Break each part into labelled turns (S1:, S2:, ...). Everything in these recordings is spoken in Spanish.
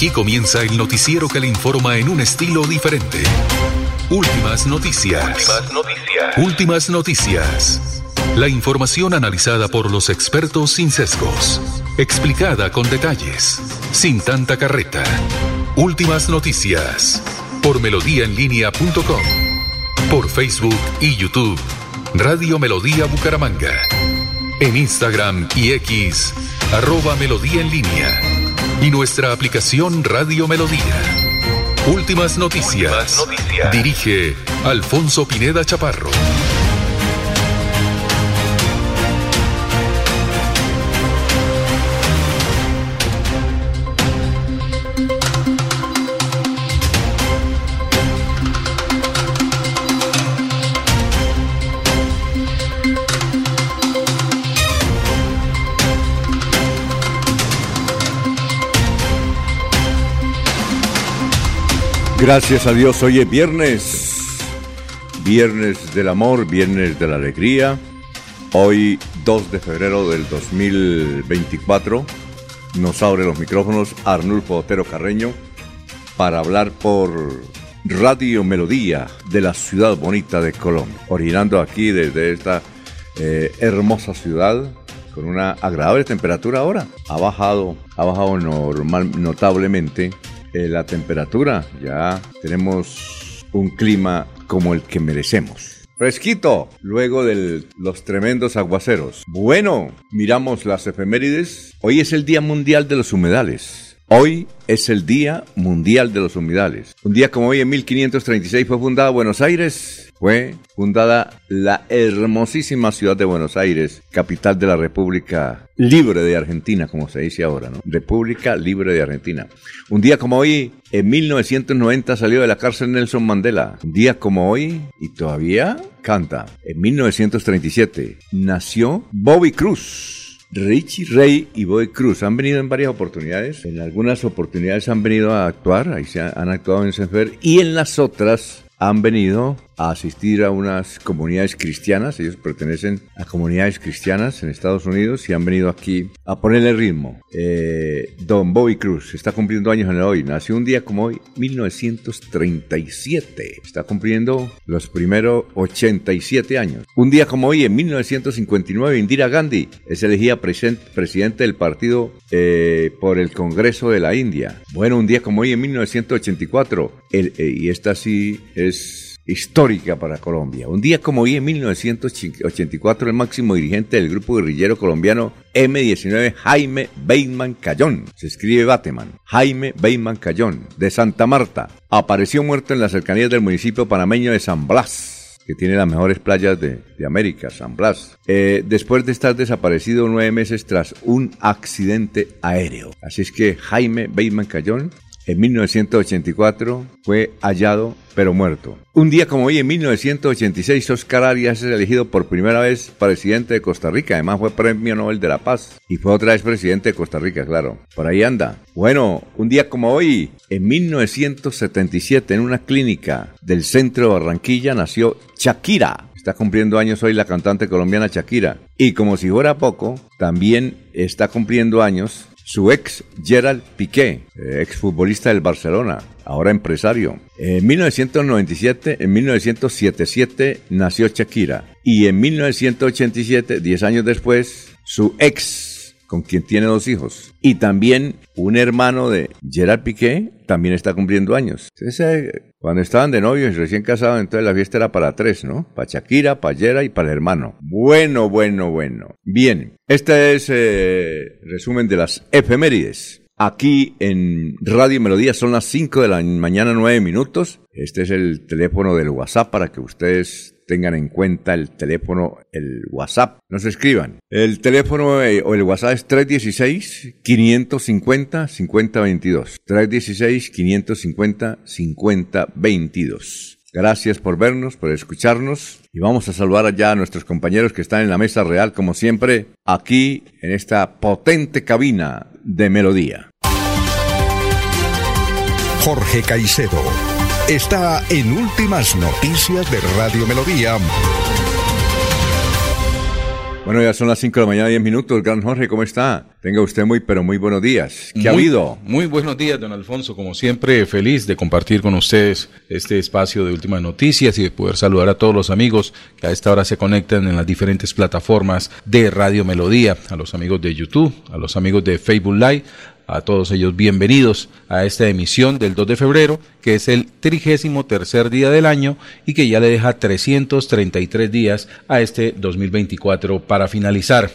S1: Aquí comienza el noticiero que le informa en un estilo diferente. Últimas noticias. Últimas noticias. Últimas noticias. La información analizada por los expertos sin sesgos. Explicada con detalles. Sin tanta carreta. Últimas noticias. Por melodíaenlínea.com. Por Facebook y YouTube. Radio Melodía Bucaramanga. En Instagram y X. Arroba Melodía en línea y nuestra aplicación Radio Melodía. Últimas noticias. Dirige Alfonso Pineda Chaparro.
S2: Gracias a Dios, hoy es viernes, viernes del amor, viernes de la alegría. Hoy 2 de febrero del 2024 nos abre los micrófonos Arnulfo Otero Carreño para hablar por Radio Melodía de la ciudad bonita de Colombia, originando aquí desde esta eh, hermosa ciudad con una agradable temperatura ahora. Ha bajado, ha bajado normal, notablemente eh, la temperatura. Ya tenemos un clima como el que merecemos. Fresquito, luego de los tremendos aguaceros. Bueno, miramos las efemérides. Hoy es el Día Mundial de los Humedales. Hoy es el Día Mundial de los Humedales. Un día como hoy, en 1536, fue fundada Buenos Aires. Fue fundada la hermosísima ciudad de Buenos Aires, capital de la República Libre de Argentina, como se dice ahora, ¿no? República Libre de Argentina. Un día como hoy, en 1990, salió de la cárcel Nelson Mandela. Un día como hoy, y todavía canta. En 1937, nació Bobby Cruz Richie Ray y Boy Cruz han venido en varias oportunidades. En algunas oportunidades han venido a actuar, ahí se han actuado en Senfer, y en las otras han venido a asistir a unas comunidades cristianas. Ellos pertenecen a comunidades cristianas en Estados Unidos y han venido aquí a ponerle ritmo. Eh, Don Bobby Cruz está cumpliendo años en el hoy. Nació un día como hoy, 1937. Está cumpliendo los primeros 87 años. Un día como hoy, en 1959, Indira Gandhi es elegida presidente del partido eh, por el Congreso de la India. Bueno, un día como hoy, en 1984, el, eh, y esta sí es histórica para Colombia. Un día como hoy, en 1984, el máximo dirigente del grupo guerrillero colombiano M19, Jaime Bateman Cayón, se escribe Bateman, Jaime Bateman Cayón, de Santa Marta, apareció muerto en las cercanías del municipio panameño de San Blas que tiene las mejores playas de, América, San Blas, eh, después de estar desaparecido nueve meses tras un accidente aéreo. Así es que Jaime Bateman Cayón en 1984 fue hallado pero muerto. Un día como hoy, en 1986, Oscar Arias es elegido por primera vez presidente de Costa Rica. Además fue premio Nobel de la Paz y fue otra vez presidente de Costa Rica, claro. Por ahí anda. Bueno, un día como hoy, en 1977, en una clínica del centro de Barranquilla, nació Shakira. Está cumpliendo años hoy la cantante colombiana Shakira. Y como si fuera poco, también está cumpliendo años su ex Gerald Piqué, eh, exfutbolista del Barcelona, ahora empresario. En 1997, en 1977 nació Shakira y en 1987, 10 años después, su ex con quien tiene dos hijos. Y también un hermano de Gerard Piqué también está cumpliendo años. cuando estaban de novios y recién casados, entonces la fiesta era para tres, ¿no? Para Shakira, para Gerard y para el hermano. Bueno, bueno, bueno. Bien, este es eh, resumen de las efemérides. Aquí en Radio Melodía son las 5 de la mañana, 9 minutos. Este es el teléfono del WhatsApp para que ustedes tengan en cuenta el teléfono, el WhatsApp, no se escriban. El teléfono eh, o el WhatsApp es 316-550-5022. 316-550-5022. Gracias por vernos, por escucharnos y vamos a saludar allá a nuestros compañeros que están en la mesa real, como siempre, aquí en esta potente cabina de melodía.
S1: Jorge Caicedo está en Últimas Noticias de Radio Melodía.
S2: Bueno, ya son las 5 de la mañana, 10 minutos. Gran Jorge, ¿cómo está? Tenga usted muy, pero muy buenos días. ¿Qué ha habido?
S3: Muy buenos días, don Alfonso. Como siempre, feliz de compartir con ustedes este espacio de últimas noticias y de poder saludar a todos los amigos que a esta hora se conectan en las diferentes plataformas de Radio Melodía, a los amigos de YouTube, a los amigos de Facebook Live, a todos ellos bienvenidos a esta emisión del 2 de febrero, que es el trigésimo tercer día del año y que ya le deja 333 días a este 2024 para finalizar.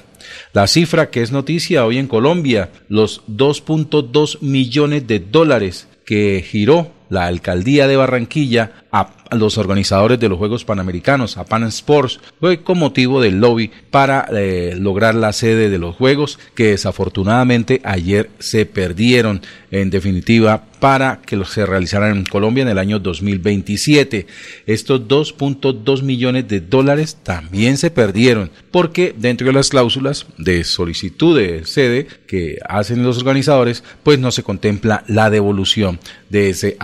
S3: La cifra que es noticia hoy en Colombia, los 2.2 millones de dólares que giró la alcaldía de Barranquilla a los organizadores de los Juegos Panamericanos, a Pan Sports, fue con motivo del lobby para eh, lograr la sede de los Juegos, que desafortunadamente ayer se perdieron, en definitiva, para que se realizaran en Colombia en el año 2027. Estos 2.2 millones de dólares también se perdieron, porque dentro de las cláusulas de solicitud de sede que hacen los organizadores, pues no se contempla la devolución de ese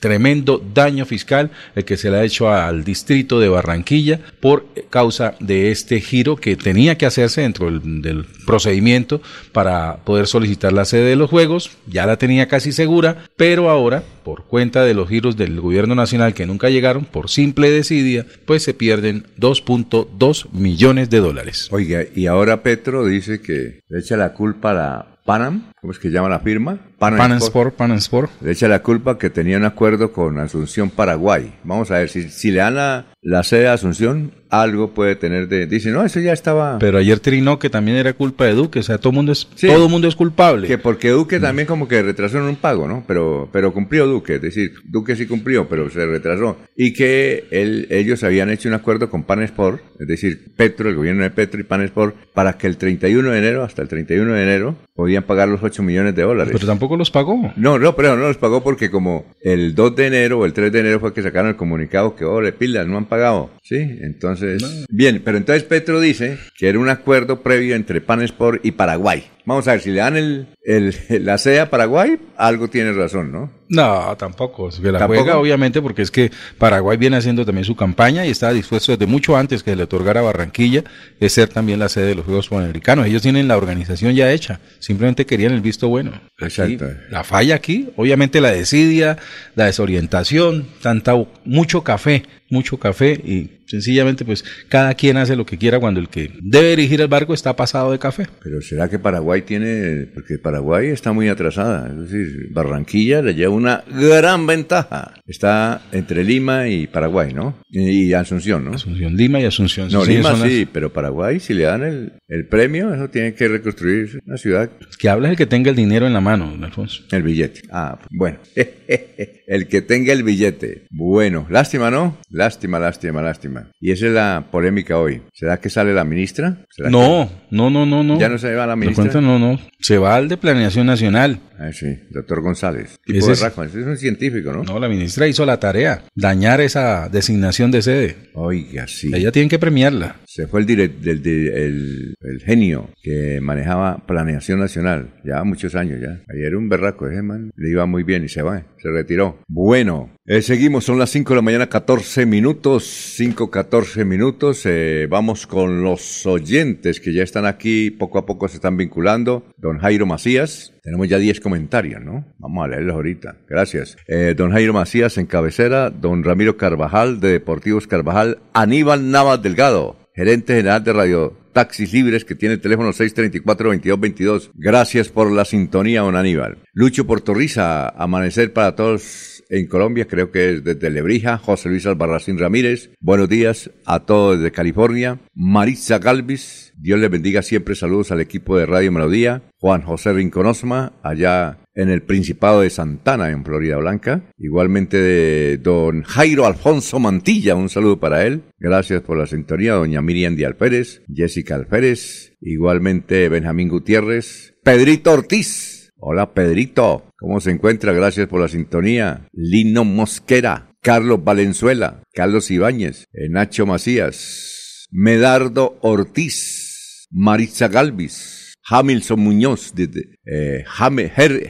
S3: Tremendo daño fiscal el que se le ha hecho al distrito de Barranquilla por causa de este giro que tenía que hacerse dentro del, procedimiento para poder solicitar la sede de los Juegos. Ya la tenía casi segura, pero ahora, por cuenta de los giros del gobierno nacional que nunca llegaron, por simple desidia, pues se pierden 2.2 millones de dólares.
S2: Oiga, y ahora Petro dice que le echa la culpa a la Panam, ¿cómo es que llama la firma?
S3: Panam, Sport, Panam Sport.
S2: Le echa la culpa que tenía un acuerdo con Asunción Paraguay. Vamos a ver, si, si le dan la, la sede de Asunción, algo puede tener de... Dice, no, eso ya estaba...
S3: Pero ayer trinó que también era culpa de Duque, o sea, todo mundo es, todo mundo es culpable.
S2: Que porque Duque también como que retrasó en un pago, ¿no? Pero, pero cumplió Duque, es decir, Duque sí cumplió, pero se retrasó. Y que él, ellos habían hecho un acuerdo con Panesport, es decir, Petro, el gobierno de Petro y Panesport, para que el 31 de enero, hasta el 31 de enero, podían pagar los 8 millones de dólares.
S3: Pero tampoco los pagó.
S2: No, no, pero no los pagó porque como el 2 de enero o el 3 de enero fue que sacaron el comunicado que, oh, le pilas, no han pagado. Sí, entonces... Bien, pero entonces Petro dice que era un acuerdo previo entre Panesport y Paraguay. Vamos a ver, si le dan el, el, la sede a Paraguay, algo tiene razón, ¿no?
S3: No, tampoco. Se la juega, obviamente, porque es que Paraguay viene haciendo también su campaña y estaba dispuesto desde mucho antes que le otorgara Barranquilla de ser también la sede de los Juegos Panamericanos. Ellos tienen la organización ya hecha, simplemente querían el visto bueno. Exacto. la falla aquí, obviamente la desidia, la desorientación, tanta, mucho café, mucho café y sencillamente pues cada quien hace lo que quiera cuando el que debe dirigir el barco está pasado de café.
S2: Pero ¿será que Paraguay tiene, porque Paraguay está muy atrasada, es decir, Barranquilla le lleva una gran ventaja. Está entre Lima y Paraguay, ¿no? Y, Asunción, ¿no?
S3: Asunción, Lima y Asunción.
S2: No, Lima sí, pero Paraguay, si le dan el, el, premio, eso tiene que reconstruir una ciudad.
S3: Que habla el que tenga el dinero en la mano, Alfonso.
S2: El billete. Ah, bueno. el que tenga el billete. Bueno, lástima, ¿no? Lástima, lástima, lástima. Y esa es la polémica hoy. ¿Será que sale la ministra?
S3: No, no, no, no, no.
S2: ¿Ya no se va la ministra?
S3: no, no. Se va al de Planeación Nacional.
S2: Ah, sí, doctor González. Tipo es, es un científico, ¿no?
S3: No, la ministra hizo la tarea, dañar esa designación de sede.
S2: Oiga, sí.
S3: Ella tiene que premiarla.
S2: Se fue el, del, el, genio que manejaba Planeación Nacional, ya muchos años ya. Ayer un berraco, ese man, le iba muy bien y se va, se retiró. Bueno, eh, seguimos, son las 5 de la mañana, 14 minutos, 5, 14 minutos. Eh, vamos con los oyentes que ya están aquí, poco a poco se están vinculando. Don Jairo Macías, tenemos ya 10 comentarios, ¿no? Vamos a leerlos ahorita. Gracias. Eh, don Jairo Macías en cabecera, don Ramiro Carvajal de Deportivos Carvajal, Aníbal Navas Delgado, gerente general de Radio Taxis Libres, que tiene el teléfono 634-2222. Gracias por la sintonía, don Aníbal. Lucho Portorriza, amanecer para todos en Colombia, creo que es desde Lebrija, José Luis Albarracín Ramírez. Buenos días a todos desde California. Maritza Galvis, Dios le bendiga siempre. Saludos al equipo de Radio Melodía. Juan José Rinconosma, allá en el Principado de Santana, en Florida Blanca. Igualmente de don Jairo Alfonso Mantilla, un saludo para él. Gracias por la sintonía, doña Miriam Díaz Pérez, Jessica Alférez, igualmente Benjamín Gutiérrez, Pedrito Ortiz, Hola Pedrito, ¿cómo se encuentra? Gracias por la sintonía. Lino Mosquera, Carlos Valenzuela, Carlos Ibáñez, eh, Nacho Macías, Medardo Ortiz, Maritza Galvis, Hamilson Muñoz, de, eh,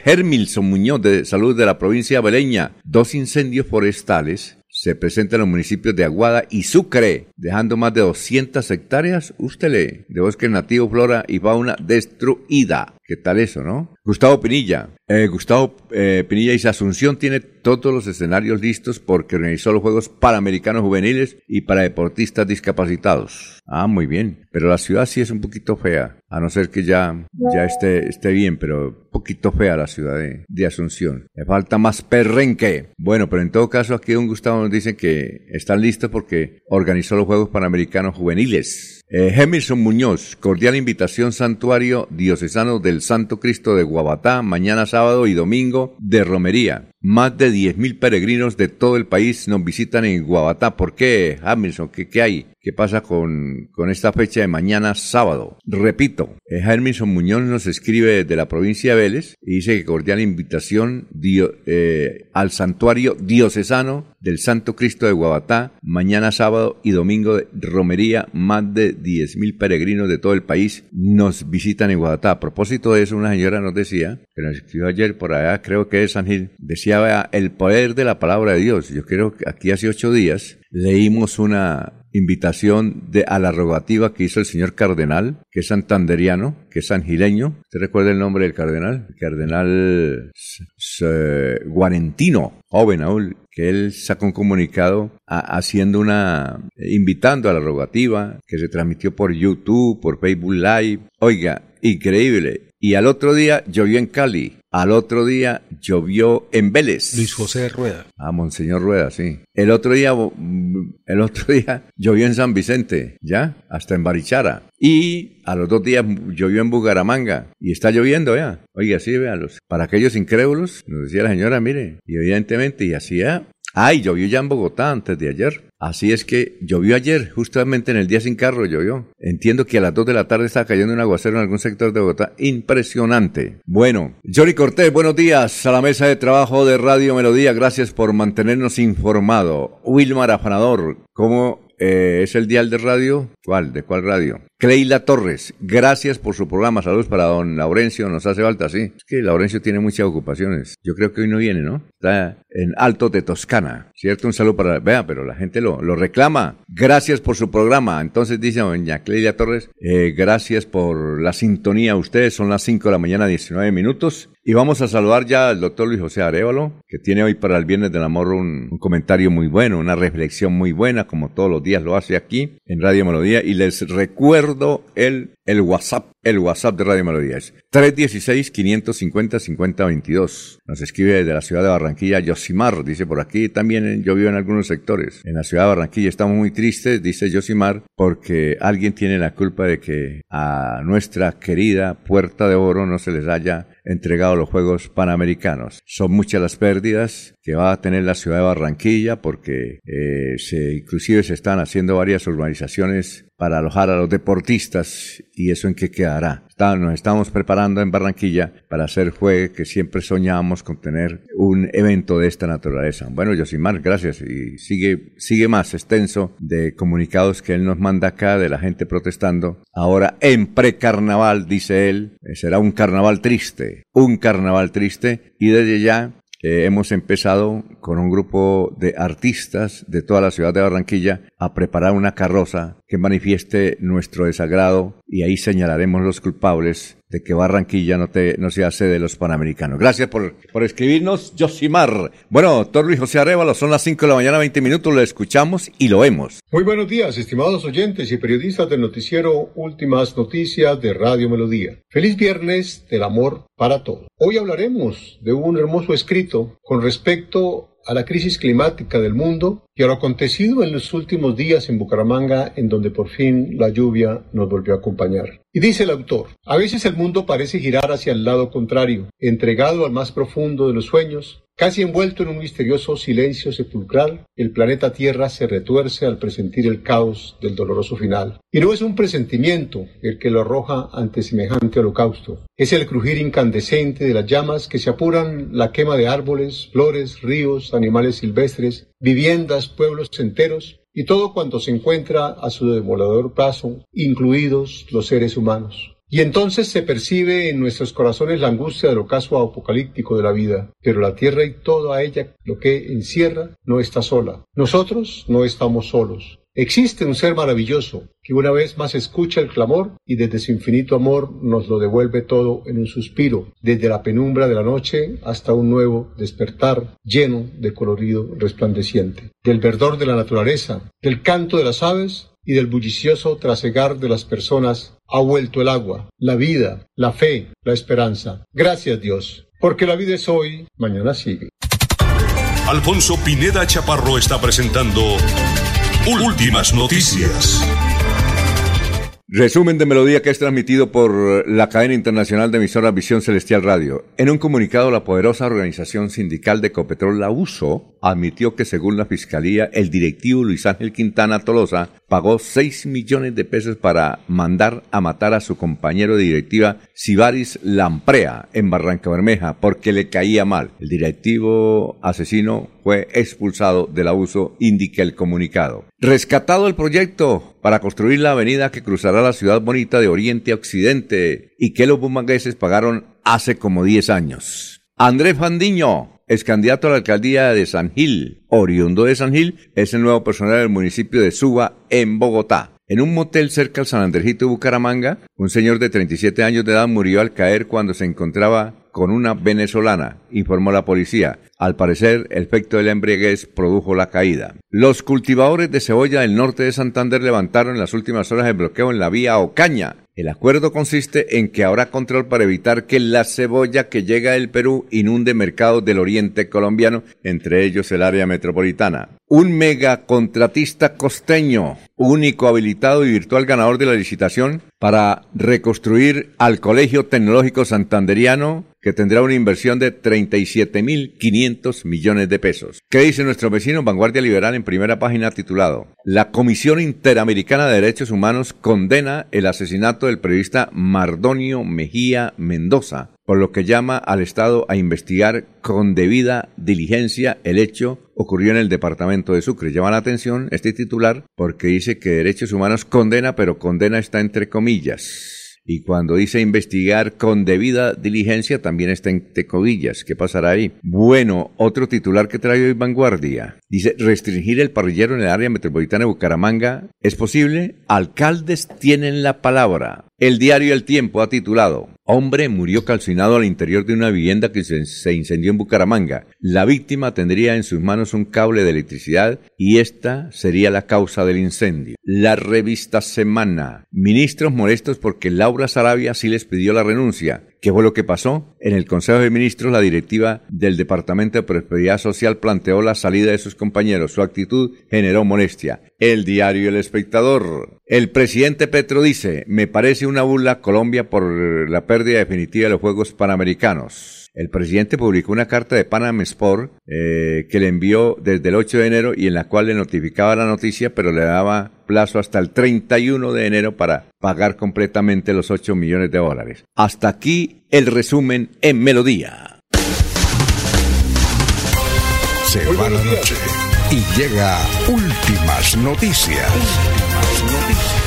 S2: Hermilson Muñoz de Salud de la provincia de Beleña. Dos incendios forestales se presenta en los municipios de Aguada y Sucre, dejando más de 200 hectáreas, usted lee, de bosque nativo, flora y fauna destruida. ¿Qué tal eso, no? Gustavo Pinilla. Eh, Gustavo eh, Pinilla dice, Asunción tiene todos los escenarios listos porque organizó los Juegos Panamericanos Juveniles y para deportistas discapacitados. Ah, muy bien. Pero la ciudad sí es un poquito fea, a no ser que ya, ya esté, esté bien, pero un poquito fea la ciudad de, Asunción. Le falta más perrenque. Bueno, pero en todo caso aquí don Gustavo nos dice que están listos porque organizó los Juegos Panamericanos Juveniles. Eh, Muñoz, cordial invitación Santuario Diocesano del Santo Cristo de Guabatá, mañana sábado y domingo de romería. Más de 10.000 peregrinos de todo el país nos visitan en Guabatá. ¿Por qué, Hamilton? ¿Qué, qué hay? ¿Qué pasa con, con, esta fecha de mañana sábado? Repito, Hermison Muñoz nos escribe desde la provincia de Vélez y dice que cordial invitación eh, al santuario diocesano del Santo Cristo de Guabatá, mañana sábado y domingo de romería, más de 10.000 peregrinos de todo el país nos visitan en Guabatá. A propósito de eso, una señora nos decía, que nos escribió ayer por allá, creo que es San Gil, decía el poder de la palabra de Dios. Yo creo que aquí hace ocho días leímos una invitación de, a la rogativa que hizo el señor cardenal, que es santanderiano, que es sangileño. ¿Usted recuerda el nombre del cardenal? El cardenal Guarentino, joven aún, que él sacó un comunicado haciendo una, invitando a la rogativa, que se transmitió por YouTube, por Facebook Live. Oiga, increíble. Y al otro día llovió en Cali. Al otro día llovió en Vélez.
S3: Luis José Rueda.
S2: Ah, Monseñor Rueda, sí. El otro día, el otro día llovió en San Vicente, ¿ya? Hasta en Barichara. Y a los dos días llovió en Bugaramanga. Y está lloviendo ya. Oiga, sí, véanlos. Para aquellos incrédulos, nos decía la señora, mire, y evidentemente, y así ya. Ay, llovió ya en Bogotá antes de ayer. Así es que llovió ayer, justamente en el día sin carro llovió. Entiendo que a las 2 de la tarde está cayendo un aguacero en algún sector de Bogotá. Impresionante. Bueno, Jory Cortés, buenos días a la mesa de trabajo de Radio Melodía. Gracias por mantenernos informado. Wilmar Afanador, ¿cómo eh, es el dial de radio? ¿Cuál? ¿De cuál radio? Cleila Torres, gracias por su programa. Saludos para don Laurencio, nos hace falta, sí. Es que Laurencio tiene muchas ocupaciones. Yo creo que hoy no viene, ¿no? Está en Alto de Toscana, ¿cierto? Un saludo para... Vea, pero la gente lo, lo reclama. Gracias por su programa. Entonces dice doña Clelia Torres, eh, gracias por la sintonía. Ustedes son las 5 de la mañana, 19 minutos. Y vamos a saludar ya al doctor Luis José Arevalo, que tiene hoy para el Viernes del Amor un, comentario muy bueno, una reflexión muy buena, como todos los días lo hace aquí en Radio Melodía. Y les recuerdo el, el WhatsApp, el WhatsApp de Radio Melodía. Es 316-550-5022. Nos escribe desde la ciudad de Barranquilla, Yosimar, dice por aquí. También llovió en algunos sectores. En la ciudad de Barranquilla estamos muy tristes, dice Yosimar, porque alguien tiene la culpa de que a nuestra querida Puerta de Oro no se les haya entregado los Juegos Panamericanos. Son muchas las pérdidas que va a tener la ciudad de Barranquilla porque eh, se, inclusive se están haciendo varias urbanizaciones para alojar a los deportistas y eso en qué quedará. nos estamos preparando en Barranquilla para hacer juegue que siempre soñamos con tener un evento de esta naturaleza. Bueno, Yosimar, gracias. Y sigue, sigue más extenso de comunicados que él nos manda acá de la gente protestando. Ahora en precarnaval, dice él, eh, será un carnaval triste, un carnaval triste y desde ya eh, hemos empezado con un grupo de artistas de toda la ciudad de Barranquilla a preparar una carroza que manifieste nuestro desagrado y ahí señalaremos los culpables de que Barranquilla no, te, no sea sede de los Panamericanos. Gracias por, escribirnos, Josimar. Bueno, doctor Luis José Arevalo, son las 5 de la mañana, 20 minutos, lo escuchamos y lo vemos.
S4: Muy buenos días, estimados oyentes y periodistas del noticiero Últimas Noticias de Radio Melodía. Feliz viernes del amor para todos. Hoy hablaremos de un hermoso escrito con respecto a la crisis climática del mundo y a lo acontecido en los últimos días en Bucaramanga, en donde por fin la lluvia nos volvió a acompañar. Y dice el autor, a veces el mundo parece girar hacia el lado contrario, entregado al más profundo de los sueños, Casi envuelto en un misterioso silencio sepulcral, el planeta Tierra se retuerce al presentir el caos del doloroso final. Y no es un presentimiento el que lo arroja ante semejante holocausto. Es el crujir incandescente de las llamas que se apuran la quema de árboles, flores, ríos, animales silvestres, viviendas, pueblos enteros, y todo cuanto se encuentra a su demoledor paso, incluidos los seres humanos. Y entonces se percibe en nuestros corazones la angustia del ocaso apocalíptico de la vida. Pero la tierra y toda ella lo que encierra no está sola. Nosotros no estamos solos. Existe un ser maravilloso que una vez más escucha el clamor y desde su infinito amor nos lo devuelve todo en un suspiro, desde la penumbra de la noche hasta un nuevo despertar lleno de colorido resplandeciente. Del verdor de la naturaleza, del canto de las aves y del bullicioso trasegar de las personas ha vuelto el agua, la vida, la fe, la esperanza. Gracias Dios, porque la vida es hoy, mañana sigue.
S1: Alfonso Pineda Chaparro está presentando Últimas Noticias.
S2: Resumen de melodía que es transmitido por la cadena internacional de emisoras Visión Celestial Radio. En un comunicado, la poderosa organización sindical de Copetrol, la USO, admitió que según la Fiscalía, el directivo Luis Ángel Quintana Tolosa pagó 6 millones de pesos para mandar a matar a su compañero de directiva Sibaris Lamprea en Barranca Bermeja porque le caía mal. El directivo asesino fue expulsado del abuso, indica el comunicado. Rescatado el proyecto para construir la avenida que cruzará la ciudad bonita de Oriente a Occidente y que los bumangueses pagaron hace como 10 años. Andrés Fandiño, es candidato a la alcaldía de San Gil, oriundo de San Gil, es el nuevo personal del municipio de Suba, en Bogotá. En un motel cerca al San Andrejito Bucaramanga, un señor de 37 años de edad murió al caer cuando se encontraba con una venezolana, informó la policía. Al parecer, el efecto de la embriaguez produjo la caída. Los cultivadores de cebolla del norte de Santander levantaron en las últimas horas el bloqueo en la vía Ocaña, el acuerdo consiste en que habrá control para evitar que la cebolla que llega del Perú inunde mercados del oriente colombiano, entre ellos el área metropolitana. Un megacontratista costeño, único habilitado y virtual ganador de la licitación para reconstruir al Colegio Tecnológico Santanderiano, que tendrá una inversión de 37.500 millones de pesos. ¿Qué dice nuestro vecino Vanguardia Liberal en primera página titulado? La Comisión Interamericana de Derechos Humanos condena el asesinato del periodista Mardonio Mejía Mendoza, por lo que llama al Estado a investigar con debida diligencia el hecho ocurrió en el departamento de Sucre. Llama la atención este titular porque dice que Derechos Humanos condena, pero condena está entre comillas. Y cuando dice investigar con debida diligencia, también está en tecovillas. ¿Qué pasará ahí? Bueno, otro titular que trae hoy Vanguardia. Dice, restringir el parrillero en el área metropolitana de Bucaramanga. ¿Es posible? Alcaldes tienen la palabra. El diario El Tiempo ha titulado Hombre murió calcinado al interior de una vivienda que se, incendió en Bucaramanga. La víctima tendría en sus manos un cable de electricidad y esta sería la causa del incendio. La revista Semana. Ministros molestos porque Laura Sarabia sí les pidió la renuncia. ¿Qué fue lo que pasó? En el Consejo de Ministros, la directiva del Departamento de Prosperidad Social planteó la salida de sus compañeros. Su actitud generó molestia. El diario El Espectador. El presidente Petro dice, me parece una burla Colombia por la pérdida definitiva de los Juegos Panamericanos. El presidente publicó una carta de Panam Sport eh, que le envió desde el 8 de enero y en la cual le notificaba la noticia, pero le daba plazo hasta el 31 de enero para pagar completamente los 8 millones de dólares. Hasta aquí el resumen en Melodía.
S1: Se va la noche y llega últimas noticias. Últimas noticias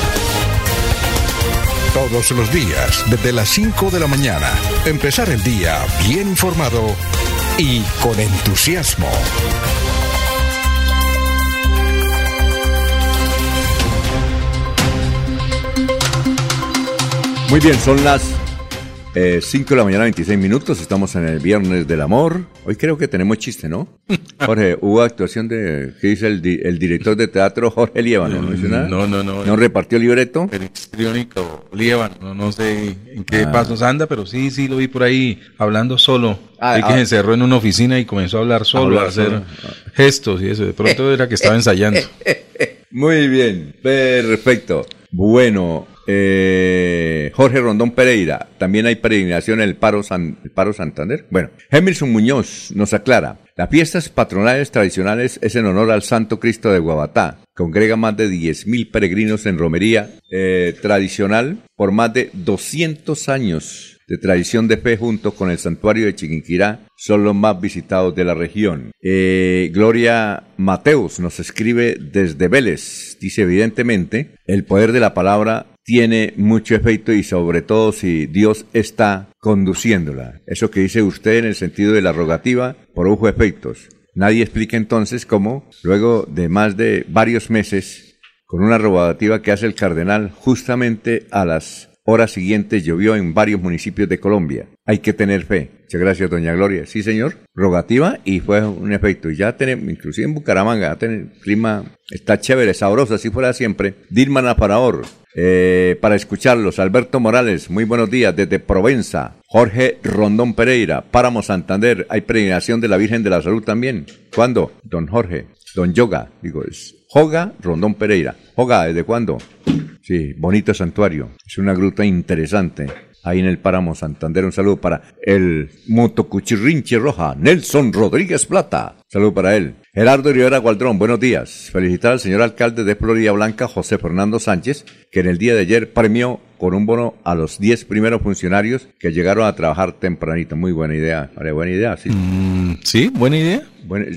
S1: todos los días desde las 5 de la mañana. Empezar el día bien informado y con entusiasmo.
S2: Muy bien, son las 5 eh, de la mañana, 26 minutos. Estamos en el Viernes del Amor. Hoy creo que tenemos chiste, ¿no? Jorge, hubo actuación de. ¿Qué dice el, director de teatro Jorge Liévano?
S3: ¿No nada? No, no, no.
S2: ¿No repartió libreto?
S3: El histriónico Liévano. No, sé en qué ah. pasos anda, pero sí, sí lo vi por ahí hablando solo. Ah, y que ah. se encerró en una oficina y comenzó a hablar solo, a hacer gestos y eso. De pronto era que estaba ensayando.
S2: Muy bien, perfecto. Bueno, eh, Jorge Rondón Pereira, también hay peregrinación en el Paro, el Paro Santander. Bueno, Emerson Muñoz nos aclara, las fiestas patronales tradicionales es en honor al Santo Cristo de Guabatá. Congrega más de 10.000 peregrinos en romería eh, tradicional por más de 200 años de tradición de fe junto con el santuario de Chiquinquirá son los más visitados de la región. Eh, Gloria Mateus nos escribe desde Vélez. Dice evidentemente, el poder de la palabra tiene mucho efecto y sobre todo si Dios está conduciéndola. Eso que dice usted en el sentido de la rogativa, produjo efectos. Nadie explica entonces cómo, luego de más de varios meses, con una rogativa que hace el cardenal justamente a las horas siguientes llovió en varios municipios de Colombia. Hay que tener fe. Muchas gracias, doña Gloria. Sí, señor. Rogativa y fue un efecto. Y ya tenemos, inclusive en Bucaramanga, el clima está chévere, sabroso, así fuera siempre. Dilma Paraor, eh, para escucharlos, Alberto Morales, muy buenos días desde Provenza. Jorge Rondón Pereira, Páramo Santander, hay peregrinación de la Virgen de la Salud también. ¿Cuándo? Don Jorge, Don Yoga, digo, es Joga Rondón Pereira. Joga, ¿desde cuándo? Sí, bonito santuario. Es una gruta interesante. Ahí en el Páramo Santander, un saludo para el motocuchirrinche roja, Nelson Rodríguez Plata. Saludo para él. Gerardo Rivera Gualdrón, buenos días. Felicitar al señor alcalde de Florida Blanca, José Fernando Sánchez, que en el día de ayer premió con un bono a los 10 primeros funcionarios que llegaron a trabajar tempranito. Muy buena idea. Vale, buena idea, sí.
S3: Mm, sí, buena idea.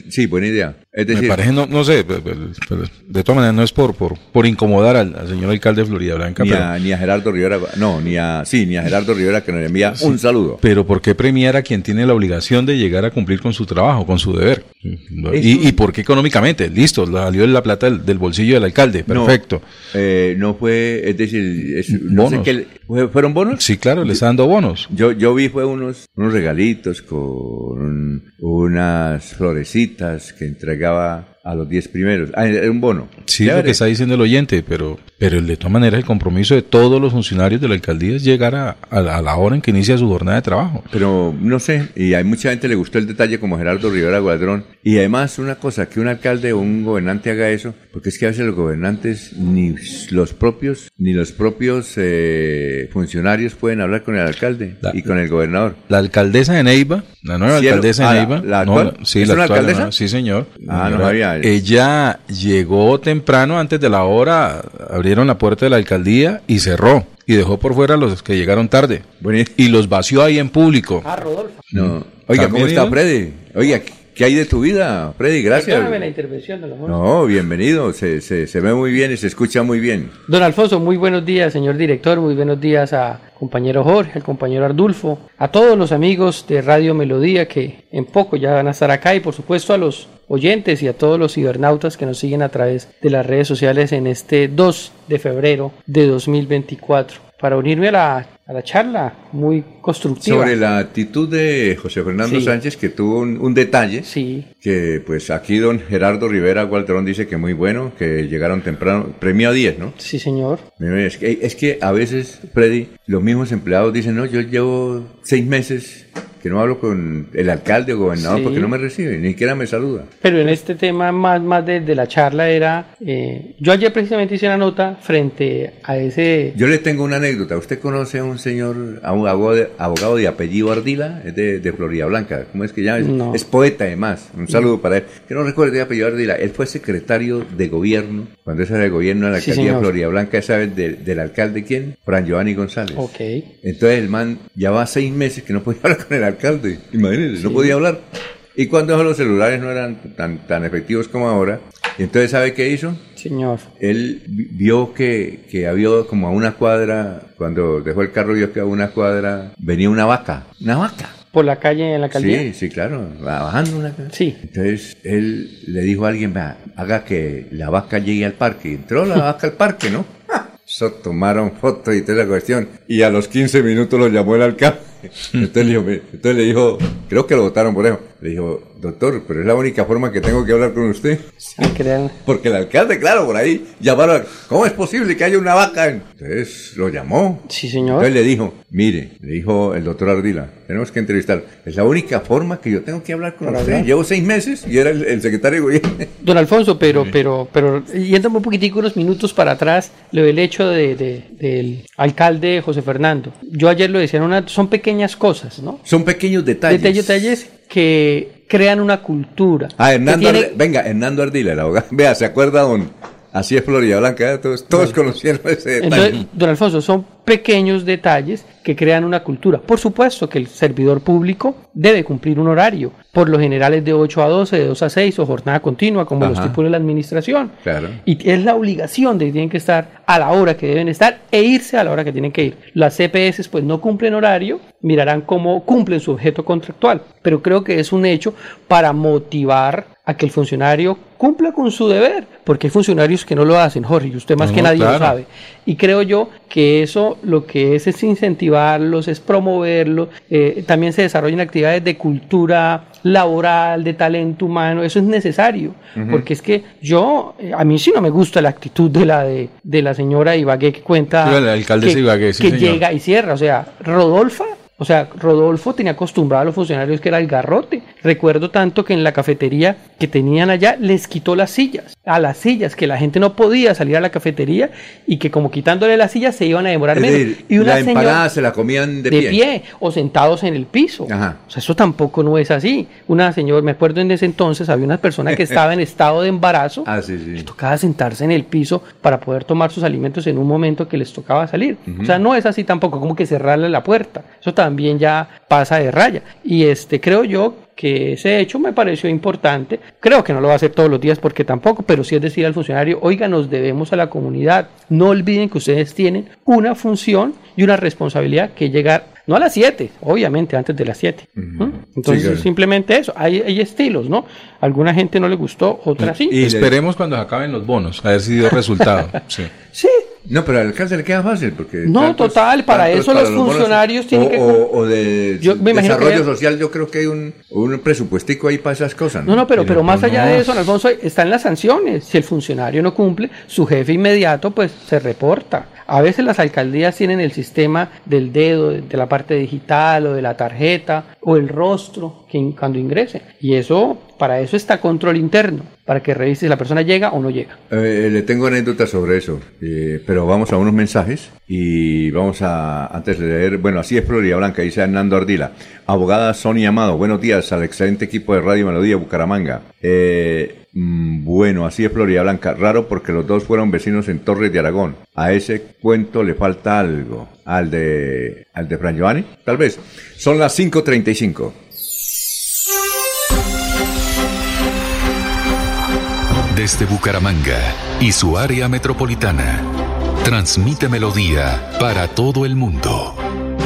S2: Sí, buena idea.
S3: Es decir, Me parece, no, no sé, de todas maneras no es por, por, por incomodar al, señor alcalde de Florida Blanca.
S2: Ni, a, ni a Gerardo Rivera, no, ni a, sí, ni a Gerardo Rivera que nos envía un saludo.
S3: Pero ¿por qué premiar a quien tiene la obligación de llegar a cumplir con su trabajo, con su deber? Y, y, por qué económicamente? Listo, salió la plata del, bolsillo del alcalde, perfecto.
S2: No, eh, no fue, es decir, es, no sé qué, ¿fueron bonos?
S3: Sí, claro, les está dando bonos.
S2: Yo, yo vi fue unos, unos regalitos con unas florecitas que entregaba a los 10 primeros. Ah, era un bono.
S3: Sí, lo que está diciendo el oyente, pero, pero de todas maneras el compromiso de todos los funcionarios de la alcaldía es llegar a, a, la hora en que inicia su jornada de trabajo.
S2: Pero no sé, y hay mucha gente le gustó el detalle como Gerardo Rivera Guadrón. Y además una cosa, que un alcalde o un gobernante haga eso, porque es que a veces los gobernantes ni los propios, ni los propios eh, funcionarios pueden hablar con el alcalde y con el gobernador.
S3: La alcaldesa de Neiva, la nueva alcaldesa de ah, Neiva.
S2: La, actual?
S3: sí, la alcaldesa? sí, señor.
S2: Ah, no había
S3: ella llegó temprano antes de la hora, abrieron la puerta de la alcaldía y cerró. Y dejó por fuera a los que llegaron tarde. Y los vació ahí en público.
S2: Ah, Rodolfo. No. Oiga, ¿cómo está Freddy? Oiga, ¿Qué hay de tu vida, Freddy? Gracias.
S5: la intervención,
S2: No, bienvenido. Se, se, se, ve muy bien y se escucha muy bien.
S5: Don Alfonso, muy buenos días, señor director. Muy buenos días a compañero Jorge, al compañero Ardulfo, a todos los amigos de Radio Melodía que en poco ya van a estar acá y por supuesto a los oyentes y a todos los cibernautas que nos siguen a través de las redes sociales en este 2 de febrero de 2024 para unirme a la, a la charla muy constructiva.
S2: Sobre la actitud de José Fernando Sánchez, que tuvo un, detalle,
S5: sí.
S2: que pues aquí don Gerardo Rivera Gualterón dice que muy bueno, que llegaron temprano, premio a 10, ¿no?
S5: Sí, señor.
S2: Es que, es que a veces, Freddy, los mismos empleados dicen, no, yo llevo seis meses que no hablo con el alcalde o gobernador porque no me recibe, ni siquiera me saluda.
S5: Pero en este tema más, más de, la charla era, eh, yo ayer precisamente hice una nota frente a ese...
S2: Yo le tengo una anécdota, ¿usted conoce a un señor, a un abogado de, apellido Ardila, es de, de, Florida Blanca, ¿cómo es que llama? Es, poeta además, un saludo para él, que no recuerdo de apellido Ardila, él fue secretario de gobierno, cuando ese era el gobierno de la alcaldía de Florida Blanca, ¿sabes del alcalde quién? Fran Giovanni González.
S5: Ok.
S2: Entonces el man ya va seis meses que no podía hablar con el alcalde, imagínense, no podía hablar. Y cuando los celulares no eran tan, tan efectivos como ahora, entonces ¿sabe qué hizo?
S5: Señor.
S2: Él vio que, que había como a una cuadra, cuando dejó el carro vio que a una cuadra venía una vaca, una vaca.
S5: ¿Por la calle en la alcaldía?
S2: Sí, sí, claro, bajando una calle.
S5: Sí.
S2: Entonces él le dijo a alguien, haga que la vaca llegue al parque. Entró la vaca al parque, ¿no? So, tomaron fotos y toda la cuestión. Y a los 15 minutos lo llamó el alcalde. Entonces le, dijo, entonces le dijo, creo que lo votaron por eso. Le dijo, doctor, pero es la única forma que tengo que hablar con usted. Porque el alcalde, claro, por ahí llamaron, ¿cómo es posible que haya una vaca? Entonces lo llamó.
S5: Sí, señor.
S2: Entonces le dijo, mire, le dijo el doctor Ardila, tenemos que entrevistar. Es la única forma que yo tengo que hablar con usted. Llevo seis meses y era el, secretario de gobierno.
S5: Don Alfonso, pero, pero, pero, yendo un poquitico unos minutos para atrás, lo del hecho de, del alcalde José Fernando. Yo ayer lo decía, una, son pequeñas cosas, ¿no?
S2: Son pequeños detalles.
S5: Detalles, detalles que crean una cultura.
S2: Ah, Hernando venga, Hernando Ardila, el abogado. Vea, ¿se acuerda don, Así es Florida Blanca, ¿eh? todos, todos conocieron ese
S5: Entonces,
S2: detalle.
S5: don Alfonso, son pequeños detalles que crean una cultura. Por supuesto que el servidor público debe cumplir un horario. Por lo general es de 8 a 12, de 2 a 6 o jornada continua, como lo
S2: Ajá.
S5: estipula la administración.
S2: Claro.
S5: Y es la obligación de que tienen que estar a la hora que deben estar e irse a la hora que tienen que ir. Las CPS pues no cumplen horario, mirarán cómo cumplen su objeto contractual. Pero creo que es un hecho para motivar a que el funcionario cumpla con su deber, porque hay funcionarios que no lo hacen, Jorge, y usted más
S3: No,
S5: que nadie
S3: claro.
S5: lo sabe. Y creo yo que eso lo que es es incentivarlos, es promoverlos, eh, también se desarrollan actividades de cultura laboral, de talento humano, eso es necesario, porque es que yo, eh, a mí sí no me gusta la actitud de la de, de la señora Ibagué que cuenta
S3: Sí, la alcaldesa
S5: que,
S3: Ibagué, sí,
S5: que
S3: señor.
S5: llega y cierra, o sea, Rodolfa o sea, Rodolfo tenía acostumbrado a los funcionarios que era el garrote. Recuerdo tanto que en la cafetería que tenían allá les quitó las sillas, a las sillas, que la gente no podía salir a la cafetería y que como quitándole las sillas se iban a demorar
S2: Es
S5: menos.
S2: decir,
S5: y una
S2: la empanada se la comían de,
S5: de pie. o sentados en el piso.
S2: Ajá.
S5: O sea, eso tampoco no es así. Una señora, me acuerdo en ese entonces, había una persona que estaba en estado de embarazo.
S2: Ah, sí, sí.
S5: Les tocaba sentarse en el piso para poder tomar sus alimentos en un momento que les tocaba salir. O sea, no es así tampoco, como que cerrarle la puerta. Eso también ya pasa de raya. Y este creo yo que ese hecho me pareció importante. Creo que no lo va a hacer todos los días porque tampoco, pero sí es decir al funcionario, oiga, nos debemos a la comunidad. No olviden que ustedes tienen una función y una responsabilidad que llegar, no a las 7, obviamente antes de las 7. ¿Mm? Entonces,
S2: Sí, claro.
S5: simplemente eso. Hay, hay estilos, ¿no? Alguna gente no le gustó, otra sí.
S2: Y
S3: Esperemos cuando acaben los bonos, a ver si dio resultado. Sí.
S5: Sí,
S2: No, pero al alcalde le queda fácil porque...
S5: No, total, para eso los
S2: bonos-
S5: funcionarios tienen
S2: o,
S5: que-
S2: O, o de
S5: Yo me
S2: desarrollo
S5: que-
S2: social, yo creo que hay un, un presupuestico ahí para esas cosas.
S5: No, no, pero, pero más allá de eso, Alfonso, están las sanciones. Si el funcionario no cumple, su jefe inmediato pues se reporta. A veces las alcaldías tienen el sistema del dedo, de, de la parte digital o de la tarjeta o el rostro que cuando ingrese. Y eso, para eso está control interno, para que revise si la persona llega o no llega.
S2: Eh, le tengo anécdotas sobre eso, eh, pero vamos a unos mensajes y vamos a, antes de leer, bueno, así es Florida Blanca, dice Hernando Ardila. Abogada Sonia Amado, buenos días al excelente equipo de Radio Melodía Bucaramanga. Eh, mm, bueno, así es Florida Blanca, raro porque los dos fueron vecinos en Torres de Aragón. A ese cuento le falta algo. Al de, al de Fran Giovanni, tal vez. Son las 5.35.
S1: Desde Bucaramanga y su área metropolitana, transmite Melodía para todo el mundo.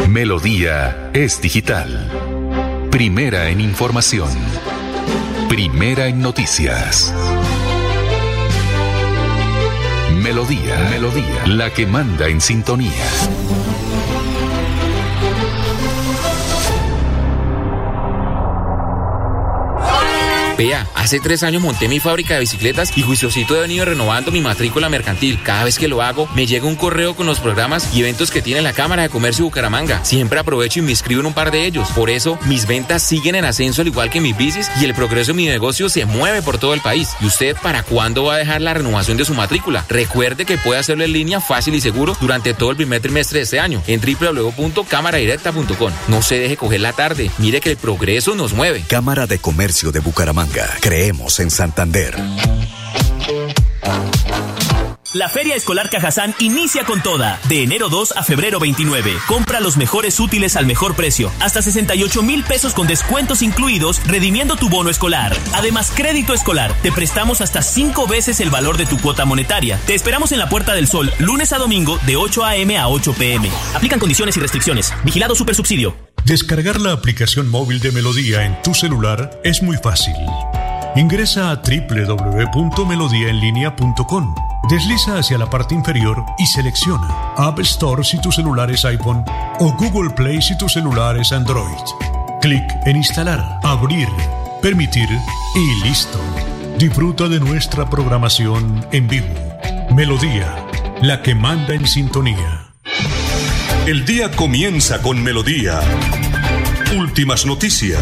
S1: Melodía es digital. Primera en información. Primera en noticias. Melodía, Melodía, la que manda en sintonía.
S6: Vea, hace tres años monté mi fábrica de bicicletas y juiciosito he venido renovando mi matrícula mercantil. Cada vez que lo hago, me llega un correo con los programas y eventos que tiene la Cámara de Comercio Bucaramanga. Siempre aprovecho y me inscribo en un par de ellos. Por eso, mis ventas siguen en ascenso al igual que mis bicis y el progreso de mi negocio se mueve por todo el país. ¿Y usted para cuándo va a dejar la renovación de su matrícula? Recuerde que puede hacerlo en línea fácil y seguro durante todo el primer trimestre de este año en www.cámaradirecta.com. No se deje coger la tarde. Mire que el progreso nos mueve.
S7: Cámara de Comercio de Bucaramanga. Creemos en Santander.
S8: La Feria Escolar Cajazán inicia con toda. De enero 2 a febrero 29. Compra los mejores útiles al mejor precio. Hasta 68 mil pesos con descuentos incluidos, redimiendo tu bono escolar. Además, crédito escolar. Te prestamos hasta 5 veces el valor de tu cuota monetaria. Te esperamos en la Puerta del Sol, lunes a domingo, de 8 a.m. a 8 p.m. Aplican condiciones y restricciones. Vigilado Supersubsidio.
S9: Descargar la aplicación móvil de Melodía en tu celular es muy fácil. Ingresa a www.melodiaenlinea.com. Desliza hacia la parte inferior y selecciona App Store si tu celular es iPhone o Google Play si tu celular es Android. Clic en Instalar, Abrir, Permitir y listo. Disfruta de nuestra programación en vivo. Melodía, la que manda en sintonía. El día comienza con Melodía. Últimas noticias.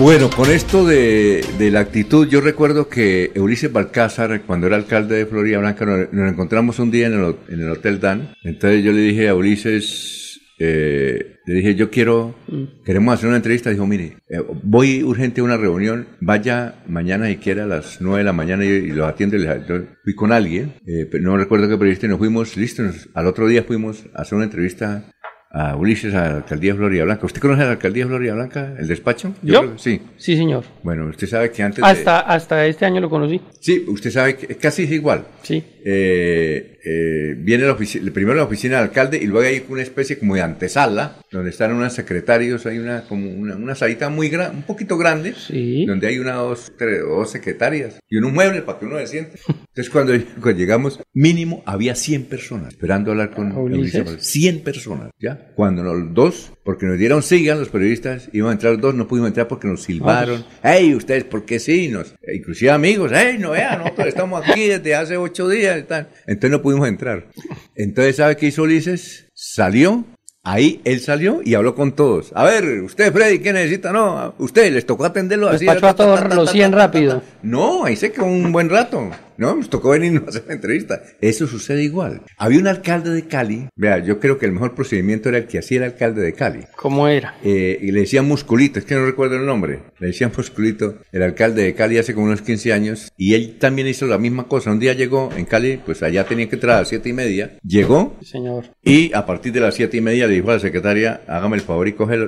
S2: Bueno, con esto de, de la actitud, yo recuerdo que Ulises Balcázar, cuando era alcalde de Florida Blanca, nos, nos encontramos un día en el, en el Hotel Dan. Entonces yo le dije a Ulises, eh, le dije, yo quiero,
S5: Mm.
S2: queremos hacer una entrevista. Dijo, mire, eh, voy urgente a una reunión, vaya mañana siquiera a las 9 de la mañana y, y los atiendo. Y les- yo fui con alguien, eh, pero no recuerdo qué periodista, y nos fuimos, listo, nos- al otro día fuimos a hacer una entrevista a Ulises, a la alcaldía de Florida Blanca. ¿Usted conoce a la alcaldía de Florida Blanca, el despacho?
S5: ¿Yo?
S2: creo que sí.
S5: Sí, señor.
S2: Bueno, usted sabe que antes de-
S5: Hasta, hasta este año lo conocí.
S2: Sí, usted sabe que casi es igual.
S5: Sí.
S2: Eh, eh, viene la primero la oficina del alcalde y luego hay una especie como de antesala donde están unos secretarios, hay una como una, una salita muy grande, un poquito grande,
S5: Sí.
S2: donde hay una dos, dos secretarias y unos muebles para que uno se siente. Entonces cuando, cuando llegamos, mínimo había 100 personas esperando hablar con
S5: Ulises.
S2: Ulises. 100 personas, ¿ya? Cuando los dos, porque nos dieron sigan los periodistas, iban a entrar dos, no pudimos entrar porque nos silbaron. ¡Hey, ustedes, por qué sí! Nos, inclusive amigos, ¡hey, no vean, nosotros estamos aquí desde hace ocho días y tal. Entonces no pudimos entrar. Entonces, ¿sabe qué hizo Ulises? Salió, ahí él salió y habló con todos. A ver, usted, Freddy, ¿qué necesita? No, usted, les tocó atenderlo así.
S5: Despachó a todos los 100 rápido.
S2: No, ahí se quedó un buen rato. No, nos tocó venirnos a hacer la entrevista. Eso sucede igual. Había un alcalde de Cali. Vea, yo creo que el mejor procedimiento era el que hacía el alcalde de Cali.
S5: ¿Cómo era?
S2: Eh, y le decían Musculito, es que no recuerdo el nombre. Le decían Musculito, el alcalde de Cali hace como unos 15 años. Y él también hizo la misma cosa. Un día llegó en Cali, pues allá tenía que entrar a las siete y media. Llegó
S5: Sí, señor.
S2: y a partir de las siete y media le dijo a la secretaria, hágame el favor y coge,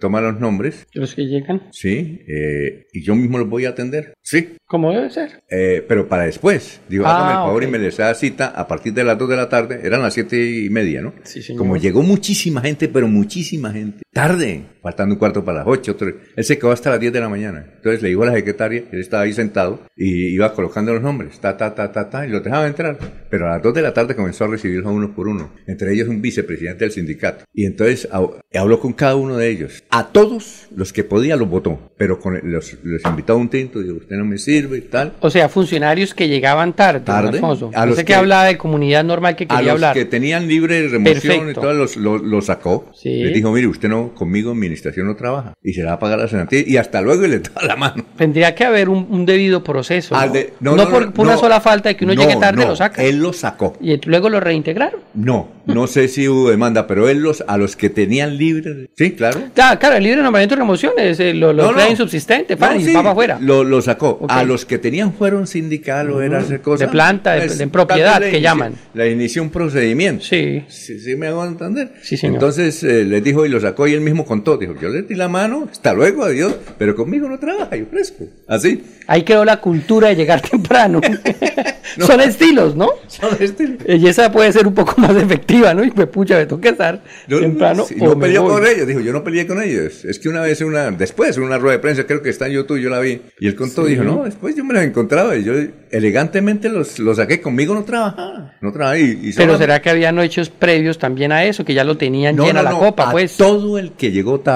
S2: toma los nombres.
S5: Los que llegan.
S2: Sí, eh, y yo mismo los voy a atender. Sí,
S5: ¿Cómo debe ser?
S2: eh, pero para después. Digo,
S5: Ah,
S2: hágame el favor y me les da cita a partir de las 2 de la tarde. Eran las siete y media, ¿no?
S5: Sí, señor.
S2: Como llegó muchísima gente, pero muchísima gente. Tarde, faltando un cuarto para las 8. otro- Él se quedó hasta las 10 de la mañana. Entonces le dijo a la secretaria, él estaba ahí sentado y iba colocando los nombres. Ta, ta, ta, ta, ta, y los dejaba entrar. Pero a las 2 de la tarde comenzó a recibirlos uno por uno. Entre ellos un vicepresidente del sindicato. Y entonces hab- habló con cada uno de ellos. A todos los que podía los votó. Pero con los, los invitó a un tinto. Dijo, usted no me sirve y tal.
S5: O sea, funcionarios que llegaban tarde,
S2: Tarde.
S5: Alfonso.
S2: A
S5: No
S2: los
S5: sé
S2: que-
S5: que hablaba de comunidad normal que
S2: A
S5: quería
S2: los
S5: hablar.
S2: que tenían libre remoción y
S5: Perfecto.
S2: todo, los, los, los sacó.
S5: Sí.
S2: Les dijo, mire, usted no, conmigo en administración no trabaja. Y se la va a pagar la senatía. Y hasta luego y le da la mano.
S5: Tendría que haber un, un debido proceso. ¿no?
S2: de-
S5: no, por, por una sola falta de que uno
S2: no,
S5: llegue tarde lo saca.
S2: Él lo sacó.
S5: Y luego lo reintegraron.
S2: No, no sé si hubo demanda, pero él los, a los que tenían libre. Sí, claro.
S5: Claro, claro, el libre nombramiento de remociones, eh, lo, lo insubsistente, y
S2: sí,
S5: para afuera.
S2: Lo, lo sacó. A los que tenían fueron sindical o era hacer cosas.
S5: de planta, de- de propiedad, que llaman.
S2: Le inició un procedimiento.
S5: Sí.
S2: Sí, sí me hago entender.
S5: Sí, señor.
S2: Entonces eh, les dijo y lo sacó y él mismo contó. Dijo, yo le di la mano, hasta luego, adiós, pero conmigo no trabaja, yo fresco. Así.
S5: Ahí quedó la cultura de llegar temprano. Son estilos, ¿no?
S2: Son estilos.
S5: Y esa puede ser un poco más efectiva, ¿no? Y me pucha, me toca estar
S2: No,
S5: temprano.
S2: sí,
S5: o
S2: no peleó con ellos, dijo, yo no peleé con ellos. Es que una vez, una, después, en una rueda de prensa, creo que está en YouTube, yo la vi, y él contó, dijo, no, después yo me los encontraba y yo elegantemente los, los saqué, conmigo no trabajaba, no trabajaba. Y, y
S5: Pero
S2: solamente-
S5: será que habían hechos previos también a eso, que ya lo tenían llena la copa,
S2: a
S5: pues.
S2: todo el que llegó tarde,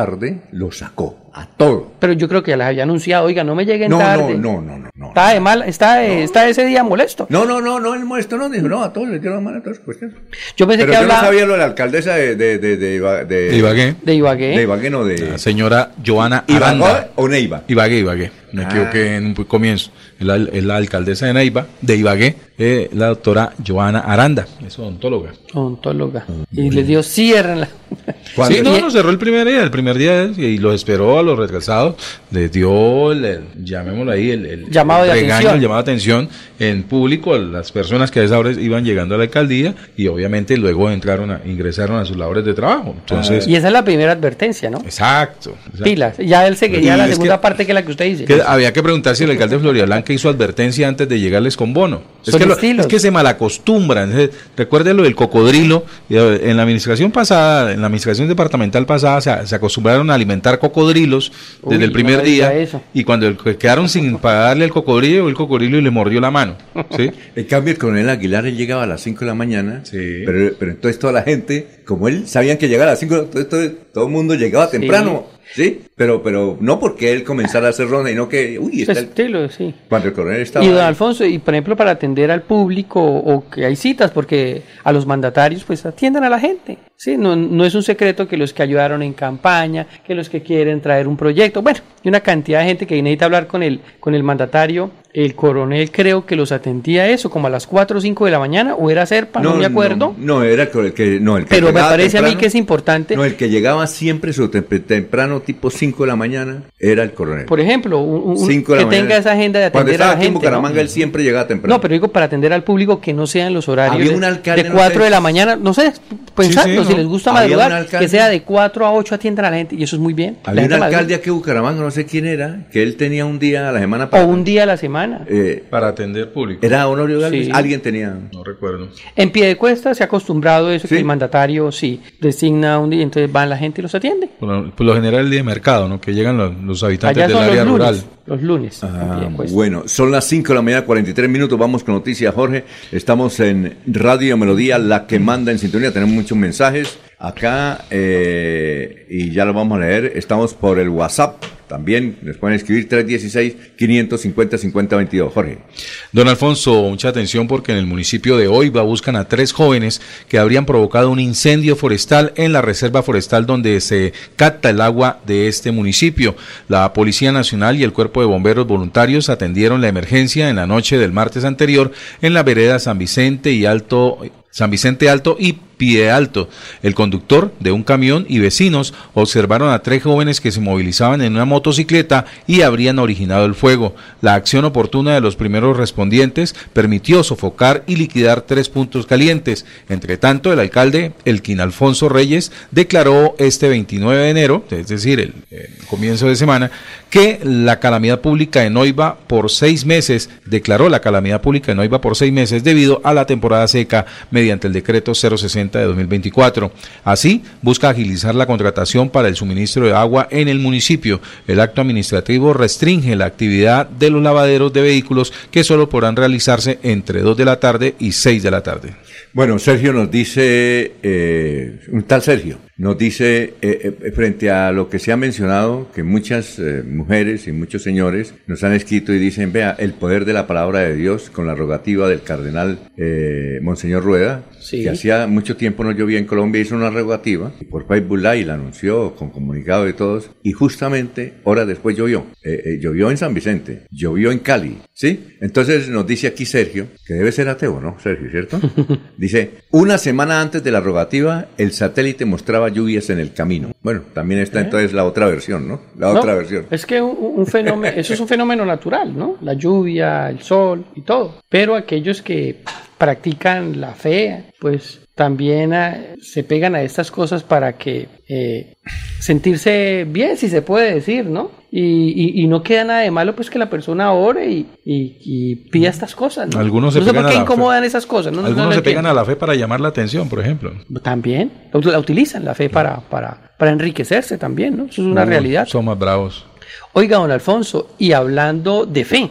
S2: lo sacó, a todo.
S5: Pero yo creo que ya les había anunciado, oiga, no me lleguen
S2: No,
S5: tarde.
S2: no, no, no, no, no.
S5: Está de mal, está, de- está ese día molesto.
S2: No, no, no, no, el molesto no, dijo, no, a todos les la mano a todas las cuestiones.
S5: Yo pensé
S2: Pero
S5: que
S2: yo no
S5: hablaba
S2: sabía lo de la alcaldesa de, de, de, de, Iba- de,
S3: De Ibagué.
S5: de Ibagué.
S2: de Ibagué, no, de...
S3: La señora Joana
S2: ¿Ibagué
S3: Aranda.
S2: o Neiva?
S3: Ibagué, Ibagué. Me
S2: Ah.
S3: equivoqué en un comienzo. Es la, es la alcaldesa de Neiva, de Ibagué, eh, la doctora Joana Aranda, es odontóloga.
S5: Odontóloga. Y les dio cierre la...
S3: Sí, no, no, cerró el primer día, el primer día y los esperó a los retrasados, les dio, el, el- llamémoslo ahí, el, el-
S5: Llamado
S3: el
S5: de
S3: regaño,
S5: atención.
S3: el llamado de atención en público a las personas que a esa hora iban llegando a la alcaldía y obviamente luego entraron a, ingresaron a sus labores de trabajo. Entonces,
S5: Y esa es la primera advertencia, ¿no?
S3: exacto. exacto.
S5: Pilas. Ya él seguiría la segunda
S3: que-
S5: parte que es la que usted dice.
S3: Que había que preguntar si el alcalde de Florida Blanca hizo advertencia antes de llegarles con bono. Es que, lo-
S5: estilos.
S3: es que se malacostumbran. Eh, Recuerde lo del cocodrilo. Eh, En la administración pasada, en la administración departamental pasada, se, se acostumbraron a alimentar cocodrilos
S5: Uy,
S3: desde el primer día.
S5: eso.
S3: Y cuando el- quedaron sin pagarle el cocodrilo, el cocodrilo y le mordió la mano. ¿sí?
S2: En cambio, el coronel Aguilar él llegaba a las 5 de la mañana,
S3: Sí.
S2: pero, pero entonces toda la gente, como él sabían que llegaba a las 5, entonces todo, todo el mundo llegaba temprano, ¿sí? Pero, pero no porque él comenzara a hacer ronda, sino que, uy, está el-
S5: estilo, sí.
S2: cuando el coronel estaba
S5: Y don
S2: ahí.
S5: Alfonso, y por ejemplo, para atender al público o que hay citas, porque a los mandatarios, pues atiendan a la gente. Sí, no, no es un secreto que los que ayudaron en campaña, que los que quieren traer un proyecto, bueno, y una cantidad de gente que necesita hablar con el, con el mandatario, el coronel creo que los atendía eso, como a las 4 o 5 de la mañana, o era Serpa, no, me acuerdo.
S2: No, era el que, no, el que
S5: Pero me parece a mí que es importante.
S2: No, el que llegaba siempre su temprano, tipo 5 de la mañana, era el coronel.
S5: Por ejemplo, un, que tenga esa agenda de atender a la gente. en
S2: Bucaramanga, él siempre llegaba temprano.
S5: No, pero digo para atender al público que no sean los horarios de, 4 de la mañana, no sé, pensando, si les gusta madrugar, que sea de 4 a 8 atiendan a la gente, y eso es muy bien.
S2: Había un alcalde aquí en Bucaramanga, no sé quién era, que él tenía un día a la semana
S5: para... O un día a la semana.
S3: Eh, para atender público.
S2: ¿Era Honorio Galvez? Alguien tenía...
S3: No recuerdo.
S5: En pie de cuesta se ha acostumbrado eso, que el mandatario sí designa un día, entonces van la gente y los atiende.
S3: Por lo, general el día de mercado, ¿no? Que llegan los, habitantes del área rural.
S5: Los lunes.
S2: Ah, bueno, son las 5 de la mañana, 43 minutos. Vamos con noticias, Jorge. Estamos en Radio Melodía, la que manda en sintonía. Tenemos muchos mensajes acá eh, y ya lo vamos a leer. Estamos por el WhatsApp también les pueden escribir 316-550-5022. Jorge.
S3: Don Alfonso, mucha atención porque en el municipio de Oiva buscan a tres jóvenes que habrían provocado un incendio forestal en la reserva forestal donde se capta el agua de este municipio. La Policía Nacional y el Cuerpo de Bomberos Voluntarios atendieron la emergencia en la noche del martes anterior en la vereda San Vicente y Alto San Vicente Alto y Pie Alto. El conductor de un camión y vecinos observaron a tres jóvenes que se movilizaban en una motocicleta y habrían originado el fuego. La acción oportuna de los primeros respondientes permitió sofocar y liquidar tres puntos calientes. Entre tanto, el alcalde Elquín Alfonso Reyes declaró este 29 de enero, es decir, el, el comienzo de semana, que la calamidad pública en Oiva por seis meses, declaró la calamidad pública en Oiva por seis meses debido a la temporada seca mediante el decreto 060 de 2024. Así, busca agilizar la contratación para el suministro de agua en el municipio. El acto administrativo restringe la actividad de los lavaderos de vehículos que solo podrán realizarse entre 2 de la tarde y 6 de la tarde.
S2: Bueno, Sergio nos dice, eh, un tal Sergio, nos dice, eh, eh, frente a lo que se ha mencionado, que muchas mujeres y muchos señores nos han escrito y dicen, vea, el poder de la palabra de Dios con la rogativa del cardenal Monseñor Rueda, que hacía mucho tiempo no llovía en Colombia, hizo una rogativa, y por Facebook Live la anunció con comunicado de todos, y justamente horas después llovió. llovió en San Vicente, llovió en Cali, ¿sí? Entonces nos dice aquí Sergio, que debe ser ateo, ¿no, Sergio, cierto? Dice, una semana antes de la rogativa, el satélite mostraba lluvias en el camino. Bueno, también está ¿Eh? entonces la otra versión, ¿no? La otra versión.
S5: Es que un, fenómeno, eso es un fenómeno natural, ¿no? La lluvia, el sol y todo. Pero aquellos que practican la fe, pues también ah, se pegan a estas cosas para que eh, sentirse bien, si se puede decir, ¿no? Y, no queda nada de malo, pues que la persona ore y, pida estas cosas. ¿no?
S3: Algunos se no sé por
S5: qué incomodan esas cosas. ¿no?
S3: Algunos se pegan a la fe para llamar la atención, por ejemplo.
S5: También, la utilizan la fe para, para, para enriquecerse también, ¿no? Eso es una realidad.
S3: Son más bravos.
S5: Oiga, don Alfonso, y hablando de fe,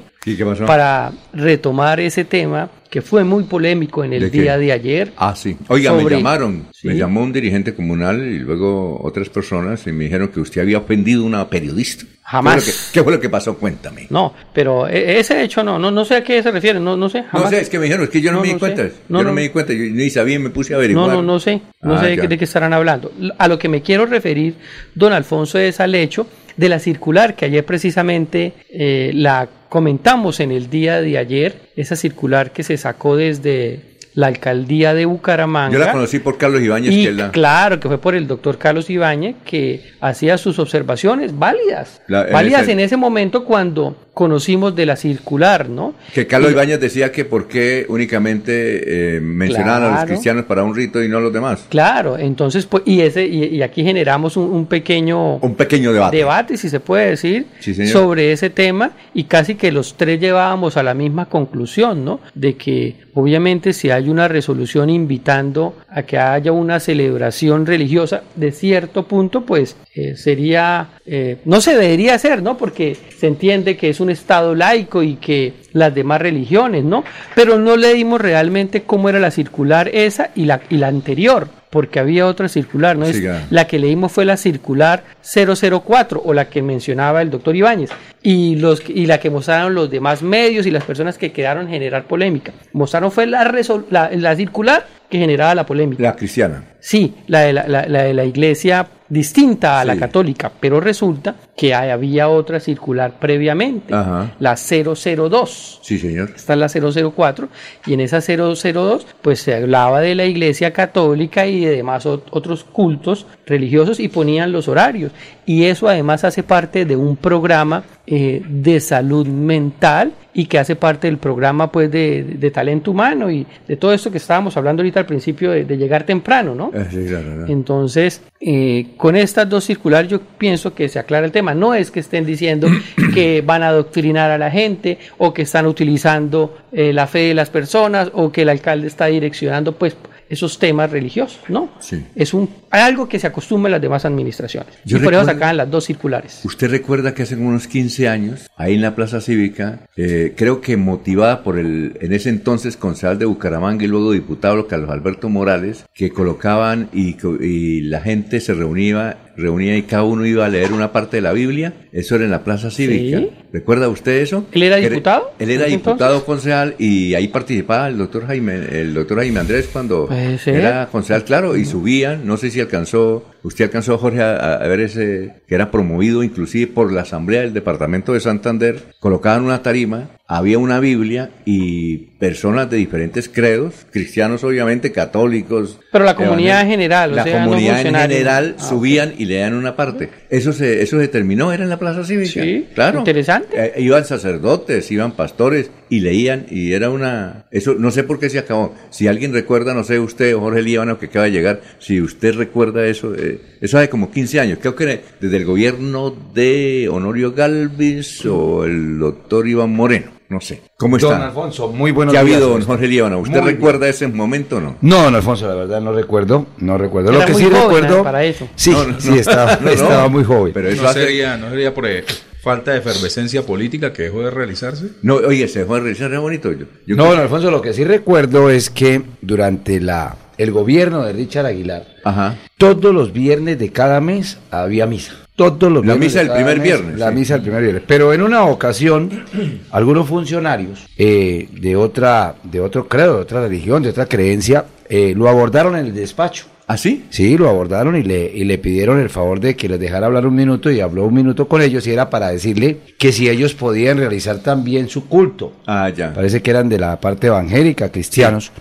S5: para retomar ese tema, que fue muy polémico en el día de ayer.
S2: Ah, sí. Oiga, me llamaron, me llamó un dirigente comunal y luego otras personas y me dijeron que usted había ofendido a una periodista.
S5: Jamás.
S2: ¿Qué fue, lo que, pasó? Cuéntame.
S5: No, pero e, ese hecho no, no, no sé a qué se refiere, no, no sé.
S2: Jamás. No sé, es que me dijeron, es que yo no, me di cuenta. yo no, me di cuenta, yo ni sabía, me puse a averiguar.
S5: No, no, no sé, no ah, sé de qué, estarán hablando. A lo que me quiero referir, don Alfonso, es al hecho de la circular que ayer precisamente eh, la comentamos en el día de ayer, esa circular que se sacó desde la alcaldía de Bucaramanga.
S2: Yo la conocí por Carlos Ibáñez.
S5: Y claro, que fue por el doctor Carlos Ibáñez que hacía sus observaciones válidas. válidas en ese momento cuando conocimos de la circular, ¿no?
S2: Que Carlos Ibáñez decía que por qué únicamente eh, mencionaban a los cristianos para un rito y no a los demás.
S5: Claro, entonces, pues, y ese y, aquí generamos un, pequeño...
S2: Un pequeño debate.
S5: Debate, si se puede decir, sobre ese tema y casi que los tres llevábamos a la misma conclusión, ¿no? De que obviamente si hay una resolución invitando a que haya una celebración religiosa de cierto punto, pues eh, sería, eh, no se debería hacer, ¿no? Porque se entiende que es un Estado laico y que las demás religiones, ¿no? Pero no le dimos realmente cómo era la circular esa y la, y la anterior, porque había otra circular, ¿no? Es, la que leímos fue la circular 004 o la que mencionaba el doctor Ibáñez y, los, y la que mostraron los demás medios y las personas que quedaron generar polémica. Mostraron fue la, la, la circular que generaba la polémica.
S2: La cristiana.
S5: Sí, la de la, la, de la iglesia distinta a la católica, pero resulta que hay- había otra circular previamente,
S2: Ajá.
S5: la 002.
S2: Sí, señor.
S5: Esta es la 004 y en esa 002 pues se hablaba de la iglesia católica y de demás ot- otros cultos religiosos y ponían los horarios y eso además hace parte de un programa eh, de salud mental y que hace parte del programa pues de, de talento humano y de todo esto que estábamos hablando ahorita al principio de, de llegar temprano, ¿no?
S2: Eh, sí, claro, claro.
S5: Entonces, eh, con estas dos circulares yo pienso que se aclara el tema. No es que estén diciendo que van a adoctrinar a la gente o que están utilizando eh, la fe de las personas o que el alcalde está direccionando pues esos temas religiosos, ¿no?
S2: Sí.
S5: Es un algo que se acostumbra en las demás administraciones.
S2: Yo
S5: y por eso sacaban las dos circulares.
S2: Usted recuerda que hace unos 15 años, ahí en la Plaza Cívica, eh, creo que motivada por el, en ese entonces, concejal de Bucaramanga y luego diputado Carlos Alberto Morales, que colocaban y, co- y la gente se reunía, reunía y cada uno iba a leer una parte de la Biblia. Eso era en la Plaza Cívica.
S5: Sí.
S2: ¿Recuerda usted eso?
S5: ¿Él era diputado
S2: Él era diputado concejal y ahí participaba el doctor Jaime, el doctor Jaime Andrés cuando era concejal, claro, y subían, no sé si alcanzó, usted alcanzó, Jorge, a, a ver ese, que era promovido inclusive por la Asamblea del Departamento de Santander, colocaban una tarima, había una Biblia y personas de diferentes credos, cristianos obviamente, católicos.
S5: Pero la comunidad en general, o
S2: la
S5: sea, no
S2: comunidad en general
S5: Ah,
S2: subían y leían una parte. Eso se, eso se terminó, era en la Plaza Cívica.
S5: Sí,
S2: claro.
S5: interesante.
S2: Eh, iban sacerdotes, iban pastores y leían y era una... Eso no sé por qué se acabó. Si alguien recuerda, no sé usted Jorge Líbano que acaba de llegar, si usted recuerda eso, eh, eso hace como 15 años, creo que desde el gobierno de Honorio Galvis o el doctor Iván Moreno, no sé. ¿Cómo
S10: Don
S2: está?
S10: Alfonso, muy buenos
S2: ¿Qué ha habido, don Jorge Líbano? ¿Usted
S10: Muy
S2: recuerda ese momento o no?
S10: No, don Alfonso, la verdad no recuerdo, no recuerdo.
S5: Era
S10: Lo que
S5: muy
S10: sí
S5: joven,
S10: recuerdo,
S5: para eso.
S10: sí,
S2: No, no,
S10: sí estaba,
S2: No, no.
S10: estaba muy joven.
S2: Pero eso
S3: ¿No
S2: hace...
S3: sería, ¿No sería por eh, falta de efervescencia política que dejó de realizarse?
S2: No, oye, se dejó de realizar re bonito. Yo, yo
S10: no,
S2: creo-
S10: don Alfonso, lo que sí recuerdo es que durante la el gobierno de Richard Aguilar,
S2: Ajá.
S10: todos los viernes de cada mes había misa. Todos los
S2: La misa
S10: de
S2: del primer
S10: mes,
S2: viernes,
S10: La
S2: sí.
S10: misa del primer viernes. Pero en una ocasión, algunos funcionarios eh, de otra, de otro credo, de otra religión, de otra creencia, eh, lo abordaron en el despacho.
S2: ¿Ah, sí?
S10: Sí, lo abordaron y le, y le pidieron el favor de que les dejara hablar un minuto y habló un minuto con ellos y era para decirle que si ellos podían realizar también su culto.
S2: Ah, ya.
S10: Parece que eran de la parte evangélica, cristianos.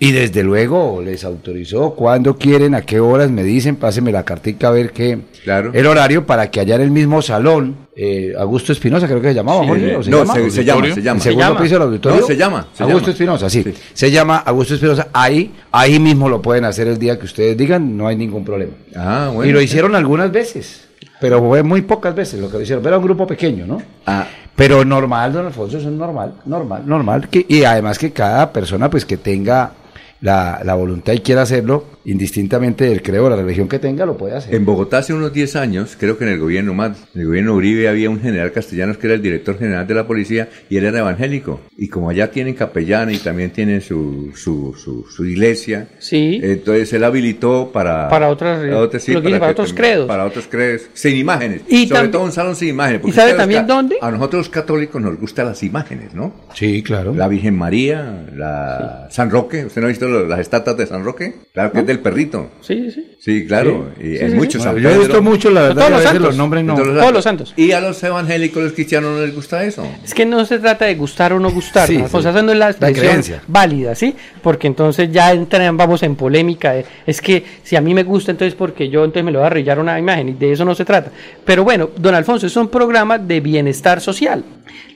S10: Y desde luego les autorizó cuando quieren, a qué horas me dicen, páseme la cartica a ver qué
S2: Claro.
S10: el horario para que allá en el mismo salón, eh, Augusto Espinosa creo que se llamaba, Jorge, ¿o se
S2: no,
S10: llama?
S2: se, se llama, se llama.
S10: El segundo
S5: llama.
S10: piso del auditorio.
S2: No, se llama, se
S10: Augusto. Espinosa, sí.
S2: Sí.
S10: Se llama Augusto Espinosa. Ahí, ahí mismo lo pueden hacer el día que ustedes digan, no hay ningún problema.
S2: Ah, bueno.
S10: y lo hicieron algunas veces, pero fue muy pocas veces lo que lo hicieron. Era un grupo pequeño, ¿no?
S2: Ah,
S10: Pero normal, don Alfonso, eso es normal, normal, normal. Que, y además que cada persona pues que tenga la, la voluntad y quiera hacerlo, indistintamente del creo o la religión que tenga, lo puede hacer.
S2: en Bogotá hace unos 10 años, creo que en el gobierno más, en el gobierno Uribe había un general castellanos que era el director general de la policía y él era evangélico. Y como allá tienen capellana y también tienen su, su, su, su iglesia,
S5: Sí.
S2: entonces él habilitó para...
S5: Para otras-
S2: sí,
S5: lo que dice, para
S2: que
S5: otros credos.
S2: Para otros credos, sin imágenes.
S5: Y
S2: Sobre todo un salón sin imágenes. porque
S5: ¿Y sabe también dónde?
S2: A nosotros los católicos nos gustan las imágenes, ¿no?
S10: Sí, claro.
S2: La Virgen María, la San Roque, ¿usted no ha visto las estatuas de San Roque? Claro que es del perrito.
S5: Sí, sí.
S2: Sí, claro, y
S5: Sí,
S2: hay
S5: sí,
S2: muchos. San
S10: yo he visto mucho, la verdad,
S5: Todos los santos.
S10: los nombres no.
S5: Todos los santos.
S2: Y a los evangélicos, los cristianos no les gusta eso.
S5: Es que no se trata de gustar o no gustar, ¿no? Alfonso,
S10: sí.
S5: esa no es la
S10: creencia.
S5: válida, ¿sí? Porque entonces ya entran, vamos en polémica. de- es que si a mí me gusta, entonces porque yo entonces me lo voy a arreglar una imagen y de eso no se trata. Pero bueno, don Alfonso, es un programa de bienestar social.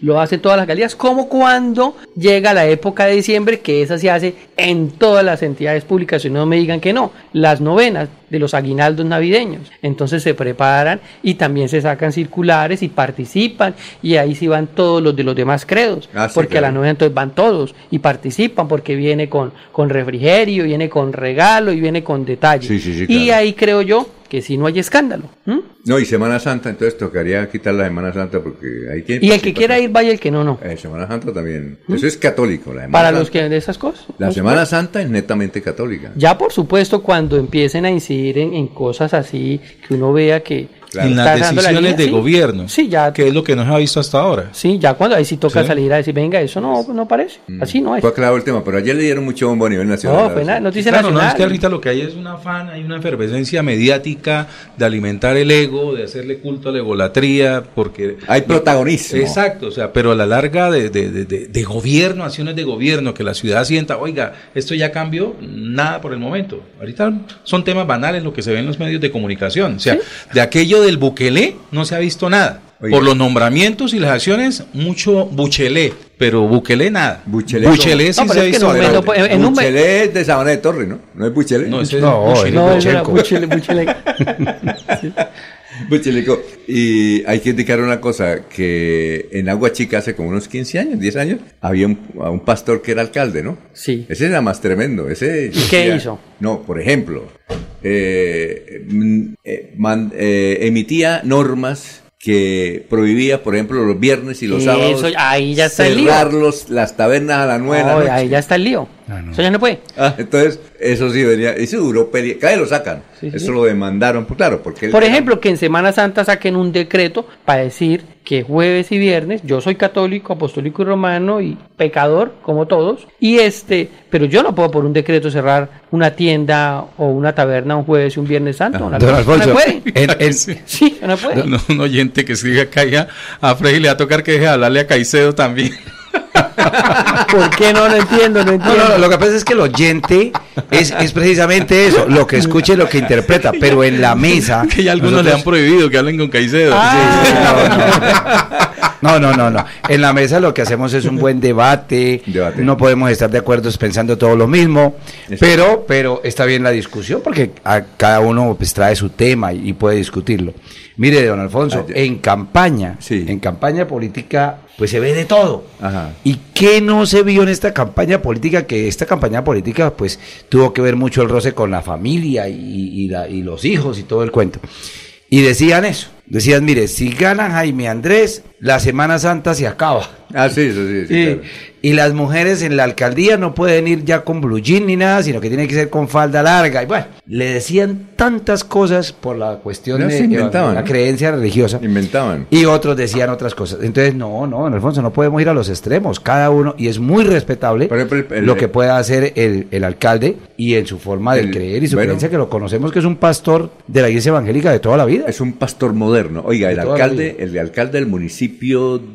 S5: Lo hacen todas las alcaldías, como cuando llega la época de diciembre, que esa se hace en todas las entidades públicas, y no me digan que no, las novenas de los aguinaldos navideños. Entonces se preparan y también se sacan circulares y participan, y ahí sí van todos los de los demás credos,
S2: Ah, sí,
S5: porque a la novena entonces van todos y participan, porque viene con, con refrigerio, viene con regalo y viene con detalle.
S2: Sí, sí, sí,
S5: Y ahí creo yo que si no hay escándalo.
S2: No, y Semana Santa, entonces tocaría quitar la Semana Santa porque ahí tiene
S5: Y el que quiera ir, vaya, el que no, no.
S2: Eh, Semana Santa también. Eso es católico. La Semana
S5: Para
S2: Santa.
S5: los que de esas cosas.
S2: La
S5: por
S2: Semana
S5: supuesto.
S2: Santa es netamente católica.
S5: Ya, por supuesto, cuando empiecen a incidir en, en cosas así, que uno vea que.
S2: Claro.
S3: en
S5: está
S3: las decisiones
S5: línea,
S3: de
S5: sí.
S3: gobierno,
S5: Sí, ya.
S3: que es lo que no se ha visto hasta ahora.
S5: Sí, ya cuando ahí sí toca
S3: Sí.
S5: salir a decir, venga, eso no, no parece. Así no es.
S2: Fue aclarado el tema, pero ayer le dieron mucho bombo a nivel nacional.
S5: No, fue nada, noticia
S3: Claro, no,
S5: nacional.
S3: es que ahorita lo que hay es un afán, hay una efervescencia mediática de alimentar el ego, de hacerle culto a la egolatría, porque...
S2: Hay protagonismo.
S3: Exacto, o sea, pero a la larga de, de, de- de- de gobierno, acciones de gobierno, que la ciudad sienta, oiga, esto ya cambió, nada por el momento. Ahorita son temas banales lo que se ve en los medios de comunicación. O sea, de aquello del buquelé no se ha visto nada.
S2: Oiga.
S3: Por los nombramientos y las acciones, mucho buchelé, pero buquelé nada.
S2: Buchelé.
S3: Buchelé sí
S5: No, pero
S3: se ha visto.
S5: no no puede- en un-
S2: Buchelé es de Sabana de Torre, ¿no? No es Buchelé.
S3: No, ese es
S10: No,
S3: Buchelé.
S5: No,
S10: Buchelco.
S2: Bucheleco. Y hay que indicar una cosa, que en Agua Chica hace como unos 15 años, 10 años, había un, pastor que era alcalde, ¿no?
S5: Sí.
S2: Ese era más tremendo. Ese,
S5: ¿Y qué hizo?
S2: No, por ejemplo, eh, mm, eh, man- eh, emitía normas que prohibía, por ejemplo, los viernes y los
S5: Eso,
S2: sábados
S5: ahí ya está el lío.
S2: cerrar los- las tabernas a las 9 de la
S5: No,
S2: noche.
S5: ahí ya está el lío. Eso ya no puede.
S2: Ah, entonces, eso sí venía, eso duró pelea, cada vez lo sacan.
S5: Sí, sí.
S2: Eso lo demandaron, pues claro, porque
S5: Por
S2: era-
S5: ejemplo, que en Semana Santa saquen un decreto para decir que jueves y viernes yo soy católico, apostólico y romano y pecador, como todos, y este, pero yo no puedo por un decreto cerrar una tienda o una taberna un jueves y un viernes santo.
S2: Ajá.
S5: No,
S10: Don
S5: no
S10: Alfonso,
S5: puede. Sí, no puede.
S3: Un oyente que escribe acá a Freddy le va a tocar que deje de hablarle a Caicedo también.
S5: ¿Por qué no? No entiendo, no
S10: No,
S5: entiendo.
S10: no, no, lo que pasa es que el oyente es, es precisamente eso, lo que escucha y lo que interpreta, pero en la mesa...
S3: que ya algunos le han prohibido que hablen con Caicedo.
S10: No, no, no, no. En la mesa lo que hacemos es un buen debate.
S2: Debate.
S10: No podemos estar de acuerdo pensando todo lo mismo, pero, pero está bien la discusión porque a cada uno pues, trae su tema y, y puede discutirlo. Mire, don Alfonso, en campaña,
S2: Sí.
S10: en campaña política, pues se ve de todo.
S2: Ajá.
S10: ¿Y qué no se vio en esta campaña política? Que esta campaña política, pues, tuvo que ver mucho el roce con la familia y, y la- y los hijos y todo el cuento. Y decían eso. Decían, mire, si gana Jaime Andrés, la Semana Santa se acaba.
S2: Ah, sí, sí, sí,
S10: Y,
S2: claro.
S10: y las mujeres en la alcaldía no pueden ir ya con blue jean ni nada, sino que tienen que ser con falda larga. Y bueno, le decían tantas cosas por la cuestión de
S2: inventaban,
S10: la creencia religiosa.
S2: Inventaban.
S10: Y otros decían otras cosas. Entonces, no, no, en Alfonso, no podemos ir a los extremos. Cada uno, y es muy respetable lo que pueda hacer el, el alcalde y en su forma de
S2: El-
S10: creer y su
S2: bueno.
S10: creencia, que lo conocemos que es un pastor de la iglesia evangélica de toda la vida.
S2: Es un pastor moderno. Oiga, el alcalde, el alcalde del municipio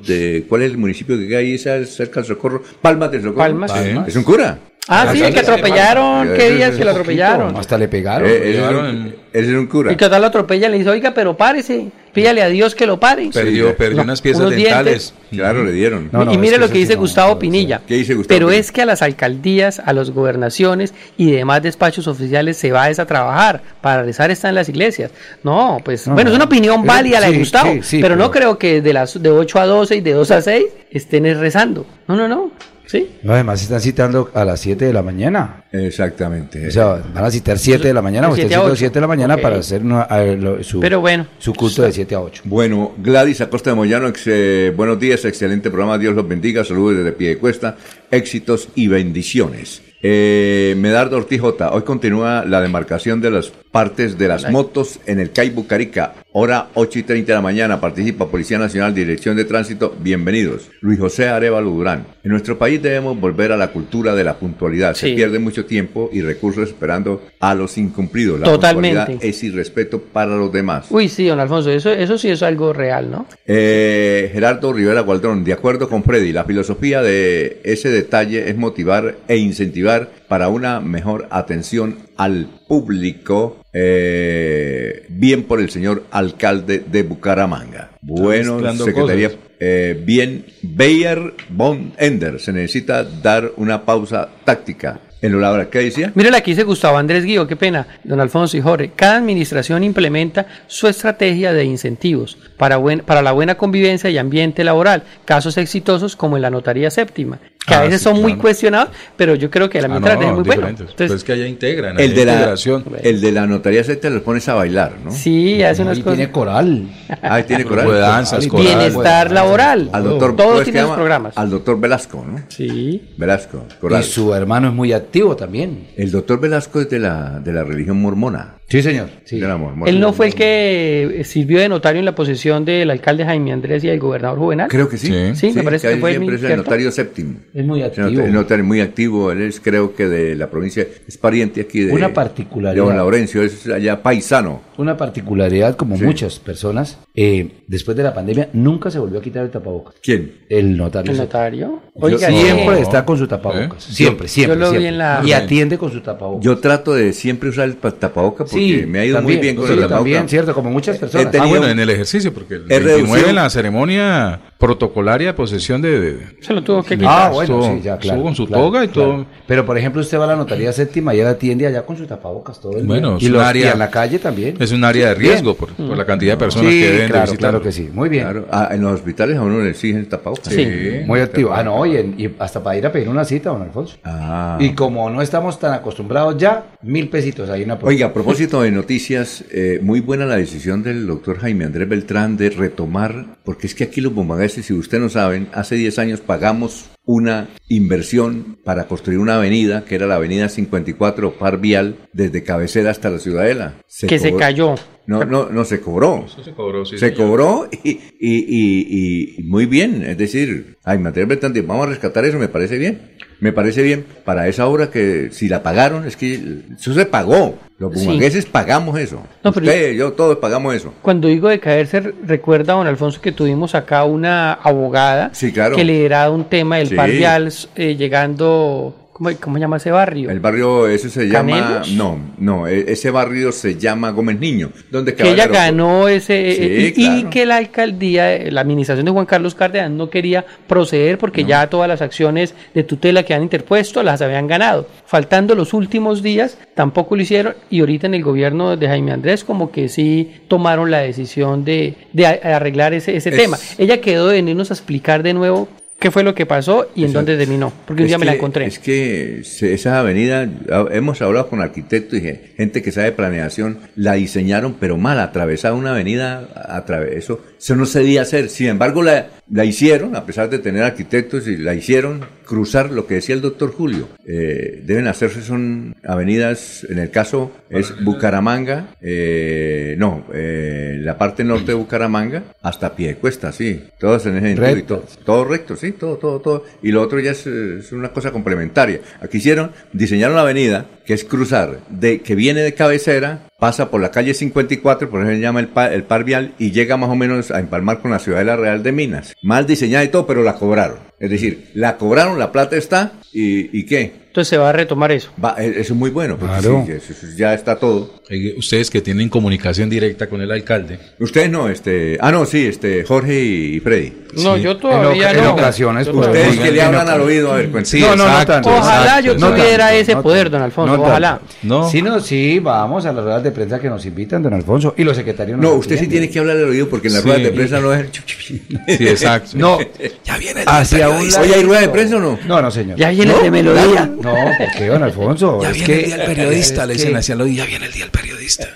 S2: de. ¿Cuál es el municipio que hay cerca del Socorro? Palmas del Socorro.
S5: Palmas.
S3: Sí.
S2: Es un cura.
S5: Ah, sí, el que atropellaron. ¿Qué días que lo atropellaron?
S10: Hasta le pegaron.
S2: Eh,
S3: en-
S2: ese es un cura.
S5: Y que tal lo atropella, le dice, oiga, pero párese, pídale a Dios que lo pare.
S3: Perdió,
S2: Sí,
S3: perdió
S5: no,
S3: unas piezas dentales.
S2: Claro, le dieron.
S10: No, no,
S5: y mire lo que dice
S10: no,
S5: Gustavo
S10: no,
S5: Pinilla.
S2: ¿Qué dice Gustavo
S5: Pero
S2: Pinilla?
S5: es que a las alcaldías, a las gobernaciones y demás despachos oficiales se va a trabajar para rezar está en las iglesias. No, pues
S10: No,
S5: bueno,
S10: no.
S5: es una opinión
S10: Eh,
S5: válida la de
S10: sí,
S5: Gustavo,
S10: sí, sí,
S5: pero, no creo que de las de 8 a 12 y de 2 a 6 estén es rezando. No, no, no. ¿Sí?
S10: No, además están citando a las 7 de la mañana.
S2: Exactamente.
S10: O sea, van a citar 7 de la mañana o están
S5: 7 a
S10: citando
S5: 8.
S10: 7 de la mañana para hacer una- a ver, lo- su,
S5: Pero bueno.
S10: su culto de 7 a 8.
S2: Bueno, Gladys Acosta de Moyano, ex- eh, buenos días, excelente programa, Dios los bendiga, saludos desde pie de cuesta, éxitos y bendiciones. Eh, Medardo Ortiz J, hoy continúa la demarcación de las partes de las motos en el CAI Bucarica, hora 8 y 30 de la mañana, participa Policía Nacional, Dirección de Tránsito, bienvenidos. Luis José Arevalo Durán, en nuestro país debemos volver a la cultura de la puntualidad, se pierde mucho tiempo y recursos esperando a los incumplidos, la
S5: Totalmente.
S2: puntualidad es irrespeto para los demás.
S5: Uy, sí, don Alfonso, eso, eso sí es algo real, ¿no?
S2: Eh, Gerardo Rivera Gualdrón, de acuerdo con Freddy, la filosofía de ese detalle es motivar e incentivar para una mejor atención al público, eh, bien por el señor alcalde de Bucaramanga. Bueno, Secretaría, eh, bien, Bayer von Ender, se necesita dar una pausa táctica En lo laboral, ¿qué decía?
S5: Mire la que dice Gustavo Andrés Guío, qué pena, don Alfonso y Jorge. Cada administración implementa su estrategia de incentivos para, buen, para la buena convivencia y ambiente laboral. Casos exitosos como en la notaría séptima, que a
S3: Ah,
S5: veces
S3: sí,
S5: son muy cuestionados, pero yo creo que la
S3: Ah,
S5: misma estrategia es muy buena.
S3: diferentes.
S5: Entonces,
S3: pues que allá integran,
S2: El de, la,
S3: integración.
S2: el de la notaría secta los pones a bailar, ¿no?
S5: sí, hace unas
S10: Y
S5: cosas.
S10: tiene coral.
S2: Ah, tiene
S3: Grupo
S2: coral.
S3: de danzas,
S10: Al-
S3: coral.
S5: Bienestar laboral.
S2: Al doctor, ¿cómo
S5: Todos
S2: es
S5: tienen
S2: llama?
S5: programas.
S2: Al doctor Velasco, ¿no?
S5: Sí.
S2: Velasco,
S10: Y
S2: coral.
S10: su hermano es muy activo también.
S2: El doctor Velasco es de la, de la religión mormona.
S10: Sí, señor. Sí.
S5: Él no fue el que sirvió de notario en la posesión del alcalde Jaime Andrés y el gobernador Juvenal.
S2: Creo que sí.
S3: Sí.
S5: Sí, me parece que
S2: ahí
S5: fue el
S2: siempre es el
S5: ¿cierto?
S2: notario séptimo.
S10: Es muy activo.
S2: el notario muy activo, él es creo que de la provincia, es pariente aquí de...
S10: Una particularidad.
S2: De don Laurencio, es allá paisano.
S10: Una particularidad, como
S2: Sí.
S10: muchas personas, eh, después de la pandemia nunca se volvió a quitar el tapabocas.
S2: ¿Quién?
S10: El notario.
S5: El notario.
S2: Yo-
S5: Oiga,
S10: Siempre
S5: sí.
S10: está con su tapabocas.
S3: ¿Eh?
S10: Siempre, siempre.
S5: yo lo vi
S10: siempre.
S5: en la-
S10: Y atiende con su tapabocas.
S2: Yo trato de siempre usar el pa- tapabocas porque me ha ido
S10: también,
S2: muy bien con
S10: sí,
S2: el tapabocas.
S10: también, cierto, como muchas personas.
S2: He tenido-
S3: Ah, bueno, en el ejercicio, porque el
S2: He
S3: 29
S2: reducido-
S3: en la ceremonia protocolaria de posesión de... de-
S5: Se lo tuvo que quitar.
S10: Ah, bueno,
S3: Estuvo-
S10: sí, ya, claro.
S3: estuvo con su
S10: claro,
S3: toga y
S10: claro.
S3: todo.
S10: Pero, por ejemplo, usted va a la notaría séptima y él atiende allá con su tapabocas todo el
S3: Bueno,
S10: día. Y, los-
S3: área-
S10: y en la calle también.
S3: es un área de riesgo por, por la cantidad de personas
S10: Sí,
S3: que deben de
S10: claro, claro que sí. Muy bien.
S2: Claro, ah, en los hospitales a uno le exigen tapabocas.
S5: Sí.
S10: Muy activo. Ah, no, y, en- y hasta para ir a pedir una cita, don Alfonso.
S2: Ah.
S10: Y como no estamos tan acostumbrados ya, mil pesitos ahí una por-
S2: Oiga, a propósito de noticias, eh, muy buena la decisión del doctor Jaime Andrés Beltrán de retomar, porque es que aquí los bombagueses, si ustedes no saben, hace 10 años pagamos una inversión para construir una avenida, que era la avenida 54 Par Vial, desde Cabecera hasta la Ciudadela.
S5: que se cayó.
S2: No, no, no se cobró.
S3: se cobró, sí,
S2: se
S3: señor.
S2: cobró y, y- y- y muy bien. Es decir, Andrés Beltrán, dice, vamos a rescatar eso, me parece bien. Me parece bien para esa obra que si la pagaron, es que eso se pagó. Los
S5: Sí.
S2: bumangueses pagamos eso.
S5: No,
S2: Usted, yo, todos pagamos eso.
S5: Cuando digo de caerse, recuerda, don Alfonso, que tuvimos acá una abogada
S2: Sí, claro.
S5: que lideraba un tema del
S2: Sí.
S5: par vial eh, llegando, ¿cómo, ¿cómo se llama ese barrio?
S2: El barrio, ese se llama. No, no, e- ese barrio se llama Gómez Niño. Donde
S5: que ella ganó ese
S2: Sí,
S5: eh, y, que la alcaldía, eh, la administración de Juan Carlos Cárdenas no quería proceder porque ya todas las acciones de tutela que han interpuesto las habían ganado. Faltando los últimos días, tampoco lo hicieron y ahorita en el gobierno de Jaime Andrés como que sí tomaron la decisión de, de arreglar ese, ese
S2: Es-
S5: tema. Ella quedó de venirnos a explicar de nuevo qué fue lo que pasó y en
S2: Exacto.
S5: dónde terminó, porque un
S2: Es
S5: día me la encontré.
S2: Es que esa avenida, ah, hemos hablado con arquitectos y ge- gente que sabe planeación, la diseñaron pero mal, atravesar una avenida, a través, eso, no se debía hacer. Sin embargo, la, la hicieron, a pesar de tener arquitectos, y la hicieron cruzar lo que decía el doctor Julio. Eh, deben hacerse, son avenidas, en el caso es Bucaramanga, eh, no, eh, la parte norte de Bucaramanga, hasta Piedecuesta, sí, todas en ese sentido y todo. Todo recto, sí, todo, todo, todo. Y lo otro ya es, es una cosa complementaria. Aquí hicieron, diseñaron la avenida, que es cruzar, de que viene de cabecera, pasa por la calle 54, por eso se llama el, pa- el par vial, y llega más o menos a empalmar con la Ciudadela Real de Minas. Mal diseñada y todo, pero la cobraron. Es decir, la cobraron, la plata está, y, ¿y qué?
S5: Entonces se va a retomar eso.
S2: Va, eh, eso es muy bueno, porque
S10: Claro.
S2: sí, eso- eso ya está todo.
S3: Eh, Ustedes que tienen comunicación directa con el alcalde.
S2: Ustedes no, este, ah no, sí, este, Jorge y Freddy.
S5: No,
S3: Sí.
S5: yo
S10: En,
S5: todavía
S10: en
S5: no.
S10: ocasiones,
S5: Yo
S10: pues,
S2: Ustedes que le
S10: en
S2: hablan al oído, a ver.
S10: Sí, no, no, no tanto.
S5: Ojalá
S10: exacto,
S5: yo
S10: no
S5: tuviera
S10: tanto,
S5: ese
S10: no
S5: poder, don Alfonso, ojalá.
S3: No.
S10: Sí, no, sí, vamos a las ruedas de prensa que nos invitan, don Alfonso. Y los secretarios
S2: No, usted sí tiene que hablar al oído porque en las
S3: Sí.
S2: ruedas de prensa no es...
S3: Sí, exacto.
S10: No,
S2: Ya viene
S10: hacia un lado.
S2: Oye, ¿hay rueda de prensa o no?
S10: No, no, señor.
S5: Ya viene de melodía.
S10: No, ¿por qué, don Alfonso?
S11: Ya
S10: Es
S11: viene
S10: que-
S11: el día del periodista, le dicen hacia el oído, ya viene el día del periodista.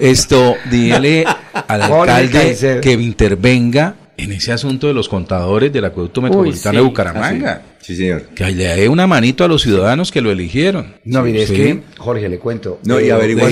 S3: Esto, dígale al alcalde que intervenga en ese asunto de los contadores del acueducto metropolitano
S5: sí.
S3: de Bucaramanga.
S2: Ah, sí. Sí, señor.
S3: Que le dé una manito a los ciudadanos que lo eligieron.
S10: No, mire, es
S3: Sí.
S10: que, Jorge, le cuento.
S2: No, y
S10: eh,
S2: averiguar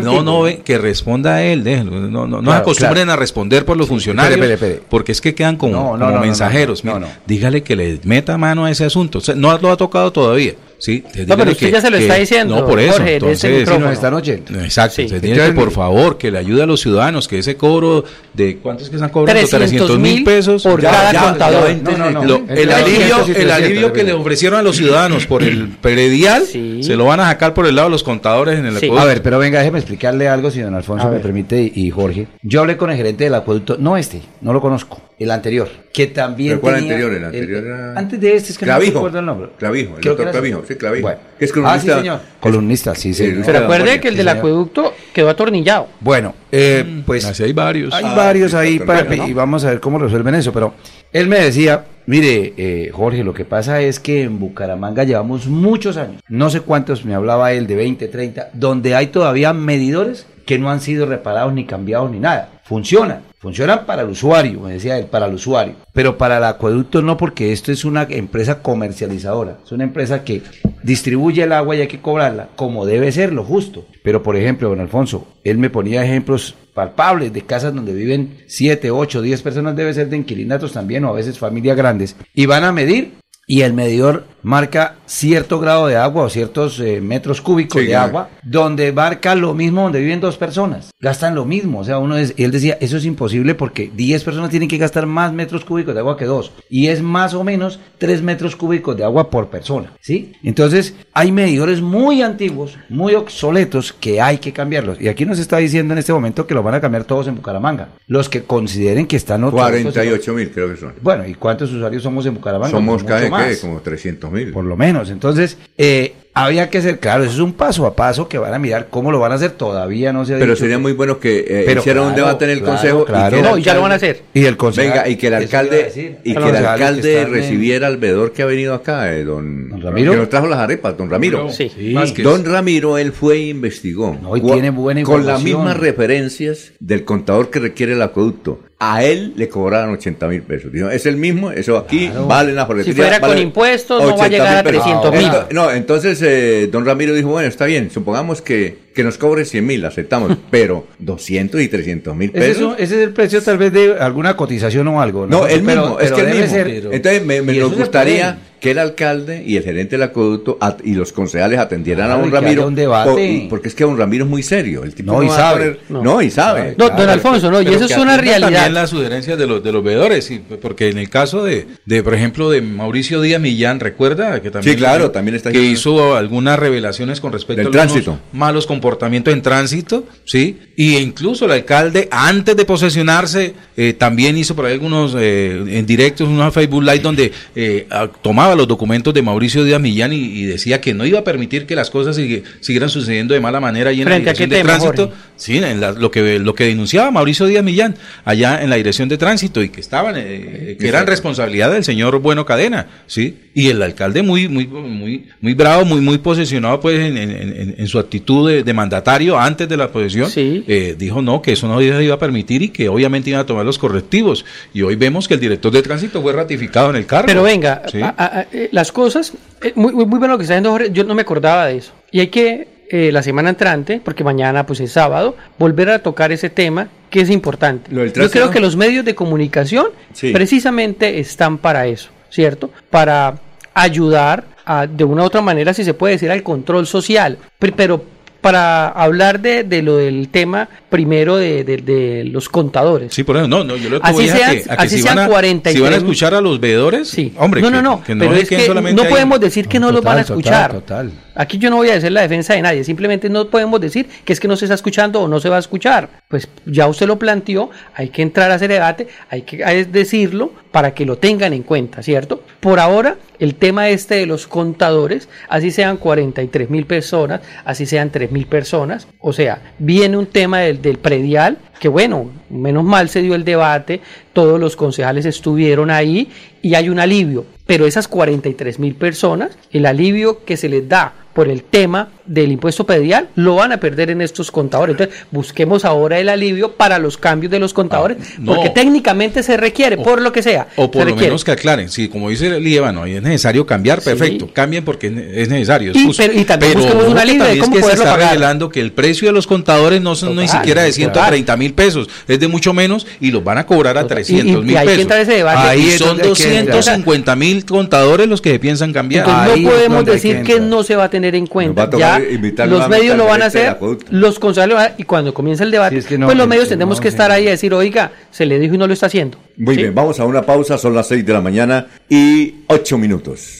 S3: no, no, ve, que responda a él, déjelo. No, no, no se
S10: Claro,
S3: acostumbren a responder por los funcionarios,
S10: Espere, espere, espere.
S3: porque es que quedan como,
S10: No, no,
S3: como
S10: no, no,
S3: mensajeros.
S10: no, no,
S3: Mire,
S10: no.
S3: Dígale que le meta mano a ese asunto. O sea, no lo ha tocado todavía. Sí,
S5: No, pero usted ya se lo está diciendo,
S3: No, por eso.
S5: Jorge, ese
S3: entonces.
S10: Si nos están oyendo.
S3: Exacto.
S5: Sí.
S3: Entonces, que por favor, que le ayude a los ciudadanos, que ese cobro de ¿cuántos que están cobrando?
S5: 300
S3: mil pesos.
S5: por
S2: Ya,
S5: cada
S2: ya,
S5: contador.
S2: ya,
S10: No, no, no.
S3: Lo-
S10: Entre
S3: el
S10: 200
S3: alivio, el
S10: 300,
S3: alivio que le ofrecieron a los ciudadanos por el predial
S5: Sí.
S3: se lo van a sacar por el lado de los contadores en el
S5: Sí.
S3: acueducto.
S10: A ver, pero venga, déjeme explicarle algo, si don Alfonso
S5: A
S10: me
S5: ver.
S10: permite y, y Jorge. Yo hablé con el gerente del acueducto, no este, no lo conozco, el anterior, que también
S2: ¿Pero cuál
S10: tenía-
S2: anterior? El anterior era-
S10: Antes de este, es que no
S2: Clavijo.
S10: recuerdo el nombre.
S2: Clavijo, el doctor
S10: era
S2: Clavijo, que Clavín.
S10: Bueno.
S2: Que es
S10: Ah,
S2: columnista.
S10: sí, señor. Columnista, sí, señor.
S5: Pero acuerde que el del
S10: Sí,
S5: acueducto quedó atornillado.
S10: Bueno, eh, pues
S3: Así hay varios.
S10: hay
S2: Ah,
S10: varios
S2: sí,
S10: ahí para, y vamos a ver cómo resuelven eso. Pero él me decía, mire, eh, Jorge, lo que pasa es que en Bucaramanga llevamos muchos años, no sé cuántos, me hablaba él, de 20, 30, donde hay todavía medidores que no han sido reparados ni cambiados ni nada. Funcionan, funcionan para el usuario, me decía él, para el usuario. Pero para el acueducto no, porque esto es una empresa comercializadora, es una empresa que distribuye el agua y hay que cobrarla como debe ser, lo justo. Pero por ejemplo, don Alfonso, él me ponía ejemplos palpables de casas donde viven 7, 8, 10 personas, debe ser de inquilinatos también o a veces familias grandes, y van a medir y el medidor marca cierto grado de agua o ciertos eh, metros cúbicos
S2: Sí,
S10: de
S2: claro.
S10: agua, donde marca lo mismo donde viven dos personas. Gastan lo mismo. O sea, uno es, él decía, eso es imposible porque 10 personas tienen que gastar más metros cúbicos de agua que dos. Y es más o menos 3 metros cúbicos de agua por persona. ¿Sí? Entonces, hay medidores muy antiguos, muy obsoletos, que hay que cambiarlos. Y aquí nos está diciendo en este momento que los van a cambiar todos en Bucaramanga. Los que consideren que están obsoletos.
S2: 48 mil creo que son.
S10: Bueno, ¿y cuántos usuarios somos en Bucaramanga?
S2: Somos cada como 300
S10: por lo menos. Entonces, eh, había que ser claro, eso es un paso a paso que van a mirar cómo lo van a hacer, todavía no se ha
S2: Pero
S10: dicho
S2: sería
S10: que-
S2: muy bueno que eh,
S10: Pero
S2: hicieran un debate en el
S10: claro,
S2: consejo.
S10: claro.
S2: que el
S5: No, y ya lo van a hacer.
S10: Y el concejal-
S2: Venga, y que el alcalde y que el
S10: que
S2: alcalde recibiera al veedor que ha venido acá, eh, don,
S10: ¿Don Ramiro?
S2: que nos trajo las arepas, don Ramiro.
S5: Sí.
S3: Vázquez.
S2: Don Ramiro, él fue e investigó.
S10: No, y tiene buena
S2: Con las mismas referencias del contador que requiere el acueducto. A él le cobraron 80 mil pesos. Dijo, es el mismo, eso aquí vale la
S5: Si fuera con impuestos, no va a llegar a 300 mil.
S2: No, entonces eh, don Ramiro dijo, bueno, está bien, supongamos que, que nos cobre 100 mil, aceptamos, pero 200 y 300 mil
S10: es,
S2: pesos.
S10: un- ese es el precio tal vez de alguna cotización o algo.
S2: No, el
S10: Pero-
S2: mismo, es
S10: pero
S2: que el mismo.
S10: ser-
S2: Entonces me, me
S10: y eso
S2: nos gustaría que el alcalde y el gerente del acueducto y los concejales atendieran
S10: Claro,
S2: a don
S10: y
S2: Ramiro.
S10: un debate.
S2: po- y- porque es que don Ramiro es muy serio. El tipo
S10: No, y sabe.
S2: poner-
S5: No.
S2: no. y sabe.
S5: No, don Alfonso, no, y eso es una realidad.
S3: También las sugerencias de los, de los veedores, sí, porque en el caso de, de, por ejemplo, de Mauricio Díaz Millán, recuerda que también,
S2: Sí, claro, también está
S3: que hizo algunas revelaciones con respecto
S2: Del
S3: a
S2: tránsito.
S3: malos comportamientos en tránsito, sí, y incluso el alcalde antes de posesionarse eh, también hizo por ahí algunos eh, en directos unos Facebook Live donde eh, tomaba los documentos de Mauricio Díaz Millán y, y decía que no iba a permitir que las cosas siguieran sucediendo de mala manera ahí en
S5: ¿Frente
S3: la
S5: a
S3: dirección de tránsito.
S5: Jorge?
S3: Sí, en la- lo que lo que denunciaba Mauricio Díaz Millán allá en la dirección de tránsito y que estaban eh, que eran responsabilidad del señor Bueno Cadena, sí, y el alcalde muy muy muy muy bravo, muy muy posesionado pues en, en- en- en su actitud de, de mandatario antes de la posesión,
S5: Sí.
S3: eh, dijo no que eso no se iba a permitir y que obviamente iban a tomar los correctivos y hoy vemos que el director de tránsito fue ratificado en el cargo.
S5: Pero venga,
S3: Sí.
S5: a- a- a- eh, las cosas, eh, muy, muy, muy bueno lo que está haciendo Jorge, yo no me acordaba de eso. Y hay que, eh, la semana entrante, porque mañana pues es sábado, volver a tocar ese tema que es importante.
S2: Lo del
S5: Yo creo que los medios de comunicación
S2: Sí.
S5: precisamente están para eso, ¿cierto? Para ayudar a, de una u otra manera, si se puede decir, al control social. Pero- Pero para hablar de, de lo del tema primero de, de- de los contadores.
S3: Sí, por eso, no, no, yo lo que
S5: Así
S3: voy es a
S5: sean-
S3: que, a que
S5: así
S3: si,
S5: sean
S3: van a,
S5: 43
S3: si van a escuchar a los veedores,
S5: Sí.
S3: hombre,
S5: no, no, no,
S3: que
S5: pero es que no podemos decir que no, los van a
S10: Total,
S5: escuchar.
S10: total, total.
S5: Aquí yo no voy a hacer la defensa de nadie, simplemente no podemos decir que es que no se está escuchando o no se va a escuchar. Pues ya usted lo planteó, hay que entrar a ese debate, hay que decirlo para que lo tengan en cuenta, ¿cierto? Por ahora, el tema este de los contadores, así sean 43 mil personas, así sean 3 mil personas, o sea, viene un tema del, del predial, que bueno, menos mal se dio el debate, todos los concejales estuvieron ahí y hay un alivio, pero esas 43 mil personas, el alivio que se les da por el tema del impuesto predial, lo van a perder en estos contadores. Entonces, busquemos ahora el alivio para los cambios de los contadores,
S3: Ah, no.
S5: porque técnicamente se requiere, por lo que sea.
S3: O por
S5: se
S3: lo
S5: requiere.
S3: menos que aclaren, si como dice el Líbano, es necesario cambiar,
S5: Sí.
S3: perfecto, cambien porque es ne- es necesario. es
S5: Y-
S3: justo.
S5: pero- y también busquemos
S3: ojo
S5: un alivio de
S3: también es
S5: cómo
S3: que se
S5: poderlo
S3: está
S5: pagar.
S3: revelando que el precio de los contadores no son ni siquiera de
S5: total.
S3: 130 mil pesos, es de mucho menos y los van a cobrar a
S5: Total.
S3: 300
S5: Y- y
S3: mil pesos.
S5: ese debate.
S3: Ahí son
S10: donde hay que entrar.
S3: 250 mil contadores los que se piensan cambiar.
S5: Entonces
S10: Ahí
S5: no podemos decir
S10: que
S5: que, no se va a tener en cuenta.
S2: Nos va a
S5: los medios lo van a hacer, los concejales lo van a- y cuando comience el debate,
S10: Sí, es que no,
S5: pues los medios
S10: que
S5: tenemos
S10: no,
S5: que estar ahí y decir, oiga, se le dijo y no lo está haciendo.
S2: Muy
S5: ¿Sí?
S2: bien, vamos a una pausa, son las 6 de la mañana y 8 minutos.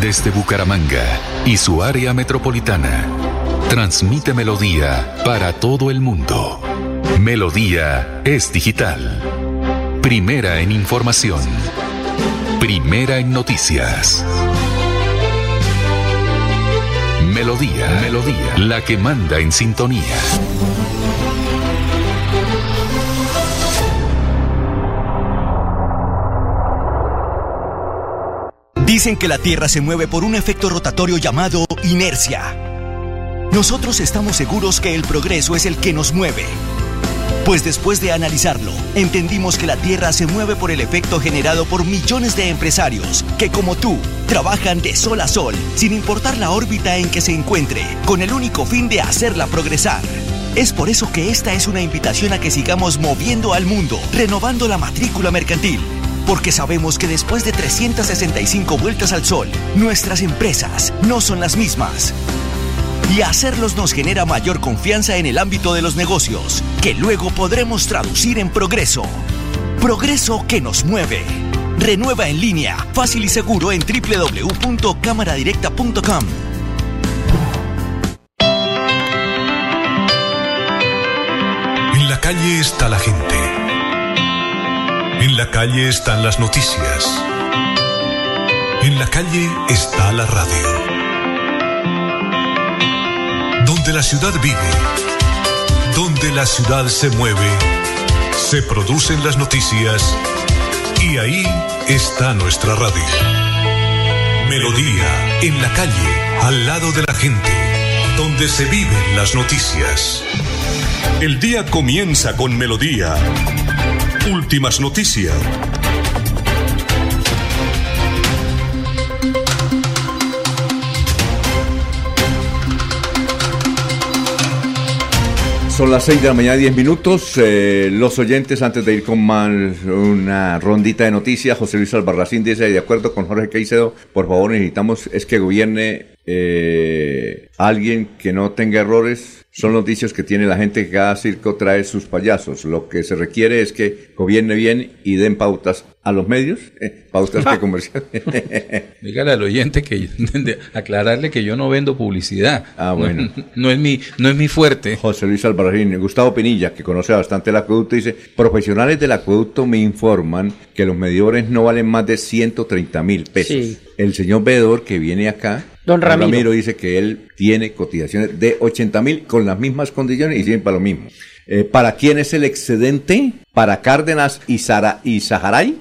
S1: Desde Bucaramanga y su área metropolitana, transmite Melodía para todo el mundo. Melodía es digital. Primera en información. Primera en noticias. Melodía, Melodía, la que manda en sintonía.
S12: Dicen que la Tierra se mueve por un efecto rotatorio llamado inercia. Nosotros estamos seguros que el progreso es el que nos mueve. Pues después de analizarlo, entendimos que la Tierra se mueve por el efecto generado por millones de empresarios que, como tú, trabajan de sol a sol, sin importar la órbita en que se encuentre, con el único fin de hacerla progresar. Es por eso que esta es una invitación a que sigamos moviendo al mundo, renovando la matrícula mercantil. Porque sabemos que después de 365 vueltas al sol, nuestras empresas no son las mismas. Y hacerlos nos genera mayor confianza en el ámbito de los negocios, que luego podremos traducir en progreso. Progreso que nos mueve. Renueva en línea, fácil y seguro en www.cámaradirecta.com.
S9: En la calle está la gente. En la calle están las noticias. En la calle está la radio. Donde la ciudad vive, donde la ciudad se mueve, se producen las noticias y ahí está nuestra radio. Melodía, en la calle, al lado de la gente, donde se viven las noticias. El día comienza con Melodía. Últimas noticias.
S2: Son las 6 de la mañana, 10 minutos. Eh, los oyentes, antes de ir con más una rondita de noticias, José Luis Albarracín dice, de acuerdo con Jorge Caicedo, por favor necesitamos es que gobierne eh, alguien que no tenga errores. Son los dichos que tiene la gente que cada circo trae sus payasos. Lo que se requiere es que gobierne bien y den pautas a los medios, eh, pautas que comercial.
S3: Dígale al oyente que de- aclararle que yo no vendo publicidad.
S2: Ah, bueno.
S3: No, es mi no es mi fuerte.
S2: José Luis Albarracín, Gustavo Pinilla, que conoce bastante el acueducto, dice, profesionales del acueducto me informan que los medidores no valen más de 130 mil pesos.
S5: Sí.
S2: El señor veedor que viene acá,
S5: Don Ramiro.
S2: dice que él tiene cotizaciones de 80 mil con las mismas condiciones y siempre para lo mismo. Eh, ¿Para quién es el excedente? ¿Para Cárdenas y, Sara, y Saharay?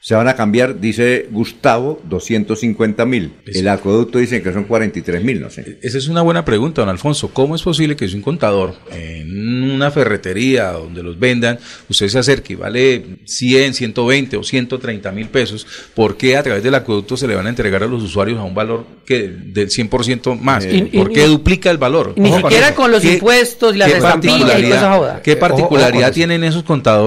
S2: Se van a cambiar, dice Gustavo, 250 mil. El acueducto dice que son 43 mil, no sé.
S3: Esa es una buena pregunta, don Alfonso. ¿Cómo es posible que si un contador en una ferretería donde los vendan, usted se acerque y vale 100, 120 o 130 mil pesos? ¿Por qué a través del acueducto se le van a entregar a los usuarios a un valor que del 100% más?
S5: Y- y-
S3: ¿Por qué
S5: y-
S3: duplica el valor?
S5: Ni siquiera con los
S3: ¿Qué-
S5: impuestos y las estampillas y toda esa
S3: particularidad-
S5: joda.
S3: ¿Qué
S10: ojo con
S3: particularidad tienen esos contadores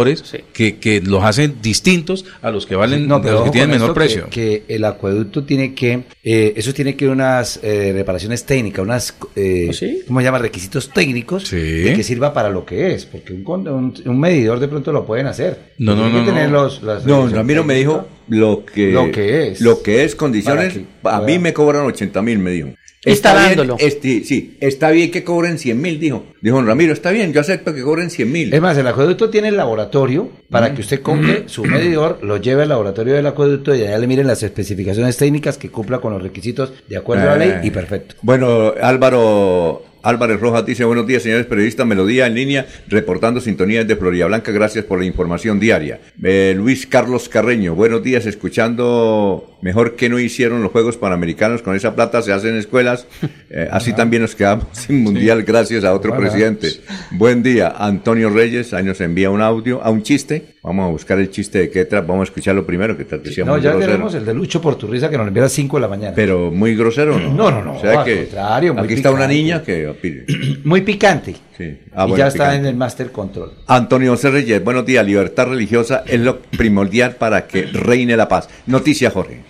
S3: que, que los hacen distintos a los que valen,
S10: No,
S3: a
S10: pero
S3: los que tienen menor precio?
S10: Que, que el acueducto tiene que, eh, eso tiene que unas eh, reparaciones técnicas, unas, eh, ¿cómo se llama? Requisitos técnicos de que sirva para lo que es, porque un, con- un, un medidor de pronto lo pueden hacer.
S2: No, no, no,
S10: que tener
S2: no.
S10: los, las
S2: No, Ramiro me
S10: técnicas.
S2: dijo lo que,
S10: Lo que es.
S2: Lo que es condiciones. A mí me cobran 80 mil, me dijo.
S5: Está
S2: bien,
S5: dándolo.
S2: este, sí, está bien que cobren 100 mil, dijo. Dijo Ramiro, está bien, yo acepto que cobren 100 mil.
S10: Es más, el acueducto tiene el laboratorio para que usted compre su medidor, lo lleve al laboratorio del acueducto y allá le miren las especificaciones técnicas que cumpla con los requisitos de acuerdo a la ley y perfecto.
S2: Bueno, Álvaro Álvarez Rojas dice, buenos días, señores periodistas, Melodía en línea, reportando sintonías de Florida Blanca, gracias por la información diaria. Eh, Luis Carlos Carreño, buenos días, escuchando, mejor que no hicieron los Juegos Panamericanos, con esa plata se hacen escuelas, Eh, así también nos quedamos sin mundial gracias a otro
S10: Bueno,
S2: presidente. Buen día, Antonio Reyes, ahí nos envía un audio, a un chiste, vamos a buscar el chiste de Ketra, vamos a escucharlo primero, que que sea
S10: No, ya
S2: grosero.
S10: tenemos el de Lucho por tu risa que nos envía a las 5 de la mañana.
S2: Pero muy grosero, ¿no?
S10: No, no, no,
S2: O sea
S10: al
S2: que
S10: contrario, muy
S2: aquí está una niña que.
S10: Muy picante.
S2: Sí. Ah,
S10: y
S2: bueno,
S10: ya está
S2: picante.
S10: en el Master Control.
S2: Antonio José Reyes, buenos días. Libertad religiosa es lo primordial para que reine la paz. Noticia, Jorge.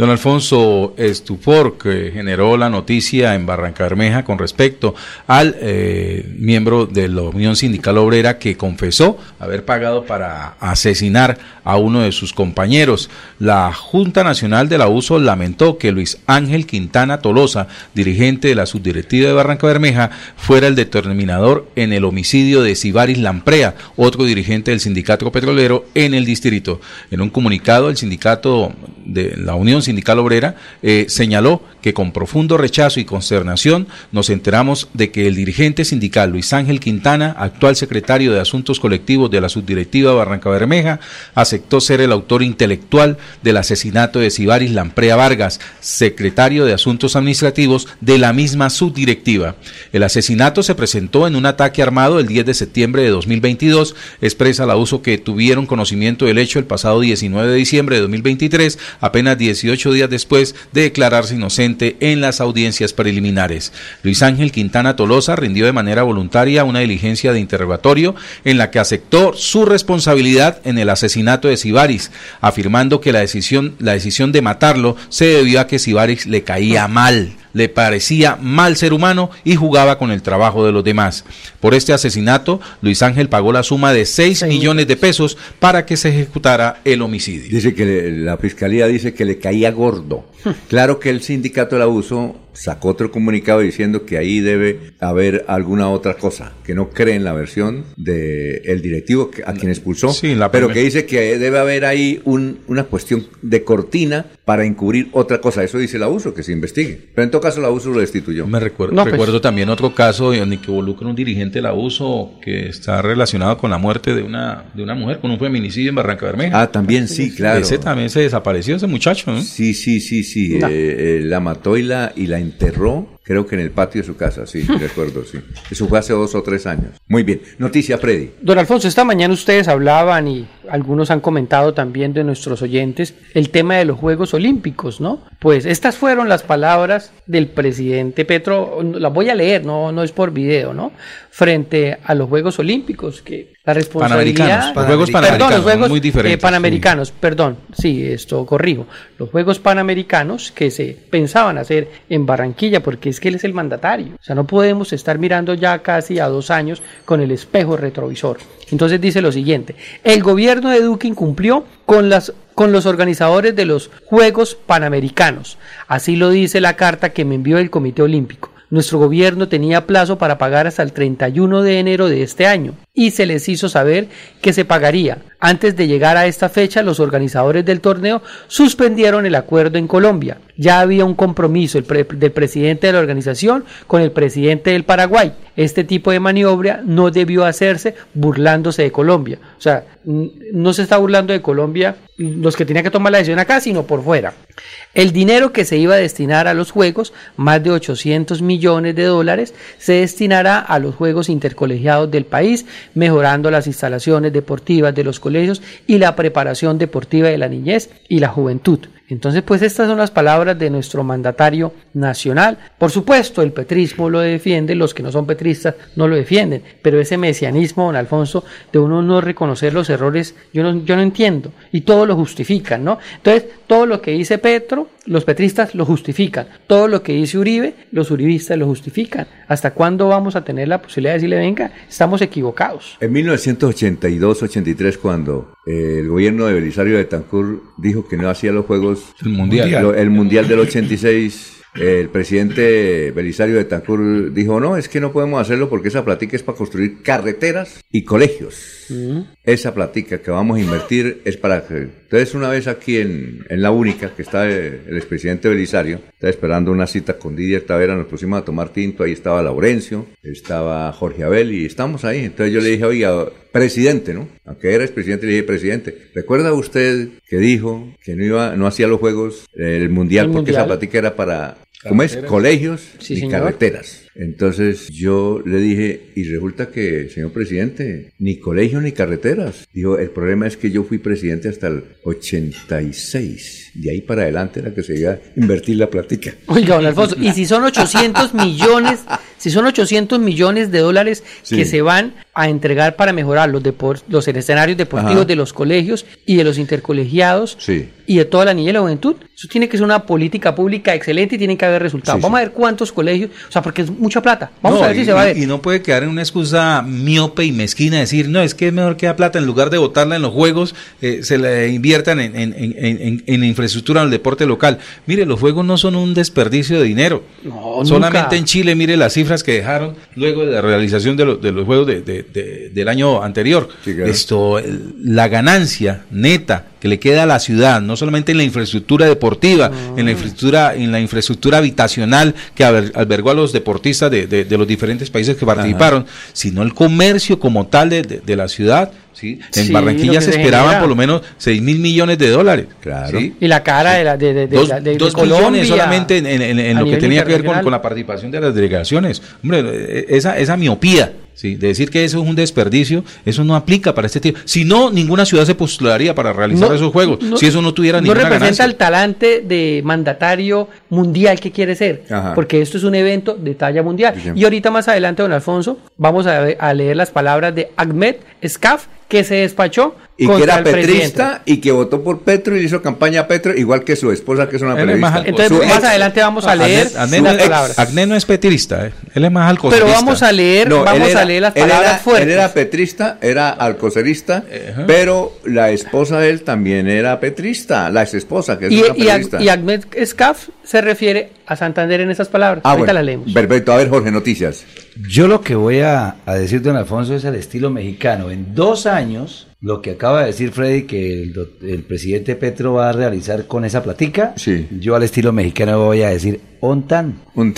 S3: Don Alfonso Estufor, que generó la noticia en Barranca Bermeja con respecto al eh, miembro de la Unión Sindical Obrera que confesó haber pagado para asesinar a uno de sus compañeros. La Junta Nacional del Abuso lamentó que Luis Ángel Quintana Tolosa, dirigente de la subdirectiva de Barranca Bermeja, fuera el determinador en el homicidio de Sibaris Lamprea, otro dirigente del sindicato petrolero en el distrito. En un comunicado, el sindicato de la Unión Sindical Obrera eh, señaló que con profundo rechazo y consternación nos enteramos de que el dirigente sindical Luis Ángel Quintana, actual secretario de Asuntos Colectivos de la subdirectiva Barranca Bermeja, aceptó ser el autor intelectual del asesinato de Sibaris Lamprea Vargas, secretario de Asuntos Administrativos de la misma subdirectiva. El asesinato se presentó en un ataque armado el 10 de septiembre de 2022, expresa la uso que tuvieron conocimiento del hecho el pasado 19 de diciembre de 2023 apenas 18 días después de declararse inocente en las audiencias preliminares. Luis Ángel Quintana Tolosa rindió de manera voluntaria una diligencia de interrogatorio en la que aceptó su responsabilidad en el asesinato de Sibaris, afirmando que la decisión, la decisión de matarlo se debió a que Sibaris le caía mal le parecía mal ser humano y jugaba con el trabajo de los demás. Por este asesinato, Luis Ángel pagó la suma de 6 millones de pesos para que se ejecutara el homicidio.
S2: Dice que le- la fiscalía dice que le caía gordo. Claro que el sindicato del abuso sacó otro comunicado diciendo que ahí debe haber alguna otra cosa, que no cree en la versión del el directivo a quien expulsó,
S3: Sí, la
S2: pero que dice que debe haber ahí un- una cuestión de cortina para encubrir otra cosa. Eso dice el abuso, que se investigue. Pero en todo caso el abuso lo destituyó.
S3: Me recuerdo,
S5: No, pues-
S3: recuerdo también otro caso en el que involucra un dirigente del abuso que está relacionado con la muerte de una, de una mujer, con un feminicidio en Barranca Bermeja.
S2: Ah, también sí, claro.
S3: Ese también se desapareció, ese muchacho, ¿no?
S2: Sí, sí, sí, sí.
S5: No.
S2: eh, eh, la mató y la, y la enterró, creo que en el patio de su casa, sí, recuerdo, sí. Eso fue hace dos o tres años. Muy bien. Noticia, Freddy.
S5: Don Alfonso, esta mañana ustedes hablaban y algunos han comentado también de nuestros oyentes el tema de los Juegos Olímpicos, ¿no? Pues estas fueron las palabras del presidente Petro, las voy a leer, no, no es por video, ¿no? Frente a los Juegos Olímpicos, que la responsabilidad...
S3: Panamericanos, los Juegos
S5: Perdón,
S3: Panamericanos,
S5: los Juegos
S3: muy diferentes,
S5: eh, Panamericanos, perdón, sí, esto corrijo. Los Juegos Panamericanos que se pensaban hacer en Barranquilla, porque es que él es el mandatario. O sea, no podemos estar mirando ya casi a dos años con el espejo retrovisor. Entonces dice lo siguiente, el gobierno de Duque incumplió con las con los organizadores de los Juegos Panamericanos. Así lo dice la carta que me envió el Comité Olímpico. Nuestro gobierno tenía plazo para pagar hasta el 31 de enero de este año y se les hizo saber que se pagaría. Antes de llegar a esta fecha, los organizadores del torneo suspendieron el acuerdo en Colombia. Ya había un compromiso del presidente de la organización con el presidente del Paraguay. Este tipo de maniobra no debió hacerse burlándose de Colombia. O sea, no se está burlando de Colombia los que tenían que tomar la decisión acá, sino por fuera. El dinero que se iba a destinar a los Juegos, más de 800 millones de dólares, se destinará a los Juegos intercolegiados del país, mejorando las instalaciones deportivas de los colegios y la preparación deportiva de la niñez y la juventud. Entonces, pues estas son las palabras de nuestro mandatario nacional. Por supuesto, el petrismo lo defiende, los que no son petristas no lo defienden, pero ese mesianismo, don Alfonso, de uno no reconocer los errores, yo no, yo no entiendo. Y todo lo justifican, ¿no? Entonces, todo lo que dice Petro, los petristas lo justifican. Todo lo que dice Uribe, los uribistas lo justifican. ¿Hasta cuándo vamos a tener la posibilidad de decirle, venga, estamos equivocados?
S2: En 1982-83, cuando eh, el gobierno de Belisario de Tancur dijo que no hacía los Juegos
S3: El Mundial.
S2: Lo- el Mundial del 86, el presidente Belisario de Tancur dijo, no, es que no podemos hacerlo porque esa platica es para construir carreteras y colegios. Esa platica que vamos a invertir es para que... Entonces una vez aquí en, en La Única, que está eh, el expresidente Belisario, está esperando una cita con Didier Tavera, nos pusimos a tomar tinto, ahí estaba Laurencio, estaba Jorge Abel y estamos ahí. Entonces yo le dije, oiga, presidente, ¿no? Aunque era expresidente, le dije, presidente, ¿recuerda usted que dijo que no iba, no hacía los juegos, el mundial,
S5: El
S2: porque
S5: mundial.
S2: esa plática era para, ¿cómo es? Colegios
S5: Sí,
S2: y
S5: señor.
S2: carreteras. Entonces yo le dije, y resulta que, señor presidente, ni colegios ni carreteras. Dijo, el problema es que yo fui presidente hasta el 86. De ahí para adelante era que se iba a invertir la plática.
S5: Oiga, don Alfonso, y si son 800 millones, si son 800 millones de dólares
S2: Sí.
S5: que se van a entregar para mejorar los, los escenarios deportivos
S2: Ajá.
S5: de los colegios y de los intercolegiados
S2: Sí.
S5: y de toda la niñez y la juventud. Eso tiene que ser una política pública excelente y tiene que haber resultados.
S3: Sí,
S5: Vamos a ver cuántos colegios, o sea, porque es mucha plata. Vamos
S3: No,
S5: a ver si
S3: y,
S5: se va a ver.
S3: y no puede quedar en una excusa miope y mezquina decir, no, es que es mejor que la plata, en lugar de botarla en los juegos, eh, se la inviertan en, en, en, en- en infraestructura del deporte local. Mire, los juegos no son un desperdicio de dinero.
S5: No,
S3: Solamente
S5: nunca.
S3: en Chile, mire las cifras que dejaron luego de la realización de, los- de los juegos de- de- de- del año anterior. Esto, el- la ganancia neta que le queda a la ciudad, no solamente en la infraestructura deportiva, en la infraestructura, en la infraestructura habitacional que alber- albergó a los deportistas de, de- de los diferentes países que participaron, sino el comercio como tal de la ciudad. ¿Sí? En
S5: Sí,
S3: Barranquilla se esperaban
S5: genera.
S3: por lo menos 6 mil millones de dólares.
S2: Claro.
S5: Y la cara de, la, de, de, de,
S3: Dos,
S5: de-
S3: dos
S5: Colombia
S3: solamente en, en- en- en lo que tenía que ver con, con la participación de las delegaciones. Hombre, eh, esa, esa miopía, ¿sí? de decir que eso es un desperdicio, eso no aplica para este tipo. Si no, ninguna ciudad se postularía para realizar
S5: No,
S3: esos juegos,
S5: no-
S3: si eso no tuviera
S5: no
S3: ninguna
S5: representa
S3: ganancia.
S5: el talante de mandatario mundial que quiere ser,
S3: Ajá.
S5: porque esto es un evento de talla mundial.
S2: Sí, sí.
S5: Y ahorita más adelante, don Alfonso, vamos a, ver- a leer las palabras de Ahmed Skaf, que se despachó
S2: Y que era
S5: el
S2: petrista y que votó por Petro y le hizo campaña a Petro, igual que su esposa, que es una
S3: más
S2: periodista.
S3: al-
S5: Entonces,
S2: Su
S5: más
S2: ex-
S5: adelante vamos a leer
S3: Agné- Agné
S5: las
S3: no es-
S5: palabras.
S3: Agné no es petrista, eh. él es más
S5: Pero
S3: alcocerista.
S5: vamos a leer,
S2: No,
S5: vamos
S2: era-
S5: a leer las
S2: él
S5: palabras
S2: era-
S5: fuertes.
S2: Él era petrista, era alcocerista, pero la esposa de él también era petrista, la ex esposa, que es
S5: y,
S2: una
S5: y,
S2: periodista.
S5: y Ahmed Skaf se refiere a Santander en esas palabras.
S2: Ah,
S5: Ahorita
S2: bueno.
S5: las leemos.
S2: Perfecto, a ver Jorge, noticias.
S10: Yo lo que voy a, a decir, don Alfonso, es al estilo mexicano. En dos años, lo que acaba de decir Freddy, que el, el presidente Petro va a realizar con esa platica, yo al estilo mexicano voy a decir ontan.
S2: Un,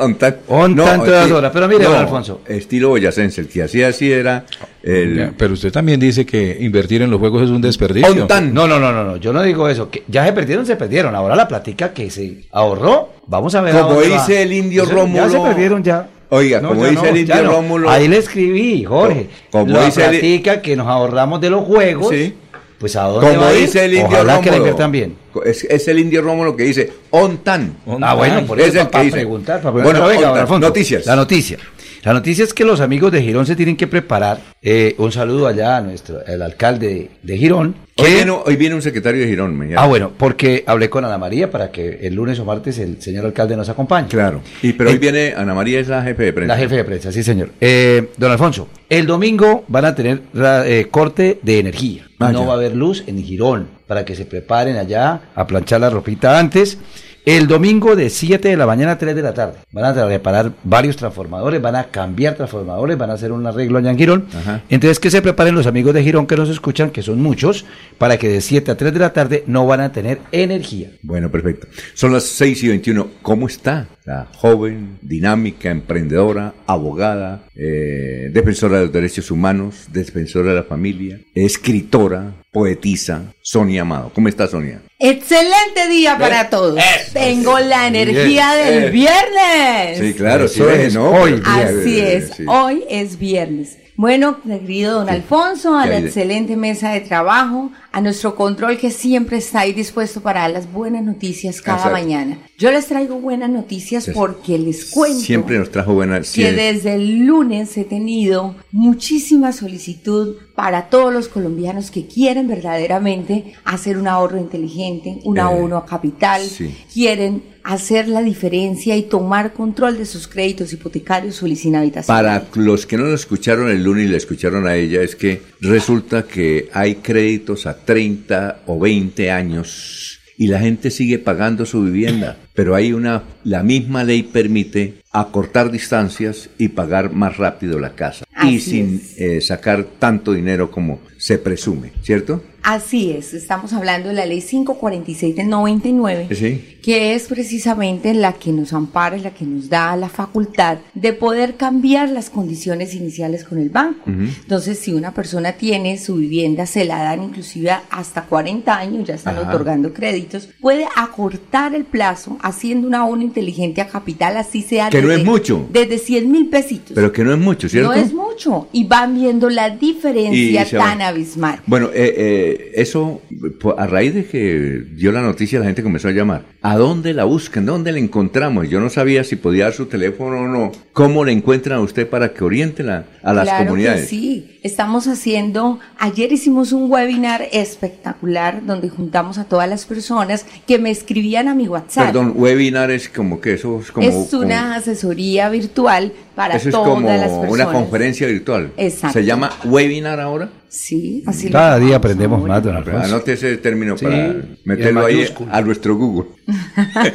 S2: un tan,
S10: Ontan todas horas. Pero mire,
S2: no,
S10: Alfonso.
S2: Estilo boyacense, el que hacía así era el...
S3: Pero usted también dice que invertir en los juegos es un desperdicio.
S10: No, no, no, no, no, yo no digo eso. Que ya se perdieron, se perdieron. Ahora la platica que se ahorró, vamos a ver.
S2: Como
S10: va.
S2: dice el indio
S10: se-
S2: Rómulo.
S10: Ya se perdieron ya.
S2: Oiga,
S10: No,
S2: como dice
S10: no,
S2: el indio
S10: no.
S2: Rómulo.
S10: Ahí le escribí, Jorge.
S2: Como
S10: la
S2: dice el-
S10: platica que nos ahorramos de los juegos.
S2: Sí.
S10: Pues a dónde
S2: Como
S10: va ir?
S2: dice el indio
S10: Ojalá que
S2: Rómulo.
S10: inviertan bien.
S2: Es, es el indio Rómulo que dice ontan.
S10: Ah, bueno, por
S2: Es
S10: eso
S2: el
S10: para
S2: que dice.
S10: preguntar, para preguntar.
S2: Bueno,
S10: venga, Alfonso,
S2: noticias.
S10: La noticia. La noticia es que los amigos de Girón se tienen que preparar. Eh, un saludo allá a nuestro, el alcalde de Girón.
S2: Hoy viene, hoy viene un secretario de Girón.
S10: Ah, bueno, porque hablé con Ana María para que el lunes o martes el señor alcalde nos acompañe.
S2: Claro. Y pero hoy
S10: Eh,
S2: viene Ana María, es la jefe de prensa.
S10: La jefe de prensa, sí, señor. Eh, don Alfonso, el domingo van a tener eh, corte de energía.
S2: Ah,
S10: no va a haber luz en Girón para que se preparen allá a planchar la ropita antes. El domingo de 7 de la mañana a 3 de la tarde. Van a reparar varios transformadores, van a cambiar transformadores, van a hacer un arreglo allá en Girón.
S2: Ajá.
S10: Entonces que se preparen los amigos de Girón que nos escuchan, que son muchos, para que de 7 a 3 de la tarde no van a tener energía.
S2: Bueno, perfecto. Son las 6 y 21. ¿Cómo está la joven, dinámica, emprendedora, abogada, eh, defensora de los derechos humanos, defensora de la familia, escritora, poetisa, Sonia Amado? ¿Cómo está Sonia?
S13: Excelente día para todos. Tengo la energía
S2: Bien.
S13: del
S2: Eh.
S13: viernes.
S2: Sí, claro, sí,
S10: Eso es
S2: ¿no?
S10: hoy.
S13: Así es,
S2: sí.
S13: hoy es viernes. Bueno, querido don Alfonso, a
S2: ¿Qué
S13: la excelente mesa de trabajo, a nuestro control que siempre está ahí dispuesto para dar las buenas noticias cada
S2: Exacto.
S13: mañana. Yo les traigo buenas noticias porque les cuento
S2: Siempre nos trajo buenas.
S13: que desde el lunes he tenido muchísima solicitud para todos los colombianos que quieren verdaderamente hacer un ahorro inteligente, un
S2: Eh,
S13: abono a capital,
S2: sí.
S13: quieren hacer la diferencia y tomar control de sus créditos hipotecarios o sin habitación.
S2: Para los que no lo escucharon el lunes y le escucharon a ella, es que resulta que hay créditos a 30 o 20 años y la gente sigue pagando su vivienda, pero hay una, la misma ley permite acortar distancias y pagar más rápido la casa y sin eh, sacar tanto dinero como se presume, ¿cierto?
S13: Así es, estamos hablando de la ley 546 del 99.
S2: Sí.
S13: Que es precisamente la que nos ampara, la que nos da la facultad de poder cambiar las condiciones iniciales con el banco. Entonces, si una persona tiene su vivienda, se la dan inclusive hasta 40 años, ya están
S2: Ajá.
S13: otorgando créditos, puede acortar el plazo haciendo una abono inteligente a capital, así sea
S2: Que no
S13: desde,
S2: es mucho.
S13: desde 100 mil pesitos.
S2: Pero que no es mucho, ¿cierto?
S13: No es mucho. Y van viendo la diferencia
S2: Y
S13: tan abismal.
S2: Bueno, eh, eh, eso, a raíz de que dio la noticia, la gente comenzó a llamar. ¿A dónde la buscan? ¿Dónde la encontramos? Yo no sabía si podía dar su teléfono o no. ¿Cómo la encuentran a usted para que oriente la- a las
S13: claro
S2: comunidades?
S13: Que sí, estamos haciendo, ayer hicimos un webinar espectacular donde juntamos a todas las personas que me escribían a mi WhatsApp.
S2: Perdón, webinar es como que eso es como...
S13: es una asesoría virtual para
S2: eso es
S13: todas
S2: como
S13: las personas.
S2: una conferencia virtual.
S13: Exacto.
S2: ¿Se llama webinar ahora?
S13: Sí, así lo
S10: Cada día aprendemos más, don Alfonso.
S2: Anote ese término
S10: Sí,
S2: para meterlo ahí a nuestro Google.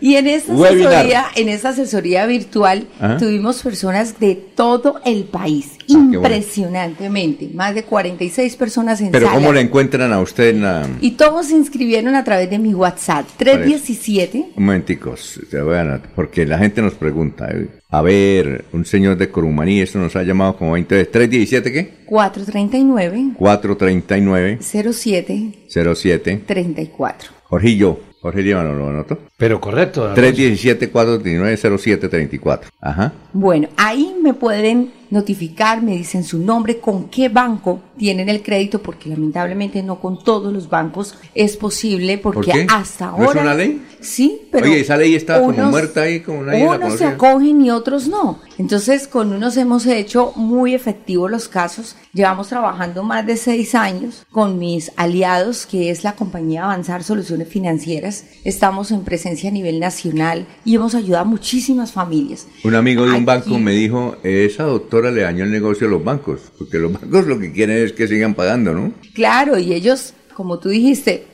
S13: Y en esa asesoría, en esa asesoría virtual
S2: Ajá.
S13: tuvimos personas de todo el país,
S2: Ah, bueno.
S13: impresionantemente, más de 46 personas en
S2: Pero
S13: sala.
S2: ¿cómo la encuentran a usted en la...
S13: Y todos se inscribieron a través de mi WhatsApp, 317
S2: Un momentico, se voy a anotar, porque la gente nos pregunta. eh, A ver, un señor de Corumaní, eso nos ha llamado como 20 veces. ¿317 qué?
S13: 439
S2: 439
S13: 07
S2: 07
S13: 34.
S2: Jorgillo, Jorge Líbano, ¿lo anotó?
S10: Pero correcto. don Alfonso.
S2: 317 439 07 34 Ajá.
S13: Bueno, ahí me pueden notificar, me dicen su nombre, con qué banco tienen el crédito, porque lamentablemente no con todos los bancos es posible, porque
S2: ¿Por qué?
S13: hasta
S2: ¿No es
S13: ahora...
S2: una ley?
S13: Sí, pero...
S2: Oye, esa ley está como
S13: unos-
S2: muerta ahí, como nadie la
S13: Unos se
S2: conocía.
S13: acogen y otros no. Entonces, con unos hemos hecho muy efectivos los casos. Llevamos trabajando más de seis años con mis aliados, que es la compañía Avanzar Soluciones Financieras. Estamos en presencia a nivel nacional y hemos ayudado a muchísimas familias.
S2: Un amigo de un
S13: Aquí-
S2: banco me dijo, esa doctora le dañó el negocio a los bancos, porque los bancos lo que quieren es que sigan pagando, ¿no?
S13: Claro, y ellos, como tú dijiste,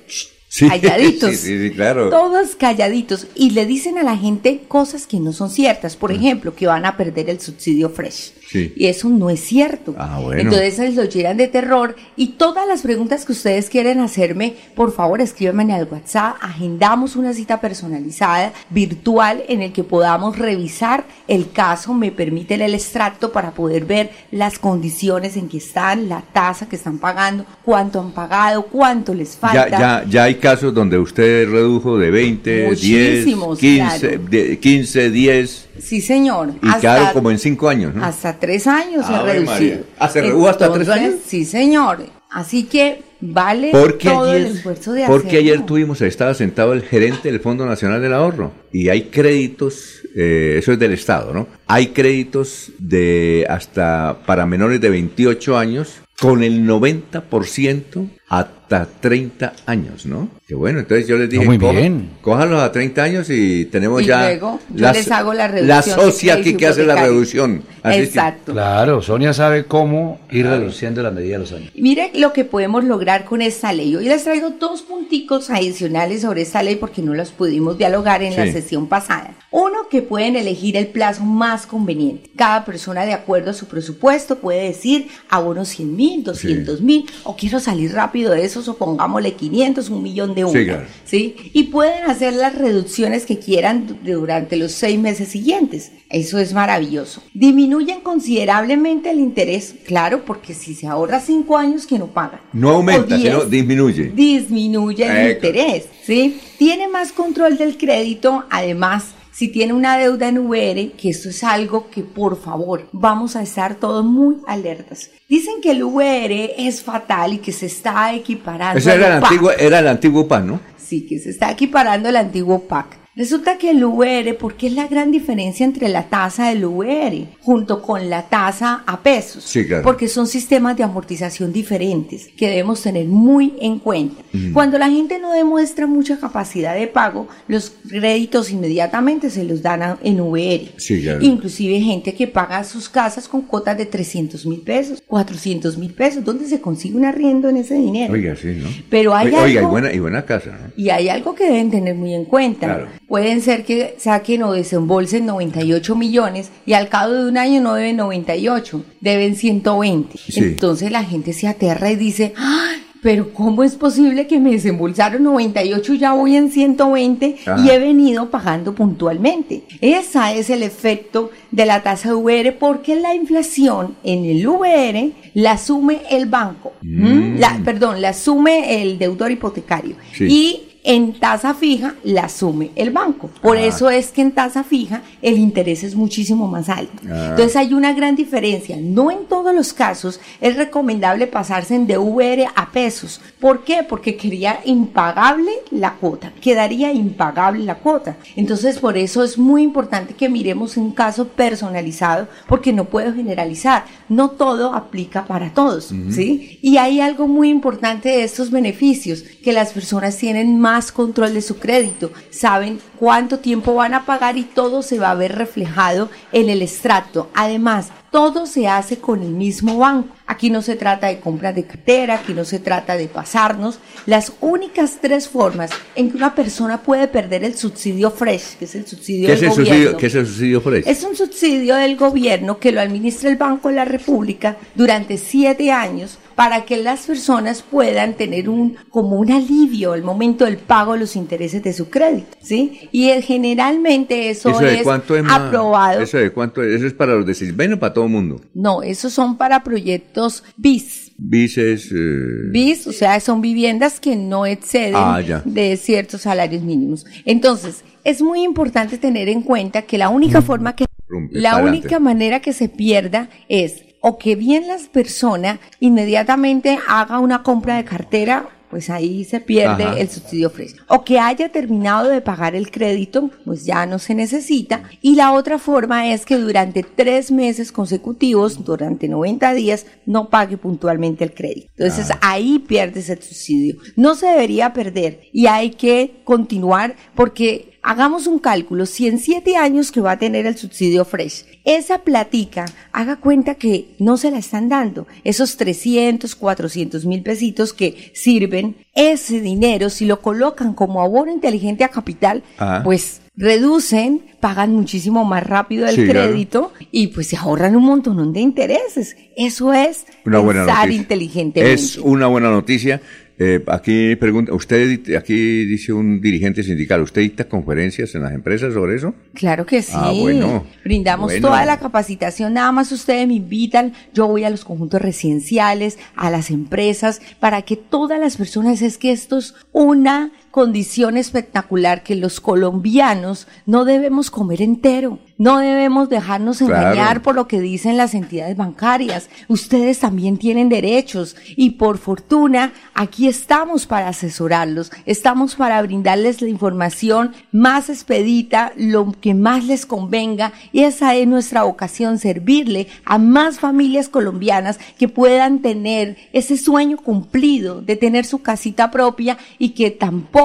S2: Sí,
S13: calladitos.
S2: sí, sí, sí, claro.
S13: Todos calladitos. Y le dicen a la gente cosas que no son ciertas. Por ejemplo, que van a perder el subsidio fresh.
S2: Sí.
S13: Y eso no es cierto.
S2: Ah, bueno.
S13: Entonces lo llenan de terror. Y todas las preguntas que ustedes quieren hacerme, por favor, escríbanme al WhatsApp. Agendamos una cita personalizada, virtual, en el que podamos revisar el caso. Me permiten el extracto para poder ver las condiciones en que están, la tasa que están pagando, cuánto han pagado, cuánto les falta.
S2: Ya, ya, ya hay casos donde usted redujo de 20, 10,
S13: Muchísimos,
S2: 15,
S13: claro.
S2: de- 15, 10
S13: Sí, señor.
S2: y quedaron como en 5 años, ¿no?
S13: Hasta tres años se reducido.
S2: ¿Ah, se redujo hasta tres años?
S13: Sí, señor. Así que vale
S2: Porque
S13: todo el esfuerzo de
S2: porque
S13: hacerlo.
S2: ayer tuvimos, estaba sentado el gerente del Fondo Nacional del Ahorro y hay créditos, eh, eso es del Estado, ¿no? Hay créditos de hasta para menores de 28 años con el 90% hasta 30 años, ¿no? Que bueno, entonces yo les dije,
S10: No, muy
S2: "Coja-
S10: bien.
S2: cójalos a 30 años y tenemos
S13: Y
S2: ya
S13: luego yo les hago la
S2: la
S13: reducción de
S2: socia aquí que hace la reducción. Así es que-
S13: Exacto.
S10: Claro, Sonia sabe cómo ir reduciendo la medida de los años.
S13: Mire lo que podemos lograr con esta ley. Hoy les traigo dos punticos adicionales sobre esta ley porque no los pudimos dialogar en la sesión pasada. Uno, que pueden elegir el plazo más conveniente. Cada persona, de acuerdo a su presupuesto, puede decir abonos 100 mil, 200 mil, o quiero salir rápido de eso, o pongámosle 500, un millón de una.
S2: Sí, claro.
S13: ¿sí? Y pueden hacer las reducciones que quieran du- durante los seis meses siguientes. Eso es maravilloso. Disminuyen considerablemente el interés, claro, porque si se ahorra cinco años que no paga.
S2: No aumenta,
S13: diez,
S2: sino disminuye.
S13: disminuye el interés, ¿sí? Tiene más control del crédito, además, si tiene una deuda en VR, que esto es algo que por favor vamos a estar todos muy alertas. Dicen que el VR es fatal y que se está equiparando.
S2: Ese era el
S13: PAC.
S2: antiguo, era el antiguo PAN, ¿no?
S13: Sí, que se está equiparando el antiguo PAC. Resulta que el VR, porque es la gran diferencia entre la tasa del VR junto con la tasa a pesos?
S2: Sí, claro.
S13: Porque son sistemas de amortización diferentes que debemos tener muy en cuenta.
S2: Mm.
S13: Cuando la gente no demuestra mucha capacidad de pago, los créditos inmediatamente se los dan a- en VR.
S2: Sí, claro.
S13: Inclusive gente que paga sus casas con cuotas de 300 mil pesos, 400 mil pesos. ¿Dónde se consigue un arriendo en ese dinero?
S2: Oiga, sí, ¿no?
S13: Pero hay
S2: Oiga, Oiga, y
S13: algo-
S2: buena, y buena casa, ¿no?
S13: y hay algo que deben tener muy en cuenta.
S2: Claro.
S13: Pueden ser que saquen o desembolsen 98 millones y al cabo de un año no deben 98, deben 120.
S2: Sí.
S13: Entonces la gente se aterra y dice, ¡ay! Pero ¿cómo es posible que me desembolsaron 98 y ya voy en 120 y he venido pagando puntualmente? Ese es el efecto de la tasa VR porque la inflación en el VR la asume el banco, ¿m? la, perdón, la asume el deudor hipotecario
S2: Sí.
S13: y en tasa fija la asume el banco. Por
S2: Ah.
S13: eso es que en tasa fija el interés es muchísimo más alto.
S2: Ah.
S13: Entonces hay una gran diferencia. No en todos los casos es recomendable pasarse en DVR a pesos. ¿Por qué? Porque quedaría impagable la cuota. Quedaría impagable la cuota. Entonces por eso es muy importante que miremos un caso personalizado porque no puedo generalizar. No todo aplica para todos. ¿sí? Y hay algo muy importante de estos beneficios, que las personas tienen más control de su crédito, saben cuánto tiempo van a pagar y todo se va a ver reflejado en el extracto. Además, todo se hace con el mismo banco. Aquí no se trata de compras de cartera, aquí no se trata de pasarnos. Las únicas tres formas en que una persona puede perder el subsidio fresh, que es el subsidio
S2: ¿Qué es,
S13: del
S2: el
S13: gobierno.
S2: subsidio, ¿Qué es el subsidio Fresh?
S13: Es un subsidio del gobierno que lo administra el Banco de la República durante siete años para que las personas puedan tener un como un alivio al momento del pago de los intereses de su crédito, ¿sí? Y generalmente eso,
S2: ¿Eso de
S13: es,
S2: cuánto es más?
S13: aprobado.
S2: ¿Eso de cuánto es? ¿Eso es para los de Silvano o para todo el mundo?
S13: No, esos son para proyectos BIS.
S2: Vices... eh,
S13: BIS, o sea, son viviendas que no exceden
S2: Ah,
S13: de ciertos salarios mínimos. Entonces, es muy importante tener en cuenta que la única forma que
S2: Rumpe,
S13: la única manera que se pierda es o que bien las personas inmediatamente haga una compra de cartera, pues ahí se pierde
S14: Ajá.
S13: el subsidio fresco. O que haya terminado de pagar el crédito, pues ya no se necesita. Y la otra forma es que durante tres meses consecutivos, durante 90 días, no pague puntualmente el crédito. Entonces ahí pierdes el subsidio. No se debería perder y hay que continuar porque hagamos un cálculo, si en siete años que va a tener el subsidio fresh, esa platica, haga cuenta que no se la están dando, esos 300, 400 mil pesitos que sirven, ese dinero, si lo colocan como abono inteligente a capital,
S2: Ajá.
S13: pues reducen, pagan muchísimo más rápido el
S2: Sí, claro.
S13: crédito y pues se ahorran un montón de intereses. Eso es
S2: Una buena
S13: pensar
S2: noticia.
S13: inteligentemente.
S2: Es una buena noticia. Eh, aquí pregunta, usted, aquí dice un dirigente sindical, ¿usted dicta conferencias en las empresas sobre eso?
S13: Claro que sí.
S2: Ah, bueno.
S13: Brindamos
S2: Bueno.
S13: toda la capacitación. Nada más ustedes me invitan. Yo voy a los conjuntos residenciales, a las empresas, para que todas las personas, es que esto es una condición espectacular que los colombianos no debemos comer entero. No debemos dejarnos
S14: Claro.
S13: engañar por lo que dicen las entidades bancarias. Ustedes también tienen derechos y por fortuna aquí estamos para asesorarlos, estamos para brindarles la información más expedita, lo que más les convenga y esa es nuestra vocación, servirle a más familias colombianas que puedan tener ese sueño cumplido de tener su casita propia y que tampoco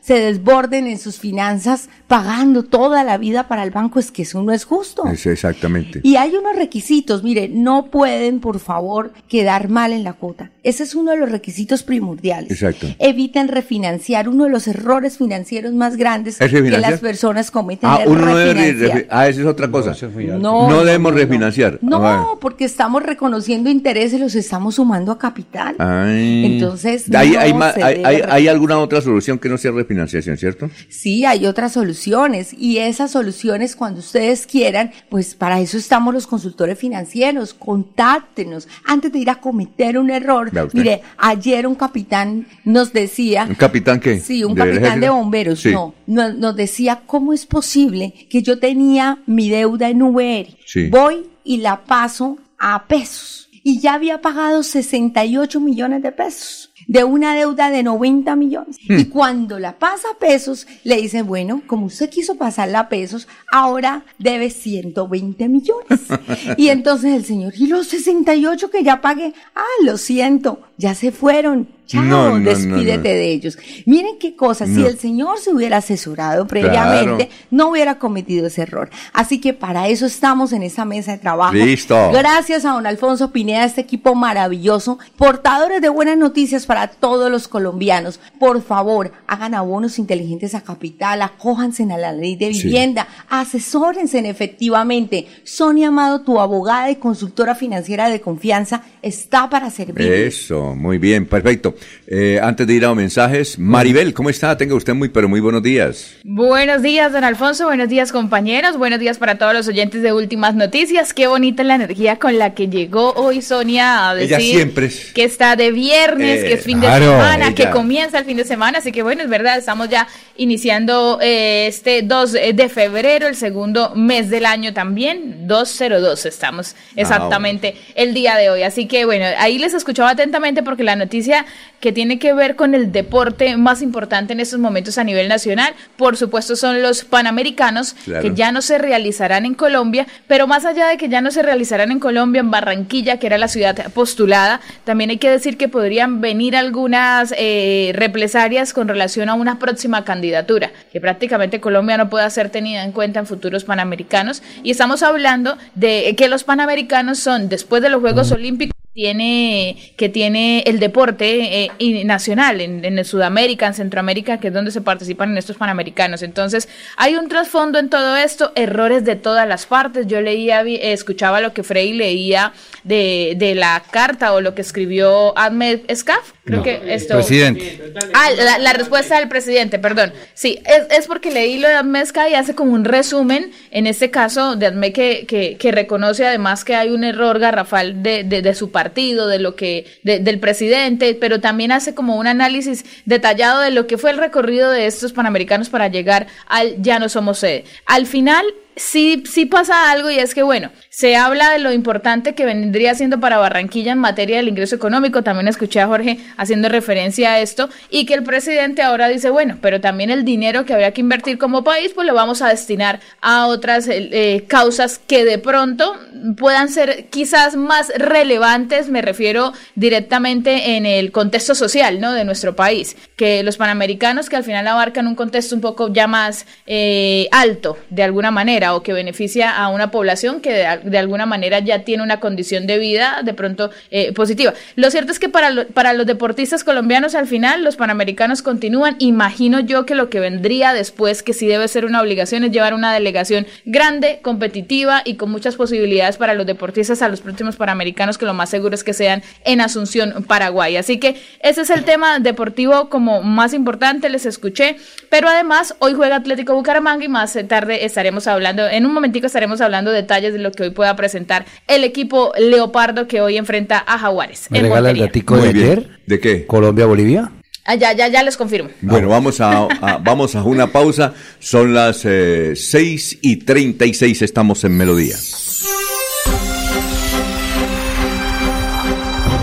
S13: se desborden en sus finanzas pagando toda la vida para el banco, es que eso no es justo.
S2: Es exactamente.
S13: Y hay unos requisitos, mire, no pueden, por favor, quedar mal en la cuota. Ese es uno de los requisitos primordiales.
S2: Exacto.
S13: Eviten refinanciar, uno de los errores financieros más grandes
S2: ¿Es
S13: que
S2: refinanciar?
S13: las personas cometen
S2: Ah, uno no debe
S13: refinanciar.
S2: Ah, esa es otra cosa.
S13: No,
S2: No,
S13: no,
S2: debemos
S13: no, no.
S2: refinanciar. Ah,
S13: No, porque estamos reconociendo intereses, los estamos sumando a capital.
S2: Ay.
S13: Entonces,
S2: ¿Hay,
S13: no
S2: hay, hay-
S13: debe
S2: hay-
S13: re-
S2: hay alguna otra solución que no sea refinanciación, cierto?
S13: Sí, hay otras soluciones y esas soluciones cuando ustedes quieran, pues para eso estamos los consultores financieros, contáctenos antes de ir a cometer un error. Mire, ayer un capitán nos decía,
S2: ¿Un capitán qué?
S13: sí, un
S2: ¿Del
S13: capitán de bomberos,
S2: Sí.
S13: no, no- nos decía cómo es posible que yo tenía mi deuda en VR,
S2: Sí.
S13: voy y la paso a pesos y ya había pagado 68 millones de pesos de una deuda de 90 millones.
S2: Hmm.
S13: Y cuando la pasa a pesos, le dicen, bueno, como usted quiso pasarla a pesos, ahora debe 120 millones. y entonces el señor, ¿y los 68 que ya pagué? Ah, lo siento, ya se fueron. Chao,
S2: No, no,
S13: despídete
S2: no,
S13: de ellos. Miren qué cosa, si el señor se hubiera asesorado previamente,
S2: Claro.
S13: no hubiera cometido ese error. Así que para eso estamos en esa mesa de trabajo.
S2: Listo.
S13: Gracias a don Alfonso Pineda, este equipo maravilloso, portadores de buenas noticias para todos los colombianos. Por favor, hagan abonos inteligentes a capital, acójanse a la ley de
S2: Sí.
S13: vivienda, asesórense en efectivamente. Sonia Amado, tu abogada y consultora financiera de confianza, está para servir.
S2: Eso, muy bien, perfecto. Eh, antes de ir a los mensajes, Maribel, ¿cómo está? Tenga usted muy, pero muy buenos días.
S15: Buenos días, don Alfonso. Buenos días, compañeros. Buenos días para todos los oyentes de Últimas Noticias. Qué bonita la energía con la que llegó hoy Sonia a
S2: Ella
S15: decir
S2: siempre es-
S15: que está de viernes, que es fin de semana, que comienza el fin de semana, así que bueno, es verdad, estamos ya iniciando eh, este 2 de febrero, el segundo mes del año también, 202 estamos exactamente el día de hoy. Así que bueno, ahí les escuchaba atentamente porque la noticia que tiene que ver con el deporte más importante en estos momentos a nivel nacional, por supuesto son los Panamericanos,
S14: Claro.
S15: que ya no se realizarán en Colombia, pero más allá de que ya no se realizarán en Colombia, en Barranquilla, que era la ciudad postulada, también hay que decir que podrían venir algunas eh, represalias con relación a una próxima candidatura, que prácticamente Colombia no pueda ser tenida en cuenta en futuros Panamericanos. Y estamos hablando de que los Panamericanos son, después de los Juegos Olímpicos, tiene que tiene el deporte eh, y nacional en, en Sudamérica, en Centroamérica, que es donde se participan en estos panamericanos. Entonces, hay un trasfondo en todo esto, errores de todas las partes. Yo leía, escuchaba lo que Frey leía de, de la carta o lo que escribió Ahmed Escaf. Creo
S10: No,
S15: que esto.
S10: presidente.
S15: Ah, la, la respuesta del presidente, perdón. Sí, es, es porque leí lo de Admesca y hace como un resumen, en este caso, de Adme que, que, que reconoce además que hay un error garrafal de, de, de su partido, de lo que, de- del presidente, pero también hace como un análisis detallado de lo que fue el recorrido de estos panamericanos para llegar al Ya no somos sede. Al final, sí, sí pasa algo y es que, bueno, se habla de lo importante que vendría siendo para Barranquilla en materia del ingreso económico. También escuché a Jorge haciendo referencia a esto y que el presidente ahora dice, bueno, pero también el dinero que habría que invertir como país, pues lo vamos a destinar a otras eh, eh, causas que de pronto puedan ser quizás más relevantes, me refiero directamente en el contexto social, ¿no? De nuestro país, que los panamericanos que al final abarcan un contexto un poco ya más eh, alto, de alguna manera, o que beneficia a una población que de, alguna manera ya tiene una condición de vida de pronto eh, positiva. Lo cierto es que para, para los deportistas colombianos al final los panamericanos continúan. Imagino yo que lo que vendría después, que sí debe ser una obligación, es llevar una delegación grande, competitiva y con muchas posibilidades para los deportistas a los próximos panamericanos, que lo más seguro es que sean en Asunción, Paraguay. Así que ese es el tema deportivo como más importante, les escuché. Pero además, hoy juega Atlético Bucaramanga y más tarde estaremos hablando, en un momentico estaremos hablando detalles de lo que hoy pueda presentar el equipo Leopardo que hoy enfrenta a Jaguares.
S10: ¿Me
S15: en
S10: regala el datico de
S2: bien.
S10: ayer?
S2: ¿De qué?
S10: Colombia-Bolivia.
S15: Ah, ya, ya, ya les confirmo.
S2: Bueno, vamos a, a- vamos a una pausa. Son las eh, 6 y 36, estamos en Melodía.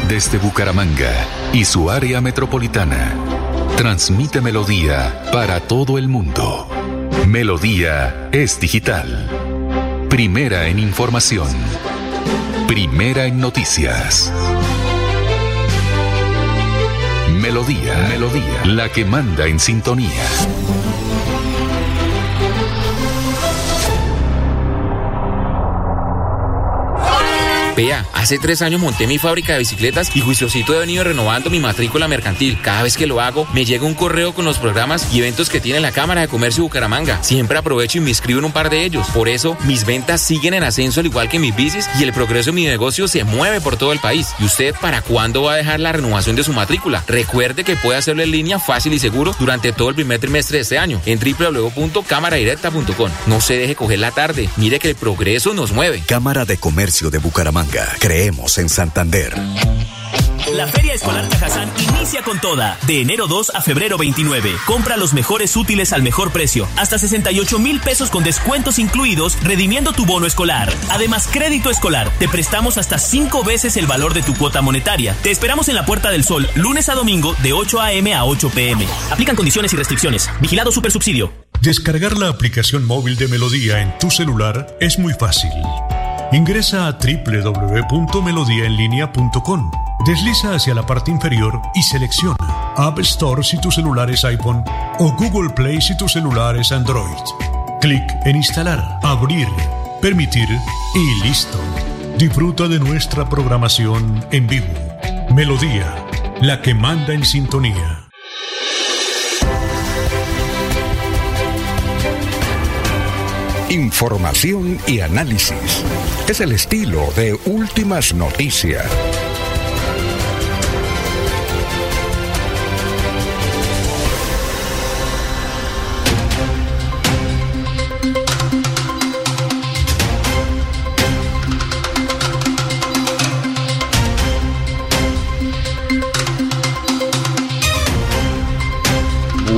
S1: Desde Bucaramanga y su área metropolitana, transmite Melodía para todo el mundo. Melodía es digital. Primera en información. Primera en noticias. Melodía, Melodía, la que manda en sintonía.
S6: Hace tres años monté mi fábrica de bicicletas y juiciosito he venido renovando mi matrícula mercantil. Cada vez que lo hago, me llega un correo con los programas y eventos que tiene la Cámara de Comercio de Bucaramanga. Siempre aprovecho y me inscribo en un par de ellos. Por eso, mis ventas siguen en ascenso al igual que mis bicis y el progreso de mi negocio se mueve por todo el país. ¿Y usted para cuándo va a dejar la renovación de su matrícula? Recuerde que puede hacerlo en línea fácil y seguro durante todo el primer trimestre de este año en www.cámaradirecta.com. No se deje coger la tarde. Mire que el progreso nos mueve.
S7: Cámara de Comercio de Bucaramanga. Creemos en Santander.
S8: La Feria Escolar Cajazán inicia con toda. De enero 2 a febrero 29. Compra los mejores útiles al mejor precio. Hasta 68 mil pesos con descuentos incluidos, redimiendo tu bono escolar. Además, crédito escolar. Te prestamos hasta 5 veces el valor de tu cuota monetaria. Te esperamos en la Puerta del Sol, lunes a domingo, de 8 a.m. a 8 p.m. Aplican condiciones y restricciones. Vigilado Supersubsidio.
S9: Descargar la aplicación móvil de Melodía en tu celular es muy fácil. Ingresa a www.melodiaenlinea.com. Desliza hacia la parte inferior y selecciona App Store si tu celular es iPhone o Google Play si tu celular es Android. Clic en Instalar, Abrir, Permitir y listo. Disfruta de nuestra programación en vivo. Melodía, la que manda en sintonía.
S16: Información y análisis. Es el estilo de Últimas Noticias.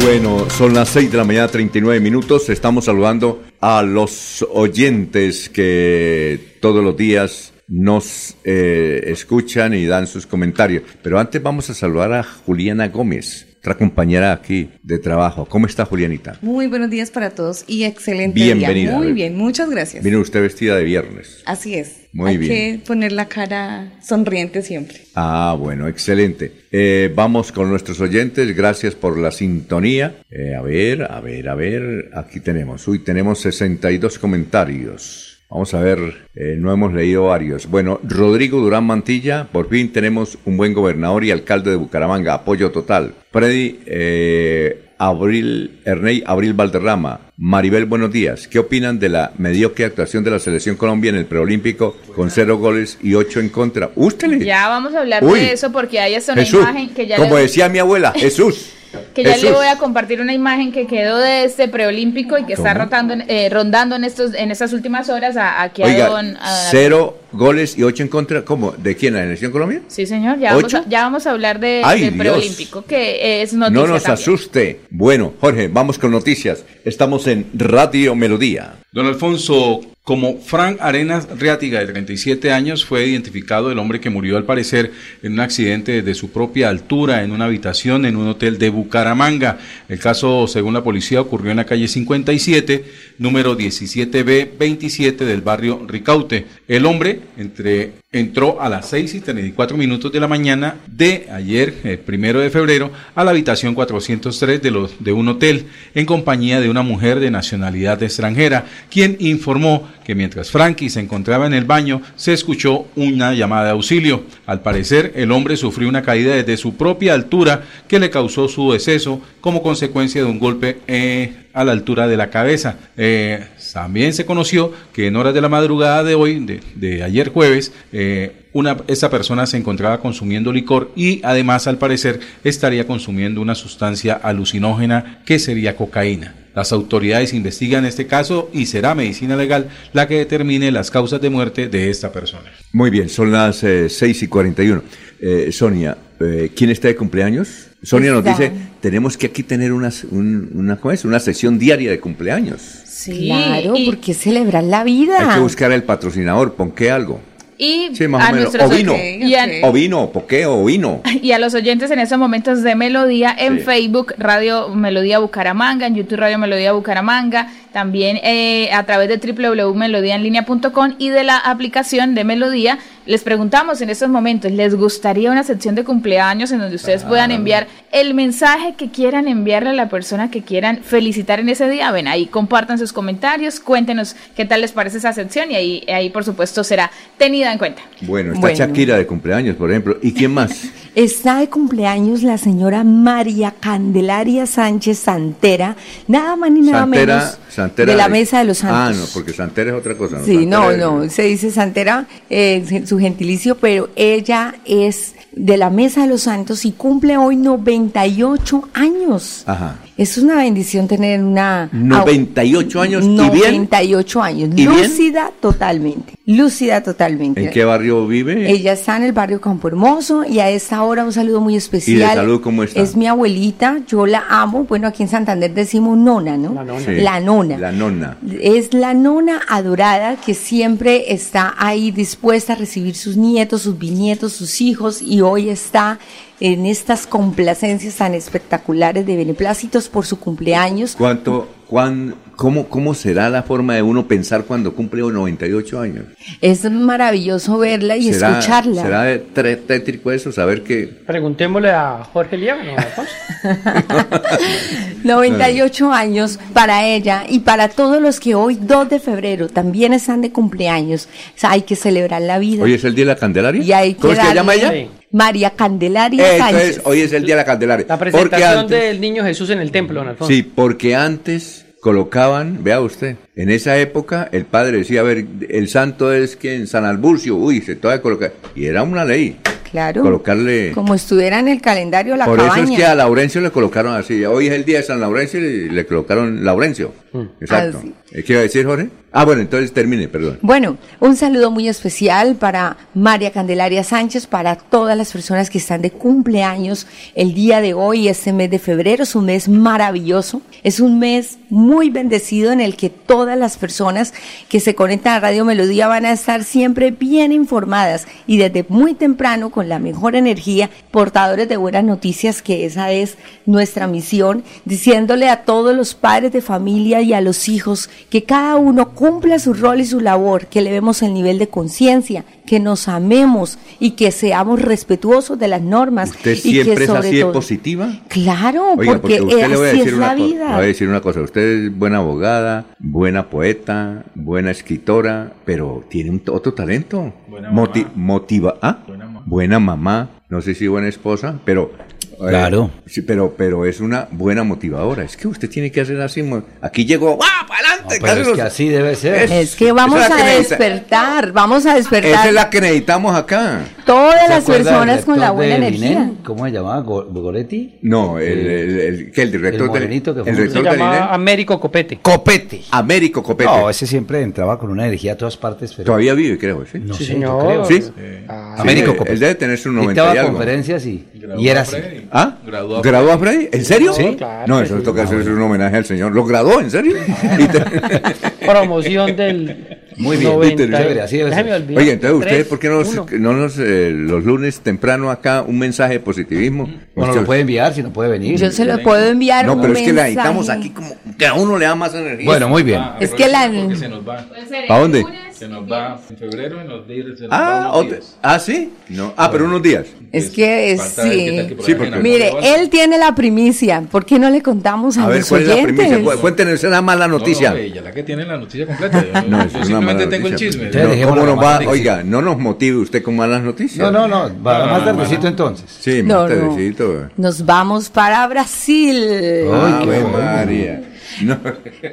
S2: Bueno, son las 6 de la mañana, 39 minutos. Estamos saludando a los oyentes que todos los días nos eh, escuchan y dan sus comentarios. Pero antes vamos a saludar a Juliana Gómez, otra compañera aquí de trabajo. ¿Cómo está Julianita?
S14: Muy buenos días para todos y excelente
S2: Bienvenida.
S14: día. Muy bien, muchas gracias.
S2: Viene usted vestida de viernes.
S14: Así es.
S2: Muy
S14: Hay
S2: bien.
S14: que poner la cara sonriente siempre.
S2: Ah, bueno, excelente. Eh, vamos con nuestros oyentes, gracias por la sintonía. Eh, a ver, a ver, a ver, aquí tenemos, uy, tenemos 62 comentarios. Vamos a ver, eh, no hemos leído varios. Bueno, Rodrigo Durán Mantilla, por fin tenemos un buen gobernador y alcalde de Bucaramanga, apoyo total. Freddy eh, Abril, Erney Abril Valderrama, Maribel, buenos días. ¿Qué opinan de la mediocre actuación de la selección Colombia en el preolímpico con cero goles y ocho en contra? Ústele.
S15: Ya vamos a hablar
S2: Uy.
S15: de eso porque hay hasta una
S2: Jesús,
S15: imagen que ya
S2: como
S15: le,
S2: decía mi abuela, Jesús.
S15: que ya le voy a compartir una imagen que quedó de este preolímpico y que está rotando, en- eh, rondando en estos en estas últimas horas a, aquí a
S2: Oiga,
S15: don a-
S2: cero goles y ocho en contra. ¿Cómo? ¿De quién? ¿La selección Colombia?
S15: Sí, señor, ya vamos,
S2: ¿Ocho?
S15: a, ya vamos a hablar de,
S2: Ay,
S15: del
S2: Dios.
S15: preolímpico, que es noticia
S2: no nos
S15: también.
S2: asuste. Bueno, Jorge, vamos con noticias. Estamos en Radio Melodía.
S3: Don Alfonso, como Frank Arenas Riátiga, de 37 años, fue identificado el hombre que murió al parecer en un accidente de su propia altura en una habitación en un hotel de Bucaramanga. El caso, según la policía, ocurrió en la calle 57, número 17B27 del barrio Ricaute. El hombre entre, entró a las 6 y 34 minutos de la mañana de ayer, el primero de febrero, a la habitación 403 de, los, de un hotel en compañía de una mujer de nacionalidad extranjera, quien informó que mientras Frankie se encontraba en el baño, se escuchó una llamada de auxilio. Al parecer, el hombre sufrió una caída desde su propia altura que le causó su deceso como consecuencia de un golpe eh, a la altura de la cabeza. Eh, también se conoció que en horas de la madrugada de hoy, de, de ayer jueves, eh, una, esta persona se encontraba consumiendo licor y además al parecer estaría consumiendo una sustancia alucinógena que sería cocaína. Las autoridades investigan este caso y será medicina legal la que determine las causas de muerte de esta persona.
S2: Muy bien, son las eh, 6 y 41. Eh, Sonia, eh, ¿quién está de cumpleaños? Sonia nos dice, tenemos que aquí tener unas- un- una, ¿cómo es? una sesión diaria de cumpleaños.
S15: Sí,
S13: claro,
S15: y-
S13: porque celebrar la vida.
S2: Hay que buscar al patrocinador, ¿pon qué algo?
S15: Y
S2: Sí, más
S15: a
S2: o menos.
S15: nuestros
S2: O vino. O vino. O vino.
S15: Y a los oyentes en estos momentos de Melodía en
S2: Sí.
S15: Facebook, Radio Melodía Bucaramanga, en YouTube Radio Melodía Bucaramanga, también eh, a través de www.melodiaenlinea.com y de la aplicación de Melodía. Les preguntamos en estos momentos, ¿les gustaría una sección de cumpleaños en donde ustedes puedan enviar el mensaje que quieran enviarle a la persona que quieran felicitar en ese día? Ven, ahí compartan sus comentarios, cuéntenos qué tal les parece esa sección y ahí, ahí por supuesto será tenida en cuenta.
S2: Bueno, está
S13: Bueno.
S2: Shakira de cumpleaños, por ejemplo. ¿Y quién más?
S13: Está de cumpleaños la señora María Candelaria Sánchez Santera, nada más ni nada
S2: Santera,
S13: menos
S2: Santera
S13: de la Mesa de los Santos.
S2: Ah, no, porque Santera es otra cosa.
S13: Sí, no,
S2: Santera es-
S13: no, se dice Santera, eh, su gentilicio, pero ella es de la Mesa de los Santos y cumple hoy 98 años.
S2: Ajá.
S13: Es una bendición tener una...
S2: 98 años y bien.
S13: 98 años,
S2: ¿Y bien?
S13: lúcida totalmente, lúcida totalmente.
S2: ¿En qué barrio vive?
S13: Ella está en el barrio Campo Hermoso y a esta hora un saludo muy especial.
S2: salud cómo está?
S13: Es mi abuelita, yo la amo. Bueno, aquí en Santander decimos nona, ¿no? La
S2: Sí,
S13: La nona.
S2: La nona.
S13: Es la nona adorada que siempre está ahí dispuesta a recibir sus nietos, sus bisnietos, sus hijos y hoy está en estas complacencias tan espectaculares de beneplácitos por su cumpleaños.
S2: ¿Cuánto, cuán, cómo, ¿Cómo será la forma de uno pensar cuando cumple 98 años?
S13: Es maravilloso verla y
S2: ¿Será,
S13: escucharla.
S2: ¿Será tétrico eso? Saber que...
S5: Preguntémosle a Jorge Lieva, ¿no, Alfonso?
S13: 98 años para ella y para todos los que hoy, 2 de febrero, también están de cumpleaños. O sea, hay que celebrar la vida.
S2: Hoy es el Día de la Candelaria.
S13: y hay que
S2: ¿Cómo es que se llama ella?
S13: María Candelaria
S2: Eh,
S13: Sánchez.
S2: entonces, hoy es el Día de la Candelaria.
S5: La
S2: Porque
S5: presentación
S2: antes-
S5: del niño Jesús en el templo, don Alfonso.
S2: Sí, porque antes colocaban, vea usted, en esa época el padre decía, a ver, el santo es quien, San Alburcio, uy, se toca colocar, y era una ley,
S13: Claro.
S2: colocarle...
S13: Como estuviera en el calendario la
S2: Por
S13: cabaña.
S2: eso es que a Laurencio le colocaron así, hoy es el día de San Laurencio y le colocaron Laurencio. Exacto.
S13: Ah.
S2: Eh, ¿Qué iba a decir, Jorge? Ah, bueno, entonces termine, perdón.
S13: Bueno, un saludo muy especial para María Candelaria Sánchez, para todas las personas que están de cumpleaños el día de hoy, este mes de febrero. Es un mes maravilloso. Es un mes muy bendecido en el que todas las personas que se conectan a Radio Melodía van a estar siempre bien informadas y desde muy temprano con la mejor energía, portadores de buenas noticias, que esa es nuestra misión, diciéndole a todos los padres de familia y a los hijos que cada uno cumpla su rol y su labor, que elevemos el nivel de conciencia, que nos amemos y que seamos respetuosos de las normas.
S2: ¿Usted
S13: y
S2: siempre
S13: que
S2: es
S13: sobre
S2: así de
S13: todo-
S2: positiva?
S13: Claro,
S2: Oiga,
S13: porque,
S2: usted le voy a
S13: así
S2: decir
S13: es
S2: una
S13: la
S2: cosa. Le
S13: vida.
S2: voy a decir una cosa. Usted es buena abogada, buena poeta, buena escritora, pero tiene un, otro talento. Moti- motiva, ¿ah? Buena mamá. No sé si buena esposa, pero eh,
S10: Claro.
S2: sí, pero pero es una buena motivadora. Es que usted tiene que hacer así. Aquí llegó. ¡Ah, para adelante!
S10: No, pero es que así debe ser.
S13: Es que vamos
S2: es
S13: a
S2: que
S13: despertar, vamos a despertar
S2: Esa es la que necesitamos acá.
S13: todas
S10: ¿Se
S13: las personas con la buena energía.
S10: ¿Cómo se llamaba? Go- ¿Goretti?
S2: No, el, el, el- que el director
S10: El morenito que
S2: del
S10: fue
S2: el
S10: un-
S2: rector
S5: Se
S2: del
S5: llama
S2: INEM.
S5: Américo Copete.
S10: Copete.
S2: Américo Copete.
S10: No, ese siempre entraba con una energía a todas partes. Pero
S2: Todavía vive, creo, ¿sí?
S10: No
S5: Sí,
S10: sé,
S5: señor.
S10: yo creo.
S2: ¿Sí?
S5: Ah,
S10: Américo
S2: él-
S10: Copete.
S2: Él debe tener su 90
S10: Dictaba
S2: y algo.
S10: conferencias y, y era así.
S2: ¿Ah?
S3: Graduó a
S2: ¿Graduó a Freddy? ¿En serio?
S10: Sí.
S5: Claro
S2: No, eso
S5: sí.
S2: toca hacer un homenaje al señor. ¿Lo graduó? ¿En serio? Te-
S5: Promoción del
S10: Muy bien,
S5: 90
S10: chévere, así debe
S5: Déjame
S10: ser.
S5: olvidar.
S2: Oye, entonces ustedes, ¿por qué no no nos, eh, los lunes temprano acá un mensaje de positivismo?
S10: Bueno,
S2: Usted-
S10: lo puede enviar si no puede venir.
S13: Yo se lo puedo enviar
S2: No,
S13: un
S2: pero es que la necesitamos aquí como que a uno le da más energía.
S10: Bueno, muy bien.
S13: Es que la...
S3: Porque se nos va.
S2: ¿Para dónde?
S3: Se nos va en febrero y nos dice, se nos
S2: Ah,
S3: va unos
S2: otra-
S3: días.
S2: ah, sí. No. Ah, pero unos días.
S13: Es que es, sí.
S3: que
S2: Sí, porque-
S13: Mire, él tiene la primicia. ¿Por qué no le contamos a,
S2: A ver,
S13: los
S2: ¿cuál es la
S13: oyentes?
S2: primicia? Cu- Cuéntenos esa mala noticia.
S3: No, no, ella la que tiene la noticia completa. Yo,
S2: No,
S3: yo
S2: una
S3: simplemente tengo el chisme.
S2: ¿Cómo nos va? Oiga, no nos motive usted con malas noticias.
S10: No, no, no. Va
S3: No,
S10: más tardecito
S3: no.
S10: entonces.
S2: Sí, más
S13: no.
S2: tardecito.
S13: Nos vamos para Brasil.
S2: Ah,
S10: bueno.
S2: María. No.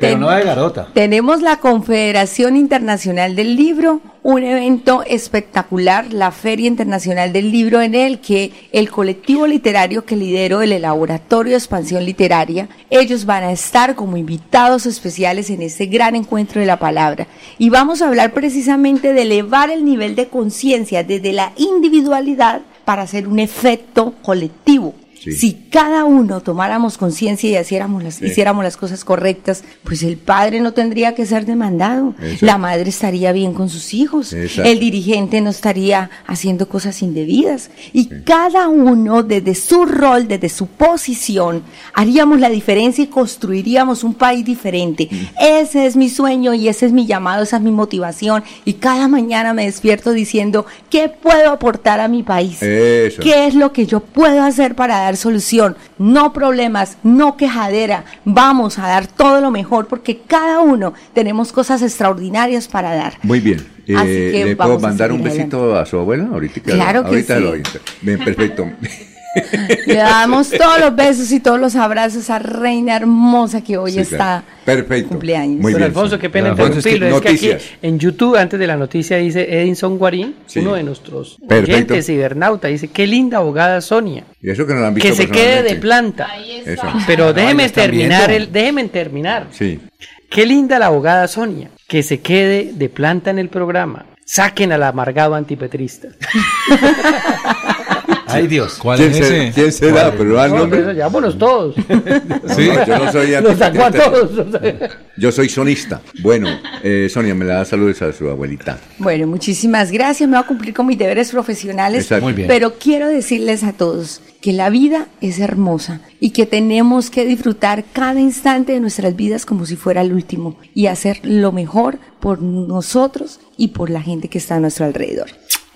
S10: Pero no de garota.
S13: Tenemos la Confederación Internacional del Libro, un evento espectacular, la Feria Internacional del Libro, en el que el colectivo literario que lidero el Laboratorio de Expansión Literaria, ellos van a estar como invitados especiales en este gran encuentro de la palabra. Y vamos a hablar precisamente de elevar el nivel de conciencia desde la individualidad para hacer un efecto colectivo.
S2: Sí.
S13: Si cada uno tomáramos conciencia y hiciéramos las,
S2: Sí.
S13: hiciéramos las cosas correctas, pues el padre no tendría que ser demandado,
S2: Exacto.
S13: la madre estaría bien con sus hijos,
S2: Exacto.
S13: el dirigente no estaría haciendo cosas indebidas y cada uno desde su rol, desde su posición, haríamos la diferencia y construiríamos un país diferente. Ese es mi sueño y ese es mi llamado, esa es mi motivación y cada mañana me despierto diciendo, ¿qué puedo aportar a mi país?
S2: Eso.
S13: ¿Qué es lo que yo puedo hacer para dar solución? No problemas, no quejadera. Vamos a dar todo lo mejor porque cada uno tenemos cosas extraordinarias para dar.
S2: Muy bien. Eh,
S13: Así que
S2: ¿Le puedo
S13: vamos a
S2: mandar un besito a su abuela? Ahorita,
S13: Claro que
S2: ahorita
S13: sí.
S2: lo Bien, perfecto.
S13: Le damos todos los besos y todos los abrazos a Reina Hermosa que hoy
S2: Sí,
S13: está
S2: claro. Perfecto.
S13: cumpleaños.
S2: Muy
S5: Don
S2: bien.
S5: Alfonso, qué pena interrumpirlo. Es que, aquí en YouTube, antes de la noticia, dice Edinson Guarín,
S2: Sí.
S5: uno de nuestros
S2: Perfecto.
S5: oyentes cibernauta, dice, qué linda abogada Sonia.
S2: Y eso que no la han visto
S5: Que se quede de planta. Pero déjeme terminar, el, déjeme terminar.
S2: Sí.
S5: Qué linda la abogada Sonia. Que se quede de planta en el programa. Saquen al amargado antipetrista.
S10: Ay, Dios.
S3: ¿Cuál
S2: ¿Quién,
S3: es ese?
S2: quién será? Pero
S5: No,
S2: nombre.
S5: pero todos.
S2: Sí, yo no soy
S5: Los sacó a todos.
S2: Yo soy sonista. Bueno, eh, Sonia, me la da saludos a su abuelita.
S13: Bueno, muchísimas gracias. Me voy a cumplir con mis deberes profesionales.
S2: Exacto.
S10: Muy bien.
S13: Pero quiero decirles a todos que la vida es hermosa y que tenemos que disfrutar cada instante de nuestras vidas como si fuera el último y hacer lo mejor por nosotros y por la gente que está a nuestro alrededor.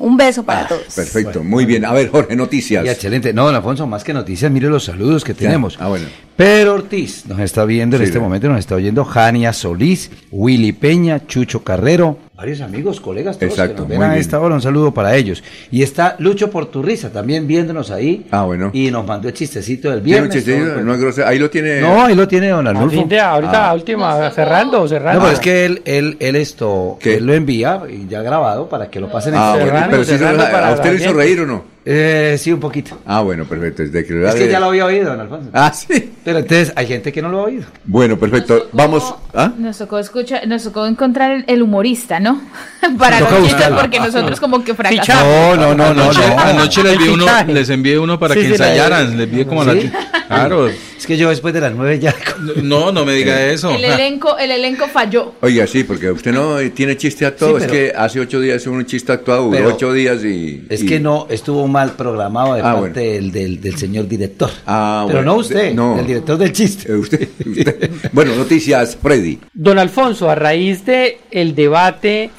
S13: Un beso para todos.
S2: Ah, Perfecto, muy bien. A ver, Jorge, noticias.
S10: Y excelente. No, don Alfonso, más que noticias, mire los saludos que tenemos.
S2: Ah, bueno.
S10: Pedro Ortiz nos está viendo en
S2: Sí,
S10: este
S2: ve.
S10: momento, nos está oyendo Jania Solís, Willy Peña, Chucho Carrero, varios amigos, colegas, todos
S2: Exacto,
S10: que nos ven a
S2: bien.
S10: esta hora, un saludo para ellos. Y está Lucho Porturriza también viéndonos ahí.
S2: Ah, bueno.
S10: Y nos mandó el chistecito del viernes.
S2: chistecito,
S10: todo el
S2: no es grosero. Ahí lo tiene.
S10: No, ahí lo tiene don
S5: A
S10: Arnulfo.
S5: fin de- ahorita,
S2: Ah.
S5: a última, cerrando, cerrando.
S10: No, pero es que él, él, él esto,
S2: ¿Qué?
S10: él lo envía y ya grabado para que lo pasen en
S2: Ah, bueno,
S5: Cerrando,
S2: pero sí,
S5: cerrando
S2: ¿a
S5: para
S2: usted le hizo reír o no?
S10: Eh, sí, un poquito.
S2: Ah, bueno, perfecto. Desde que,
S10: Es que ya lo había oído, don Alfonso.
S2: Ah, sí.
S10: Pero entonces hay gente que no lo ha oído.
S2: Bueno, perfecto. Vamos. ¿Ah?
S15: Nos tocó escuchar, nos tocó encontrar el, el humorista, ¿no? Para
S3: Toca
S15: los chistes,
S3: buscarlo.
S15: porque nosotros como que fracasamos.
S10: No, no, no, no,
S3: Anoche,
S10: no.
S3: anoche les, uno, les envié uno para
S10: Sí,
S3: que
S10: sí,
S3: ensayaran. Les envié como a
S10: ¿Sí?
S3: la. Claro.
S10: Es que yo después de las nueve ya.
S3: No, no me diga eso.
S15: El elenco, el elenco falló.
S2: Oiga, sí, porque usted no tiene chiste actuado.
S10: Sí,
S2: es que hace ocho días hizo un chiste actuado, duró ocho días y.
S10: Es
S2: y-
S10: que no, estuvo mal programado de
S2: Ah,
S10: parte
S2: bueno.
S10: del, del, del señor director.
S2: Ah,
S10: Pero
S2: bueno.
S10: no usted,
S2: No.
S10: el director del chiste.
S2: Eh, Usted, usted. bueno, noticias, Freddy.
S5: Don Alfonso, a raíz de el debate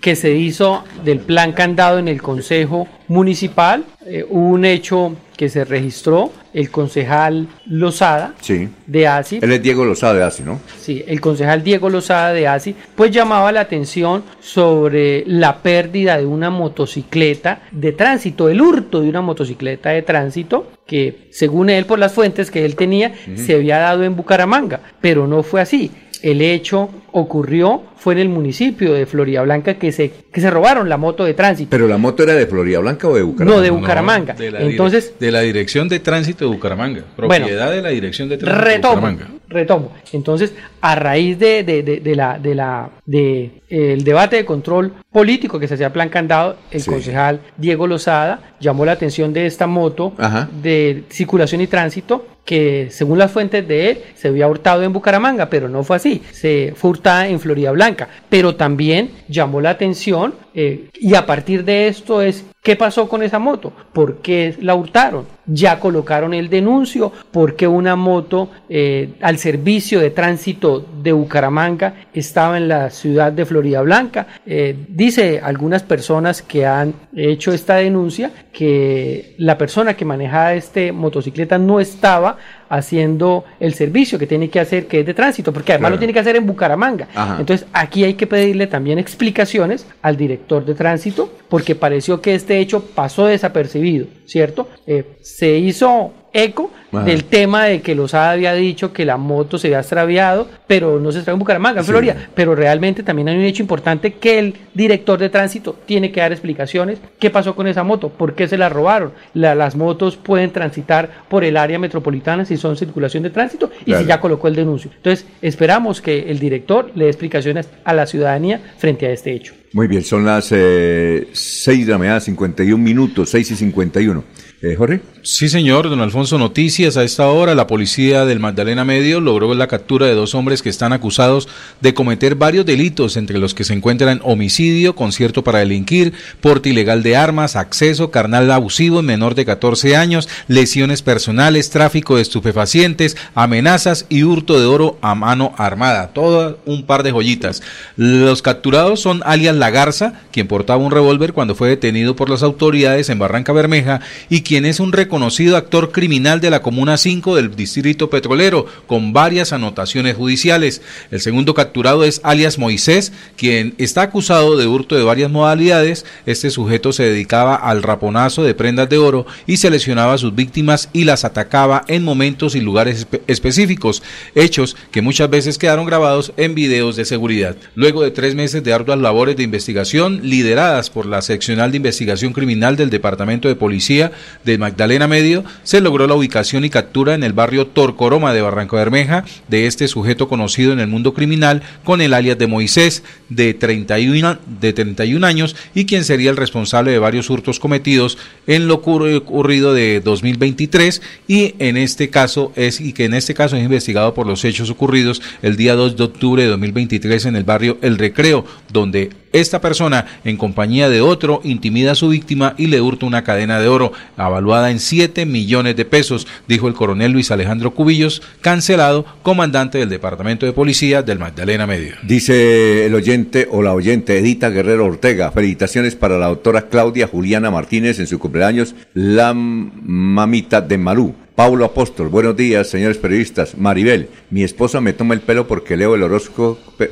S5: que se hizo del plan candado en el Consejo Municipal, eh, hubo un hecho que se registró, el concejal Lozada
S2: Sí.
S5: de ASI,
S2: Él es Diego Lozada de ASI, ¿no?
S5: sí, el concejal Diego Lozada de ASI, pues llamaba la atención sobre la pérdida de una motocicleta de tránsito, el hurto de una motocicleta de tránsito que según él por las fuentes que él tenía se había dado en Bucaramanga, pero no fue así. El hecho ocurrió fue en el municipio de Florida Blanca que se que se robaron la moto de tránsito.
S2: Pero la moto era de Florida Blanca o de Bucaramanga.
S5: No, de Bucaramanga.
S3: de la
S5: Entonces,
S3: de la Dirección de Tránsito de Bucaramanga.
S5: Bueno,
S3: Propiedad de la Dirección de Tránsito
S5: retomo,
S3: de Bucaramanga.
S5: retomo. Entonces, a raíz de, de- de- de la de la de el debate de control político que se hacía plan candado, el
S2: Sí.
S5: concejal Diego Lozada llamó la atención de esta moto
S2: Ajá.
S5: de circulación y tránsito que según las fuentes de él se había hurtado en Bucaramanga, pero no fue así, se fue hurtada en Florida Blanca, pero también llamó la atención eh, y a partir de esto es ¿qué pasó con esa moto? ¿Por qué la hurtaron? Ya colocaron el denuncio porque una moto eh, al servicio de tránsito de Bucaramanga estaba en la ciudad de Florida Blanca. Eh, dice algunas personas que han hecho esta denuncia que la persona que manejaba este motocicleta no estaba haciendo el servicio que tiene que hacer, que es de tránsito, porque además
S2: Claro.
S5: lo tiene que hacer en Bucaramanga.
S2: Ajá.
S5: Entonces aquí hay que pedirle también explicaciones al director de tránsito, porque pareció que este hecho pasó desapercibido, ¿cierto? Eh, se hizo eco
S2: Ajá.
S5: del tema de que Lozada había dicho que la moto se había extraviado, pero no se extravió en Bucaramanga, en
S2: Sí.
S5: Florida. Pero realmente también hay un hecho importante que el director de tránsito tiene que dar explicaciones. ¿Qué pasó con esa moto? ¿Por qué se la robaron? La- las motos pueden transitar por el área metropolitana si son circulación de tránsito y
S2: Claro.
S5: si ya colocó el denuncio. Entonces, esperamos que el director le dé explicaciones a la ciudadanía frente a este hecho.
S2: Muy bien, son las eh, 6 de la mañana, 51 minutos, 6 y 51. Eh, Jorge.
S3: Sí, señor, don Alfonso, noticias. A esta hora, la policía del Magdalena Medio logró la captura de dos hombres que están acusados de cometer varios delitos, entre los que se encuentran homicidio, concierto para delinquir, porte ilegal de armas, acceso carnal abusivo en menor de 14 años, lesiones personales, tráfico de estupefacientes, amenazas y hurto de oro a mano armada. Todo un par de joyitas. Los capturados son alias La Garza, quien portaba un revólver cuando fue detenido por las autoridades en Barranca Bermeja y quien es un reconocido actor criminal de la Comuna 5 del Distrito Petrolero, con varias anotaciones judiciales. El segundo capturado es alias Moisés, quien está acusado de hurto de varias modalidades. Este sujeto se dedicaba al raponazo de prendas de oro y seleccionaba a sus víctimas y las atacaba en momentos y lugares espe- específicos, hechos que muchas veces quedaron grabados en videos de seguridad. Luego de tres meses de arduas labores de investigación lideradas por la Seccional de Investigación Criminal del Departamento de Policía de Magdalena Medio, se logró la ubicación y captura en el barrio Torcoroma de Barranco Bermeja de este sujeto conocido en el mundo criminal con el alias de Moisés, de 31, de 31 años, y quien sería el responsable de varios hurtos cometidos en lo ocurri- ocurrido de 2023 y en este caso es y que en este caso es investigado por los hechos ocurridos el día 2 de octubre de 2023 en el barrio El Recreo, donde esta persona, en compañía de otro, intimida a su víctima y le hurta una cadena de oro avaluada en 7 millones de pesos, dijo el coronel Luis Alejandro Cubillos, cancelado, comandante del Departamento de Policía del Magdalena Medio.
S2: Dice el oyente o la oyente Edita Guerrero Ortega, felicitaciones para la doctora Claudia Juliana Martínez en su cumpleaños, la mamita de Malú. Paulo Apóstol, buenos días, señores periodistas. Maribel, mi esposa me toma el pelo porque leo el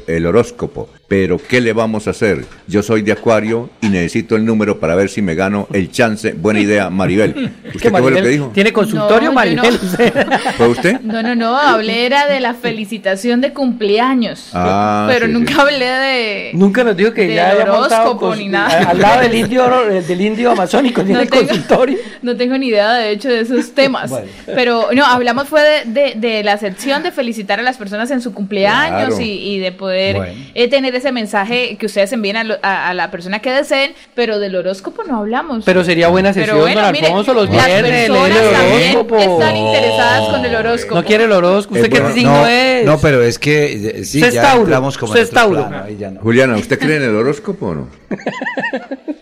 S2: el horóscopo pero ¿qué le vamos a hacer? Yo soy de Acuario y necesito el número para ver si me gano el chance. Buena idea, Maribel. ¿Usted qué fue lo que dijo?
S5: ¿Tiene consultorio,
S15: No,
S5: Maribel?
S2: ¿Fue usted?
S15: No, no, no, hablé era de la felicitación de cumpleaños.
S2: Ah,
S15: pero
S2: sí,
S15: nunca
S2: sí.
S15: hablé de.
S5: Nunca nos dijo que ya había montado
S15: horóscopo
S5: con-
S15: ni nada.
S5: al lado del indio, del indio amazónico, tiene
S15: No tengo-
S5: consultorio.
S15: No tengo ni idea, de hecho, de esos temas.
S5: Bueno.
S15: Pero no, hablamos fue de, de- de la sección de felicitar a las personas en su cumpleaños
S2: Claro.
S15: y, y de poder
S2: Bueno.
S15: eh, tener ese mensaje que ustedes envíen a, lo- a- a la persona que deseen, pero del horóscopo no hablamos.
S5: Pero sería buena
S15: Pero
S5: sesión,
S15: bueno,
S5: don Alfonso, los viernes, leer el horóscopo.
S15: están interesadas con el horóscopo.
S5: No quiere el horóscopo. ¿Usted
S2: Eh,
S5: qué
S2: bueno,
S5: signo
S10: no,
S5: es?
S10: no, pero es que eh, sí, ya entramos como
S5: usted es Tauro.
S10: plano, ahí ya no.
S2: Juliana, ¿usted cree en el horóscopo o no?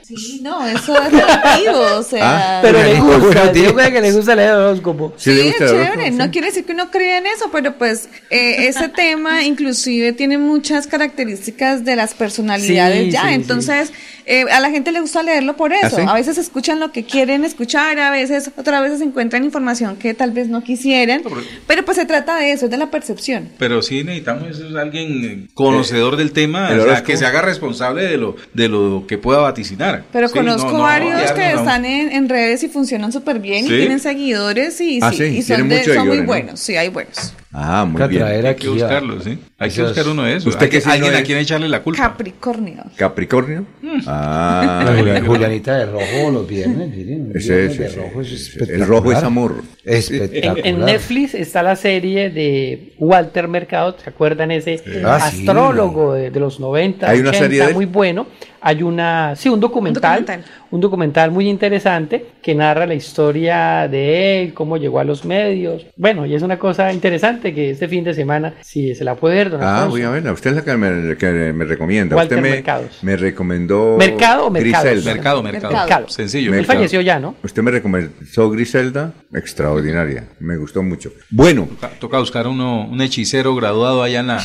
S14: Sí, no, eso es relativo, o sea...
S2: Ah,
S5: Pero le
S2: Buenos
S5: gusta, digo que le gusta leer el horóscopo.
S2: ¿Sí
S14: Sí,
S2: gusta
S14: chévere.
S2: horóscopo?
S14: No quiere decir que uno crea en eso, pero pues eh, ese tema inclusive tiene muchas características de las personalidades
S5: Sí,
S14: ya.
S5: sí,
S14: entonces, eh, a la gente le gusta leerlo por eso.
S2: ¿Ah, sí?
S14: A veces escuchan lo que quieren escuchar, a veces, otras veces encuentran información que tal vez no quisieran. Pero pues se trata de eso, es de la percepción.
S3: Pero sí necesitamos es alguien eh, conocedor del tema, o sea, que se haga responsable de lo de lo que pueda vaticinar.
S14: Pero
S3: Sí,
S14: conozco
S3: no, no,
S14: varios
S3: no,
S14: que
S3: no.
S14: están en, en redes y funcionan súper bien
S3: ¿Sí?
S14: y tienen seguidores y,
S2: Ah,
S14: sí, y son, de- son muy buenos. Sí, hay buenos.
S2: Ah, muy bien.
S10: traer
S3: Hay que
S10: aquí a-
S3: buscarlo, sí. Hay que buscar uno de esos.
S2: ¿Usted
S3: que- alguien
S2: es?
S3: a quien echarle la culpa.
S14: Capricornio.
S2: ¿Capricornio?
S10: La
S2: Ah,
S10: Julia- Julianita de rojo los viernes, miren, los viernes de rojo es
S2: el rojo es amor.
S5: En,
S10: Espectacular.
S5: en Netflix está la serie de Walter Mercado, ¿se acuerdan ese
S10: Ah,
S5: astrólogo de, de los 90,
S2: ¿Hay una
S5: 80,
S2: serie de
S5: muy bueno? Hay una, sí, un documental, un
S14: documental.
S5: documental, muy interesante que narra la historia de él, cómo llegó a los medios. Bueno, y es una cosa interesante que este fin de semana, si se la puede ver, don
S2: Ah,
S5: Alfonso.
S2: voy a verla. Usted es la que me, que me recomienda.
S5: Walter
S2: Usted me,
S5: Mercados.
S2: me recomendó
S5: ¿Mercado o Mercados?
S2: Griselda.
S3: Mercado, mercado,
S5: Mercado.
S3: Sencillo.
S2: Me-
S5: Él falleció ya, ¿no?
S2: Usted me recomendó Griselda, extraordinaria. Me gustó mucho. Bueno,
S3: Toca, toca buscar uno, un hechicero graduado allá en la,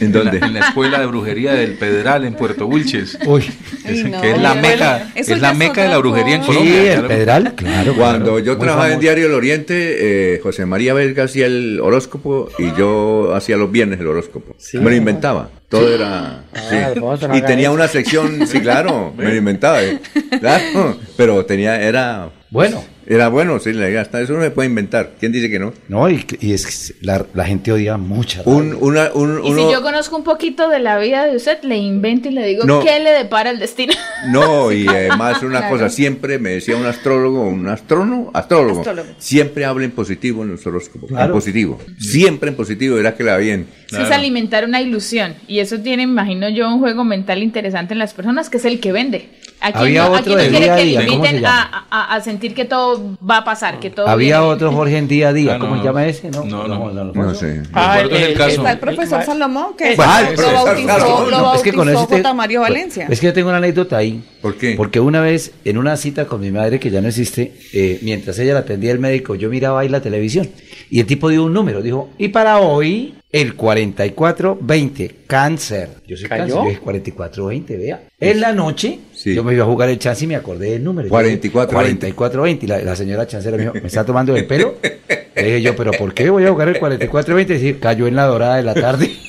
S2: ¿En dónde?
S3: la, en la escuela de brujería del Pedral en Puerto Wilches.
S10: Uy,
S14: No.
S3: que es la meca, es la meca de la brujería en
S14: cosa.
S10: sí,
S3: Colombia.
S10: el
S3: claro.
S10: Pedral, claro.
S2: Cuando
S10: claro,
S2: yo trabajaba en. Diario El Oriente, eh, José María Belga hacía el horóscopo y yo hacía los viernes el horóscopo. Me lo inventaba. Todo era. sí.
S5: No
S2: y tenía
S5: eso.
S2: una sección, sí, claro, me lo inventaba. eh. Claro, pero tenía, era.
S10: Bueno.
S2: Era bueno, sí, le- hasta eso no se puede inventar. ¿Quién dice que no?
S10: No, y, y es que la, la gente odia mucha
S2: Un, una, un,
S15: Y
S2: uno,
S15: si yo conozco un poquito de la vida de usted, le invento y le digo
S2: No.
S15: qué le depara el destino.
S2: No, y además una
S14: Claro.
S2: cosa, siempre me decía un astrólogo, un astrónomo, astrólogo,
S14: Astrólogo.
S2: siempre habla en positivo en los horóscopos, en positivo, siempre en positivo, verá que la bien.
S15: Es alimentar una ilusión. Y eso tiene, imagino yo, un juego mental interesante en las personas, que es el que vende. ¿A quién
S10: Había
S15: no, a
S10: otro
S15: quién no quiere
S10: día a
S15: que le
S10: día, ¿cómo se
S15: inviten
S10: llama?
S15: a, a- a sentir que todo va a pasar, que todo
S10: Había
S15: viene?
S10: otro Jorge en día a día,
S3: Ah, no,
S10: ¿cómo
S3: no.
S10: se llama ese? No,
S3: No, no.
S2: No
S10: Alfonso.
S2: sé.
S5: Ah, el-
S3: el
S5: el-
S3: caso.
S14: Está el profesor
S5: el-
S14: Salomón, que lo,
S10: el
S14: lo bautizó,
S2: Salomón.
S14: lo
S10: No, es que con
S14: bautizó
S10: te-
S14: J. Mario Valencia.
S10: Es que yo tengo una anécdota ahí.
S2: ¿Por qué?
S10: Porque una vez, en una cita con mi madre, que ya no existe, eh, mientras ella la atendía el médico, yo miraba ahí la televisión. Y el tipo dio un número, dijo, y para hoy, el 4420, cáncer. Yo soy
S5: ¿Cayó?
S10: cáncer, yo dije 4420, vea. En la noche,
S2: Sí.
S10: yo me iba a jugar el chance y me acordé del número. Yo dije,
S2: 4420.
S10: 4420. Y la, la señora chancera me dijo, ¿me está tomando el pelo? Le dije yo, ¿pero por qué voy a jugar el 4420? Y decir, cayó en la dorada de la tarde.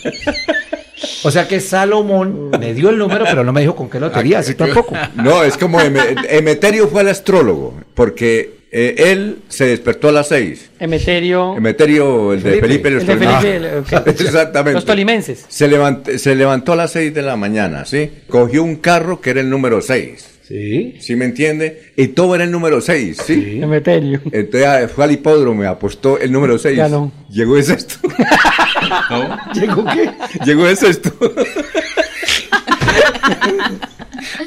S10: O sea que Salomón me dio el número, pero no me dijo con qué lotería, así tampoco.
S2: No, es como Eme- Emeterio fue el astrólogo, porque eh, él se despertó a las seis.
S5: Emeterio.
S2: Emeterio, el de Felipe,
S5: El
S2: los
S5: de. Felipe, el- ok.
S2: Exactamente.
S5: Los tolimenses.
S2: Se, levant- se levantó a las 6 de la mañana, ¿sí? Cogió un carro que era el número 6.
S10: Sí.
S2: ¿Sí me entiende? Y todo era el número 6, ¿sí?
S5: Emeterio.
S2: Entonces ah, fue al hipódromo, apostó el número 6.
S5: Ganó.
S2: Llegó de sexto.
S3: ¿No?
S10: ¿Llegó qué?
S2: Llegó de sexto.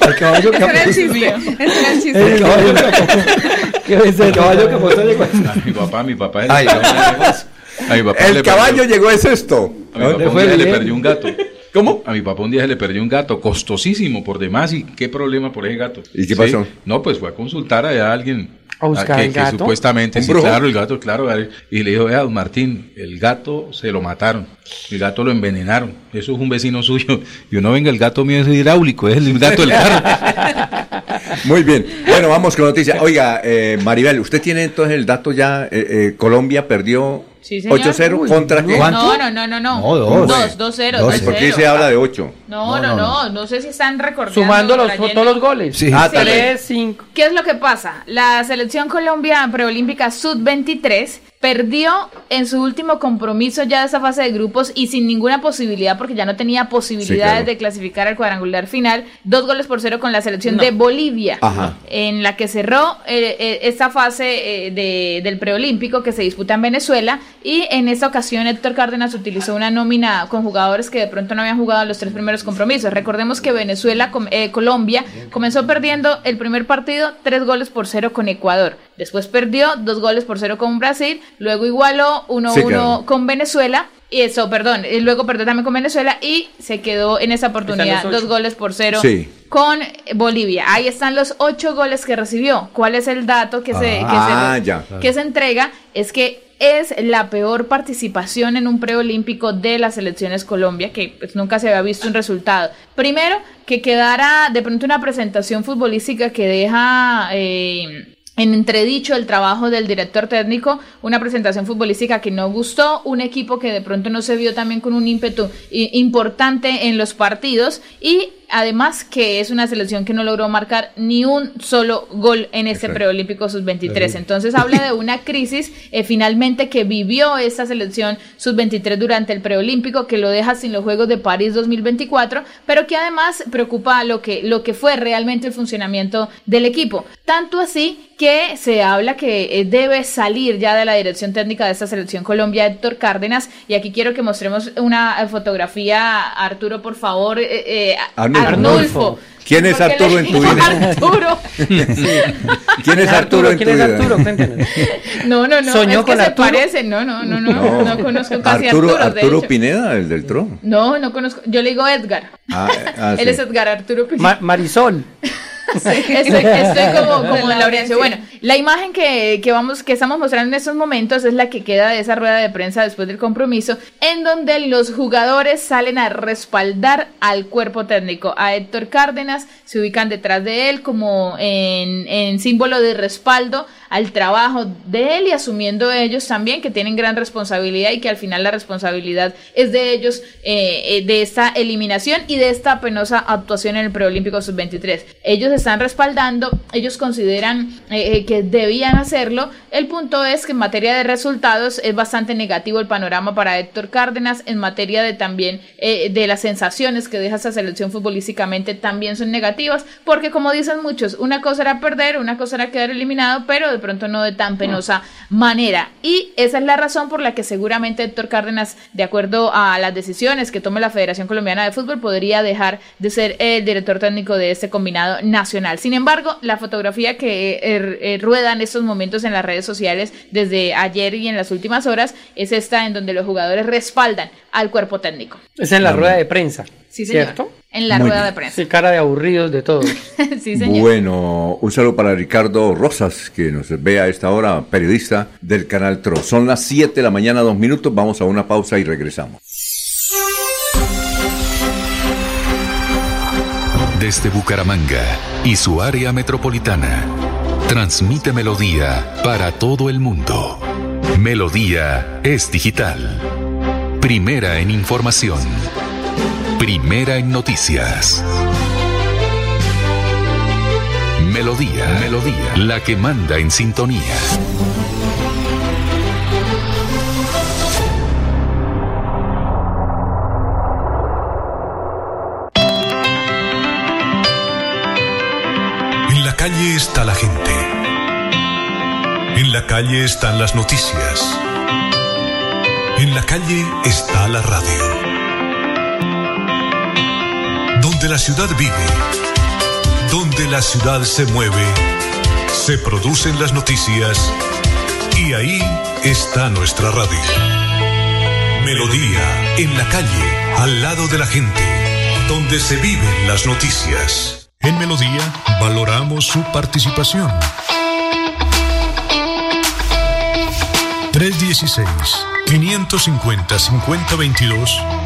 S10: El caballo que
S14: era el
S10: apostó.
S14: chiste. Ese era el chiste.
S10: El caballo que apostó.
S5: ¿Qué es
S10: El caballo que apostó llegó.
S3: A mi papá, mi papá. a mi papá
S2: el caballo
S3: perdió-
S2: llegó de sexto.
S3: A mi papá
S10: Le
S3: un
S10: fue
S3: día le
S10: bien.
S3: perdió un gato. ¿Cómo? A mi papá un día se le perdió un gato, costosísimo por demás. ¿Y qué problema por ese gato?
S2: ¿Y qué
S3: Sí.
S2: pasó?
S3: No, pues fue a consultar allá a alguien.
S5: ¿A buscar
S3: que,
S5: el
S3: que
S5: gato?
S3: supuestamente,
S2: ¿Un
S3: sí, claro, el gato, claro. Y le dijo, vea, don Martín, el gato se lo mataron. El gato lo envenenaron. Eso es un vecino suyo. Y uno venga, el gato mío es hidráulico, es el gato del carro.
S2: Muy bien. Bueno, vamos con noticias. Oiga, eh, Maribel, usted tiene entonces el dato ya. eh, eh, Colombia perdió
S15: Sí, señor.
S2: 8-0 contra qué?
S15: No, no, no, no, no.
S2: No, dos.
S15: 2, 2-0.
S2: Ay, ¿Por qué se habla de 8?
S15: No, no, no, no, sé si están recordando.
S5: Sumando los, todos los goles.
S2: Sí. Ah.
S5: 3, 5.
S15: ¿Qué es lo que pasa? La selección Colombia preolímpica sub-23 perdió en su último compromiso ya de esa fase de grupos y sin ninguna posibilidad, porque ya no tenía posibilidades
S2: claro.
S15: de clasificar al cuadrangular final, dos goles por cero con la selección
S5: No.
S15: de Bolivia,
S2: Ajá.
S15: en la que cerró eh, eh, esta fase eh, de- del preolímpico que se disputa en Venezuela y en esta ocasión Héctor Cárdenas utilizó una nómina con jugadores que de pronto no habían jugado los tres primeros compromisos. Recordemos que Venezuela, eh, Colombia comenzó perdiendo el primer partido tres goles por cero con Ecuador. Después perdió dos goles por cero con Brasil, luego igualó 1-1
S2: Sí, claro.
S15: con Venezuela. Y eso, perdón, y luego perdió también con Venezuela y se quedó en esa oportunidad dos goles por cero
S2: Sí.
S15: Con Bolivia. Ahí están los ocho goles que recibió. ¿Cuál es el dato que se, que
S2: Ah,
S15: se,
S2: ya.
S15: que se entrega? Es que es la peor participación en un preolímpico de las selecciones Colombia, que pues, nunca se había visto un resultado. Primero, que quedara de pronto una presentación futbolística que deja... eh, en entredicho el trabajo del director técnico, una presentación futbolística que no gustó, un equipo que de pronto no se vio también con un ímpetu importante en los partidos y además que es una selección que no logró marcar ni un solo gol en este preolímpico sub-23. Entonces habla de una crisis eh, finalmente que vivió esta selección sub-23 durante el preolímpico, que lo deja sin los Juegos de París 2024, pero que además preocupa lo que, lo que fue realmente el funcionamiento del equipo. Tanto así que se habla que eh, debe salir ya de la dirección técnica de esta selección Colombia Héctor Cárdenas y aquí quiero que mostremos una eh, fotografía Arturo por favor eh, eh,
S2: Arnulfo.
S15: Arnulfo.
S2: ¿Quién es
S15: Porque
S2: Arturo en tu vida?
S15: Arturo.
S2: ¿Quién es Arturo en tu
S5: ¿Quién es
S2: vida?
S5: Arturo? Cuéntenos.
S15: No, no, no,
S5: ¿Soñó
S15: es que
S5: con
S15: se
S5: Arturo?
S15: parece, no, no, no, no, no,
S2: No.
S15: conozco casi
S2: Arturo,
S15: Arturo, de
S2: Arturo
S15: hecho.
S2: Pineda, el del Tro.
S15: No, no conozco, yo le digo Edgar.
S2: Ah, ah,
S15: Él
S2: sí.
S15: es Edgar Arturo Pineda.
S5: Ma- Marisol.
S15: estoy, estoy como, como en Laurencio. Bueno, la imagen que, que vamos, que estamos mostrando en estos momentos es la que queda de esa rueda de prensa después del compromiso, en donde los jugadores salen a respaldar al cuerpo técnico. A Héctor Cárdenas se ubican detrás de él como en, en símbolo de respaldo al trabajo de él y asumiendo ellos también que tienen gran responsabilidad y que al final la responsabilidad es de ellos eh, eh, de esta eliminación y de esta penosa actuación en el preolímpico sub-23. Ellos están respaldando, ellos consideran eh, que debían hacerlo. El punto es que en materia de resultados es bastante negativo el panorama para Héctor Cárdenas, en materia de también de las sensaciones que deja esa selección futbolísticamente también son negativas, porque como dicen muchos, una cosa era perder, una cosa era quedar eliminado, pero de pronto no de tan penosa manera. Y esa es la razón por la que seguramente Héctor Cárdenas, de acuerdo a las decisiones que tome la Federación Colombiana de Fútbol, podría dejar de ser el director técnico de este combinado nacional. Sin embargo, la fotografía que eh, eh, rueda en estos momentos en las redes sociales desde ayer y en las últimas horas es esta en donde los jugadores respaldan al cuerpo técnico.
S5: Es en la rueda de prensa.
S15: Sí, señor.
S5: ¿Cierto?
S15: En la
S2: Muy
S15: rueda
S2: bien.
S15: de prensa.
S5: Sí, cara de aburridos de todos.
S15: sí, señor.
S2: Bueno, un saludo para Ricardo Rosas, que nos ve a esta hora, periodista del canal TRO. Son las 7 de la mañana, dos minutos. Vamos a una pausa y regresamos.
S1: Desde Bucaramanga y su área metropolitana. Transmite Melodía para todo el mundo. Melodía es digital. Primera en información. Primera en noticias. Melodía, Melodía, la que manda en sintonía.
S9: En la calle está la gente. En la calle están las noticias. En la calle está la radio. Donde la ciudad vive, donde la ciudad se mueve, se producen las noticias y ahí está nuestra radio. Melodía, en la calle, al lado de la gente, donde se viven las noticias. En Melodía valoramos su participación. 316-550-5022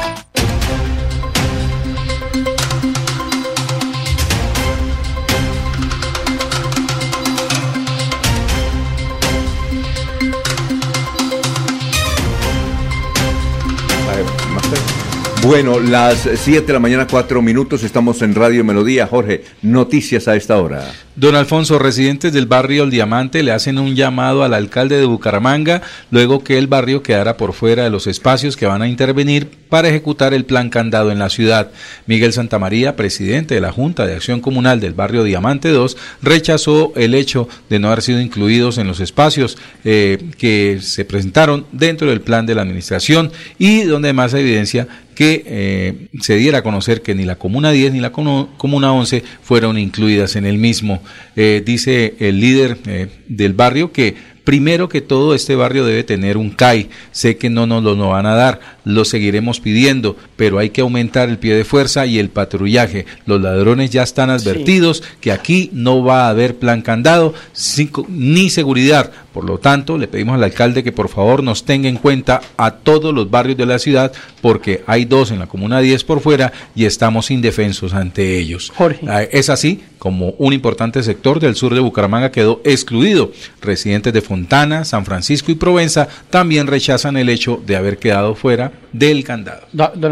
S2: Bueno, las 7 de la mañana, 4 minutos, estamos en Radio Melodía. Jorge, noticias a esta hora.
S3: Don Alfonso, residentes del barrio El Diamante le hacen un llamado al alcalde de Bucaramanga luego que el barrio quedara por fuera de los espacios que van a intervenir para ejecutar el plan candado en la ciudad. Miguel Santamaría, presidente de la Junta de Acción Comunal del barrio Diamante 2, rechazó el hecho de no haber sido incluidos en los espacios eh, que se presentaron dentro del plan de la administración y donde más evidencia que eh, se diera a conocer que ni la Comuna 10 ni la Comuna 11 fueron incluidas en el mismo. Eh, dice el líder eh, del barrio que primero que todo este barrio debe tener un CAI. Sé que no nos lo no van a dar, lo seguiremos pidiendo, pero hay que aumentar el pie de fuerza y el patrullaje. Los ladrones ya están advertidos que aquí no va a haber plan candado ni seguridad. Por lo tanto, le pedimos al alcalde que por favor nos tenga en cuenta a todos los barrios de la ciudad porque hay dos en la comuna 10 por fuera y estamos indefensos ante ellos. Jorge. Ah, es así como un importante sector del sur de Bucaramanga quedó excluido. Residentes de Fontana, San Francisco y Provenza también rechazan el hecho de haber quedado fuera del candado.
S5: Don,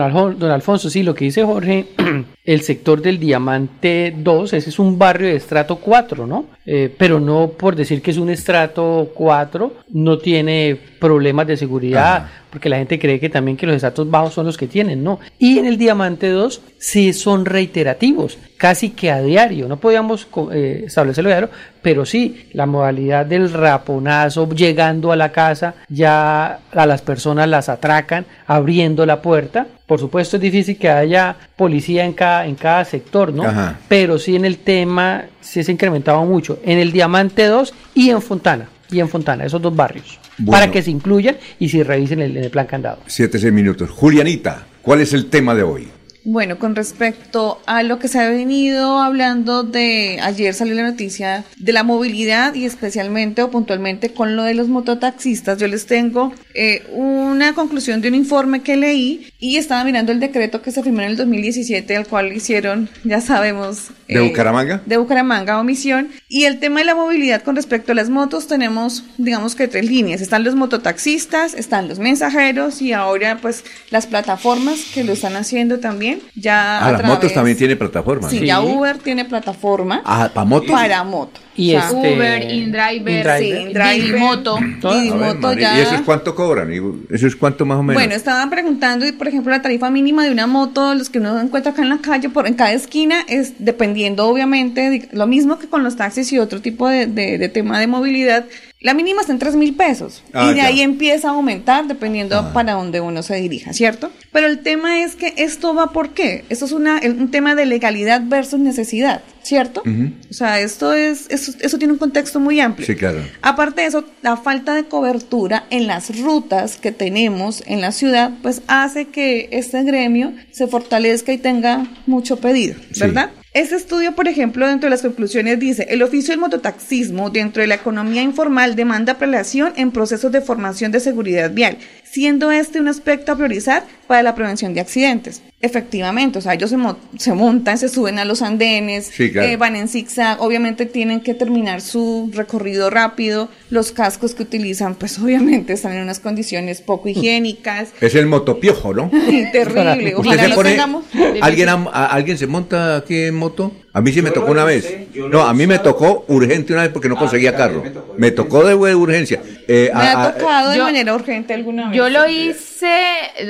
S5: Alfonso, sí, lo que dice Jorge, el sector del Diamante 2, ese es un barrio de estrato 4, ¿no? Eh, pero no por decir que es un estrato 4, no tiene problemas de seguridad, porque la gente cree que también que los estratos bajos son los que tienen, no. Y en el Diamante 2 sí son reiterativos, casi que a diario, no podíamos eh, establecerlo diario, pero sí, la modalidad del raponazo, llegando a la casa, ya a las personas las atracan, abriendo la puerta. Por supuesto es difícil que haya policía en cada, en cada sector, ¿no? Pero sí en el tema sí se ha incrementado mucho, en el Diamante 2 y en Fontana y en Fontana, esos dos barrios, para que se incluyan y se revisen el, en el plan candado.
S2: Siete, seis minutos. Julianita, ¿cuál es el tema de hoy?
S14: Bueno, con respecto a lo que se ha venido hablando de ayer salió la noticia de la movilidad y especialmente o puntualmente con lo de los mototaxistas, yo les tengo eh, una conclusión de un informe que leí y estaba mirando el decreto que se firmó en el 2017 al cual hicieron, ya sabemos,
S2: de eh, Bucaramanga,
S14: de Bucaramanga omisión. Y el tema de la movilidad con respecto a las motos tenemos, digamos que tres líneas, están los mototaxistas, están los mensajeros y ahora pues las plataformas que lo están haciendo también ya
S2: ah, las motos también tiene plataforma.
S14: Sí, ya Uber tiene plataforma.
S2: Ah, para moto.
S14: Para moto.
S15: Y este... Uber, InDriver, sí, InDriver, Moto.
S14: Moto ya.
S2: ¿Y eso es cuánto cobran? ¿Eso es cuánto más o menos?
S14: Bueno, estaban preguntando, y por ejemplo, la tarifa mínima de una moto, los que uno encuentra acá en la calle, por en cada esquina, es dependiendo, obviamente, lo mismo que con los taxis y otro tipo de, de tema de movilidad, la mínima está en 3 mil pesos ah, y de ahí empieza a aumentar dependiendo ah. para dónde uno se dirija, ¿cierto? Pero el tema es que esto va por qué. Esto es una, un tema de legalidad versus necesidad, ¿cierto? O sea, esto es, eso, eso, tiene un contexto muy amplio.
S2: Sí, claro.
S14: Aparte de eso, la falta de cobertura en las rutas que tenemos en la ciudad, pues hace que este gremio se fortalezca y tenga mucho pedido, ¿verdad? Este estudio, por ejemplo, dentro de las conclusiones dice, el oficio del mototaxismo dentro de la economía informal demanda prelación en procesos de formación de seguridad vial, siendo este un aspecto a priorizar para la prevención de accidentes. Efectivamente, o sea, ellos se, montan, se suben a los andenes, eh, van en zigzag, obviamente tienen que terminar su recorrido rápido, los cascos que utilizan, pues obviamente están en unas condiciones poco higiénicas.
S2: Es el motopiojo, ¿no?
S14: Terrible, ojalá lo tengamos.
S2: ¿Alguien, ¿Alguien se monta aquí en moto? A mí sí me tocó una vez. No, a mí me tocó urgente una vez porque no ah, conseguía carro. Me tocó de urgencia.
S14: Eh, me ha tocado de manera urgente alguna vez.
S15: Yo lo hice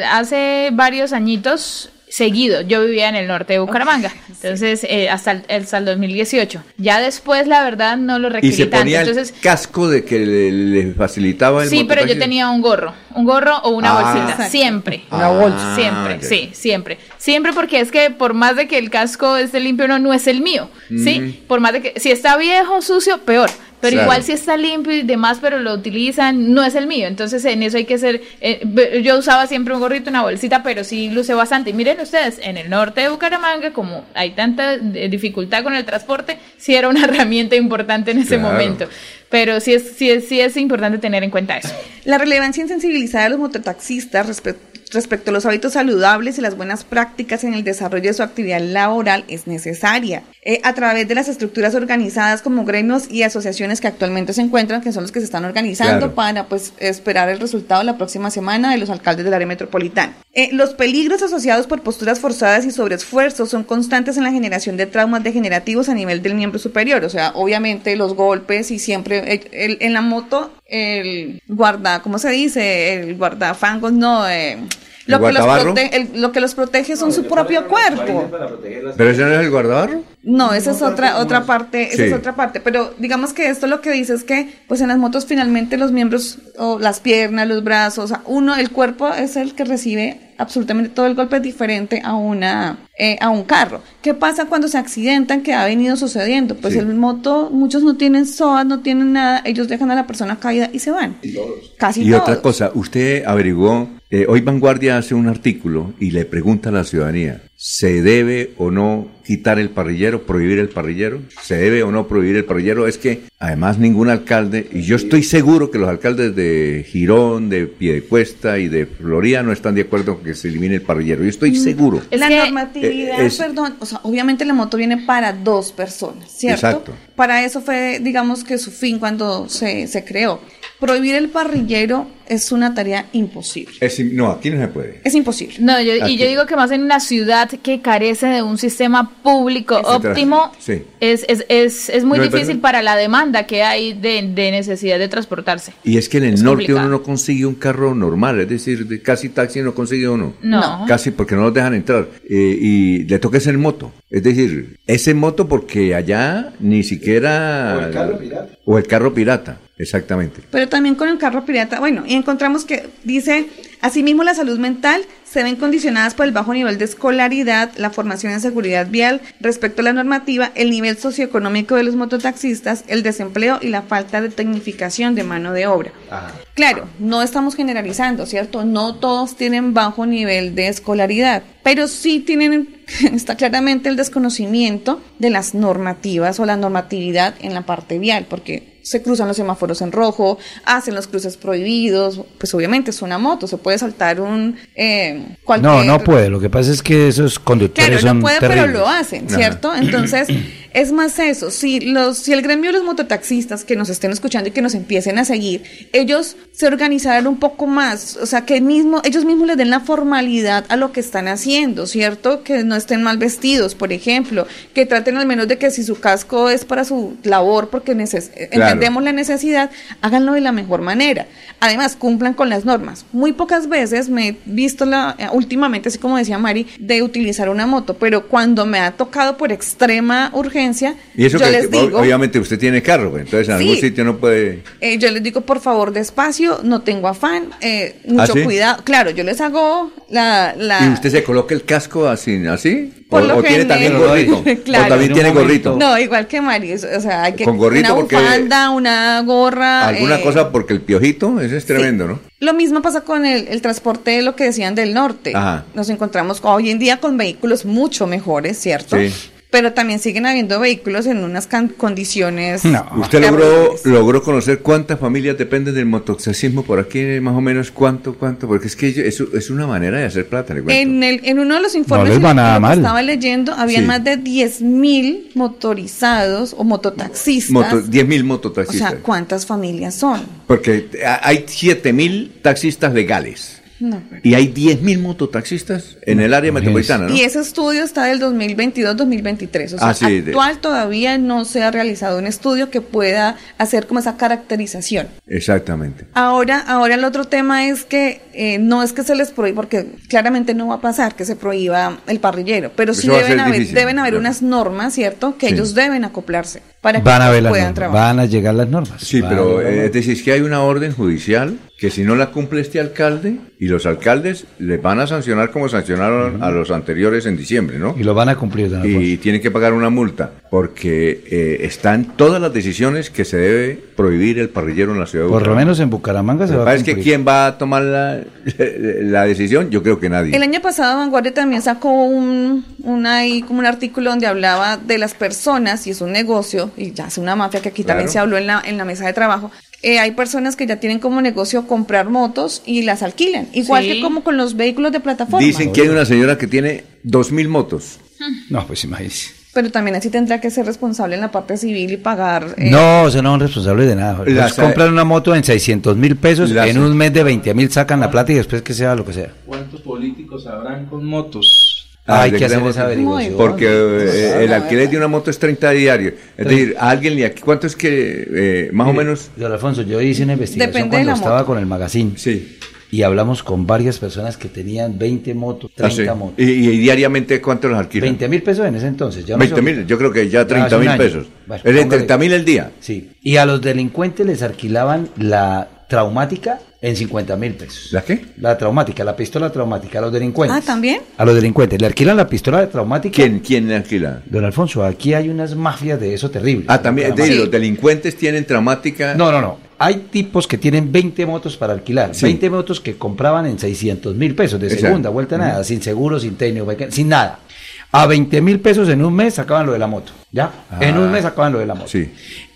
S15: hace varios añitos seguido. Yo vivía en el norte de Bucaramanga, entonces eh, hasta, el, hasta el 2018. Ya después, la verdad, no lo requerí
S2: ¿Y se ponía entonces, el casco de que le, facilitaba el
S15: Sí, pero yo tenía un gorro, un gorro o una ah. bolsita, siempre.
S5: una bolsa.
S15: Siempre, sí, siempre. Siempre porque es que por más de que el casco esté limpio, no, no es el mío, ¿sí? Por más de que, si está viejo, sucio, peor Pero
S2: Claro.
S15: igual si está limpio y demás, pero lo utilizan, no es el mío. Entonces en eso hay que ser... eh, yo usaba siempre un gorrito, una bolsita, pero sí luce bastante. Y miren ustedes, en el norte de Bucaramanga, como hay tanta eh, dificultad con el transporte, sí era una herramienta importante en ese
S14: Claro.
S15: momento. Pero sí es, sí, es, sí es importante tener en cuenta eso.
S14: La relevancia en sensibilizar a los mototaxistas respe- respecto a los hábitos saludables y las buenas prácticas en el desarrollo de su actividad laboral es necesaria. Eh, a través de las estructuras organizadas como gremios y asociaciones que actualmente se encuentran, que son los que se están organizando
S17: Claro.
S14: para pues esperar el resultado la próxima semana de los alcaldes del área metropolitana. Eh, los peligros asociados por posturas forzadas y sobreesfuerzos son constantes en la generación de traumas degenerativos a nivel del miembro superior, o sea, obviamente los golpes y siempre eh, el- en la moto el guarda, ¿cómo se dice? El guardafangos, no, eh, lo, que los
S2: guardabarro?
S14: prote- el- lo que los protege son su propio cuerpo.
S2: ¿Pero ese no es el guardabarro?
S14: No, esa es otra otra parte, esa
S2: Sí.
S14: es otra parte, pero digamos que esto lo que dice es que pues en las motos finalmente los miembros o las piernas, los brazos, o sea, uno el cuerpo es el que recibe absolutamente todo el golpe es diferente a una eh, a un carro. ¿Qué pasa cuando se accidentan que ha venido sucediendo? Pues
S2: Sí.
S14: el moto muchos no tienen SOAT, no tienen nada, ellos dejan a la persona caída y se van. Casi
S2: Y
S14: todos.
S2: otra cosa, usted averiguó, eh, hoy Vanguardia hace un artículo y le pregunta a la ciudadanía, ¿se debe o no quitar el parrillero, prohibir el parrillero? ¿Se debe o no prohibir el parrillero? Es que además ningún alcalde, y yo estoy seguro que los alcaldes de Girón, de Piedecuesta y de Florida no están de acuerdo con que se elimine el parrillero. Yo estoy seguro.
S14: la normatividad,
S2: eh, es-
S14: perdón, o sea, obviamente la moto viene para dos personas, ¿cierto?
S2: Exacto.
S14: Para eso fue, digamos que su fin cuando se, se creó. Prohibir el parrillero es una tarea imposible.
S2: Es im- no, aquí no se puede.
S14: Es imposible.
S15: No, yo, y yo digo que más en una ciudad que carece de un sistema público óptimo,
S2: Sí.
S15: es, es, es, es muy
S2: No,
S15: difícil para la demanda que hay de, de necesidad de transportarse.
S2: Y es que en el
S15: Es
S2: norte
S15: complicado.
S2: uno no consigue un carro normal, es decir, de casi taxi no consigue uno.
S15: No.
S2: Casi porque no los dejan entrar. Eh, y le toca ser moto. Es decir, es en moto porque allá ni siquiera...
S14: O el carro pirata.
S2: O el carro pirata, exactamente.
S14: Pero también con el carro pirata, bueno, y encontramos que dice, asimismo la salud mental se ven condicionadas por el bajo nivel de escolaridad, la formación en seguridad vial respecto a la normativa, el nivel socioeconómico de los mototaxistas, el desempleo y la falta de tecnificación de mano de obra. Claro, no estamos generalizando, ¿cierto? No todos tienen bajo nivel de escolaridad, pero sí tienen, está claramente el desconocimiento de las normativas o la normatividad en la parte vial, porque se cruzan los semáforos en rojo, hacen los cruces prohibidos, pues obviamente es una moto, se puede saltar un... Eh, cualquier-
S10: No, no puede. Lo que pasa es que esos conductores
S14: Claro,
S10: son
S14: no puede,
S10: terribles.
S14: pero lo hacen,
S10: Ajá.
S14: ¿cierto? Entonces, es más eso. Si los, si el gremio de los mototaxistas que nos estén escuchando y que nos empiecen a seguir, ellos se organizaran un poco más, o sea, que mismo, ellos mismos les den la formalidad a lo que están haciendo, ¿cierto? Que no estén mal vestidos, por ejemplo, que traten al menos de que si su casco es para su labor, porque neces- entendemos la necesidad, háganlo de la mejor manera. Además, cumplan con las normas. Muy pocas veces me he visto la, eh, últimamente, así como decía Mari, de utilizar una moto, pero cuando me ha tocado por extrema urgencia,
S2: Y eso
S14: yo
S2: que,
S14: les
S2: que,
S14: digo,
S2: obviamente usted tiene carro, entonces en
S14: Sí.
S2: algún sitio no puede...
S14: eh, yo les digo, por favor, despacio, no tengo afán, eh, mucho
S2: ¿Ah, sí?
S14: cuidado. Claro, yo les hago la... la
S2: ¿Y usted se coloca el casco así? así? ¿O,
S14: Por lo
S2: o tiene también gorrito?
S14: Claro.
S2: ¿O también tiene gorrito?
S14: No, igual que Mari, es- o sea, hay que
S2: Con gorrito
S14: una
S2: porque-
S14: bufanda, una gorra.
S2: ¿Alguna
S14: eh,
S2: cosa? Porque el piojito, ese es tremendo, ¿no?
S14: Lo mismo pasa con el, el transporte, lo que decían del norte.
S2: Ajá.
S14: Nos encontramos hoy en día con vehículos mucho mejores, ¿cierto?
S2: Sí.
S14: Pero también siguen habiendo vehículos en unas condiciones.
S2: ¿Usted logró, logró conocer cuántas familias dependen del mototaxismo por aquí, más o menos cuánto, cuánto? Porque es que eso es una manera de hacer plata.
S14: En, el, en uno de los informes que
S2: mal.
S14: estaba leyendo, habían
S2: Sí.
S14: más de 10.000 motorizados o mototaxistas.
S2: Moto, 10.000
S14: o
S2: mototaxistas.
S14: sea, ¿cuántas familias son?
S2: Porque hay 7.000 taxistas legales
S14: No.
S2: y hay 10.000 mototaxistas en el área metropolitana, ¿no?
S14: Y ese estudio está del 2022-2023. O sea,
S2: Ah, sí, de-
S14: actual todavía no se ha realizado un estudio que pueda hacer como esa caracterización.
S2: Exactamente.
S14: Ahora, ahora el otro tema es que eh, no es que se les prohíba, porque claramente no va a pasar que se prohíba el parrillero, pero sí
S2: Eso
S14: deben haber,
S2: difícil,
S14: deben haber
S2: claro.
S14: unas normas, ¿cierto? Que
S2: Sí.
S14: ellos deben acoplarse. Para que
S10: Van a ver las
S14: puedan
S10: normas,
S14: trabajar.
S10: van a llegar las normas.
S2: Sí, pero
S10: llegar
S2: eh, es decir, es que hay una orden judicial que si no la cumple este alcalde y los alcaldes le van a sancionar como sancionaron a los anteriores en diciembre, ¿no?
S10: Y lo van a cumplir.
S2: Y tienen que pagar una multa porque eh, están todas las decisiones que se debe prohibir el parrillero en la ciudad de
S10: Por lo menos en Bucaramanga se va a
S2: es que
S10: cumplir.
S2: quién va a tomar la, la decisión, yo creo que nadie.
S14: El año pasado Vanguardia también sacó un, un ahí como un artículo donde hablaba de las personas y es un negocio y ya es una mafia que aquí también se habló en la, en la mesa de trabajo. Eh, hay personas que ya tienen como negocio comprar motos y las alquilan, igual
S15: Sí.
S14: que como con los vehículos de plataforma.
S2: Dicen que hay una señora que tiene dos mil motos.
S10: No, pues imagínese.
S14: Pero también así tendrá que ser responsable en la parte civil y pagar. eh,
S10: No, o sea, no son responsables de nada. Ellos
S2: Las-
S10: compran una moto en 600 mil pesos,
S2: Las-
S10: en un mes de 20 mil sacan la plata y después que sea lo que sea.
S3: ¿Cuántos políticos habrán con motos?
S10: Ah, hay
S2: ¿de
S10: que hacer esa averiguación.
S2: Porque eh,
S14: Ah,
S2: el alquiler de una moto es 30 diarios. Es decir, a alguien le aquí, ¿cuánto es que eh, más o menos?
S10: Don Alfonso, yo hice una investigación
S14: Depende
S10: cuando estaba
S14: moto.
S10: con el magazine
S2: Sí.
S10: y hablamos con varias personas que tenían 20 motos,
S2: Ah,
S10: 30
S2: sí.
S10: motos.
S2: Y, y diariamente cuánto los alquilan?
S10: 20 mil pesos en ese entonces. Ya no
S2: 20
S10: sé-
S2: mil, yo creo que ya
S10: hace
S2: 30
S10: un
S2: mil pesos.
S10: Bueno,
S2: es de
S10: póngale-
S2: 30 mil el día.
S10: Sí. Y a los delincuentes les alquilaban la traumática en 50 mil pesos.
S2: ¿La qué?
S10: La traumática, la pistola traumática a los delincuentes.
S14: Ah, ¿también?
S10: A los delincuentes. Le alquilan la pistola de traumática.
S2: ¿Quién, quién le alquila?
S10: Don Alfonso, aquí hay unas mafias de eso terribles.
S2: Ah, también, los delincuentes tienen traumática.
S10: No, no, no. Hay tipos que tienen 20 motos para alquilar.
S2: Sí.
S10: 20 motos que compraban en 600 mil pesos de
S2: Exacto.
S10: segunda, vuelta nada, sin seguro, sin técnico, sin nada. A 20 mil pesos en un mes sacaban lo de la moto. ¿Ya? En un mes sacaban lo de la moto.
S2: Ah. Sí.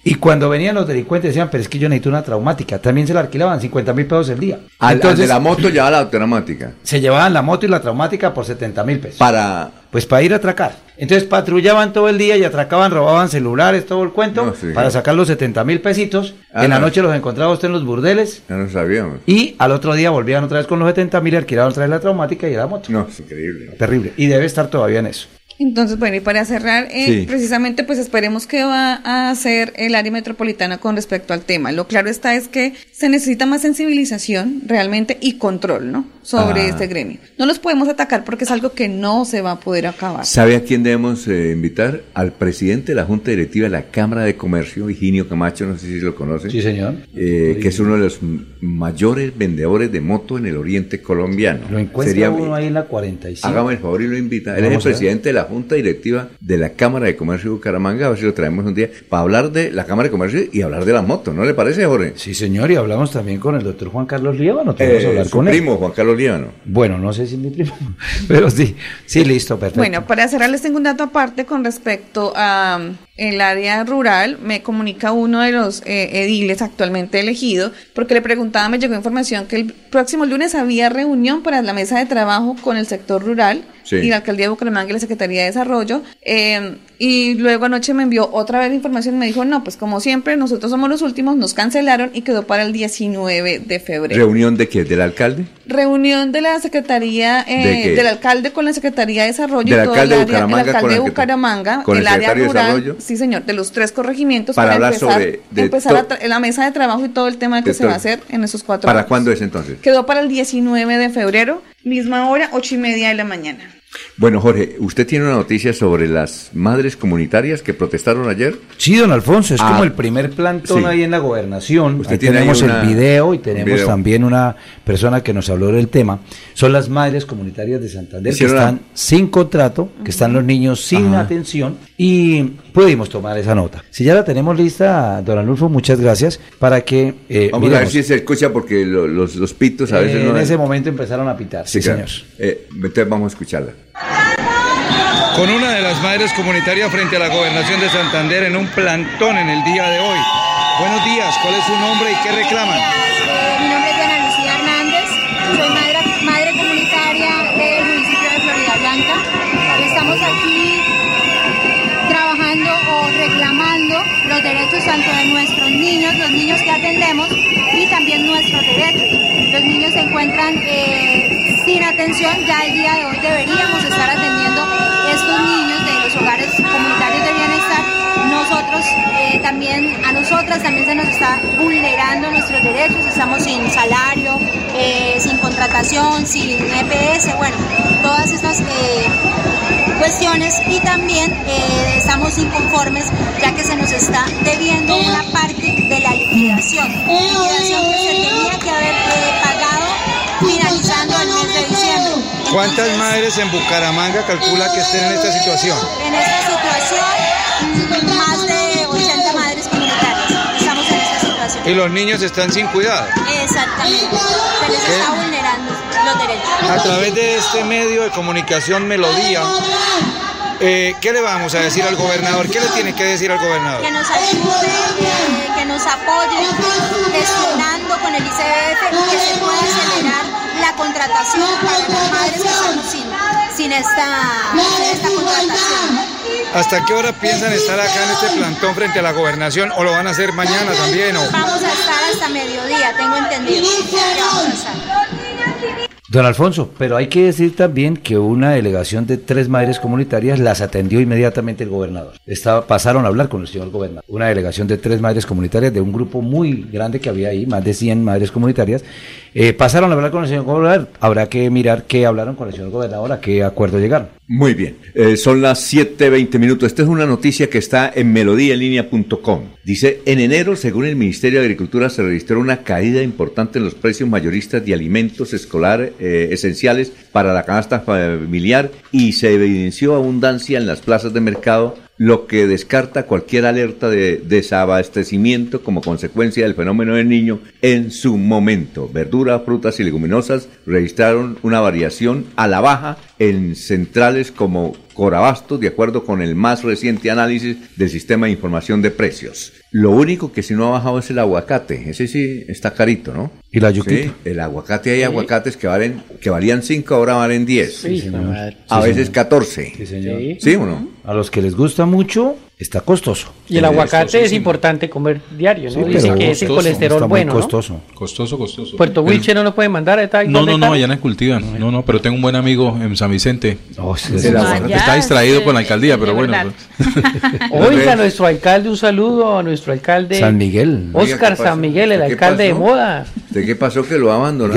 S10: Y cuando venían los delincuentes decían, pero es que yo necesito una traumática. También se la alquilaban 50 mil pesos el día.
S2: Al, al
S10: Entonces,
S2: de la moto ya la traumática.
S10: se llevaban la moto y la traumática por 70 mil pesos.
S2: Para.
S10: Pues para ir a atracar. Entonces patrullaban todo el día y atracaban, robaban celulares, todo el cuento,
S2: No, sí.
S10: para sacar los 70 mil pesitos.
S2: Ah,
S10: en la
S2: no.
S10: noche los encontraba usted en los burdeles.
S2: Ya no sabíamos.
S10: Y al otro día volvían otra vez con los 70 mil, alquilaban otra vez la traumática y la moto.
S2: No, es increíble.
S10: Terrible. Y debe estar todavía en eso.
S14: Entonces, bueno, y para cerrar, eh,
S2: Sí.
S14: precisamente, pues esperemos que va a hacer el área metropolitana con respecto al tema. Lo claro está es que se necesita más sensibilización realmente y control, ¿no? Sobre
S2: Ah.
S14: este gremio. No los podemos atacar porque es algo que no se va a poder acabar.
S2: ¿Sabe a quién debemos eh, invitar? Al presidente de la Junta Directiva de la Cámara de Comercio, Higinio Camacho, no sé si lo conoce.
S10: Sí, señor.
S2: Eh, que es uno de los mayores vendedores de moto en el oriente colombiano.
S10: Lo encuentra
S2: Sería-
S10: uno ahí en la 45.
S2: Hágame el favor y lo invita. Él es el presidente de la Junta Directiva de la Cámara de Comercio de Bucaramanga. A ver si lo traemos un día para hablar de la Cámara de Comercio y hablar de las motos. ¿No le parece, Jorge?
S10: Sí, señor, y hablamos también con el doctor Juan Carlos Líbano. Tenemos
S2: Eh,
S10: a hablar
S2: su
S10: con él.
S2: primo, Juan Carlos Líbano.
S10: Bueno, no sé si es mi primo, pero sí, sí, listo, perfecto.
S14: Bueno, para cerrarles tengo un dato aparte con respecto a um, el área rural. Me comunica uno de los eh, ediles actualmente elegido, porque le preguntaba, me llegó información que el próximo lunes había reunión para la mesa de trabajo con el sector rural
S2: Sí.
S14: y la alcaldía de Bucaramanga y la Secretaría de Desarrollo. eh, y luego anoche me envió otra vez la información y me dijo, no, pues como siempre, nosotros somos los últimos, nos cancelaron y quedó para el 19 de febrero.
S2: ¿Reunión de qué? ¿Del alcalde?
S14: Reunión de la Secretaría, eh, del alcalde con la Secretaría de Desarrollo
S2: Del
S14: y todo
S2: alcalde
S14: el
S2: de
S14: el
S2: Bucaramanga con
S14: alcalde de
S2: el
S14: Bucaramanga,
S2: con el
S14: el área rural,
S2: Desarrollo.
S14: sí señor, de los tres corregimientos
S2: Para
S14: para,
S2: hablar
S14: empezar,
S2: sobre-
S14: empezar a la mesa de trabajo y todo el tema que
S2: de
S14: se va a hacer en esos cuatro
S2: ¿Para
S14: años.
S2: cuándo es entonces?
S14: Quedó para el 19 de febrero, misma hora, ocho y media de la mañana.
S2: Bueno, Jorge, ¿usted tiene una noticia sobre las madres comunitarias que protestaron ayer?
S10: Sí, don Alfonso, es
S2: Ah,
S10: como el primer plantón
S2: sí.
S10: ahí en la gobernación.
S2: Usted
S10: Ahí
S2: tiene ahí
S10: tenemos
S2: una-
S10: el video y tenemos
S2: video.
S10: también una persona que nos habló del tema. Son las madres comunitarias de Santander que
S2: la-
S10: están sin contrato, que están los niños sin
S2: Ajá.
S10: atención y pudimos tomar esa nota. Si ya la tenemos lista, don Anulfo, muchas gracias para que eh,
S2: Vamos a ver si se escucha porque lo- los, los pitos a veces
S10: Eh,
S2: no...
S10: en ese momento empezaron a pitar. Sí,
S2: claro.
S10: señor.
S2: Eh, entonces vamos a escucharla.
S17: Con una de las madres comunitarias frente a la gobernación de Santander en un plantón en el día de hoy. Buenos días, ¿cuál es su nombre y qué reclaman?
S18: Mi nombre es Diana Lucía Hernández, soy madre, madre comunitaria del municipio de Florida Blanca. Estamos aquí trabajando o reclamando los derechos tanto de nuestros niños, los niños que atendemos, y también nuestros derechos. Los niños se encuentran eh, sin atención, ya el día de hoy deberíamos estar atendiendo estos niños de los hogares comunitarios de bienestar. Nosotros eh, también, a nosotras también se nos está vulnerando nuestros derechos, estamos sin salario, eh, sin contratación, sin EPS, bueno, todas estas eh, cuestiones y también estamos inconformes ya que se nos está debiendo una parte de la liquidación, liquidación que se tenía que haber pagado finalizando el.
S17: ¿Cuántas madres en Bucaramanga calcula que estén en esta situación?
S18: En esta situación, más de 80 madres comunitarias estamos en esta situación.
S17: Y los niños están sin cuidado.
S18: Exactamente, se les está vulnerando los derechos.
S17: A través de este medio de comunicación Melodía, eh, ¿qué le vamos a decir al gobernador? ¿Qué le tiene que decir al gobernador?
S18: que nos ayude, eh, que nos apoye gestionando con el ICBF que se pueda acelerar la contratación para las madres que estamos sin, sin esta, sin esta contratación.
S17: ¿Hasta qué hora piensan estar acá en este plantón frente a la gobernación o lo van a hacer mañana también? O...
S18: Vamos a estar hasta mediodía, tengo entendido. vamos a estar.
S10: Don Alfonso, pero hay que decir también que una delegación de tres madres comunitarias las atendió inmediatamente el gobernador. Estaba, pasaron a hablar con el señor gobernador. Una delegación de tres madres comunitarias de un grupo muy grande que había ahí, más de 100 madres comunitarias, eh, pasaron a hablar con el señor gobernador. Habrá que mirar qué hablaron con el señor gobernador, a qué acuerdo llegaron.
S2: Muy bien, Eh, son las 7.20 minutos. Esta es una noticia que está en melodíaenlínea.com. Dice, en enero, según el Ministerio de Agricultura, se registró una caída importante en los precios mayoristas de alimentos escolar eh, esenciales para la canasta familiar y se evidenció abundancia en las plazas de mercado lo que descarta cualquier alerta de desabastecimiento como consecuencia del fenómeno del niño en su momento. Verduras, frutas y leguminosas registraron una variación a la baja en centrales como Corabastos, de acuerdo con el más reciente análisis del sistema de información de precios. Lo único que si no ha bajado es el aguacate. Ese sí está carito, ¿no?
S10: ¿Y la yuquita?
S2: Sí, el aguacate, hay aguacates que valen, que valían 5, ahora valen 10.
S10: Sí, señor.
S2: A
S10: Sí,
S2: veces
S10: señor.
S2: 14.
S10: Sí, señor.
S2: ¿Sí o no?
S10: A los que les gusta mucho, está costoso.
S5: Y el aguacate es importante comer diario, ¿no?
S10: Sí, pero
S5: que es el colesterol
S10: está muy
S5: bueno, ¿no?
S10: costoso.
S3: Costoso, costoso.
S5: Puerto Wilche no lo puede mandar a
S3: No,
S5: ¿dónde
S3: no, no, allá no cultivan. No, no, pero tengo un buen amigo en San Vicente.
S10: sí,
S3: Está- distraído con la alcaldía, pero bueno. pues.
S5: Oiga, nuestro alcalde, un saludo a nuestro alcalde.
S10: San Miguel.
S5: Oscar. San Miguel, el
S2: ¿Qué
S5: alcalde de moda.
S2: ¿De qué pasó que lo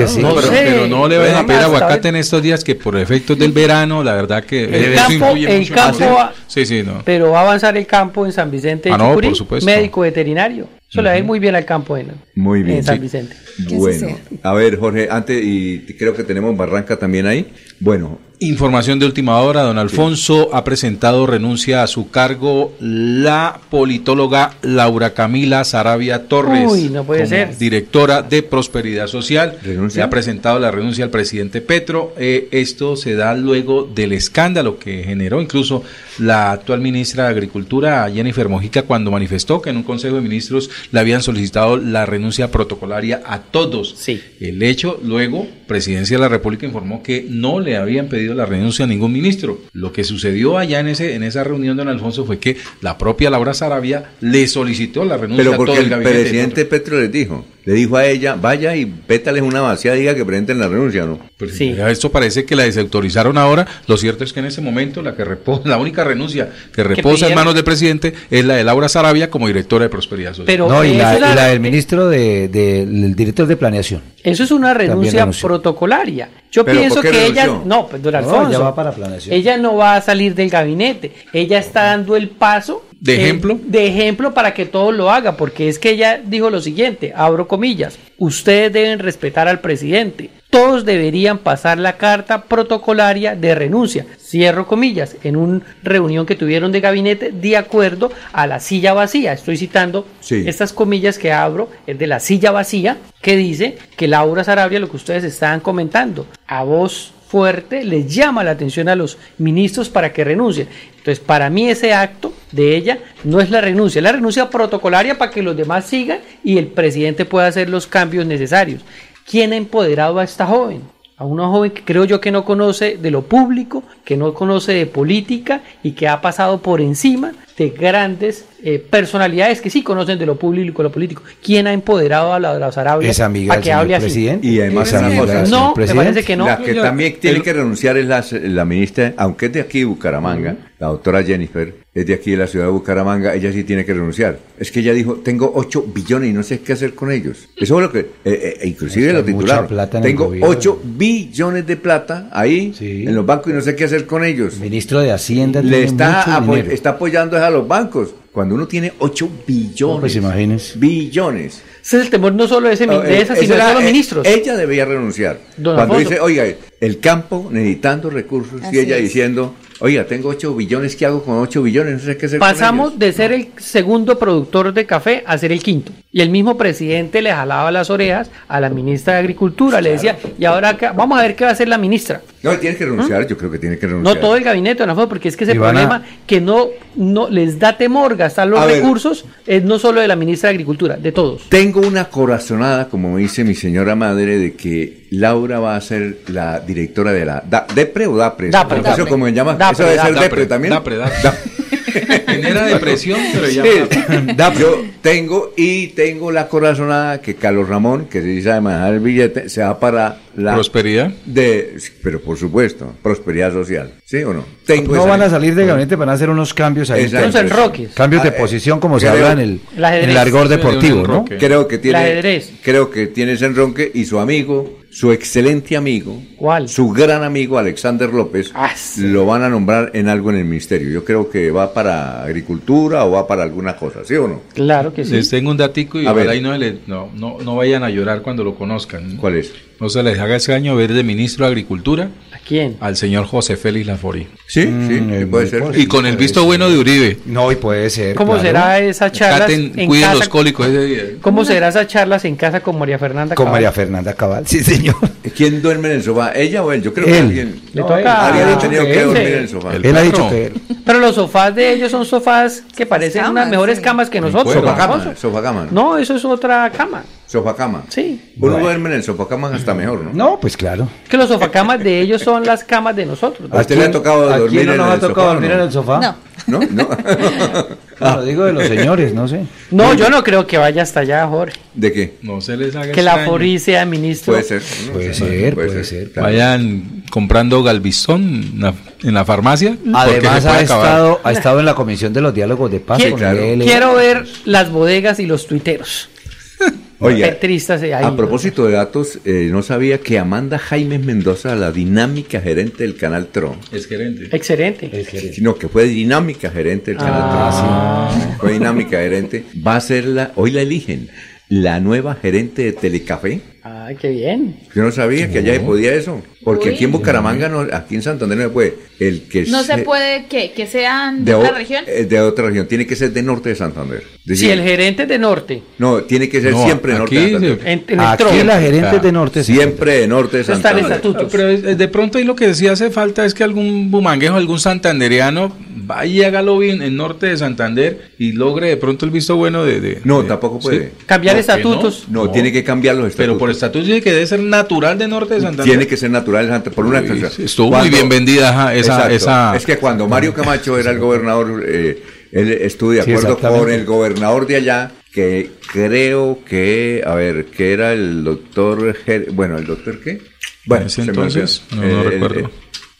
S10: sí.
S3: No, pero,
S5: sé.
S3: pero no le vayan a pedir aguacate en estos días que por efectos del verano, la verdad que
S5: El campo-
S3: influye
S5: el
S3: mucho.
S5: campo va-
S3: sí, sí, no.
S5: Pero va a avanzar el campo en San Vicente de
S3: Ah, no,
S5: Chucurí,
S3: por supuesto.
S5: médico veterinario. Eso le va a ir muy bien al campo en,
S2: Muy bien.
S5: en San
S2: sí.
S5: Vicente.
S2: Bueno, a ver, Jorge, antes, y creo que tenemos Barranca también ahí. Bueno,
S3: Información de última hora, don Alfonso ha presentado renuncia a su cargo la politóloga Laura Camila Sarabia Torres.
S5: Uy, no puede
S3: como
S5: ser.
S3: Directora de Prosperidad Social.
S2: ¿Renuncia?
S3: Le ha presentado la renuncia al presidente Petro. Eh, esto se da luego del escándalo que generó incluso la actual ministra de Agricultura, Jennifer Mojica, cuando manifestó que en un Consejo de Ministros le habían solicitado la renuncia protocolaria a todos.
S5: Sí.
S3: El hecho, luego, Presidencia de la República informó que no le habían pedido la renuncia a ningún ministro. Lo que sucedió allá en ese en esa reunión, don Alfonso, fue que la propia Laura Sarabia le solicitó la renuncia
S2: pero
S3: a todo
S2: porque
S3: el
S2: el
S3: gabinete.
S2: presidente Petro les dijo, le dijo a ella, vaya y pétales una vacía, diga que presenten la renuncia, ¿no?
S3: Pues, ya Esto parece que la desautorizaron ahora. Lo cierto es que en ese momento la que reposa, la única renuncia que reposa en manos del presidente es la de Laura Sarabia como directora de Prosperidad Social.
S5: Pero
S10: no, y la,
S5: es la-
S10: y la del ministro de, de- el director de planeación.
S5: Eso es una renuncia protocolaria. Yo
S10: ¿Pero
S5: pienso que ella, no, pues don
S10: No,
S5: Alfonso,
S10: ya va para planeación.
S5: ella no va a salir del gabinete, ella está dando el paso
S3: ¿De
S5: eh,
S3: ejemplo?
S5: de ejemplo para que todos lo hagan, porque es que ella dijo lo siguiente, abro comillas, ustedes deben respetar al presidente, todos deberían pasar la carta protocolaria de renuncia, cierro comillas, en una reunión que tuvieron de gabinete de acuerdo a la silla vacía, estoy citando
S2: Sí.
S5: estas comillas que abro, es de la silla vacía, que dice que Laura Sarabia, lo que ustedes estaban comentando, a voz fuerte les llama la atención a los ministros para que renuncien. Entonces, para mí ese acto de ella no es la renuncia, es la renuncia protocolaria para que los demás sigan y el presidente pueda hacer los cambios necesarios. ¿Quién ha empoderado a esta joven? A una joven que creo yo que no conoce de lo público, que no conoce de política y que ha pasado por encima de grandes eh, personalidades que sí conocen de lo público y lo político. ¿Quién ha empoderado a la de los árabes
S10: Es amiga
S5: a que hable así?
S10: presidente.
S2: Y además
S5: No, me parece que no.
S2: La que
S5: Yo-
S2: también tiene
S5: el-
S2: que renunciar es la, la ministra, aunque es de aquí de Bucaramanga, la doctora Jennifer, es de aquí de la ciudad de Bucaramanga, ella sí tiene que renunciar. Es que ella dijo, tengo 8 billones y no sé qué hacer con ellos. Eso es lo que, eh, eh, inclusive
S10: Es que
S2: lo
S10: hay mucha
S2: titularon.
S10: plata en el
S2: Tengo
S10: gobierno.
S2: 8 billones de plata ahí en los bancos y no sé qué hacer con ellos.
S10: Ministro de Hacienda
S2: Le
S10: tiene
S2: está,
S10: mucho
S2: apo-
S10: dinero.
S2: está apoyando a los bancos. Cuando uno tiene 8 billones.
S10: Pues imagínese.
S2: Billones.
S5: Ese es el temor no solo de, ese,
S2: No,
S5: de
S2: eh,
S5: esa, sino de todos los
S2: eh,
S5: ministros.
S2: Ella debía renunciar.
S5: Don
S2: Cuando
S5: Alfonso.
S2: dice, oiga, el campo necesitando recursos,
S5: Así
S2: y ella
S5: es.
S2: diciendo, oiga, tengo 8 billones, ¿qué hago con 8 billones? No sé qué hacer con
S5: Pasamos de ser el segundo productor de café a ser el quinto. Y el mismo presidente le jalaba las orejas a la ministra de Agricultura, le decía, y ahora acá, vamos a ver qué va a hacer la ministra.
S2: No, tiene que renunciar, yo creo que tiene que renunciar.
S5: ¿Mm? No todo el gabinete, Alfonso, porque es que ese problema que no, no les da temor gastar los
S2: ver.
S5: recursos es no solo de la ministra de Agricultura, de todos.
S2: Tengo una corazonada, como me dice mi señora madre, de que Laura va a ser la directora de la da- DEPRE o DAPRE.
S3: Dapre, Dapre.
S2: cómo se llama.
S3: Dapre,
S2: Eso debe ser
S3: Dapre.
S2: DEPRE también.
S3: Dapre, Dapre. Genera depresión, pero ya.
S2: Sí. Yo tengo y tengo la corazonada que Carlos Ramón, que se sabe manejar el billete, se va para la
S3: Prosperidad.
S2: de, pero por supuesto, prosperidad social, ¿sí o no? Tengo
S10: no van a salir de gabinete, van a hacer unos cambios ahí.
S2: Unos
S10: enroques. Cambios de
S2: Ah, eh,
S10: posición, como se
S2: creo-
S10: habla en el,
S5: El ajedrez.
S10: en el argor deportivo, ¿no?
S2: Creo que tiene, creo que tiene ese enronque y su amigo, su excelente amigo,
S5: ¿Cuál?
S2: su gran amigo Alexander López, lo van a nombrar en algo en el ministerio. Yo creo que va para agricultura o va para alguna cosa, ¿sí o no?
S5: Claro que sí.
S3: Les tengo un datico y
S2: A ver.
S3: y no, le- no, no, no vayan a llorar cuando lo conozcan.
S2: ¿Cuál es?
S3: No se les haga ese año ver de ministro de Agricultura
S5: ¿A quién?
S3: al señor José Félix Lafori.
S2: Sí,
S10: Mm,
S2: sí, puede ser.
S3: Y con el visto bueno de Uribe.
S10: No, y puede ser.
S5: ¿Cómo
S10: claro.
S5: será esa charla
S3: Caten,
S5: en
S3: cuiden
S5: casa?
S3: los cólicos ese día.
S5: ¿Cómo será esas charlas en casa con María Fernanda
S10: Con
S5: Cabal?
S10: María Fernanda Cabal, sí, señor.
S2: ¿Quién duerme en el sofá? ¿Ella o él? Yo creo que
S10: Él.
S2: alguien.
S5: Le toca
S2: Alguien ha tenido que dormir en el sofá.
S3: El
S10: Él ha dicho que él.
S5: Pero los sofás de ellos son sofás que parecen
S14: Camas,
S5: unas mejores
S14: sí.
S5: camas que nosotros.
S2: Sofá cama.
S5: No, eso es otra cama.
S2: Sofá cama.
S5: Sí.
S2: Uno
S10: Bueno.
S2: duerme en el sofá cama hasta mejor, ¿no?
S10: No, pues claro.
S5: Que los sofacamas de ellos son las camas de nosotros.
S2: ¿A usted le ha tocado
S10: ¿A
S2: dormir
S10: quién no
S2: en
S10: nos ha
S2: el
S10: tocado
S2: sofá
S10: dormir
S2: no?
S10: en el sofá?
S14: No.
S2: ¿No? No.
S10: Ah, lo digo de los señores, no sé.
S5: No, yo no creo que vaya hasta allá, Jorge.
S2: ¿De qué?
S3: No se les haga
S5: Que la. Fori sea ministro.
S2: Puede ser. no
S10: Puede ser, puede ser.
S2: claro.
S3: Vayan comprando Galvizón en la, en la farmacia.
S10: Además ha estado, ha estado en la comisión de los diálogos de paz
S5: Quiero,
S10: con
S2: claro.
S10: él.
S5: quiero ver las bodegas y los tuiteros. Ahí.
S2: a propósito de datos, eh, no sabía que Amanda Jaime Mendoza, la dinámica gerente del canal Tron,
S3: Es gerente.
S5: Excelente.
S2: sino que fue dinámica gerente del canal
S5: Ah,
S2: Tron, fue dinámica gerente, va a ser la, hoy la eligen, la nueva gerente de Telecafé.
S5: Ay, qué bien.
S2: Yo no sabía que allá se podía eso, porque
S15: Uy.
S2: aquí en Bucaramanga, no, aquí en Santander no se puede. El que
S15: No se puede que, que sean de,
S2: de,
S15: otra región.
S2: eh, de otra región, tiene que ser de norte de Santander.
S5: Si el gerente es de norte,
S2: no, tiene que ser
S3: No,
S2: siempre de norte de Santander.
S5: en, en el
S10: Aquí
S5: tron,
S10: la gerente es de norte.
S2: Siempre de norte de
S5: eso está el
S2: Santander.
S5: estatuto.
S3: Pero de pronto ahí lo que sí hace falta es que algún bumanguejo, algún santanderiano vaya y hágalo bien en norte de Santander y logre de pronto el visto bueno de... de-
S2: No,
S3: de-
S2: tampoco puede.
S3: Sí.
S5: Cambiar
S3: ¿Por qué
S5: estatutos.
S2: No, tiene que cambiar los estatutos.
S3: Pero por estatuto tiene que debe ser natural de norte de Santander.
S2: Tiene que ser natural de Santander, por una
S3: sí, estuvo muy bien vendida ajá, esa...
S2: Exacto.
S3: esa
S2: Es que cuando Mario Camacho era el gobernador, eh, él estuvo de acuerdo con el gobernador de allá, que creo que, a ver, que era el doctor, Ger- bueno, ¿el doctor qué? Bueno,
S3: ese
S2: se me
S3: entonces, no, no
S2: Eh,
S3: recuerdo.
S2: eh,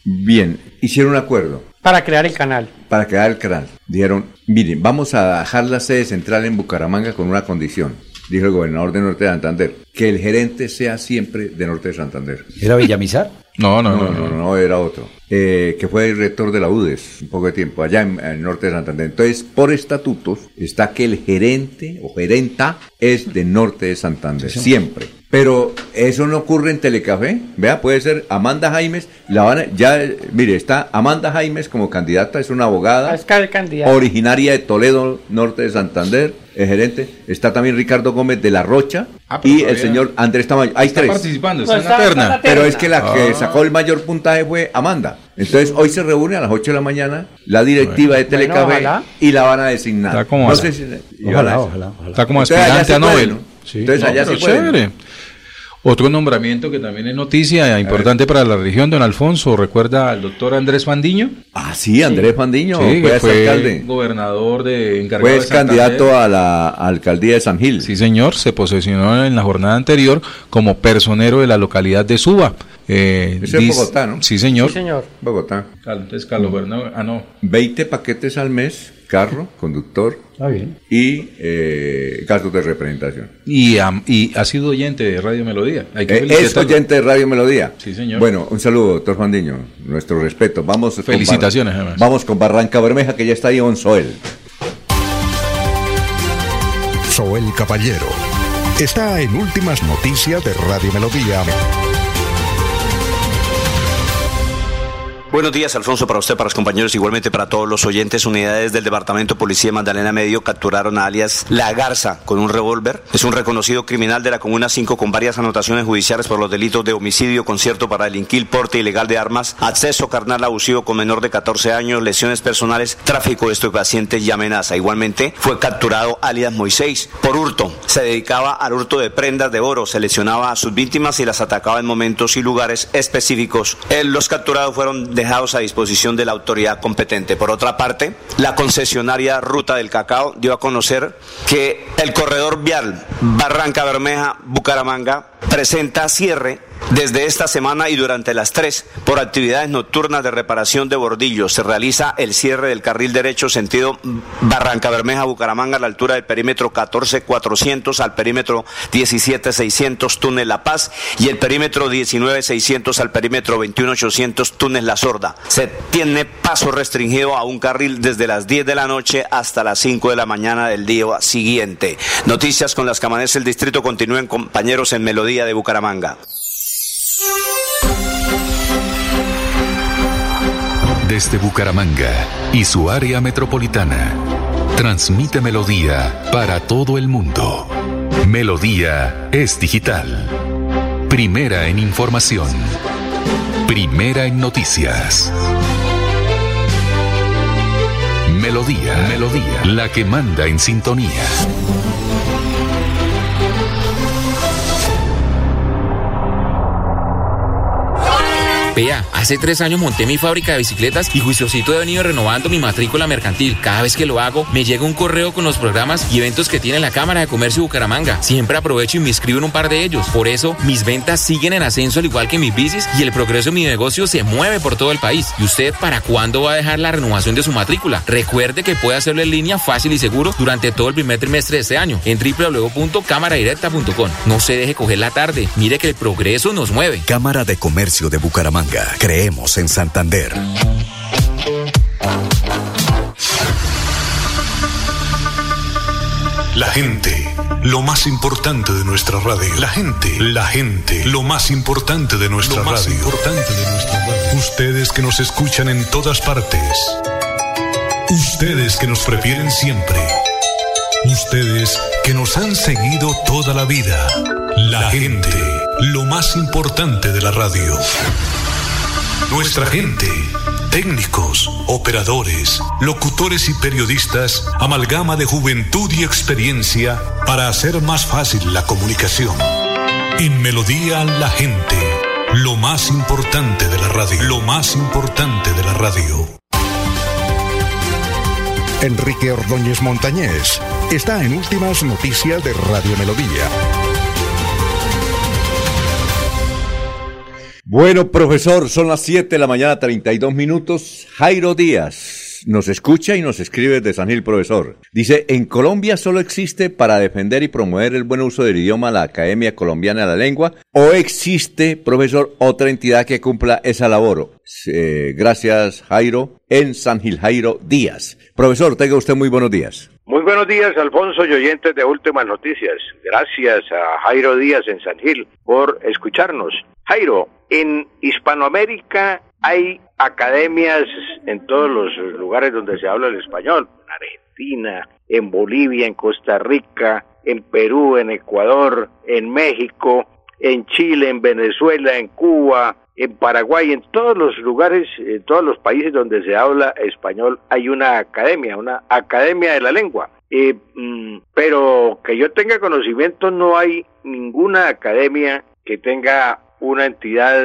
S2: bien, hicieron un acuerdo
S5: Para crear el canal.
S2: para crear el canal. Dijeron, miren, vamos a dejar la sede central en Bucaramanga con una condición, dijo el gobernador de Norte de Santander, que el gerente sea siempre de Norte de Santander.
S10: ¿Era Villamizar?
S3: No, no,
S2: No,
S3: no.
S2: no, era otro. Eh, que fue el rector de la UDES un poco de tiempo, allá en, en el norte de Santander. Entonces, por estatutos, está que el gerente o gerenta es de norte de Santander, siempre. Pero eso no ocurre en Telecafé. Vea, puede ser Amanda Jaimes. La van a- ya, mire, está Amanda Jaimes como candidata, es una abogada
S5: Es cada candidato.
S2: originaria de Toledo, norte de Santander, es gerente. Está también Ricardo Gómez de la Rocha
S3: Ah,
S2: y el señor Andrés Tamayo. Hay
S3: Está
S2: tres.
S3: participando,
S5: No,
S3: está en la
S5: está- está
S3: terna.
S5: la
S2: Pero es que la
S3: Ah.
S2: que sacó el mayor puntaje fue Amanda. Entonces hoy se reúne a las 8 de la mañana la directiva de
S5: Bueno,
S2: Telecafé
S5: ojalá.
S2: y la van a designar.
S3: Está como
S2: no sé si-
S10: Ojalá, ojalá, ojalá.
S3: Está como
S2: Entonces,
S3: aspirante
S2: se
S3: a
S2: puede,
S3: Nobel.
S2: ¿no?
S3: Sí.
S2: Entonces
S3: No,
S2: allá sí pueden.
S3: chévere. Otro nombramiento que también es noticia importante para la región, don Alfonso, recuerda al doctor Andrés Fandiño.
S2: Ah, sí, Andrés Fandiño,
S3: Sí,
S2: fue,
S3: que fue
S2: alcalde.
S3: gobernador de encargado
S2: Fue
S3: de
S2: candidato a la alcaldía de San Gil.
S3: Sí, señor, se posesionó en la jornada anterior como personero de la localidad de Suba. Eh,
S2: Eso es
S3: dis-
S2: Bogotá, ¿no?
S3: Sí, señor.
S5: Sí, señor.
S2: Bogotá.
S3: Entonces, Carlos Bernal, ah, no.
S2: 20 paquetes al mes, carro, conductor
S10: bien.
S2: y eh, gastos de representación.
S3: Y, ha sido oyente de Radio Melodía. Hay que
S2: Eh, es oyente de Radio Melodía.
S3: Sí, señor.
S2: Bueno, un saludo, doctor Fandiño. Nuestro respeto. Vamos
S3: Felicitaciones, además.
S2: Vamos con Barranca Bermeja, que ya está ahí, Onzoel.
S16: Soel Caballero está en Últimas Noticias de Radio Melodía.
S19: Buenos días, Alfonso, para usted, para los compañeros, igualmente para todos los oyentes. Unidades del Departamento de Policía de Magdalena Medio capturaron a alias La Garza con un revólver. Es un reconocido criminal de la Comuna 5 con varias anotaciones judiciales por los delitos de homicidio, concierto para delinquir, porte ilegal de armas, acceso carnal abusivo con menor de 14 años, lesiones personales, tráfico de estupefacientes y amenaza. Igualmente fue capturado alias Moisés por hurto. Se dedicaba al hurto de prendas de oro, seleccionaba a sus víctimas y las atacaba en momentos y lugares específicos. Eh, Los capturados fueron dejados a disposición de la autoridad competente. Por otra parte, la concesionaria Ruta del Cacao dio a conocer que el corredor vial Barranca Bermeja Bucaramanga presenta cierre desde esta semana y durante las tres por actividades nocturnas de reparación de bordillos. Se realiza el cierre del carril derecho sentido Barranca Bermeja Bucaramanga a la altura del perímetro 14400 al perímetro 17600 túnel La Paz y el perímetro 19600 al perímetro 21800 túnel La Sorda. Se tiene paso restringido a un carril desde las 10 de la noche hasta las 5 de la mañana del día siguiente. Noticias con las que amanece el distrito continúen compañeros en Melodía de Bucaramanga.
S1: Desde Bucaramanga y su área metropolitana, transmite Melodía para todo el mundo. Melodía es digital. Primera en información. Primera en noticias. Melodía, Melodía, la que manda en sintonía.
S6: Vea, hace tres años monté mi fábrica de bicicletas y juiciosito he venido renovando mi matrícula mercantil. Cada vez que lo hago, me llega un correo con los programas y eventos que tiene la Cámara de Comercio de Bucaramanga. Siempre aprovecho y me inscribo en un par de ellos. Por eso, mis ventas siguen en ascenso al igual que mis bicis y el progreso de mi negocio se mueve por todo el país. ¿Y usted para cuándo va a dejar la renovación de su matrícula? Recuerde que puede hacerlo en línea fácil y seguro durante todo el primer trimestre de este año en www.cámaradirecta.com. No se deje coger la tarde. Mire que el progreso nos mueve.
S7: Cámara de Comercio de Bucaramanga. Creemos en Santander.
S9: La gente, lo más importante de nuestra radio. La gente, la gente, lo más importante de nuestra
S16: Lo más
S9: radio.
S16: importante
S9: de nuestra radio. Ustedes que nos escuchan en todas partes. Ustedes que nos prefieren siempre. Ustedes que nos han seguido toda la vida. La gente, lo más importante de la radio. Nuestra gente, técnicos, operadores, locutores y periodistas, amalgama de juventud y experiencia para hacer más fácil la comunicación. En Melodía la gente, lo más importante de la radio, lo más importante de la radio.
S16: Enrique Ordóñez Montañés está en Últimas Noticias de Radio Melodía.
S2: Bueno, profesor, son las 7 de la mañana, 32 minutos. Jairo Díaz nos escucha y nos escribe desde San Gil, profesor. Dice, en Colombia solo existe para defender y promover el buen uso del idioma la Academia Colombiana de la Lengua o existe, profesor, otra entidad que cumpla esa labor. Eh, gracias, Jairo, en San Gil, Jairo Díaz. Profesor, tenga usted muy buenos días.
S20: Muy buenos días, Alfonso y oyentes de Últimas Noticias. Gracias a Jairo Díaz en San Gil por escucharnos. Jairo, en Hispanoamérica hay academias en todos los lugares donde se habla el español. En Argentina, en Bolivia, en Costa Rica, en Perú, en Ecuador, en México, en Chile, en Venezuela, en Cuba, en Paraguay, en todos los lugares, en todos los países donde se habla español hay una academia, una academia de la lengua. Mm, pero que yo tenga conocimiento no hay ninguna academia que tenga una entidad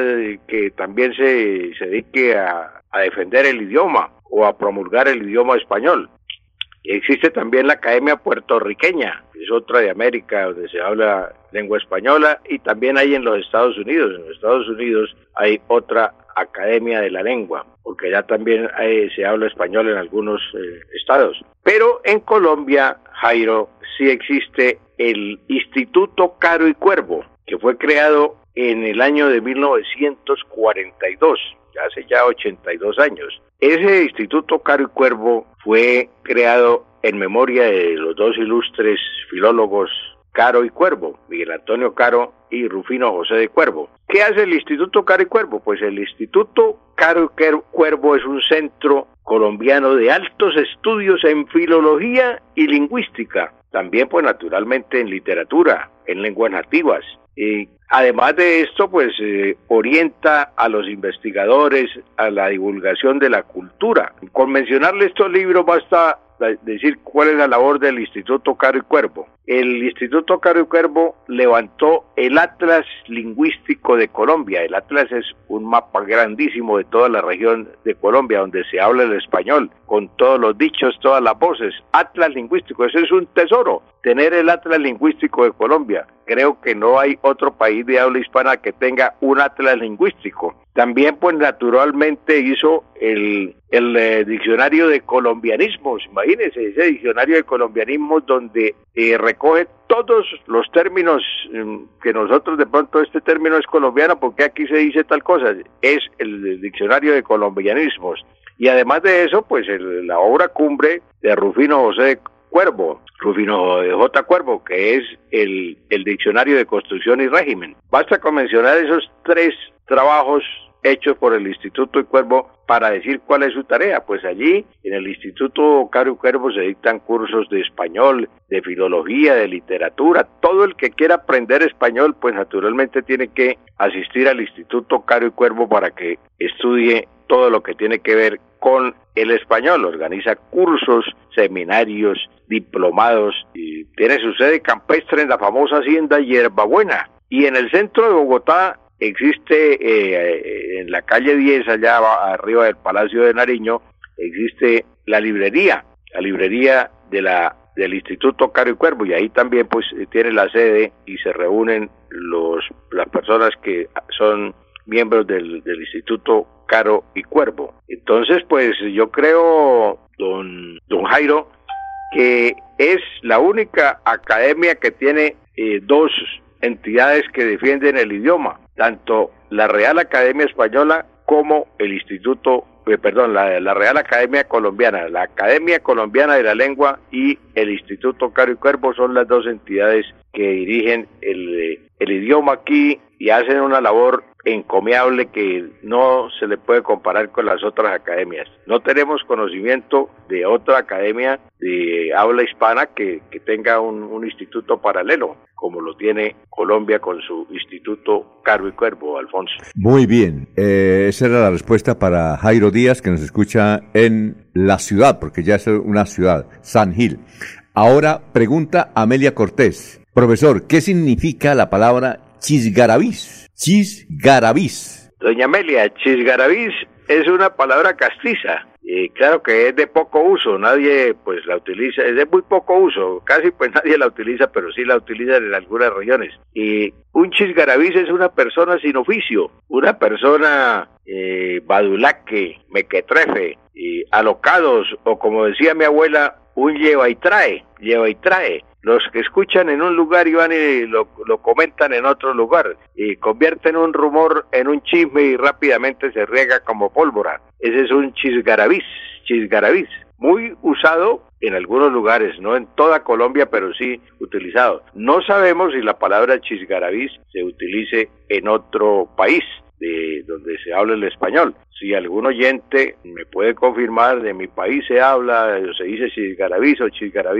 S20: que también se, se dedique a, a defender el idioma o a promulgar el idioma español. Existe también la Academia Puertorriqueña, que es otra de América donde se habla lengua española, y también hay en los Estados Unidos. En los Estados Unidos hay otra Academia de la Lengua, porque ya también hay- se habla español en algunos eh, estados. Pero en Colombia, Jairo, sí existe el Instituto Caro y Cuervo, que fue creado en el año de 1942, ya hace ya 82 años. Ese Instituto Caro y Cuervo fue creado en memoria de los dos ilustres filólogos Caro y Cuervo, Miguel Antonio Caro y Rufino José de Cuervo. ¿Qué hace el Instituto Caro y Cuervo? Pues el Instituto Caro y Cuervo es un centro colombiano de altos estudios en filología y lingüística, también pues naturalmente en literatura, en lenguas nativas. Y además de esto, pues eh, orienta a los investigadores a la divulgación de la cultura. Con mencionarle estos libros basta decir cuál es la labor del Instituto Caro y Cuervo. El Instituto Caro y Cuervo levantó el Atlas Lingüístico de Colombia. El Atlas es un mapa grandísimo de toda la región de Colombia donde se habla el español, con todos los dichos, todas las voces. Atlas Lingüístico, ese es un tesoro, tener el Atlas Lingüístico de Colombia. Creo que no hay otro país de habla hispana que tenga un Atlas Lingüístico. También, pues naturalmente hizo el, el eh, diccionario de colombianismos. Imagínense ese diccionario de colombianismos donde eh, recoge todos los términos mm, que nosotros de pronto este término es colombiano porque aquí se dice tal cosa. Es el, diccionario de colombianismos. Y además de eso, pues el- la obra cumbre de Rufino José Cuervo, Rufino J. Cuervo, que es el, el diccionario de construcción y régimen. Basta con mencionar esos tres trabajos hechos por el Instituto y Cuervo para decir cuál es su tarea. Pues allí, en el Instituto Caro y Cuervo, se dictan cursos de español, de filología, de literatura. Todo el que quiera aprender español, pues naturalmente tiene que asistir al Instituto Caro y Cuervo para que estudie todo lo que tiene que ver con el español. Organiza cursos, seminarios, diplomados y tiene su sede campestre en la famosa hacienda Hierbabuena. Y en el centro de Bogotá existe, eh, en la calle 10, allá arriba del Palacio de Nariño, existe la librería, la librería de la del Instituto Caro y Cuervo y ahí también pues eh, tiene la sede y se reúnen los las personas que son miembros del, del Instituto Caro y Cuervo. Entonces, pues yo creo, don, don Jairo, que es la única academia que tiene eh, dos entidades que defienden el idioma, tanto la Real Academia Española como el Instituto, eh, perdón, la, la Real Academia Colombiana, la Academia Colombiana de la Lengua y el Instituto Caro y Cuervo son las dos entidades que dirigen el, eh, el idioma aquí y hacen una labor encomiable que no se le puede comparar con las otras academias. No tenemos conocimiento de otra academia de habla hispana que, que tenga un, un instituto paralelo, como lo tiene Colombia con su Instituto Caro y Cuervo, Alfonso.
S2: Muy bien, eh, esa era la respuesta para Jairo Díaz, que nos escucha en la ciudad, porque ya es una ciudad, San Gil. Ahora pregunta Amelia Cortés. Profesor, ¿qué significa la palabra chisgarabís? Chisgarabís.
S20: Doña Amelia, chisgarabís es una palabra castiza. Y claro que es de poco uso, nadie pues la utiliza, es de muy poco uso, casi pues nadie la utiliza, pero sí la utilizan en algunas regiones. Y un chisgarabís es una persona sin oficio, una persona eh, badulaque, mequetrefe, alocados, o como decía mi abuela, un lleva y trae, lleva y trae. Los que escuchan en un lugar y van y lo, comentan en otro lugar y convierten un rumor en un chisme y rápidamente se riega como pólvora. Ese es un chisgarabís, chisgarabís, muy usado en algunos lugares, no en toda Colombia, pero sí utilizado. No sabemos si la palabra chisgarabís se utilice en otro país de donde se habla el español. Si algún oyente me puede confirmar de mi país se habla, se dice chisgarabí o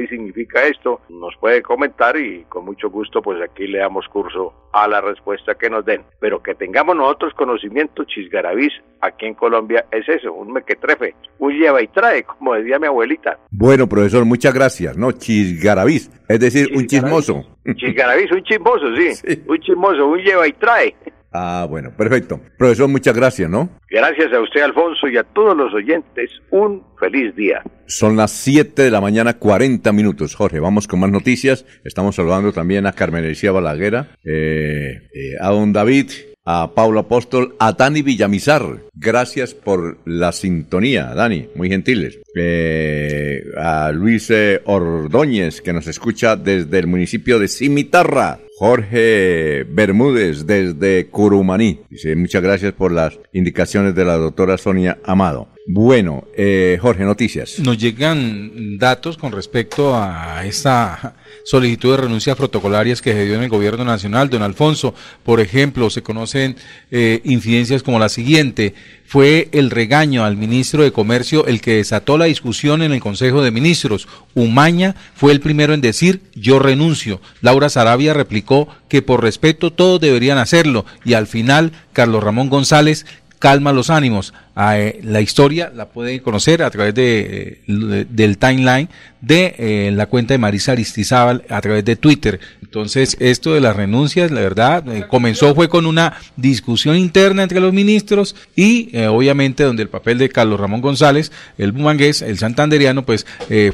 S20: significa esto, nos puede comentar y con mucho gusto pues aquí le damos curso a la respuesta que nos den. Pero que tengamos nosotros conocimiento, chisgarabís aquí en Colombia es eso, un mequetrefe, un lleva y trae, como decía mi abuelita.
S2: Bueno, profesor, muchas gracias. No, chisgarabís, es decir, un chismoso.
S20: Chisgarabís, un chismoso, sí. Un chismoso, un lleva y trae.
S2: Ah, bueno, perfecto. Profesor, muchas gracias, ¿no?
S20: Gracias a usted, Alfonso, y a todos los oyentes. Un feliz día.
S2: Son las 7 de la mañana, 40 minutos. Jorge, vamos con más noticias. Estamos saludando también a Carmen Elicía Balaguera, eh, eh, a don David, a Paulo Apóstol, a Dani Villamizar. Gracias por la sintonía, Dani, muy gentiles. Eh, a Luis Ordóñez, que nos escucha desde el municipio de Cimitarra. Jorge Bermúdez desde Curumaní. Dice, muchas gracias por las indicaciones de la doctora Sonia Amado. Bueno, eh, Jorge, noticias.
S3: Nos llegan datos con respecto a esta solicitud de renuncias protocolarias que se dio en el gobierno nacional. Don Alfonso, por ejemplo, se conocen eh, incidencias como la siguiente. Fue el regaño al ministro de Comercio el que desató la discusión en el Consejo de Ministros. Umaña fue el primero en decir yo renuncio. Laura Sarabia replicó que por respeto todos deberían hacerlo y al final Carlos Ramón González calma los ánimos. Eh, la historia la pueden conocer a través de, eh, del timeline de eh, la cuenta de Marisa Aristizábal a través de Twitter. Entonces, esto de las renuncias, la verdad, comenzó fue con una discusión interna entre los ministros y obviamente donde el papel de Carlos Ramón González, el bumangués, el santanderiano, pues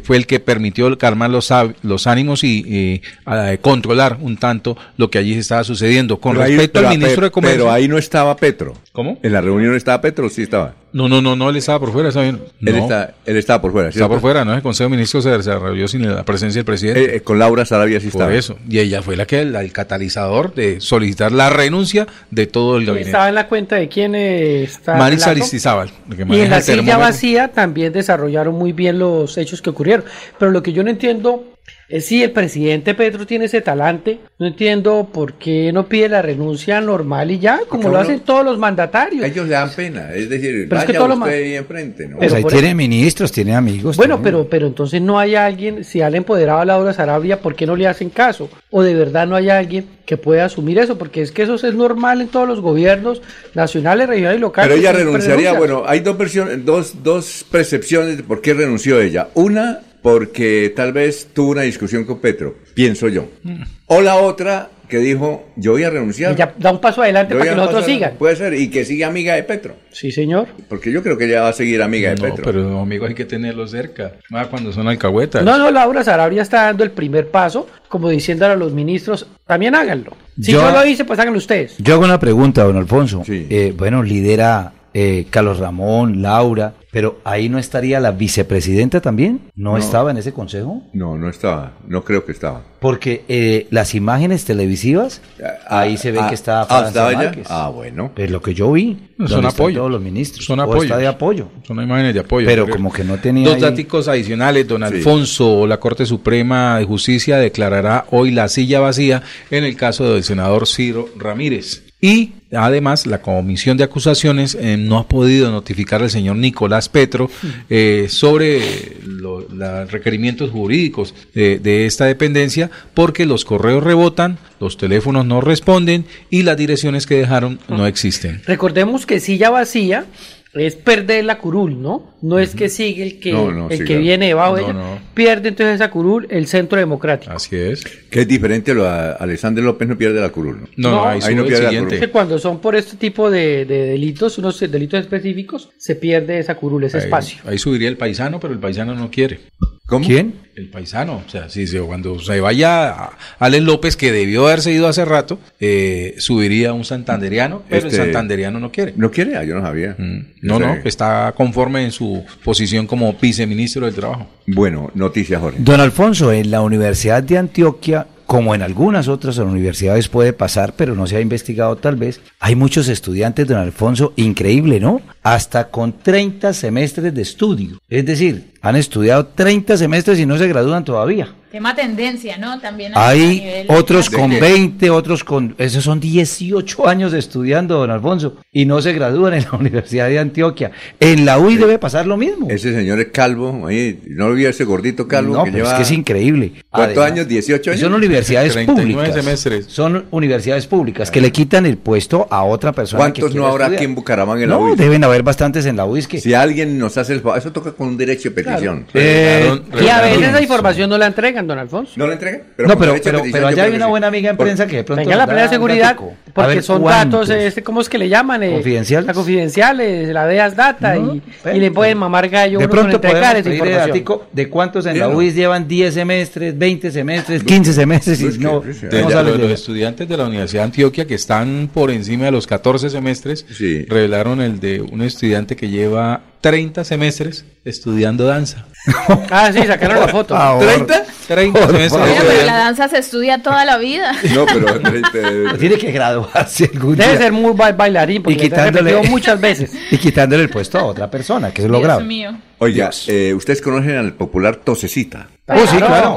S3: fue el que permitió calmar los, los ánimos y controlar un tanto lo que allí estaba sucediendo. Con respecto al ministro de Comercio.
S2: Pero ahí no estaba Petro.
S3: ¿Cómo?
S2: En la reunión estaba Petro, sí estaba.
S3: No, no, no, no, él estaba por fuera, ¿está bien?
S2: Él, está, él estaba por fuera,
S3: ¿sí? Está por fuera, ¿no? El Consejo de Ministros se desarrolló sin la presencia del presidente.
S2: Eh, eh, con Laura Sarabia sí estaba.
S3: Por eso. Y ella fue la que, el catalizador de solicitar la renuncia de todo el gabinete.
S5: Estaba en la cuenta de quién está.
S3: Marisa Aristizábal.
S5: Y en la silla vacía también desarrollaron muy bien los hechos que ocurrieron. Pero lo que yo no entiendo es si el presidente Petro tiene ese talante, no entiendo por qué no pide la renuncia normal y ya, como lo hacen todos los mandatarios.
S2: Ellos le dan pena, es decir, vaya es que usted ahí enfrente, ¿no?
S10: Pues ahí tiene ministros, tiene amigos.
S5: Bueno, pero, pero entonces no hay alguien, si al empoderado a Laura Sarabia, ¿por qué no le hacen caso? O de verdad no hay alguien que pueda asumir eso, porque es que eso es normal en todos los gobiernos nacionales, regionales y locales.
S2: Pero ella renunciaría, bueno, hay dos versiones, dos, dos percepciones de por qué renunció ella. Una porque tal vez tuvo una discusión con Petro, pienso yo. O la otra que dijo, yo voy a renunciar.
S5: Ya da un paso adelante para que los otros sigan.
S2: Puede ser, y que siga amiga de Petro.
S5: Sí, señor.
S2: Porque yo creo que ella va a seguir amiga de Petro.
S3: pero amigos hay que tenerlo cerca, más cuando son alcahuetas.
S5: No, no, Laura Sarabia está dando el primer paso, como diciéndole a los ministros, también háganlo. Si yo, lo hice, pues háganlo ustedes.
S10: Yo hago una pregunta, don Alfonso. Eh, bueno, lidera eh, Carlos Ramón, Laura, pero ahí no estaría la vicepresidenta también, ¿No, estaba en ese consejo?
S2: No, no estaba, no creo que estaba.
S10: Porque eh, las imágenes televisivas, ah, ahí se ve
S2: ah,
S10: que está
S2: ah, Márquez. Ah, bueno.
S10: Es lo que yo vi.
S3: Son apoyo.
S10: Todos los ministros.
S3: Son apoyo.
S10: Está de apoyo.
S3: Son imágenes de apoyo.
S10: Pero como que no tenía.
S3: Dos datos adicionales. Don Alfonso, la Corte Suprema de Justicia declarará hoy la silla vacía en el caso del senador Ciro Ramírez. Y además la comisión de acusaciones eh, no ha podido notificar al señor Nicolás Petro eh, sobre los requerimientos jurídicos de, esta dependencia porque los correos rebotan, los teléfonos no responden y las direcciones que dejaron no existen.
S5: Recordemos que silla vacía es perder la curul, ¿no? No es que sigue el que, el que viene debajo de ella. Pierde entonces esa curul el centro democrático.
S3: Así es.
S2: Que es diferente, lo a Alexander López no pierde la curul.
S3: No, no, ahí, no pierde la curul.
S5: cuando son por este tipo de, delitos, unos delitos específicos, se pierde esa curul, ese espacio.
S3: Ahí subiría el paisano, pero el paisano no quiere.
S10: ¿Quién?
S3: El paisano. O sea, si cuando se vaya Alex López, que debió haberse ido hace rato, eh, subiría un santanderiano, pero el este, santanderiano no quiere.
S2: ¿No quiere? Ah, yo no sabía.
S3: Mm. No, no, está conforme en su posición como viceministro del Trabajo.
S2: Bueno, noticias, Jorge.
S10: Don Alfonso, en la Universidad de Antioquia como en algunas otras universidades puede pasar, pero no se ha investigado tal vez, hay muchos estudiantes, don Alfonso, increíble, ¿no? Hasta con 30 semestres de estudio. Es decir, han estudiado 30 semestres y no se gradúan todavía.
S15: Tema tendencia, ¿no? También
S10: Hay
S15: nivel-
S10: otros
S2: ¿De
S10: con
S2: qué?
S10: 20, otros con... Esos son 18 años estudiando, don Alfonso, y no se gradúan en la Universidad de Antioquia. En la UI debe pasar lo mismo.
S2: Ese señor es calvo, ahí, ¿no lo vio ese gordito calvo
S10: No,
S2: que
S10: pero
S2: lleva...
S10: es que es increíble.
S2: ¿Cuántos
S10: Además,
S2: años? ¿18 años?
S10: Son universidades
S3: 39
S10: públicas.
S3: semestres.
S10: Son universidades públicas que le quitan el puesto a otra persona. que
S2: ¿Cuántos no habrá
S10: estudiar.
S2: aquí en Bucaramanga en la
S10: No,
S2: UIS?
S10: deben haber bastantes en la UIS que...
S2: Si alguien nos hace el favor, eso toca con un derecho de petición.
S10: Eh,
S5: Y a veces esa información no la entregan, don Alfonso.
S2: ¿No la entregan?
S10: no, pero,
S2: de
S10: pero, pero
S2: yo
S10: allá hay una buena amiga en
S2: Por-
S10: prensa que de pronto
S5: Venga la plena de seguridad, porque
S10: ver,
S5: son
S10: ¿cuántos?
S5: datos, este, ¿cómo es que le llaman? Eh,
S10: ¿Confidenciales?
S5: la confidenciales, la DEAS Data, y, y le pueden mamar gallo
S10: De pronto
S5: entregar esa información.
S10: datico de cuántos en la. UIS llevan 10 semestres, 20 semestres, 15 semestres y
S2: Pues
S10: no,
S2: pues
S10: no
S3: los, estudiantes de la Universidad de Antioquia que están por encima de los 14 semestres
S2: Sí.
S3: revelaron el de un estudiante que lleva 30 semestres estudiando danza.
S5: Ah, sí, sacaron la foto.
S10: favor.
S3: ¿30? 30
S10: Por
S3: semestres
S10: favor.
S15: Oiga, pero la danza se estudia toda la vida.
S2: No, pero...
S10: Tiene que graduarse algún
S5: Debe
S10: día.
S5: ser muy ba- bailarín, porque
S10: Y
S5: lo ha
S10: quitándole-
S5: muchas veces.
S10: y quitándole el puesto a otra persona, que es lo grave.
S15: mío.
S2: Oiga, eh, ustedes conocen al popular Tosecita.
S10: Oh, sí,
S15: Por
S10: claro.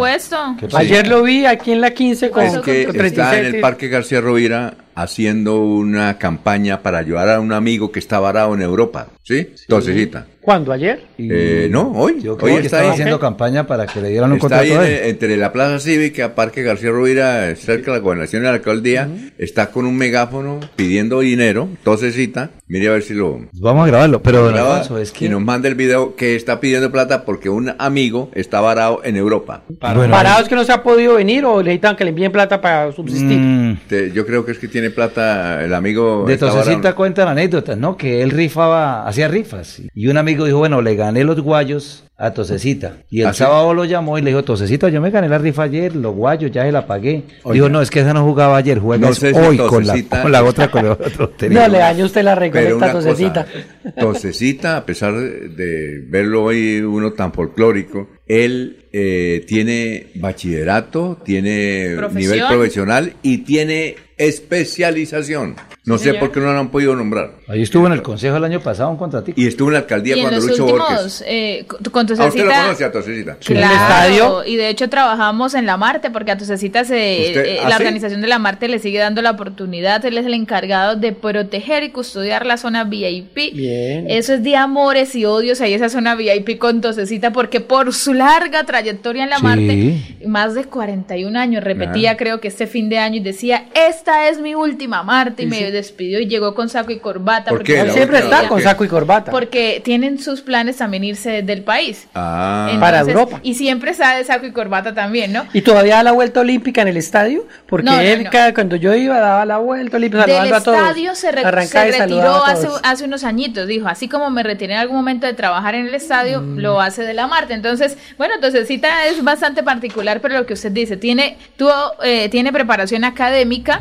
S10: ¿Qué
S5: Ayer lo vi aquí en la 15 con,
S2: Es que
S5: con
S2: está en el
S5: 37.
S2: Parque García Rovira haciendo una campaña para ayudar a un amigo que está varado en Europa. ¿Sí? Tosecita.
S5: ¿Cuándo? ¿Ayer?
S2: Eh, no, hoy.
S10: Yo
S2: hoy
S10: que
S2: está
S10: estaba
S2: ahí.
S10: haciendo campaña para que le dieran un
S2: Está ahí
S10: contrato
S2: en-
S10: a él.
S2: entre la Plaza Cívica, Parque García Rovira, cerca de la gobernación y la alcaldía. Está con un megáfono pidiendo dinero. Tosecita. Mire a ver si lo...
S10: Vamos a grabarlo, pero don
S2: graba
S10: Alfonso, es que...
S2: Y nos manda el video que está pidiendo plata porque un amigo está varado en Europa.
S10: Bueno,
S5: ¿Parados que no se ha podido venir o necesitan que le envíen plata para subsistir?
S10: mm,
S2: Te- yo creo que es que tiene plata el amigo.
S10: De
S2: varado.
S10: cuentan anécdotas, ¿no? Que él rifaba, hacía rifas. Y un amigo dijo, bueno, le gané los guayos a Tosecita. Y el
S2: ¿Ah,
S10: sábado lo llamó y le dijo, Tosecita, yo me gané la rifa ayer, los guayos, ya se la pagué. Dijo, no, es que esa no jugaba ayer, juega
S2: No
S10: es
S2: sé si
S10: hoy con la, con la otra, con la otra.
S5: No le daño usted la recolecta,
S2: una
S5: tosecita.
S2: cosa, Tosecita, a pesar de verlo hoy uno tan folclórico, él eh, tiene bachillerato, tiene
S15: Profesión.
S2: nivel profesional y tiene especialización. No sé
S15: señor.
S2: por qué no lo han podido nombrar.
S10: Ahí estuvo en el consejo el año pasado un contratico.
S2: Y estuvo en la alcaldía
S15: Y en
S2: cuando
S15: los
S2: Lucho
S15: últimos,
S2: Borges.
S15: eh, con tu
S2: ¿A usted lo conoce a Tosecita?
S5: ¿En el
S15: Claro,
S5: estadio?
S15: y de hecho trabajamos en la Marte porque a Tosecita se,
S2: ¿Usted-
S15: eh,
S2: ah,
S15: la
S2: sí?
S15: organización de la Marte le sigue dando la oportunidad, él es el encargado de proteger y custodiar la zona VIP.
S5: Bien.
S15: Eso es de amores y odios ahí esa zona VIP con Tosecita porque por su larga trayectoria en la
S10: Sí.
S15: Marte, más de 41 años, repetía
S2: Ah.
S15: creo que este fin de año y decía, esta es mi última Marte y me despidió y llegó con saco y corbata.
S2: ¿Por
S15: porque
S2: qué?
S5: Él siempre está con saco y corbata.
S15: porque tienen sus planes también irse del país.
S2: Ah,
S5: Para Europa.
S15: Y siempre está de saco y corbata también, ¿no?
S5: Y todavía da la vuelta olímpica en el estadio, porque
S15: No, no,
S5: él
S15: no.
S5: cada, cuando yo iba daba la vuelta olímpica
S15: Del
S5: saludando a todos.
S15: estadio se, re-
S5: Arrancaba
S15: se retiró hace, hace unos añitos, dijo, así como me retiré en algún momento de trabajar en el estadio,
S5: Mm.
S15: lo hace de la Marte. Entonces, bueno, entonces Cita es bastante particular, pero lo que usted dice, tiene, tuvo, eh, tiene preparación académica,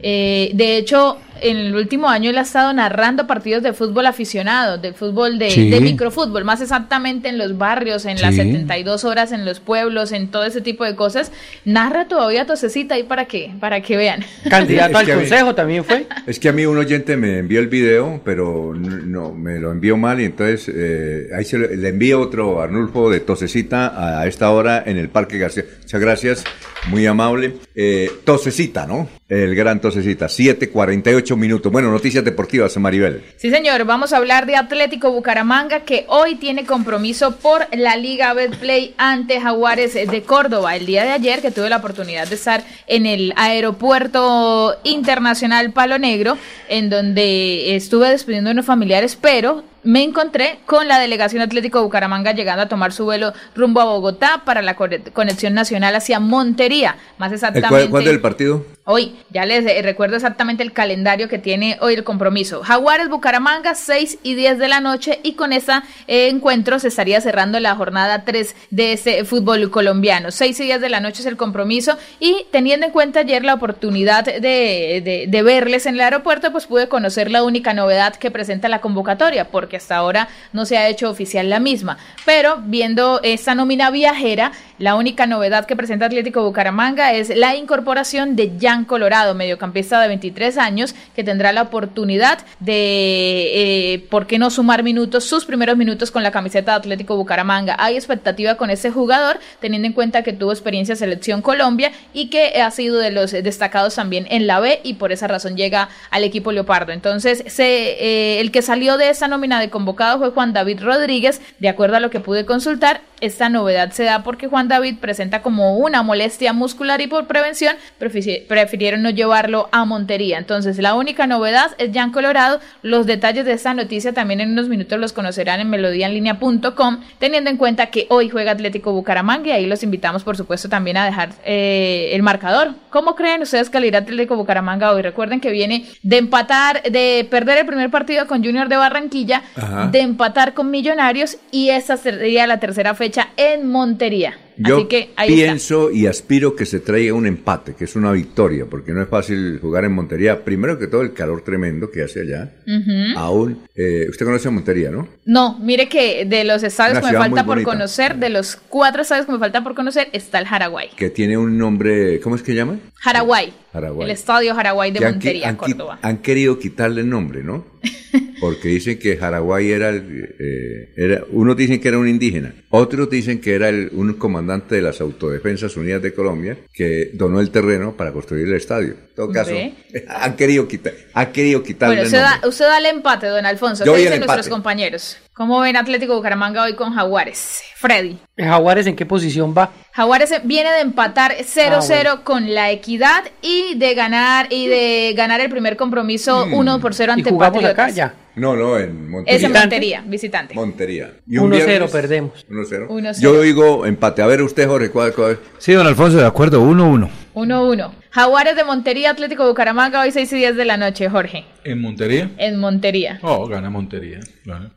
S15: eh, de hecho, en el último año él ha estado narrando partidos de fútbol aficionado, de fútbol de,
S10: Sí.
S15: de microfútbol, más exactamente en los barrios, en las
S10: Sí.
S15: 72 horas en los pueblos, en todo ese tipo de cosas. Narra todavía Tosecita ahí para que, para que vean.
S5: Candidato
S2: Es
S5: al
S2: mí-
S5: consejo también fue.
S2: Es que a mí un oyente me envió el video, pero no, me lo envió mal y entonces eh, ahí se lo- le envío otro Arnulfo de Tosecita a, a esta hora en el Parque García. Muchas gracias, muy amable. Eh, Tosecita, ¿no? El gran Tosecita, 7.48 minutos. Bueno, noticias deportivas, Maribel.
S15: Sí, señor, vamos a hablar de Atlético Bucaramanga que hoy tiene compromiso por la Liga Betplay ante Jaguares de Córdoba. El día de ayer que tuve la oportunidad de estar en el aeropuerto internacional Palo Negro, en donde estuve despidiendo a unos familiares, pero me encontré con la delegación Atlético Bucaramanga llegando a tomar su vuelo rumbo a Bogotá para la conexión nacional hacia Montería, más
S2: ¿El
S15: exactamente.
S2: ¿Cuándo es el partido?
S15: Hoy, ya les eh, recuerdo exactamente el calendario que tiene hoy el compromiso. Jaguares Bucaramanga, 6 y 10 de la noche y con ese encuentro se estaría cerrando la jornada 3 de este fútbol colombiano. 6 y 10 de la noche es el compromiso y teniendo en cuenta ayer la oportunidad de, de- de verles en el aeropuerto, pues pude conocer la única novedad que presenta la convocatoria, porque hasta ahora no se ha hecho oficial la misma. Pero viendo esta nómina viajera, la única novedad que presenta Atlético Bucaramanga es la incorporación de Jan Colorado, mediocampista de 23 años, que tendrá la oportunidad de, eh, ¿por qué no sumar minutos, sus primeros minutos con la camiseta de Atlético Bucaramanga? Hay expectativa con ese jugador, teniendo en cuenta que tuvo experiencia en Selección Colombia y que ha sido de los destacados también en la B y por esa razón llega al equipo Leopardo. Entonces, eh, el que salió de esa nómina convocado fue Juan David Rodríguez, de acuerdo a lo que pude consultar. Esta novedad se da porque Juan David presenta como una molestia muscular y por prevención prefirieron no llevarlo a Montería. Entonces, la única novedad es Jan Colorado. Los detalles de esta noticia también en unos minutos los conocerán en melodíaenlínea.com, teniendo en cuenta que hoy juega Atlético Bucaramanga y ahí los invitamos, por supuesto, también a dejar eh, el marcador. ¿Cómo creen ustedes que irá Atlético Bucaramanga hoy? Recuerden que viene de empatar, de perder el primer partido con Junior de Barranquilla, De empatar con Millonarios y esta sería la tercera fecha en Montería.
S2: Yo
S15: Así que ahí está.
S2: pienso y aspiro que se traiga un empate, que es una victoria, porque no es fácil jugar en Montería. Primero que todo, el calor tremendo que hace allá.
S15: Ujú.
S2: Aún, eh, usted conoce a Montería, ¿no?
S15: No, mire que de los estadios que me falta por conocer, de los cuatro estadios que me falta por conocer, está el Jaraguay.
S2: Que tiene un nombre, ¿cómo es que llama?
S15: Jaraguay.
S2: Jaraguay.
S15: El estadio Jaraguay de
S2: Que
S15: Montería,
S2: han
S15: Córdoba.
S2: Han querido quitarle el nombre, ¿no? Porque dicen que Jaraguay era, el, eh, era, unos dicen que era un indígena, otros dicen que era el- un comandante de las Autodefensas Unidas de Colombia que donó el terreno para construir el estadio. En todo caso,
S15: Ve.
S2: han querido quitar, han querido quitarle
S15: Bueno, usted da, usted da el empate, don Alfonso.
S2: Yo
S15: ¿Qué dicen nuestros compañeros? ¿Cómo ven Atlético Bucaramanga hoy con Jaguares? Freddy.
S5: Jaguares en qué posición va?
S15: Jaguares viene de empatar 0-0
S5: Ah, bueno.
S15: con la Equidad y de ganar y de ganar el primer compromiso 1 por 0
S5: Y
S15: ante
S5: jugamos
S15: Patriotas.
S5: acá ya.
S2: No, no, en Montería.
S15: Es en Montería, visitante.
S2: Montería.
S5: 1-0 perdemos.
S2: 1-0.
S15: 1-0.
S2: Yo digo empate. A ver usted, Jorge, ¿cuál, cuál?
S10: Sí, don Alfonso, de acuerdo, 1-1.
S15: 1-1. Jaguares de Montería, Atlético Bucaramanga, hoy 6 y 10 de la noche, Jorge.
S3: ¿En Montería?
S15: En Montería.
S3: Oh, gana Montería.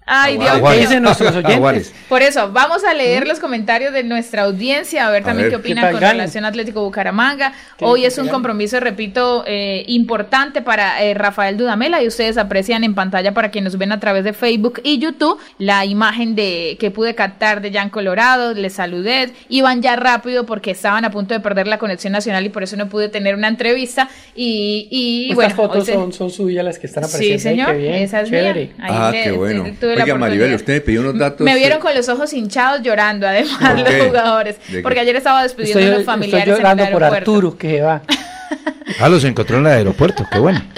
S15: Ay, Dios mío.
S5: Dicen nuestros oyentes.
S15: Por eso, vamos a leer los comentarios de nuestra audiencia, a ver
S5: A
S15: también
S5: ver,
S15: qué
S5: ¿qué
S15: opinan
S5: tal
S15: con relación a Atlético Bucaramanga.
S5: ¿Qué
S15: Hoy es un compromiso, repito, eh, importante para eh, Rafael Dudamela y ustedes aprecian en pantalla para quienes nos ven a través de Facebook y YouTube la imagen de que pude captar de Jan Colorado, les saludé, iban ya rápido porque estaban a punto de perder la conexión nacional y por eso no pude tener una entrevista y, y
S5: Estas
S15: bueno,
S5: fotos
S15: se-
S5: son, son suyas las que están
S15: Sí,
S5: apareciendo. ahí,
S15: señor,
S5: qué bien,
S15: esa es
S5: chévere.
S15: mía. Ahí
S2: Ah,
S15: le-
S2: qué bueno. Oiga, Maribel, usted me pidió unos datos.
S15: Me vieron
S2: eh,
S15: con los ojos hinchados llorando, además,
S2: ¿Por
S15: los jugadores. Porque ayer estaba despidiendo
S5: Estoy,
S15: a los
S5: estoy
S15: familiares en el
S5: llorando por. Arturo, que va.
S10: Ah, los encontró en el aeropuerto, qué bueno.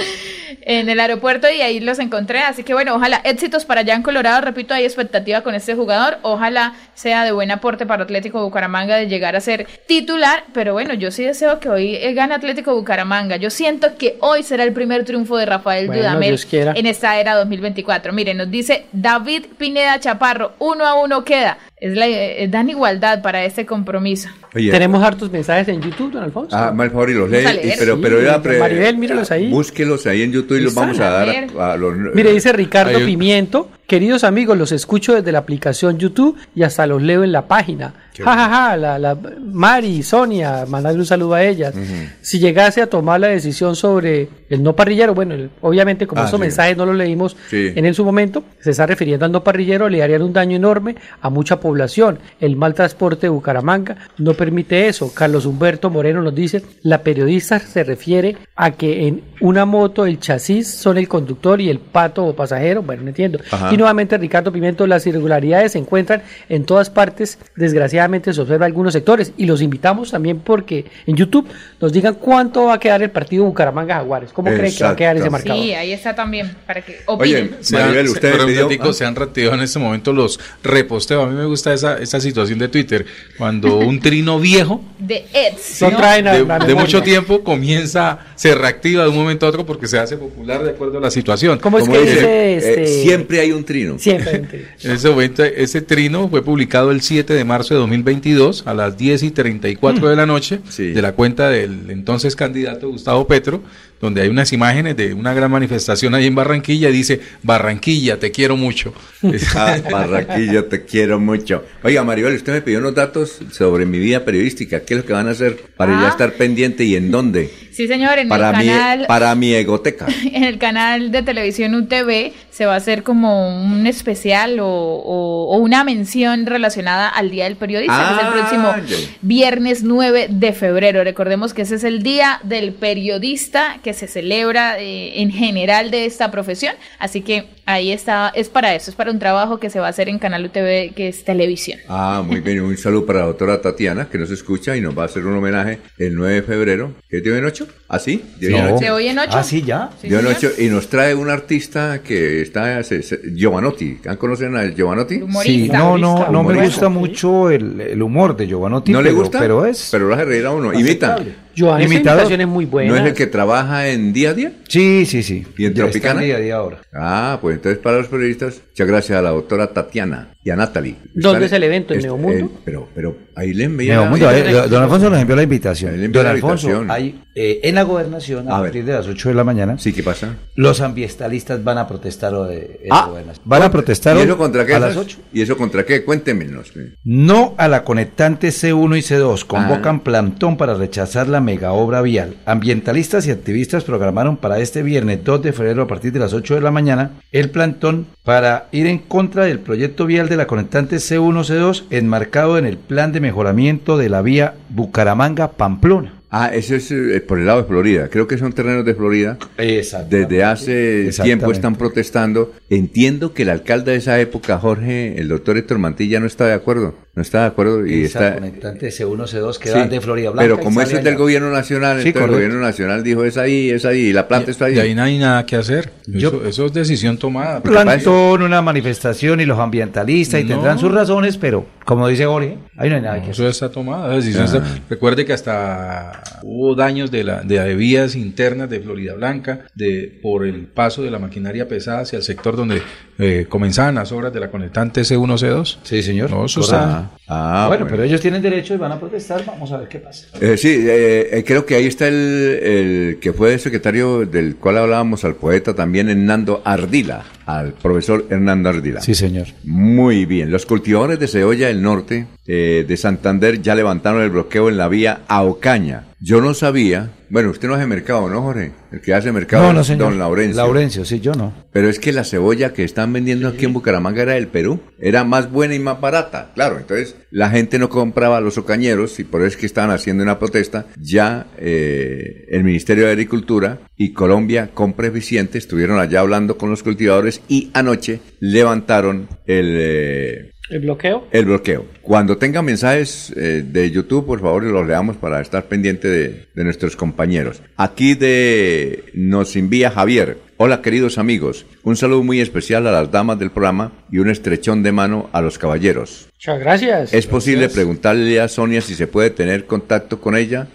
S15: En el aeropuerto y ahí los encontré. Así que bueno, ojalá éxitos para Jan Colorado. Repito, hay expectativa con este jugador. Ojalá sea de buen aporte para Atlético Bucaramanga de llegar a ser titular. Pero bueno, yo sí deseo que hoy gane Atlético Bucaramanga. Yo siento que hoy será el primer triunfo de Rafael
S5: Bueno,
S15: Dudamel en esta era 2024. Miren, nos dice David Pineda Chaparro, uno a uno queda. Es la, eh, dan igualdad para este compromiso.
S2: Oye,
S5: Tenemos hartos mensajes en YouTube, don Alfonso.
S2: Ah, mal favor y los lee. Y- pero,
S5: Sí,
S2: pero ya, pre-
S5: Maribel, míralos ahí.
S2: Búsquelos ahí en YouTube y los vamos a dar
S15: ver.
S2: a, a los.
S5: Mire, dice Ricardo Pimiento, queridos amigos, los escucho desde la aplicación YouTube y hasta los leo en la página.
S2: Qué
S5: Ja, ja, ja, la, la- Mari, Sonia, mandarle un saludo a ellas. Si llegase a tomar la decisión sobre el no parrillero, bueno, el- obviamente como
S2: Ah,
S5: esos
S2: sí.
S5: mensajes no los leímos
S2: Sí.
S5: en, su momento, se está refiriendo al no parrillero, le harían un daño enorme a mucha población. El mal transporte de Bucaramanga no permite eso. Carlos Humberto Moreno nos dice, la periodista se refiere a que en una moto el chasis son el conductor y el pato o pasajero, bueno, no entiendo.
S2: Ajá.
S5: Y nuevamente Ricardo Pimiento, las irregularidades se encuentran en todas partes, desgraciadamente se observa en algunos sectores y los invitamos también porque en YouTube nos digan cuánto va a quedar el partido Bucaramanga Jaguares, cómo creen que va a quedar ese marcador.
S15: Sí, ahí está también, para que
S2: Oye,
S15: opinen.
S3: Se han-
S2: Maribel,
S3: se-
S2: usted
S3: pero un
S2: pidió-
S3: ratico,
S2: ah.
S3: se han reactivado en este momento los reposteos. A mí me gusta esa, esa situación de Twitter. Cuando un trino viejo
S15: De Eds.
S5: No
S15: ¿no?
S5: traen a
S3: de,
S5: la
S3: de
S5: memoria.
S3: mucho tiempo comienza, se reactiva de un momento a otro porque se hace popular de acuerdo a la situación.
S5: ¿Cómo es
S2: Como
S5: que
S2: dice,
S5: dice
S2: eh,
S5: este?
S2: siempre hay un trino.
S5: Siempre.
S3: En ese momento, ese trino fue publicado el 7 de marzo de 2022 a las 10 y 34 de la noche
S2: Sí.
S3: de la cuenta del entonces candidato Gustavo Petro, donde hay unas imágenes de una gran manifestación ahí en Barranquilla y dice, Barranquilla, te quiero mucho.
S2: Ah, Barranquilla, te quiero mucho. Oiga, Maribel, usted me pidió unos datos sobre mi vida periodística. ¿Qué es lo que van a hacer para ya
S15: Ah.
S2: estar pendiente y en dónde?
S15: Sí, señor, en
S2: Para
S15: el
S2: mi,
S15: canal
S2: para mi egoteca.
S15: en el canal de televisión UTV se va a hacer como un especial o, o- o una mención relacionada al Día del Periodista, que es el
S2: Ah,
S15: próximo
S2: ya.
S15: viernes 9 de febrero. Recordemos que ese es el Día del Periodista que se celebra eh, en general de esta profesión, así que ahí está, es para eso, es para un trabajo que se va a hacer en canal UTV que es televisión.
S2: Ah, muy bien. Un saludo para la doctora Tatiana, que nos escucha y nos va a hacer un homenaje el 9 de febrero. ¿Qué es de hoy en 8? ¿Ah, sí? De hoy en
S15: No.
S2: ocho.
S15: ¿De hoy en ocho?
S10: Ah, sí, ya.
S15: Sí,
S2: de hoy en
S15: señor.
S2: ocho. Y nos trae un artista que está, se- se- Giovanotti. ¿Han conocen a Giovanotti?
S10: Sí, no, no, no me gusta mucho el, el humor de Giovanotti.
S2: ¿No le
S10: pero-
S2: gusta?
S10: Pero es.
S2: Pero lo hace reír a uno. Imita.
S5: Joan, imitación es muy buena.
S2: ¿No es el que trabaja en día a día?
S10: Sí, sí, sí.
S2: ¿Y en
S10: Ya está
S2: Tropicana?
S10: en día a día ahora.
S2: Ah, pues entonces para los periodistas, muchas gracias a la doctora Tatiana y a Natalie.
S5: ¿Dónde es el evento? ¿En Neomundo?
S2: eh, pero, pero ahí le envía.
S10: Neomundo, ahí, don Alfonso nos envió la invitación.
S2: Ahí le envió
S10: Don
S2: la
S10: Alfonso,
S2: invitación.
S10: hay, eh, en la gobernación, a,
S2: A ver.
S10: partir de las 8 de la mañana,
S2: Sí, ¿qué pasa?
S10: los ambientalistas van a protestar hoy, eh, en
S2: Ah,
S10: la gobernación. Van a protestar
S2: ¿Y eso contra qué?
S10: a las 8.
S2: ¿Y eso contra qué? Cuéntemenos.
S10: No a la conectante C1 y C2. Convocan
S2: Ah.
S10: plantón para rechazar la mega obra vial. Ambientalistas y activistas programaron para este viernes 2 de febrero a partir de las 8 de la mañana el plantón para ir en contra del proyecto vial de la conectante C1-C2 enmarcado en el plan de mejoramiento de la vía Bucaramanga-Pamplona.
S2: Ah, eso es eh, por el lado de Florida. Creo que son terrenos de Florida.
S10: Exacto.
S2: Desde hace tiempo están protestando. Entiendo que el alcalde de esa época, Jorge, el doctor Héctor Mantilla, no está de acuerdo. No está de acuerdo y
S10: Esa
S2: está...
S10: conectante C1-C2 que
S2: Sí,
S10: da de Florida Blanca.
S2: Pero como ese es del
S10: allá.
S2: gobierno nacional,
S10: Sí,
S2: entonces el gobierno nacional dijo es ahí, es ahí, y la planta está ahí.
S3: Y ahí no hay nada que hacer.
S10: Yo-
S3: eso, eso es decisión tomada.
S10: plantón, una manifestación y los ambientalistas y
S3: No.
S10: tendrán sus razones, pero como dice Jorge, ahí no hay nada que hacer.
S3: Eso está tomada. decisión
S2: Ah.
S3: está- Recuerde que hasta hubo daños de, la, de vías internas de Florida Blanca de, por el paso de la maquinaria pesada hacia el sector donde eh, comenzaban las obras de la conectante C1-C2.
S10: Sí, señor.
S3: No, eso está.
S2: Ah,
S10: bueno, pero ellos tienen derecho y van a protestar, vamos a ver qué pasa.
S2: Eh, sí, eh, eh, creo que ahí está el, el que fue secretario del cual hablábamos al poeta también, Hernando Ardila, al profesor Hernando Ardila.
S10: Sí, señor.
S2: Muy bien. Los cultivadores de cebolla del norte eh, de Santander ya levantaron el bloqueo en la vía a Ocaña. Yo no sabía, bueno, usted no hace mercado, ¿no, Jorge? El que hace mercado
S10: No, no,
S2: es
S10: señor.
S2: don Laurencio.
S10: Laurencio, sí, yo no.
S2: Pero es que la cebolla que están vendiendo aquí en Bucaramanga era del Perú, era más buena y más barata, claro. Entonces la gente no compraba los ocañeros y por eso es que estaban haciendo una protesta. Ya eh, el Ministerio de Agricultura y Colombia Compra Eficiente estuvieron allá hablando con los cultivadores y anoche levantaron el... eh,
S5: ¿El bloqueo?
S2: el bloqueo. Cuando tengan mensajes eh, de YouTube, por favor, los leamos para estar pendiente de, de nuestros compañeros. Aquí de nos envía Javier. Hola queridos amigos, un saludo muy especial a las damas del programa y un estrechón de mano a los caballeros.
S5: Muchas gracias.
S2: ¿Es posible preguntarle a Sonia si se puede tener contacto con ella?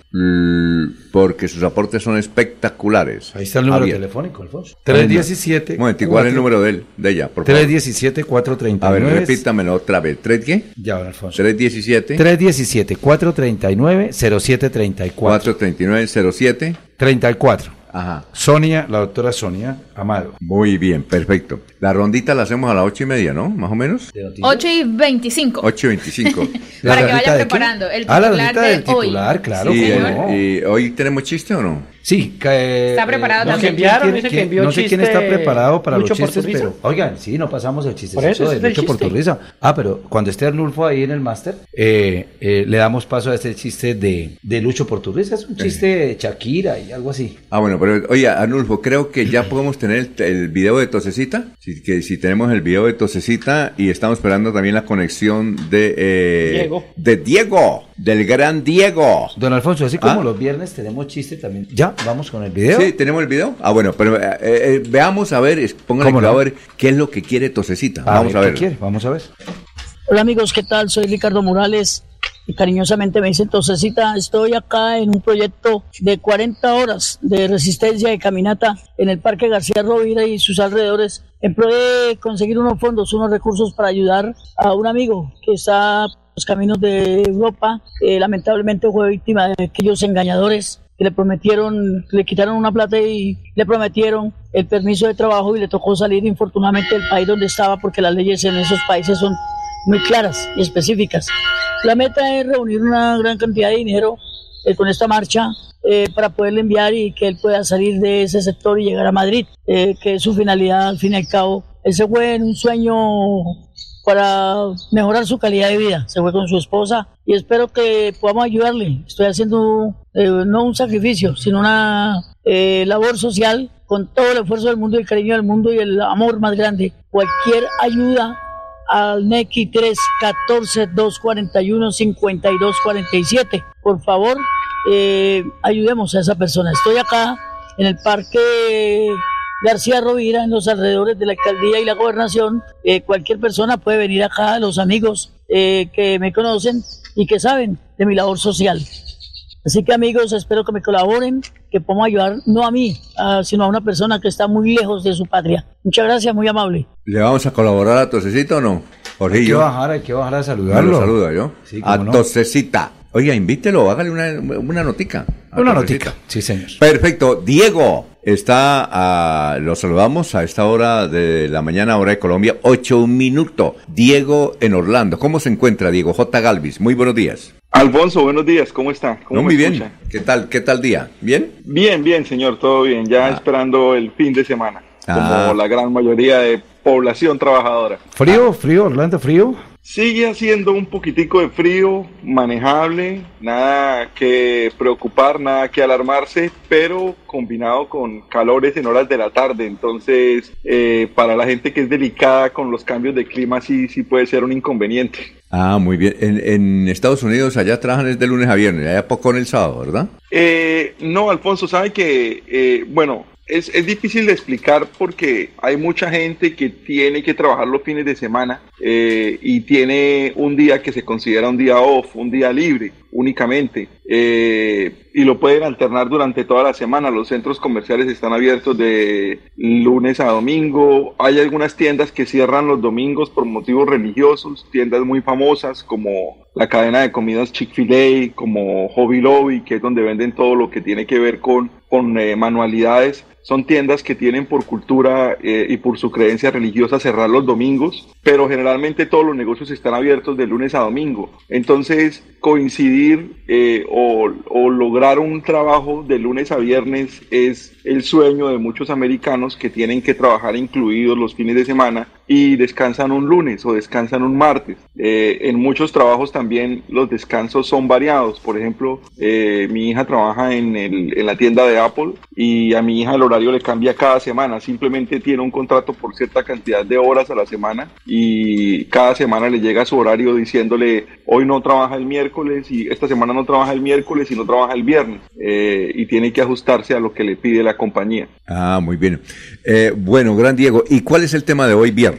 S2: Porque sus aportes son espectaculares.
S10: Ahí está el número
S2: Javier.
S10: telefónico, Alfonso.
S2: A ver,
S10: 317.
S2: Un momento, ¿cuál es el número de él, de ella, por favor?
S10: 317 439.
S2: A ver, repítamelo otra vez. ¿Tres qué?
S10: Ya, Alfonso.
S2: 317
S10: 317 439 0734.
S2: 439 07
S10: 34.
S2: Ajá.
S10: Sonia, la doctora Sonia Amado.
S2: Muy bien, perfecto. La rondita la hacemos a las ocho y media, ¿no? Más o menos.
S15: 8 y 25.
S2: 8 y 25.
S15: Para que vaya preparando. El
S10: Ah, la
S15: titular
S10: rondita
S15: de
S10: del
S15: hoy.
S10: titular, claro.
S2: Sí,
S10: cómo
S2: eh,
S10: no.
S2: ¿Y hoy tenemos chiste o no?
S10: Sí, que,
S15: Está preparado
S10: no
S15: también.
S10: quién
S5: que
S10: no sé quién está preparado para
S5: Lucho
S10: los chistes,
S5: Porturriza.
S10: pero oigan, sí, no pasamos el chiste
S5: Por eso, ese
S10: de Lucho. Porturriza. Ah, pero cuando esté Arnulfo ahí en el máster, eh, eh, le damos paso a este chiste de, de Lucho Porturriza. Es un chiste de Shakira y algo así.
S2: Ah, bueno, pero oye, Arnulfo, creo que ya podemos tener el, el video de Tosecita. Si, que, si tenemos el video de Tosecita y estamos esperando también la conexión de... eh,
S5: Diego.
S2: De Diego, del gran Diego.
S10: Don Alfonso, así como
S2: Ah.
S10: los viernes tenemos chiste también. Ya, vamos con el video.
S2: Sí, tenemos el video. Ah, bueno, pero eh, eh, veamos a ver, es- póngale
S10: ¿Cómo
S2: que
S10: no?
S2: a ver qué es lo que quiere Tosecita.
S10: A
S2: Vamos
S10: ver,
S2: a
S10: ¿qué
S2: ver.
S10: quiere? Vamos a ver.
S21: Hola amigos, ¿qué tal? Soy Ricardo Morales y cariñosamente me dicen Tosecita, estoy acá en un proyecto de 40 horas de resistencia de caminata en el Parque García Rovira y sus alrededores en pro de conseguir unos fondos, unos recursos para ayudar a un amigo que está en los caminos de Europa, que lamentablemente fue víctima de aquellos engañadores que le prometieron, le quitaron una plata y le prometieron el permiso de trabajo y le tocó salir infortunadamente del país donde estaba porque las leyes en esos países son muy claras y específicas. La meta es reunir una gran cantidad de dinero eh, con esta marcha eh, para poderle enviar y que él pueda salir de ese sector y llegar a Madrid, eh, que es su finalidad al fin y al cabo. Él se fue un sueño para mejorar su calidad de vida. Se fue con su esposa y espero que podamos ayudarle. Estoy haciendo no un sacrificio, sino una labor social con todo el esfuerzo del mundo, el cariño del mundo y el amor más grande. Cualquier ayuda al NECI 3 14 241 52 47. Por favor, eh, ayudemos a esa persona. Estoy acá en el Parque García Rovira, en los alrededores de la alcaldía y la gobernación. Eh, cualquier persona puede venir acá, los amigos eh, que me conocen y que saben de mi labor social. Así que amigos, espero que me colaboren, que podamos ayudar no a mí, sino a una persona que está muy lejos de su patria. Muchas gracias, muy amable.
S2: ¿Le vamos a colaborar a Tosecita o no?
S10: Jorge, hay que bajar, hay que bajar a saludarlo.
S2: lo saluda yo. a Tosecita. Oiga, invítelo, hágale una, una notica.
S10: Una notica, sí señor.
S2: Perfecto. Diego, está, a, lo saludamos a esta hora de la mañana, hora de Colombia, ocho un minuto. Diego en Orlando. ¿Cómo se encuentra Diego J. Galvis? Muy buenos días.
S22: Alfonso, buenos días, ¿cómo está? ¿Cómo
S2: muy bien. ¿Qué tal, qué tal día? ¿Bien?
S22: Bien, bien, señor, todo bien. Ya ah. esperando el fin de semana, como ah. la gran mayoría de población trabajadora.
S10: ¿Frío, frío, Orlando, frío?
S22: Sigue haciendo un poquitico de frío, manejable, nada que preocupar, nada que alarmarse, pero combinado con calores en horas de la tarde. Entonces, eh, para la gente que es delicada con los cambios de clima, sí, sí puede ser un inconveniente.
S2: Ah, muy bien. En, Estados Unidos allá trabajan desde lunes a viernes, allá poco en el sábado, ¿verdad?
S22: Eh, no, Alfonso, sabe que, eh, bueno, es, es, difícil de explicar porque hay mucha gente que tiene que trabajar los fines de semana eh, y tiene un día que se considera un día off, un día libre únicamente eh, y lo pueden alternar durante toda la semana. Los centros comerciales están abiertos de lunes a domingo. Hay algunas tiendas que cierran los domingos por motivos religiosos, tiendas muy famosas como la cadena de comidas Chick-fil-A, como Hobby Lobby, que es donde venden todo lo que tiene que ver con, con eh, manualidades son tiendas que tienen por cultura eh, y por su creencia religiosa cerrar los domingos, pero generalmente todos los negocios están abiertos de lunes a domingo. Entonces, coincidir eh, o, o, lograr un trabajo de lunes a viernes es el sueño de muchos americanos que tienen que trabajar incluidos los fines de semana y descansan un lunes o descansan un martes. Eh, en muchos trabajos también los descansos son variados. Por ejemplo, eh, mi hija trabaja en, en, la tienda de Apple y a mi hija el horario le cambia cada semana. Simplemente tiene un contrato por cierta cantidad de horas a la semana y cada semana le llega su horario diciéndole hoy no trabaja el miércoles y esta semana no trabaja el miércoles y no trabaja el viernes. Eh, y tiene que ajustarse a lo que le pide la compañía.
S2: Ah, muy bien. bueno, gran Diego. ¿Y cuál es el tema de hoy viernes?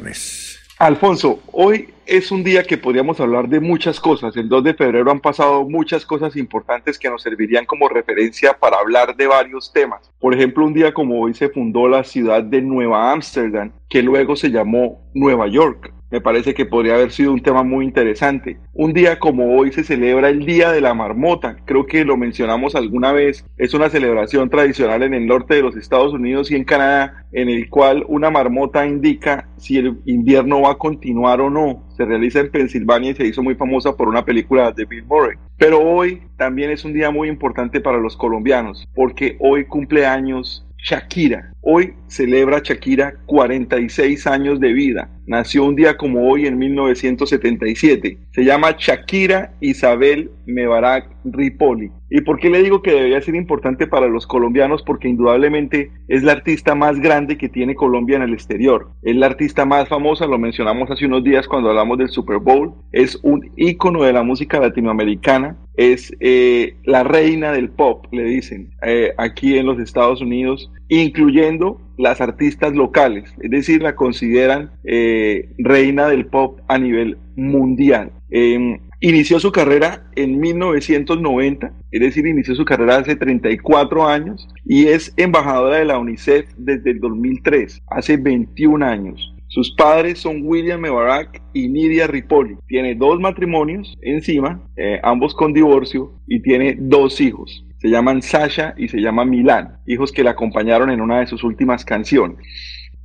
S22: Alfonso, hoy es un día que podríamos hablar de muchas cosas. El 2 de febrero han pasado muchas cosas importantes que nos servirían como referencia para hablar de varios temas. Por ejemplo, un día como hoy se fundó la ciudad de Nueva Ámsterdam, que luego se llamó Nueva York me parece que podría haber sido un tema muy interesante. Un día como hoy se celebra el Día de la Marmota, creo que lo mencionamos alguna vez, es una celebración tradicional en el norte de los Estados Unidos y en Canadá, en el cual una marmota indica si el invierno va a continuar o no. Se realiza en Pensilvania y se hizo muy famosa por una película de Bill Murray. Pero hoy también es un día muy importante para los colombianos, porque hoy cumple años Shakira. Hoy celebra Shakira 46 años de vida. Nació un día como hoy en 1977. Se llama Shakira Isabel Mebarak Ripoli. ¿Y por qué le digo que debería ser importante para los colombianos? Porque indudablemente es la artista más grande que tiene Colombia en el exterior. Es la artista más famosa, lo mencionamos hace unos días cuando hablamos del Super Bowl. Es un ícono de la música latinoamericana. Es eh, la reina del pop, le dicen, eh, aquí en los Estados Unidos, incluyendo las artistas locales, es decir, la consideran eh, reina del pop a nivel mundial. Em, inició su carrera en 1990, es decir, inició su carrera hace 34 años y es embajadora de la UNICEF desde el 2003, hace 21 años. Sus padres son William Mebarak y Nidia Ripoli. Tiene dos matrimonios encima, eh, ambos con divorcio, y tiene dos hijos. Se llaman Sasha y se llama Milán, hijos que la acompañaron en una de sus últimas canciones.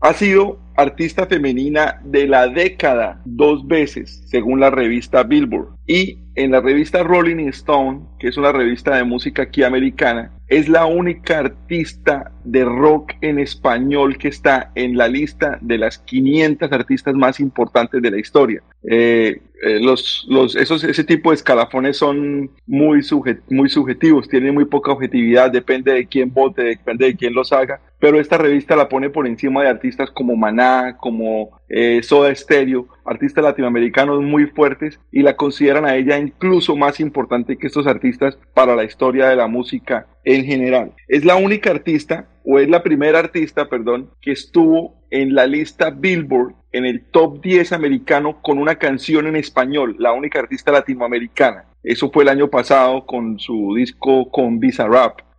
S22: Ha sido artista femenina de la década dos veces, según la revista Billboard. Y en la revista Rolling Stone, que es una revista de música aquí americana, es la única artista de rock en español que está en la lista de las 500 artistas más importantes de la historia. Eh, eh, los, los, esos, ese tipo de escalafones son muy, muy subjetivos, tienen muy poca objetividad, depende de quién vote, depende de quién los haga, pero esta revista la pone por encima de artistas como Maná, como eh, Soda Stereo, artistas latinoamericanos muy fuertes y la consideran a ella incluso más importante que estos artistas para la historia de la música en general. Es la única artista, o es la primera artista, perdón, que estuvo en la lista Billboard en el top 10 americano con una canción en español, la única artista latinoamericana. Eso fue el año pasado con su disco con Visa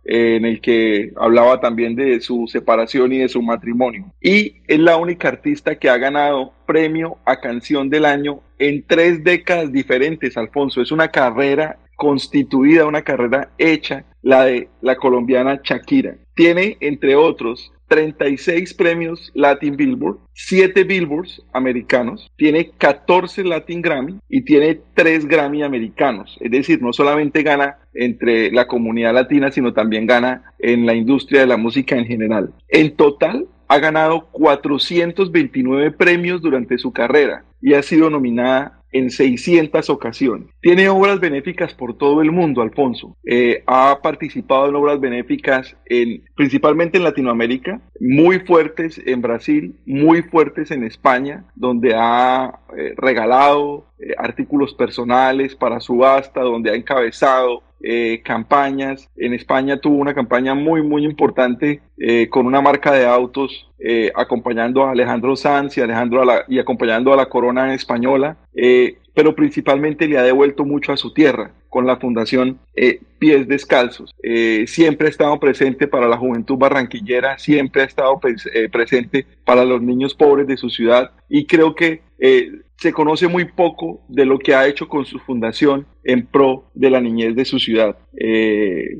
S22: En el que hablaba también de su separación y de su matrimonio. Y es la única artista que ha ganado premio a canción del año en tres décadas diferentes, Alfonso. Es una carrera constituida, una carrera hecha, la de la colombiana Shakira. Tiene, entre otros, 36 premios Latin Billboard, 7 Billboards americanos, tiene 14 Latin Grammy y tiene 3 Grammy americanos. Es decir, no solamente gana entre la comunidad latina, sino también gana en la industria de la música en general. En total, ha ganado 429 premios durante su carrera y ha sido nominada en 600 ocasiones. Tiene obras benéficas por todo el mundo, Alfonso. Eh, ha participado en obras benéficas en, principalmente en Latinoamérica, muy fuertes en Brasil, muy fuertes en España, donde ha eh, regalado eh, artículos personales para subasta, donde ha encabezado campañas. En España tuvo una campaña muy, muy importante con una marca de autos acompañando a Alejandro Sanz y, Alejandro y acompañando a la corona española. Eh, pero principalmente le ha devuelto mucho a su tierra con la fundación eh, Pies Descalzos. Eh, siempre ha estado presente para la juventud barranquillera, siempre ha estado presente para los niños pobres de su ciudad y creo que se conoce muy poco de lo que ha hecho con su fundación en pro de la niñez de su ciudad.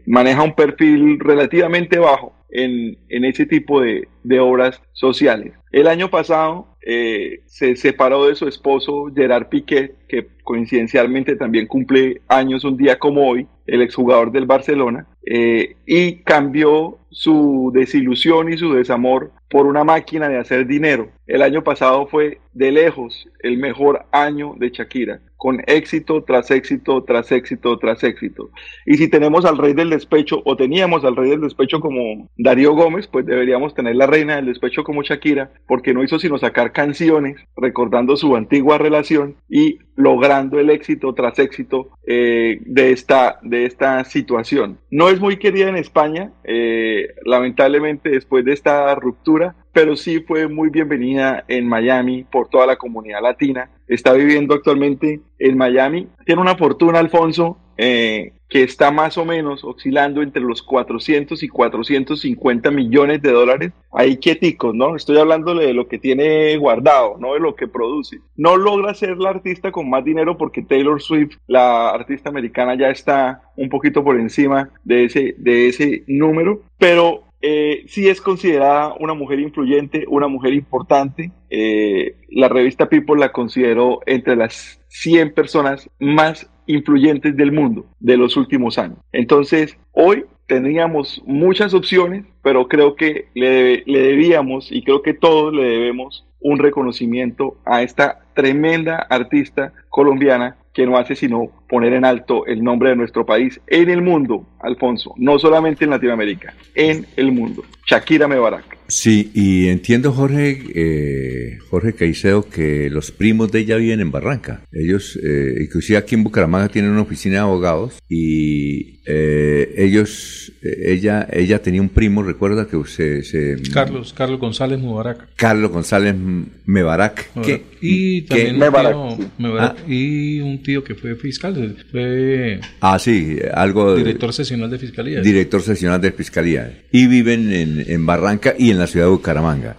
S22: maneja un perfil relativamente bajo en, en ese tipo de, de obras sociales. El año pasado eh, se separó de su esposo Gerard Piqué, que coincidencialmente también cumple años un día como hoy, el exjugador del Barcelona, eh, y cambió su desilusión y su desamor por una máquina de hacer dinero. El año pasado fue de lejos el mejor año de Shakira con éxito tras éxito, tras éxito, tras éxito. Y si tenemos al rey del despecho, o teníamos al rey del despecho como Darío Gómez, pues deberíamos tener la reina del despecho como Shakira, porque no hizo sino sacar canciones recordando su antigua relación y logrando el éxito tras éxito eh, de, esta, de esta situación. No es muy querida en España, eh, lamentablemente después de esta ruptura, pero sí fue muy bienvenida en Miami por toda la comunidad latina. Está viviendo actualmente en Miami. Tiene una fortuna, Alfonso, eh, que está más o menos oscilando entre los 400 y 450 millones de dólares. Ahí quieticos, ¿no? Estoy hablándole de lo que tiene guardado, no de lo que produce. No logra ser la artista con más dinero porque Taylor Swift, la artista americana, ya está un poquito por encima de ese, de ese número, pero eh, sí es considerada una mujer influyente, una mujer importante. Eh, la revista People la consideró entre las 100 personas más influyentes del mundo de los últimos años. Entonces, hoy teníamos muchas opciones, pero creo que le, le debíamos y creo que todos le debemos un reconocimiento a esta tremenda artista colombiana que no hace sino poner en alto el nombre de nuestro país en el mundo, Alfonso, no solamente en Latinoamérica, en el mundo. Shakira Mebarak.
S2: Sí, y entiendo, Jorge, eh, Jorge Caicedo, que los primos de ella viven en Barranca. Ellos, eh, inclusive aquí en Bucaramanga, tienen una oficina de abogados y eh, ellos, ella, ella tenía un primo, recuerda que usted se...
S3: Carlos, Carlos González Mebarak.
S2: Carlos González Mebarak.
S3: y también ah. y un tío que fue fiscal, fue...
S2: Ah, sí, algo...
S3: Director sesional de fiscalía.
S2: Director sesional de fiscalía. Y viven en, en Barranca y en la ciudad de Bucaramanga.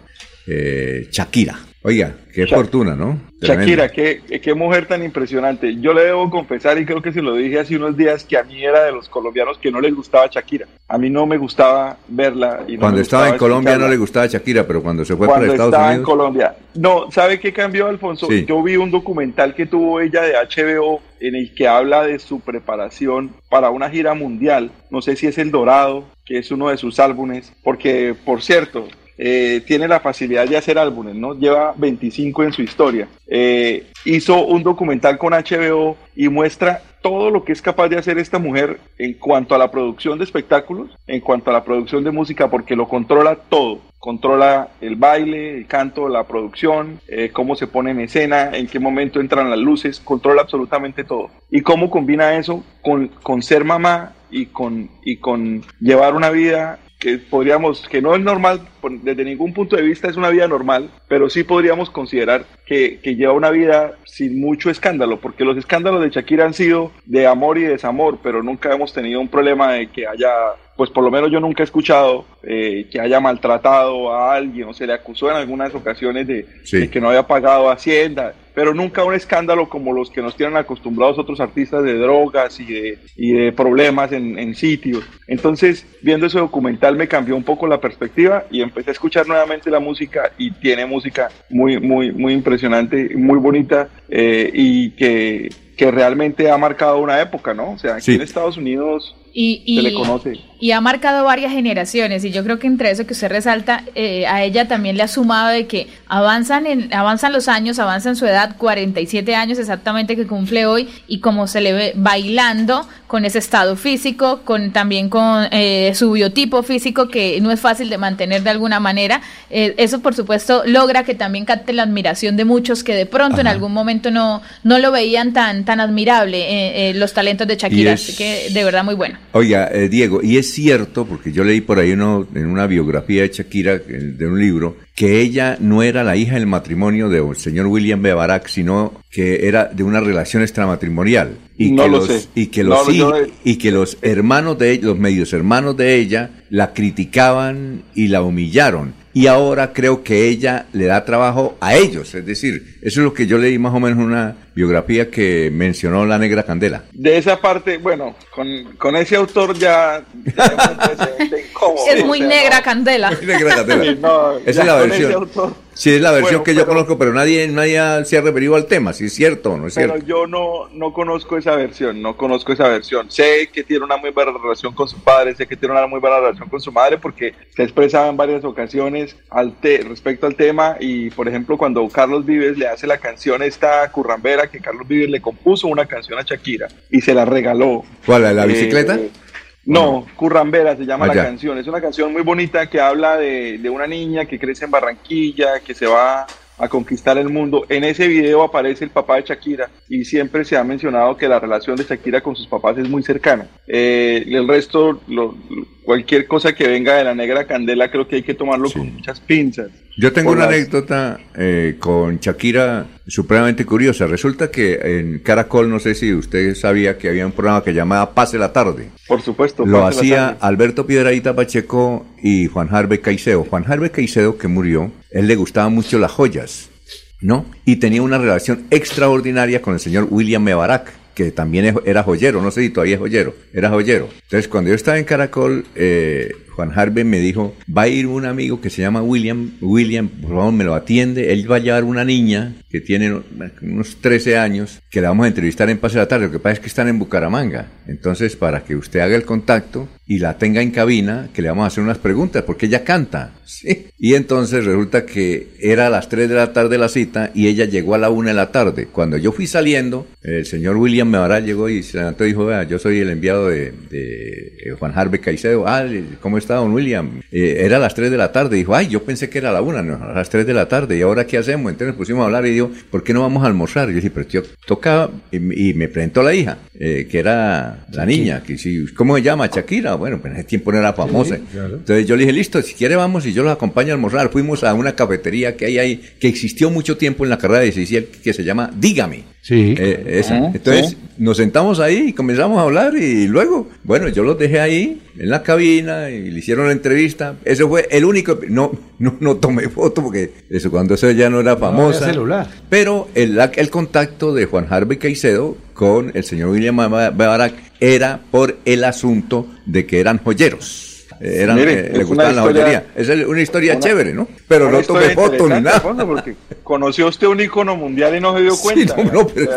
S2: eh, Shakira. Oiga, qué fortuna, ¿no?
S22: Shakira, qué, qué, mujer tan impresionante. Yo le debo confesar, y creo que se lo dije hace unos días, que a mí era de los colombianos que no les gustaba Shakira. A mí no me gustaba verla. Y
S2: cuando estaba en Colombia no le gustaba Shakira, pero cuando se fue para Estados
S22: estaba
S2: Unidos.
S22: en Colombia. No, ¿sabe qué cambió, Alfonso? Yo vi un documental que tuvo ella de HBO en el que habla de su preparación para una gira mundial. No sé si es El Dorado, que es uno de sus álbumes, porque, por cierto, eh, tiene la facilidad de hacer álbumes, ¿no? Lleva 25 en su historia. Eh, hizo un documental con HBO y muestra todo lo que es capaz de hacer esta mujer en cuanto a la producción de espectáculos, en cuanto a la producción de música, porque lo controla todo. Controla el baile, el canto, la producción, eh, cómo se pone en escena, en qué momento entran las luces, controla absolutamente todo. Y cómo combina eso con, con ser mamá y con, y con llevar una vida que podríamos, que no es normal, desde ningún punto de vista es una vida normal, pero sí podríamos considerar que, que, lleva una vida sin mucho escándalo, porque los escándalos de Shakira han sido de amor y desamor, pero nunca hemos tenido un problema de que haya pues por lo menos yo nunca he escuchado eh, que haya maltratado a alguien o se le acusó en algunas ocasiones de, que no había pagado Hacienda, pero nunca un escándalo como los que nos tienen acostumbrados otros artistas de drogas y de, y de problemas en, en, sitios. Entonces, viendo ese documental me cambió un poco la perspectiva y empecé a escuchar nuevamente la música y tiene música muy, muy, muy impresionante, muy bonita eh, y que, que realmente ha marcado una época, ¿no? O sea, aquí en Estados Unidos
S15: y,
S22: se le conoce.
S15: Y ha marcado varias generaciones y yo creo que entre eso que usted resalta, eh, a ella también le ha sumado de que avanzan, en, avanzan los años, avanzan su edad, 47 años exactamente que cumple hoy y como se le ve bailando con ese estado físico, con también con eh, su biotipo físico que no es fácil de mantener de alguna manera, eh, eso por supuesto logra que también capte la admiración de muchos que de pronto en algún momento no, no lo veían tan, tan admirable los talentos de Shakira, así que de verdad muy bueno.
S2: Oiga, Diego, y es cierto, porque yo leí por ahí uno, en una biografía de Shakira, de un libro, que ella no era la hija del matrimonio del señor William B. Barack, sino que era de una relación extramatrimonial. Y que los, Y que los, y que los hermanos de los medios hermanos de ella, la criticaban y la humillaron y ahora creo que ella le da trabajo a ellos. Es decir, eso es lo que yo leí más o menos en una biografía que mencionó la Negra Candela.
S22: De esa parte, bueno, con, ese autor ya...
S15: es muy negra Candela.
S2: negra Candela. Esa es la versión. Sí, es la versión que yo conozco, pero nadie, nadie se ha referido al tema, si es cierto o no es cierto.
S22: Pero yo no, no conozco esa versión, no conozco esa versión. Sé que tiene una muy buena relación con su padre, sé que tiene una muy buena relación con su madre, porque se ha expresado en varias ocasiones al respecto al tema. Y por ejemplo, cuando Carlos Vives le hace la canción esta currambera, que Carlos Vives le compuso una canción a Shakira y se la regaló.
S2: ¿Cuál? ¿La, la bicicleta?
S22: Eh, no, Currambera se llama la canción. Es una canción muy bonita que habla de, de, una niña que crece en Barranquilla, que se va a conquistar el mundo. En ese video aparece el papá de Shakira y siempre se ha mencionado que la relación de Shakira con sus papás es muy cercana. Eh, el resto, lo, cualquier cosa que venga de la negra candela creo que hay que tomarlo con muchas pinzas.
S2: Yo tengo una anécdota eh, con Shakira supremamente curiosa. Resulta que en Caracol, no sé si usted sabía que había un programa que llamaba Pase la Tarde.
S22: Por supuesto.
S2: Lo hacía Alberto Piedraíta Pacheco y Juan Jarve Caicedo. Juan Jarve Caicedo, que murió, él le gustaban mucho las joyas, ¿no? Y tenía una relación extraordinaria con el señor William Mebarak que también era joyero, no sé si todavía es joyero, era joyero. Entonces, cuando yo estaba en Caracol, eh, Juan Harvey me dijo, va a ir un amigo que se llama William, William, por favor me lo atiende, él va a llevar una niña que tiene unos 13 años, que la vamos a entrevistar en Pase de la Tarde, lo que pasa es que están en Bucaramanga, entonces para que usted haga el contacto y la tenga en cabina, que le vamos a hacer unas preguntas, porque ella canta. Y entonces resulta que era a las 3 de la tarde la cita y ella llegó a la 1 de la tarde. Cuando yo fui saliendo, el señor William Mevaral llegó y se levantó y dijo, yo soy el enviado de, de Juan Harvey Caicedo, ah, ¿cómo está don William? Eh, era a las 3 de la tarde. Dijo, ay, yo pensé que era a la 1, no, a las 3 de la tarde. ¿Y ahora qué hacemos? Entonces nos pusimos a hablar y dijo, ¿por qué no vamos a almorzar? Y yo dije, pero yo tocaba, y, me presentó la hija, eh, que era la niña, que si, ¿cómo se llama? Shakira. Bueno, pues en ese tiempo no era famosa. Entonces yo le dije, listo, si quiere vamos y yo los acompaño a almorzar. Fuimos a una cafetería que hay ahí, que existió mucho tiempo en la carrera de 17 que se llama Dígame
S10: Sí.
S2: Eh, esa.
S10: Ajá,
S2: Entonces
S10: sí.
S2: nos sentamos ahí y comenzamos a hablar y luego, bueno, yo los dejé ahí en la cabina y le hicieron la entrevista. Eso fue el único, no, no, no tomé foto porque eso cuando eso ya no era famosa.
S10: había celular.
S2: Pero el, la- el contacto de Juan Harvey Caicedo con el señor William Barak era por el asunto de que eran joyeros. Eran,
S22: Mire,
S2: eh, le
S22: una
S2: gustaban la
S22: historia-
S2: joyería. Esa es una historia
S22: una-
S2: chévere, ¿no? Pero no tomé
S22: historia
S2: foto ni nada.
S22: Porque conoció usted un ícono mundial y no se dio cuenta.
S2: no, no, pero-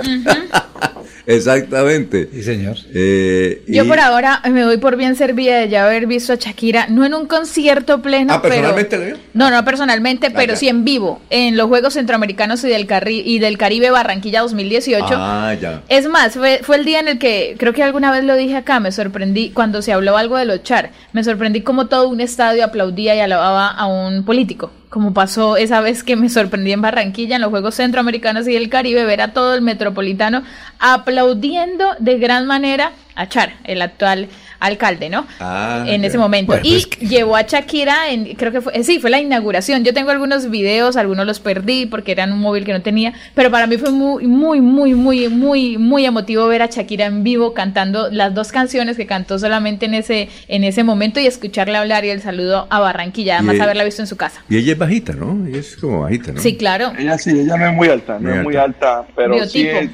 S2: Exactamente.
S10: Sí, señor.
S2: Eh,
S15: Yo
S2: y-
S15: por ahora me doy por bien servida de ya haber visto a Shakira, no en un concierto pleno,
S2: Ah, ¿personalmente
S15: pero... No, no personalmente, pero
S2: ya.
S15: sí en vivo, en los Juegos Centroamericanos y del, Carri- y del Caribe Barranquilla 2018.
S2: Ah, ya.
S15: Es más, fue, fue el día en el que, creo que alguna vez lo dije acá, me sorprendí, cuando se habló algo de los char, me sorprendí como todo un estadio aplaudía y alababa a un político, como pasó esa vez que me sorprendí en Barranquilla, en los Juegos Centroamericanos y del Caribe, ver a todo el metropolitano aplaudiendo de gran manera a Char, el actual alcalde, ¿no?
S2: Ah,
S15: en ese momento.
S2: Bueno,
S15: y
S2: pues
S15: llevó a Shakira, en, creo que fue, eh, sí, fue la inauguración. Yo tengo algunos videos, algunos los perdí porque eran un móvil que no tenía, pero para mí fue muy, muy, muy, muy, muy, muy emotivo ver a Shakira en vivo cantando las dos canciones que cantó solamente en ese, en ese momento y escucharla hablar y el saludo a Barranquilla, además
S2: Y-
S15: haberla visto en su casa.
S2: Y ella es bajita, ¿no? Ella es como bajita, ¿no?
S15: Sí, claro.
S22: Ella sí, ella no es muy alta, no
S2: Muy
S22: es muy alta, pero sí es,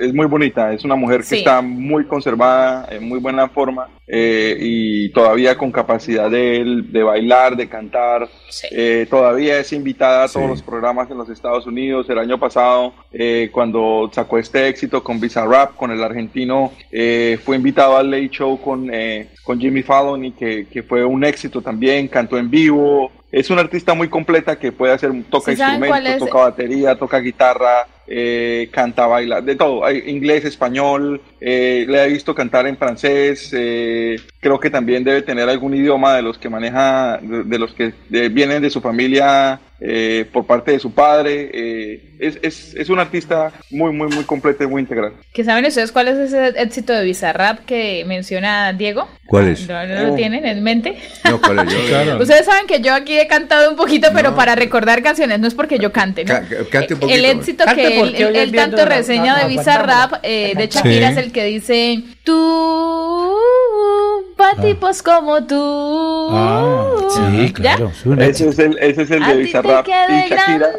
S22: es muy bonita. Es una mujer que
S15: Sí.
S22: está muy conservada, en muy buena forma eh, y todavía con capacidad de, de bailar, de cantar. Eh, todavía es invitada a todos los programas en los Estados Unidos. El año pasado, eh, cuando sacó este éxito con Bizarrap, con el argentino, eh, fue invitado al Late Show con, eh, con Jimmy Fallon y que, que fue un éxito también. Cantó en vivo. Es una artista muy completa que puede hacer, toca
S15: ¿Sí saben cuál
S22: instrumentos, toca batería, toca guitarra, eh, canta, baila, de todo, inglés, español, eh, le he visto cantar en francés, eh, creo que también debe tener algún idioma de los que maneja, de, de los que de- vienen de su familia eh, por parte de su padre, eh, es, es, es una artista muy, muy, muy completa y muy integral.
S15: ¿Que saben ustedes cuál es ese éxito de Bizarrap que menciona Diego?
S2: ¿Cuál es?
S15: ¿No, no lo
S2: Oh.
S15: tienen en mente?
S2: No, ¿cuál es? Yo-
S15: Ustedes saben que yo aquí he cantado un poquito, pero para recordar canciones, no es porque yo cante, ¿no?
S2: Ca- cante un poquito.
S15: El éxito
S5: Cante
S15: que él, tanto reseña
S5: no-
S15: de Bizarrap eh, de
S5: Sí.
S15: Shakira es el que dice tú pa' tipos como tú.
S10: Ah, sí, claro.
S22: Ese es el, ese es el de Bizarrap y Shakira.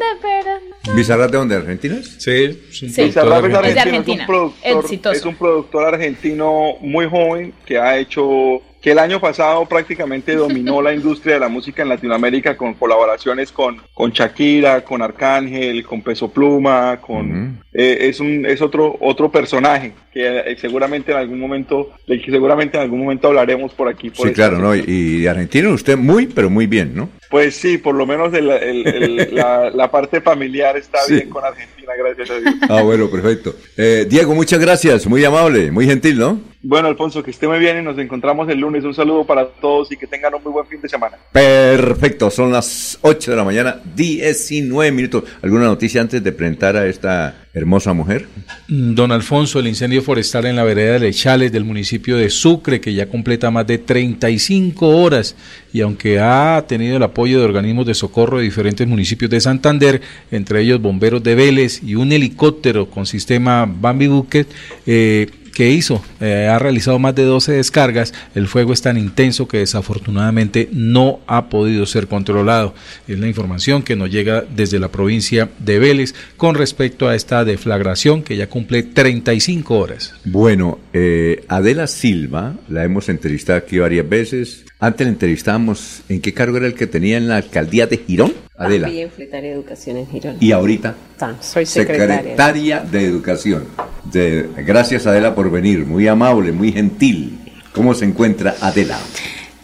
S2: ¿Bizarrap de dónde? ¿Argentinas?
S3: Sí,
S15: Sí.
S22: Bizarrap es
S15: Es de
S22: argentino, es
S15: Argentina,
S22: un productor,
S15: exitoso.
S22: es un productor argentino muy joven que ha hecho que el año pasado prácticamente dominó la industria de la música en Latinoamérica con colaboraciones con, con Shakira, con Arcángel, con Peso Pluma, con eh, es un es otro otro personaje que eh, seguramente en algún momento del que seguramente en algún momento hablaremos por aquí. Por
S2: Sí,
S22: esta
S2: claro, ¿no? Y, de argentino usted muy, pero muy bien, ¿no?
S22: Pues sí, por lo menos el- el- el- la, la parte familiar está
S2: Sí.
S22: bien con Argentina, gracias a Dios.
S2: Ah, bueno, perfecto. Eh, Diego, muchas gracias, muy amable, muy gentil, ¿no?
S22: Bueno, Alfonso, que esté muy bien y nos encontramos el lunes. Un saludo para todos y que tengan un muy buen fin de semana.
S2: Perfecto, son las 8 de la mañana, 19 minutos. ¿Alguna noticia antes de presentar a esta hermosa mujer?
S3: Mm, Don Alfonso, el incendio forestal en la vereda de Lechales del municipio de Sucre, que ya completa más de 35 horas y aunque ha tenido el apoyo de organismos de socorro de diferentes municipios de Santander, entre ellos bomberos de Vélez y un helicóptero con sistema Bambi Bucket, eh, que hizo, eh, ha realizado más de 12 descargas, el fuego es tan intenso que desafortunadamente no ha podido ser controlado. Es la información que nos llega desde la provincia de Vélez con respecto a esta deflagración que ya cumple 35 horas.
S2: Bueno, eh, Adela Silva, la hemos entrevistado aquí varias veces. Antes la entrevistábamos, ¿en qué cargo era el que tenía en la alcaldía de Girón? Adela.
S23: También Secretaria de Educación en Girón.
S2: Y ahorita,
S23: Ta, soy secretaria.
S2: secretaria de Educación. De- gracias Adela por venir, muy amable, muy gentil. ¿Cómo se encuentra Adela?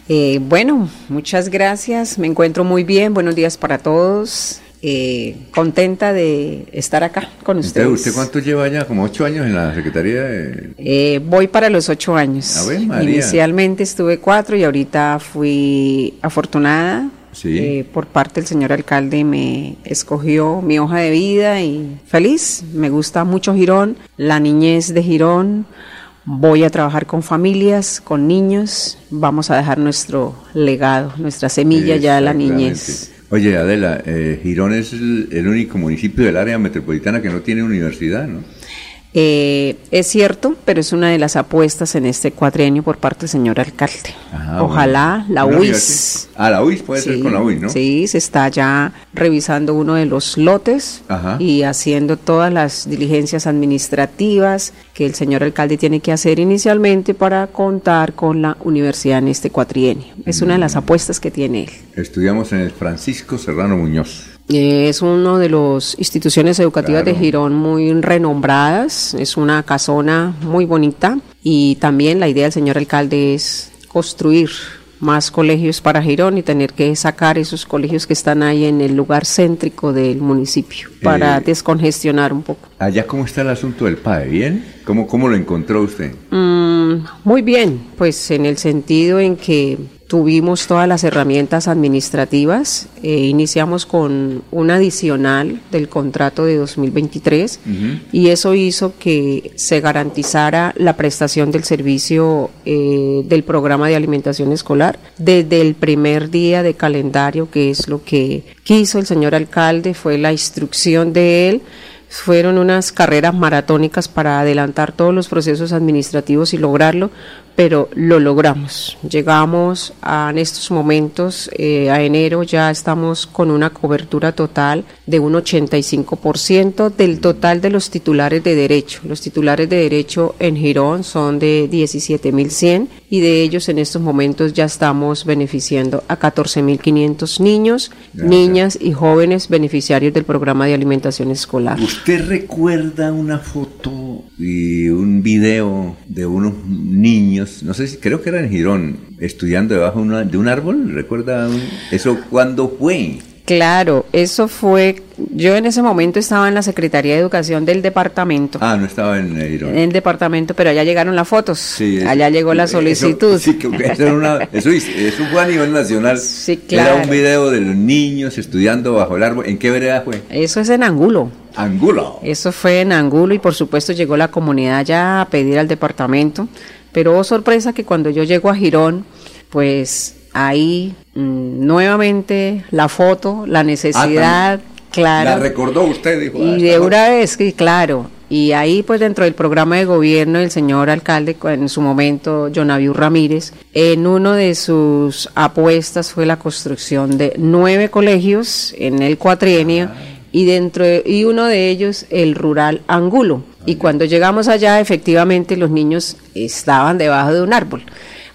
S23: Eh, bueno, muchas gracias. Me encuentro muy bien. Buenos días para todos. Eh, contenta de estar acá con ustedes.
S2: Entonces, ¿Usted cuánto lleva ya? Como ocho años en la Secretaría de...
S23: Eh, voy para los ocho años.
S2: A ver, María.
S23: Inicialmente estuve cuatro y ahorita fui afortunada.
S2: Sí.
S23: Eh, por parte del señor alcalde me escogió mi hoja de vida y feliz. Me gusta mucho Girón, la niñez de Girón. Voy a trabajar con familias, con niños. Vamos a dejar nuestro legado, nuestra semilla ya de la niñez.
S2: Oye, Adela, eh, Girón es el, el único municipio del área metropolitana que no tiene universidad, ¿no?
S23: Eh, es cierto, pero es una de las apuestas en este cuatrienio por parte del señor alcalde.
S2: Ah,
S23: Ojalá
S2: bueno.
S23: la
S2: ¿Una
S23: UIS.
S2: Ah, la UIS puede ser con la UIS, ¿no?
S23: Sí, se está ya revisando uno de los lotes
S2: Ajá.
S23: y haciendo todas las diligencias administrativas que el señor alcalde tiene que hacer inicialmente para contar con la universidad en este cuatrienio. Es una de
S2: Mm.
S23: las apuestas que tiene él.
S2: Estudiamos en el Francisco Serrano Muñoz.
S23: Es una de las instituciones educativas
S2: Claro.
S23: de Girón muy renombradas, es una casona muy bonita y también la idea del señor alcalde es construir más colegios para Girón y tener que sacar esos colegios que están ahí en el lugar céntrico del municipio para
S2: Eh,
S23: descongestionar un poco.
S2: Allá, ¿cómo está el asunto del PAE? ¿Bien? ¿Cómo, cómo lo encontró usted?
S23: Mm, muy bien, pues en el sentido en que tuvimos todas las herramientas administrativas, eh, iniciamos con un adicional del contrato de 2023 y eso hizo que se garantizara la prestación del servicio eh, del programa de alimentación escolar desde el primer día de calendario, que es lo que quiso el señor alcalde, fue la instrucción de él fueron unas carreras maratónicas para adelantar todos los procesos administrativos y lograrlo, pero lo logramos. Llegamos a, en estos momentos, eh, a enero, ya estamos con una cobertura total de un 85% del total de los titulares de derecho. Los titulares de derecho en Girón son de 17.100 y de ellos en estos momentos ya estamos beneficiando a 14.500 niños,
S2: Gracias.
S23: niñas y jóvenes beneficiarios del programa de alimentación escolar.
S2: ¿Usted recuerda una foto y un video de unos niños, no sé si creo que era en Girón, estudiando debajo de, una- de un árbol? ¿Recuerda un- eso cuándo fue?
S23: Claro, eso fue, yo en ese momento estaba en la Secretaría de Educación del departamento.
S2: Ah, no estaba en Girón.
S23: En el departamento, pero allá llegaron las fotos.
S2: Sí, eso-
S23: allá llegó la
S2: eso-
S23: solicitud.
S2: sí, que eso, era una- eso, eso fue a nivel nacional.
S23: Sí, claro.
S2: Era un video de los niños estudiando bajo el árbol. ¿En qué vereda fue?
S23: Eso es en Angulo.
S2: Angulo.
S23: Eso fue en Angulo y por supuesto llegó la comunidad ya a pedir al departamento. Pero oh, sorpresa que cuando yo llego a Girón, pues ahí mm, nuevamente la foto, la necesidad, claro.
S2: La recordó usted, dijo. ah,
S23: Y de
S2: esta
S23: una vez, claro. Y ahí, pues dentro del programa de gobierno del señor alcalde, en su momento, Jonaviu Ramírez, en uno de sus apuestas fue la construcción de nueve colegios en el cuatrienio y dentro de- y uno de ellos el rural Angulo. Y cuando llegamos allá, efectivamente, los niños estaban debajo de un árbol.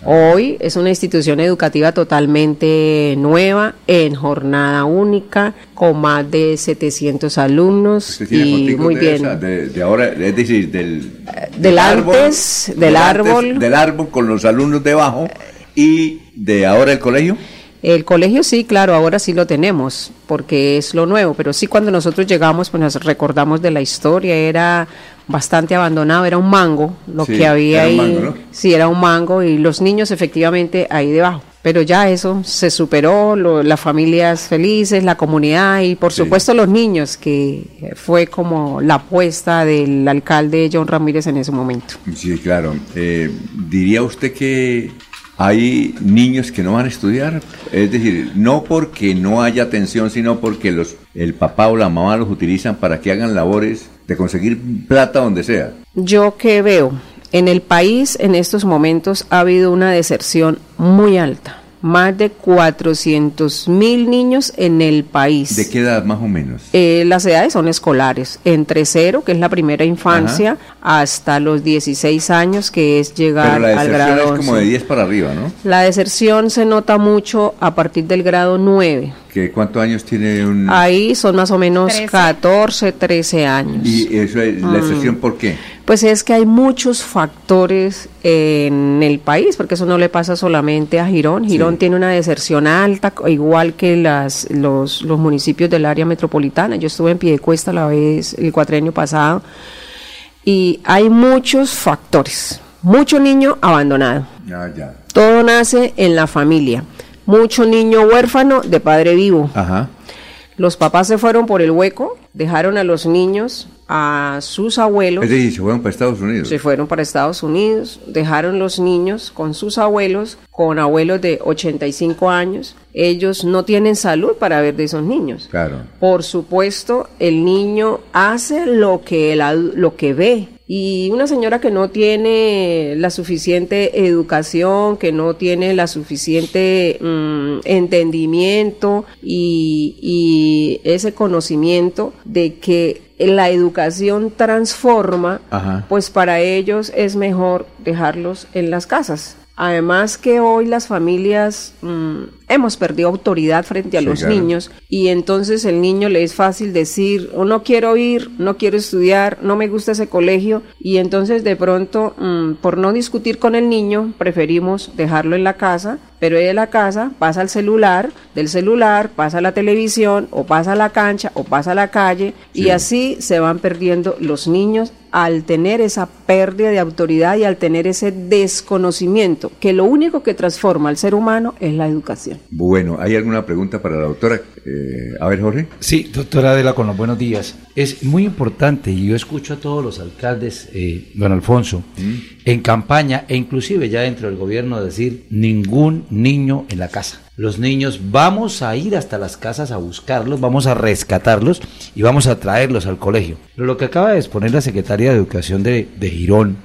S23: Hoy es una institución educativa totalmente nueva, en jornada única, con más de 700 alumnos
S2: ¿Usted tiene
S23: y
S2: foticos
S23: muy
S2: de
S23: bien.
S2: esa, de, de ahora, es decir, del,
S23: del antes, del árbol.
S2: del árbol con los alumnos debajo y de ahora el colegio.
S23: El colegio sí, claro, ahora sí lo tenemos, porque es lo nuevo, pero sí cuando nosotros llegamos, pues nos recordamos de la historia, era bastante abandonado, era un mango lo
S2: Sí,
S23: que había
S2: era un
S23: ahí.
S2: mango, ¿no?
S23: Sí, era un mango y los niños efectivamente ahí debajo. Pero ya eso se superó, lo- las familias felices, la comunidad y por supuesto los niños, que fue como la apuesta del alcalde John Ramírez en ese momento.
S2: Sí, claro. Eh, ¿Diría usted que hay niños que no van a estudiar? Es decir, no porque no haya atención, sino porque los, el papá o la mamá los utilizan para que hagan labores de conseguir plata donde sea.
S23: Yo que veo, en el país en estos momentos ha habido una deserción muy alta. Más de 400 mil niños en el país.
S2: ¿De qué edad más o menos?
S23: Eh, las edades son escolares, entre cero, que es la primera infancia, hasta los 16 años, que es llegar
S2: Pero la
S23: al
S2: deserción
S23: grado
S2: es como
S23: 11.
S2: de 10 para arriba, ¿no?
S23: La deserción se nota mucho a partir del grado 9.
S2: ¿Que ¿Cuántos años tiene un...?
S23: Ahí son más o menos 14, 13 años.
S2: ¿Y eso es la
S23: Mm.
S2: excepción por qué?
S23: Pues es que hay muchos factores en el país, porque eso no le pasa solamente a Girón. Girón tiene una deserción alta, igual que las, los, los municipios del área metropolitana. Yo estuve en Piedecuesta la vez, el cuatrenio pasado, y hay muchos factores. Mucho niño abandonado.
S2: Ya, ya.
S23: Todo nace en la familia. Mucho niño huérfano de padre vivo.
S2: Ajá.
S23: Los papás se fueron por el hueco, dejaron a los niños a sus abuelos.
S2: Es decir, se fueron para Estados Unidos.
S23: Se fueron para Estados Unidos, dejaron los niños con sus abuelos, con abuelos de 85 años. Ellos no tienen salud para ver de esos niños.
S2: Claro.
S23: Por supuesto, el niño hace lo que, el lo que ve. Y una señora que no tiene la suficiente educación, que no tiene la suficiente mm, entendimiento y, y ese conocimiento de que la educación transforma,
S2: Ajá.
S23: pues para ellos es mejor dejarlos en las casas. Además que hoy las familias mm, hemos perdido autoridad frente a
S2: Sí,
S23: los
S2: claro.
S23: niños y entonces el niño le es fácil decir, "Oh, no quiero ir, no quiero estudiar, no me gusta ese colegio y entonces de pronto, mm, por no discutir con el niño, preferimos dejarlo en la casa, pero de la casa pasa al celular, del celular pasa a la televisión o pasa a la cancha o pasa a la calle y
S2: Sí.
S23: así se van perdiendo los niños al tener esa pérdida de autoridad y al tener ese desconocimiento, que lo único que transforma al ser humano es la educación.
S2: Bueno, ¿hay alguna pregunta para la doctora? Eh, a ver, Jorge.
S10: Sí, doctora Adela, con los buenos días. Es muy importante, y yo escucho a todos los alcaldes, eh, don Alfonso, en campaña e inclusive ya dentro del gobierno decir ningún niño en la casa. Los niños vamos a ir hasta las casas a buscarlos, vamos a rescatarlos y vamos a traerlos al colegio. Pero lo que acaba de exponer la secretaria de Educación de, de Girón,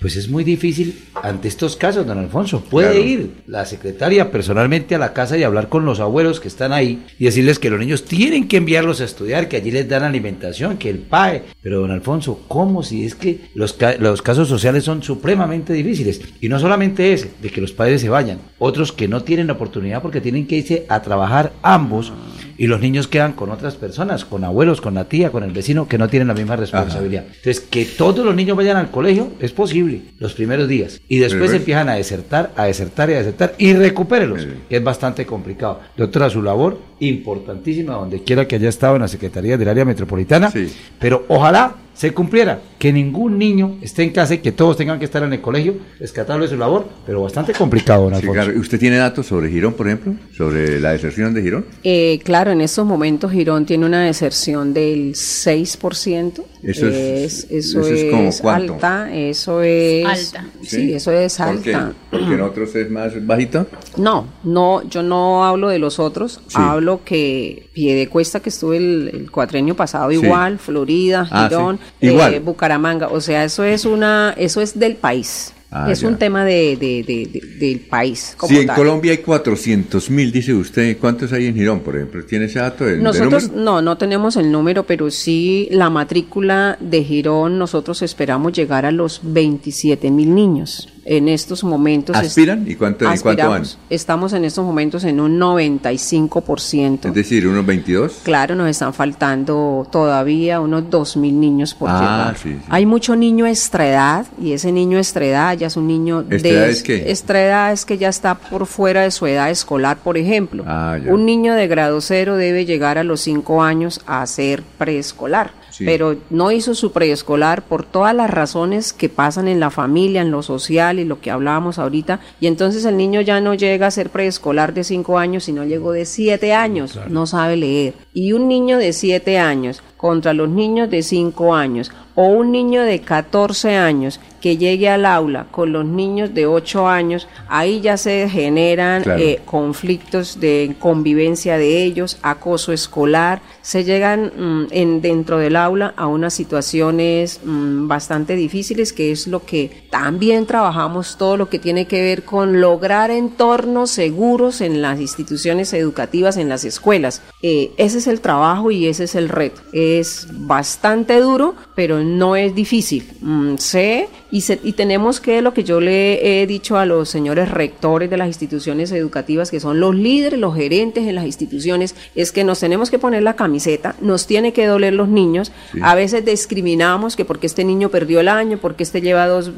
S10: pues es muy difícil ante estos casos, don Alfonso. Puede
S2: Claro.
S10: ir la secretaria personalmente a la casa y hablar con los abuelos que están ahí y decirles que los niños tienen que enviarlos a estudiar, que allí les dan alimentación, que el PAE. Pero don Alfonso, ¿cómo si es que los, ca- los casos sociales son supremamente difíciles? Y no solamente ese, de que los padres se vayan, otros que no tienen la oportunidad porque tienen que irse a trabajar ambos y los niños quedan con otras personas, con abuelos, con la tía, con el vecino que no tienen la misma responsabilidad. Entonces, que todos los niños vayan al colegio es posible los primeros días. Y después empiezan a desertar, a desertar y a desertar y recupérelos, que es bastante complicado. Doctora, su labor importantísima donde quiera que haya estado en la Secretaría del Área Metropolitana, pero ojalá se cumpliera que ningún niño esté en casa y que todos tengan que estar en el colegio, rescatarlo de su labor, pero bastante complicado, don
S2: Sí,
S10: Alfonso.
S2: claro. ¿Usted tiene datos sobre Girón, por ejemplo? ¿Sobre la deserción de Girón?
S23: Eh, claro, en estos momentos Girón tiene una deserción del 6%.
S2: Eso es-
S23: eso,
S2: eso es
S23: es,
S2: como cuánto.
S23: alta, eso es
S15: Alta.
S23: Sí, eso es
S2: ¿Por qué?
S23: alta.
S2: ¿Porque en otros es más bajito?
S23: No, no, yo no hablo de los otros,
S2: Sí.
S23: hablo que Piedecuesta, que estuve el, el cuatrenio pasado
S2: Sí.
S23: igual, Florida,
S2: Ah,
S23: Girón,
S2: sí. Igual.
S23: eh, Bucaramanga, o sea, eso es una, eso es del país,
S2: Ah,
S23: es
S2: ya.
S23: un tema de, de- de- de- del país. Como
S2: Si en
S23: tal.
S2: Colombia hay 400 mil, dice usted, ¿cuántos hay en Girón, por ejemplo? ¿Tiene ese dato
S23: Nosotros no, no tenemos el número, pero sí la matrícula de Girón, nosotros esperamos llegar a los 27 mil niños. En estos momentos
S2: ¿Aspiran? ¿Y cuánto, ¿y cuánto van?
S23: aspiramos. Estamos en estos momentos en un 95%.
S2: Es decir, unos 22.
S23: Claro, nos están faltando todavía unos 2 mil niños por
S2: Ah,
S23: llegar.
S2: sí, sí.
S23: Hay mucho niño extraedad y ese niño extraedad ya es un niño
S2: ¿Extraedad
S23: de...
S2: es qué?
S23: extraedad es que ya está por fuera de su edad escolar, por ejemplo.
S2: Ah,
S23: un niño de grado cero debe llegar a los 5 años a ser preescolar.
S2: Sí.
S23: Pero no hizo su preescolar por todas las razones que pasan en la familia, en lo social y lo que hablábamos ahorita. Y entonces el niño ya no llega a ser preescolar de 5 años, sino llegó de 7 años. No sabe leer. Y un niño de 7 años contra los niños de 5 años o un niño de 14 años que llegue al aula con los niños de 8 años, ahí ya se generan
S2: Claro.
S23: eh, conflictos de convivencia de ellos, acoso escolar, se llegan mm, en, dentro del aula a unas situaciones mm, bastante difíciles, que es lo que también trabajamos todo lo que tiene que ver con lograr entornos seguros en las instituciones educativas, en las escuelas. Eh, ese es el trabajo y ese es el reto. Es bastante duro, pero no es difícil. Mm, sé y, se- y tenemos que, lo que yo le he dicho a los señores rectores de las instituciones educativas, que son los líderes, los gerentes en las instituciones, es que nos tenemos que poner la camiseta, nos tiene que doler los niños.
S2: Sí.
S23: A veces discriminamos que porque este niño perdió el año, porque este lleva dos,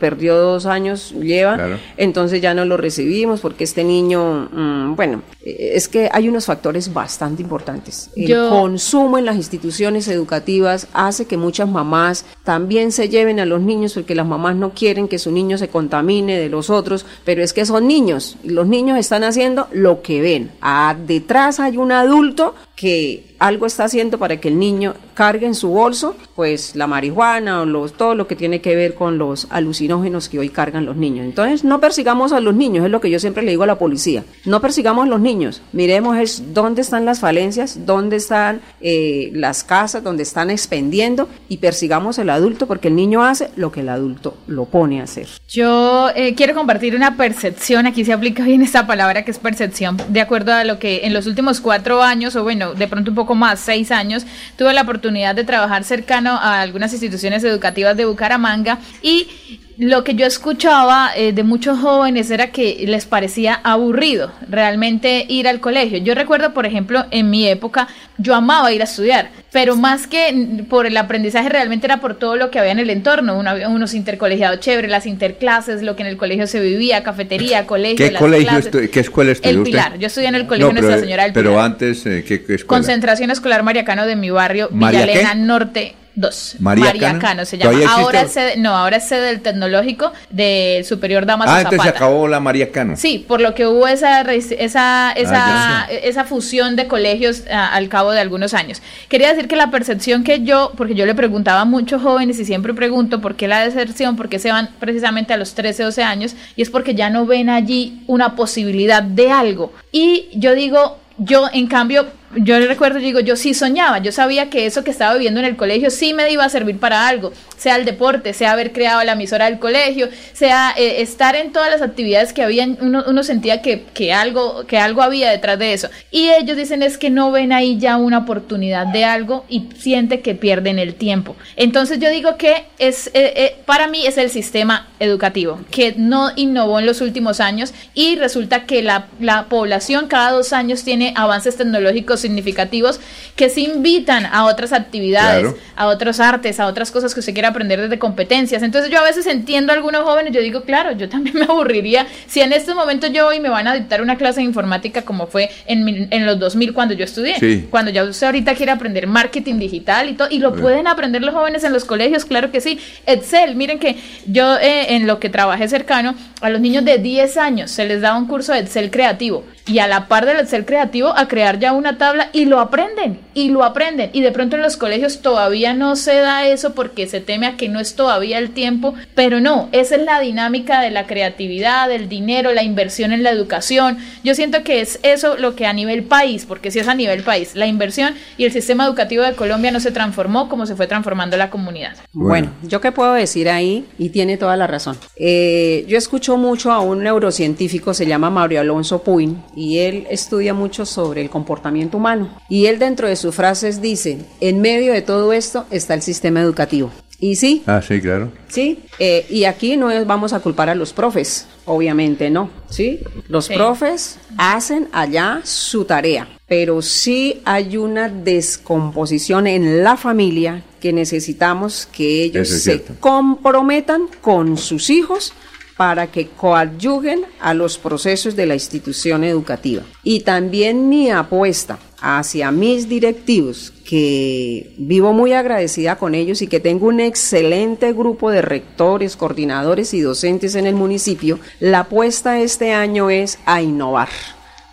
S23: perdió dos años, lleva,
S2: Claro.
S23: entonces ya no lo recibimos, porque este niño, mm, bueno, es que hay unos factores bastante importantes. El
S15: Yo-
S23: consumo en las instituciones educativas hace que muchas mamás también se lleven a los niños porque las mamás no quieren que su niño se contamine de los otros, pero es que son niños y los niños están haciendo lo que ven. Ah, detrás hay un adulto que algo está haciendo para que el niño cargue en su bolso, pues la marihuana o los, todo lo que tiene que ver con los alucinógenos que hoy cargan los niños. Entonces, no persigamos a los niños, es lo que yo siempre le digo a la policía. No persigamos a los niños, miremos es dónde están las falencias, dónde están eh, las casas, dónde están expendiendo y persigamos al adulto porque el niño hace lo que el adulto lo pone a hacer.
S15: Yo eh, quiero compartir una percepción, aquí se aplica bien esta palabra que es percepción, de acuerdo a lo que en los últimos cuatro años, o bueno, de pronto un poco más, seis años, tuve la oportunidad de trabajar cercano a algunas instituciones educativas de Bucaramanga y lo que yo escuchaba eh, de muchos jóvenes era que les parecía aburrido realmente ir al colegio. Yo recuerdo, por ejemplo, en mi época, yo amaba ir a estudiar, pero más que por el aprendizaje realmente era por todo lo que había en el entorno, unos intercolegiados chéveres, las interclases, lo que en el colegio se vivía, cafetería, colegio,
S2: ¿Qué colegio, qué escuela estudió
S15: El Pilar, yo estudié en el colegio Nuestra Señora del
S2: Pilar. Pero antes, eh, ¿qué, escuela?
S15: Concentración Escolar Mariacano de mi barrio, Villalena Norte dos. María, Cano, se llama. Ahora es sede, no, ahora es sede del tecnológico del Superior Damaso
S2: Ah, entonces se acabó la María Cano.
S15: Sí, por lo que hubo esa esa esa, ah, esa fusión de colegios al cabo de algunos años. Quería decir que la percepción que yo, porque yo le preguntaba a muchos jóvenes y siempre pregunto por qué la deserción, por qué se van precisamente a los 13, 12 años, y es porque ya no ven allí una posibilidad de algo. Y yo digo, yo en cambio yo recuerdo, digo, yo sí soñaba, yo sabía que eso que estaba viviendo en el colegio sí me iba a servir para algo, sea el deporte, sea haber creado la emisora del colegio, sea eh, estar en todas las actividades que había, uno, uno sentía que, que, algo, que algo había detrás de eso. Y ellos dicen es que no ven ahí ya una oportunidad de algo y siente que pierden el tiempo. Entonces yo digo que es, eh, eh, para mí es el sistema educativo, que no innovó en los últimos años y resulta que la, la población cada dos años tiene avances tecnológicos significativos que se invitan a otras actividades, a otros artes, a otras cosas que usted quiere aprender desde competencias. Entonces yo a veces entiendo a algunos jóvenes, yo digo, claro, yo también me aburriría si en este momento yo hoy me van a dictar una clase de informática como fue en, en los 2000 cuando yo estudié. Cuando ya usted ahorita quiere aprender marketing digital y todo, y lo pueden aprender los jóvenes en los colegios, claro que sí. Excel, miren que yo eh, en lo que trabajé cercano, a los niños de 10 años se les daba un curso de Excel creativo y a la par del Excel creativo a crear ya una tabla y lo aprenden, y lo aprenden. Y de pronto en los colegios todavía no se da eso porque se teme a que no es todavía el tiempo, pero no, esa es la dinámica de la creatividad, del dinero, la inversión en la educación. Yo siento que es eso lo que a nivel país, porque si es a nivel país, la inversión y el sistema educativo de Colombia no se transformó como se fue transformando la comunidad.
S23: Bueno, yo qué puedo decir ahí, y tiene toda la razón. Eh, yo escucho mucho a un neurocientífico, se llama Mario Alonso Puin, y él estudia mucho sobre el comportamiento humano. Y él dentro de sus frases dice, en medio de todo esto está el sistema educativo. Y sí.
S2: Ah, sí, claro.
S23: Sí, eh, y aquí no vamos a culpar a los profes, obviamente no, ¿sí? Los profes hacen allá su tarea, pero sí hay una descomposición en la familia que necesitamos que ellos se comprometan con sus hijos para que coadyuguen a los procesos de la institución educativa. Y también mi apuesta hacia mis directivos, que vivo muy agradecida con ellos y que tengo un excelente grupo de rectores, coordinadores y docentes en el municipio, la apuesta este año es a innovar.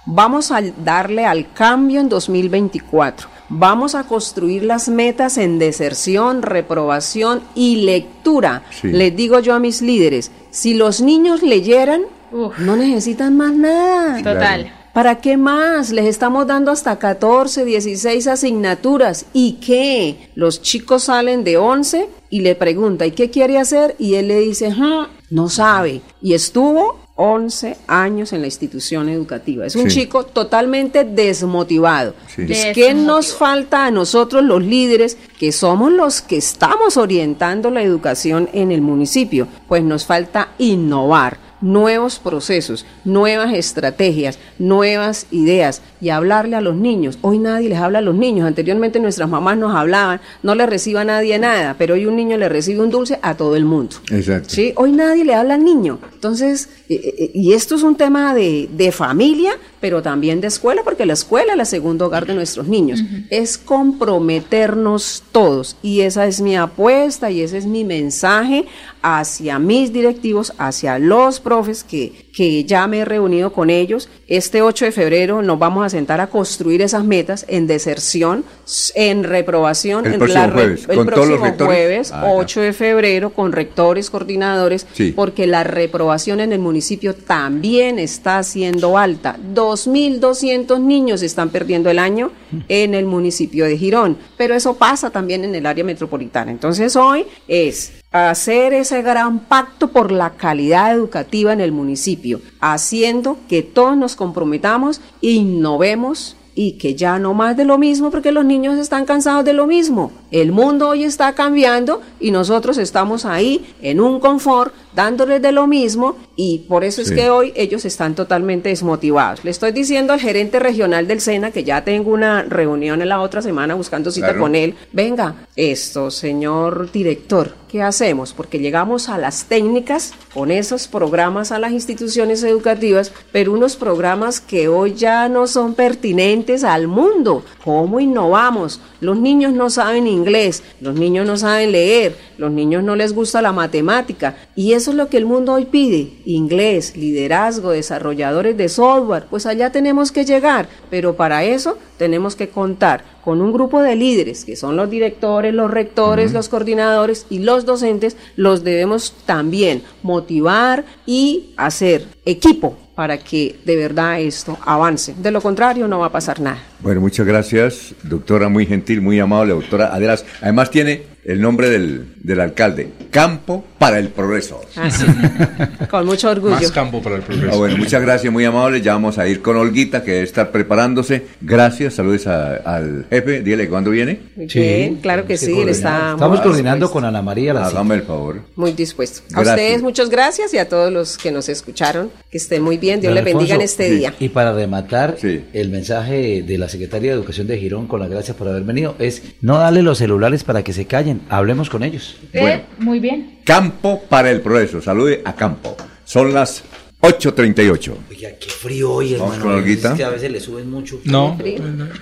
S23: Vamos a darle al cambio en 2024. Vamos a construir las metas en deserción, reprobación y lectura. Les digo yo a mis líderes, si los niños leyeran, no necesitan más nada.
S15: Total.
S23: ¿Para qué más? Les estamos dando hasta 14, 16 asignaturas. ¿Y qué? Los chicos salen de 11 y le pregunta, ¿y qué quiere hacer? Y él le dice, no sabe. Y estuvo 11 años en la institución educativa. Es un chico totalmente desmotivado. ¿Qué nos falta a nosotros los líderes, que somos los que estamos orientando la educación en el municipio? Pues nos falta innovar nuevos procesos, nuevas estrategias, nuevas ideas y hablarle a los niños. Hoy nadie les habla a los niños. Anteriormente nuestras mamás nos hablaban, no le reciba a nadie nada, pero hoy un niño le recibe un dulce a todo el mundo.
S2: Exacto.
S23: ¿Sí? Hoy nadie le habla al niño. Entonces, eh, eh, y esto es un tema de, de, familia, pero también de escuela, porque la escuela es el segundo hogar de nuestros niños. Es comprometernos todos. Y esa es mi apuesta y ese es mi mensaje hacia mis directivos, hacia los profes que que ya me he reunido con ellos. Este 8 de febrero nos vamos a sentar a construir esas metas en deserción, en reprobación,
S2: El
S23: en
S2: próximo
S23: la
S2: jueves,
S23: el
S2: ¿con todos los
S23: próximo jueves,
S2: Ah, ya.
S23: 8 de febrero, con rectores, coordinadores,
S2: Sí.
S23: porque la reprobación en el municipio también está siendo alta. 2.200 niños están perdiendo el año en el municipio de Girón, pero eso pasa también en el área metropolitana. Entonces hoy es hacer ese gran pacto por la calidad educativa en el municipio, haciendo que todos nos comprometamos innovemos y que ya no más de lo mismo porque los niños están cansados de lo mismo. El mundo hoy está cambiando y nosotros estamos ahí en un confort dándoles de lo mismo y por eso es que hoy ellos están totalmente desmotivados. Le estoy diciendo al gerente regional del SENA que ya tengo una reunión en la otra semana buscando cita
S2: Claro.
S23: con él. Venga, esto, señor director, ¿qué hacemos? Porque llegamos a las técnicas con esos programas a las instituciones educativas, pero unos programas que hoy ya no son pertinentes al mundo. ¿Cómo innovamos? Los niños no saben inglés, los niños no saben leer, los niños no les gusta la matemática y eso es lo que el mundo hoy pide. Inglés, liderazgo, desarrolladores de software, pues allá tenemos que llegar, pero para eso tenemos que contar con un grupo de líderes, que son los directores, los rectores, los coordinadores y los docentes, los debemos también motivar y hacer equipo para que de verdad esto avance. De lo contrario, no va a pasar nada.
S2: Bueno, muchas gracias, doctora, muy gentil, muy amable, doctora Adelas. Además tiene el nombre del, del alcalde, Campo para el Progreso.
S23: Así, con mucho orgullo.
S3: Más campo para el progreso.
S2: Ah, bueno, muchas gracias, muy amable. Ya vamos a ir con Olguita, que debe estar preparándose. Gracias, saludos a- al jefe. Dile, ¿cuándo viene?
S23: Muy bien, claro que sí, él está
S10: Estamos
S23: muy
S10: coordinando
S23: dispuesto.
S10: con Ana María. La
S2: Hágame el favor.
S23: Muy dispuesto. A ustedes muchas gracias y a todos los que nos escucharon. Que estén muy bien. Dios les bendiga en este
S10: sí.
S23: día.
S10: Y para rematar, el mensaje de la Secretaría de Educación de Girón, con las gracias por haber venido, es no darle los celulares para que se callen, hablemos con ellos.
S15: Eh, muy bien.
S2: Campo para el Progreso. Salude a Campo. Son las 8.38.
S10: Oiga, qué frío hoy,
S2: Vamos
S10: hermano. Es que a veces le suben mucho.
S3: No,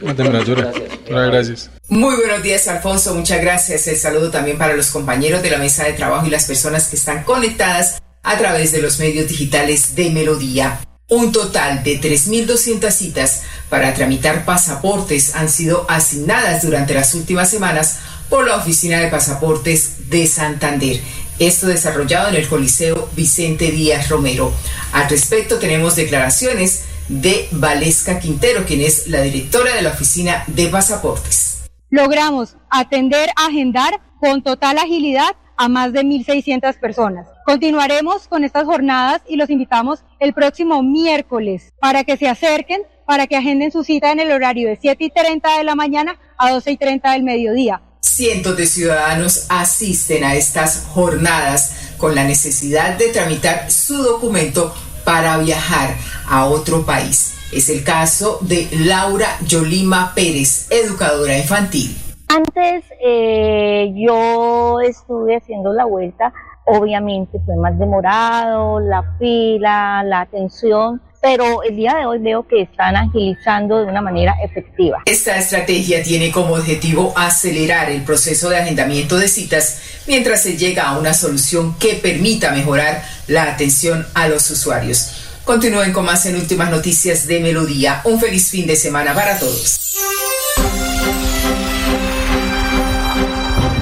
S3: una temperatura. Hola, gracias.
S24: Muy buenos días, Alfonso. Muchas gracias. El saludo también para los compañeros de la mesa de trabajo y las personas que están conectadas a través de los medios digitales de Melodía. Un total de 3.200 citas para tramitar pasaportes han sido asignadas durante las últimas semanas por la Oficina de Pasaportes de Santander. Esto desarrollado en el Coliseo Vicente Díaz Romero. Al respecto tenemos declaraciones de Valesca Quintero, quien es la directora de la Oficina de Pasaportes.
S18: logramos atender, agendar con total agilidad a más de 1.600 personas. Continuaremos con estas jornadas y los invitamos el próximo miércoles para que se acerquen, para que agenden su cita en el horario de 7 y 30 de la mañana a 12 y 30 del mediodía.
S24: Cientos de ciudadanos asisten a estas jornadas con la necesidad de tramitar su documento para viajar a otro país. Es el caso de Laura Yolima Pérez, educadora infantil.
S25: Antes eh, yo estuve haciendo la vuelta, obviamente fue más demorado, la fila, la atención, pero el día de hoy veo que están agilizando de una manera efectiva.
S24: Esta estrategia tiene como objetivo acelerar el proceso de agendamiento de citas mientras se llega a una solución que permita mejorar la atención a los usuarios. Continúen con más en últimas noticias de Melodía. Un feliz fin de semana para todos.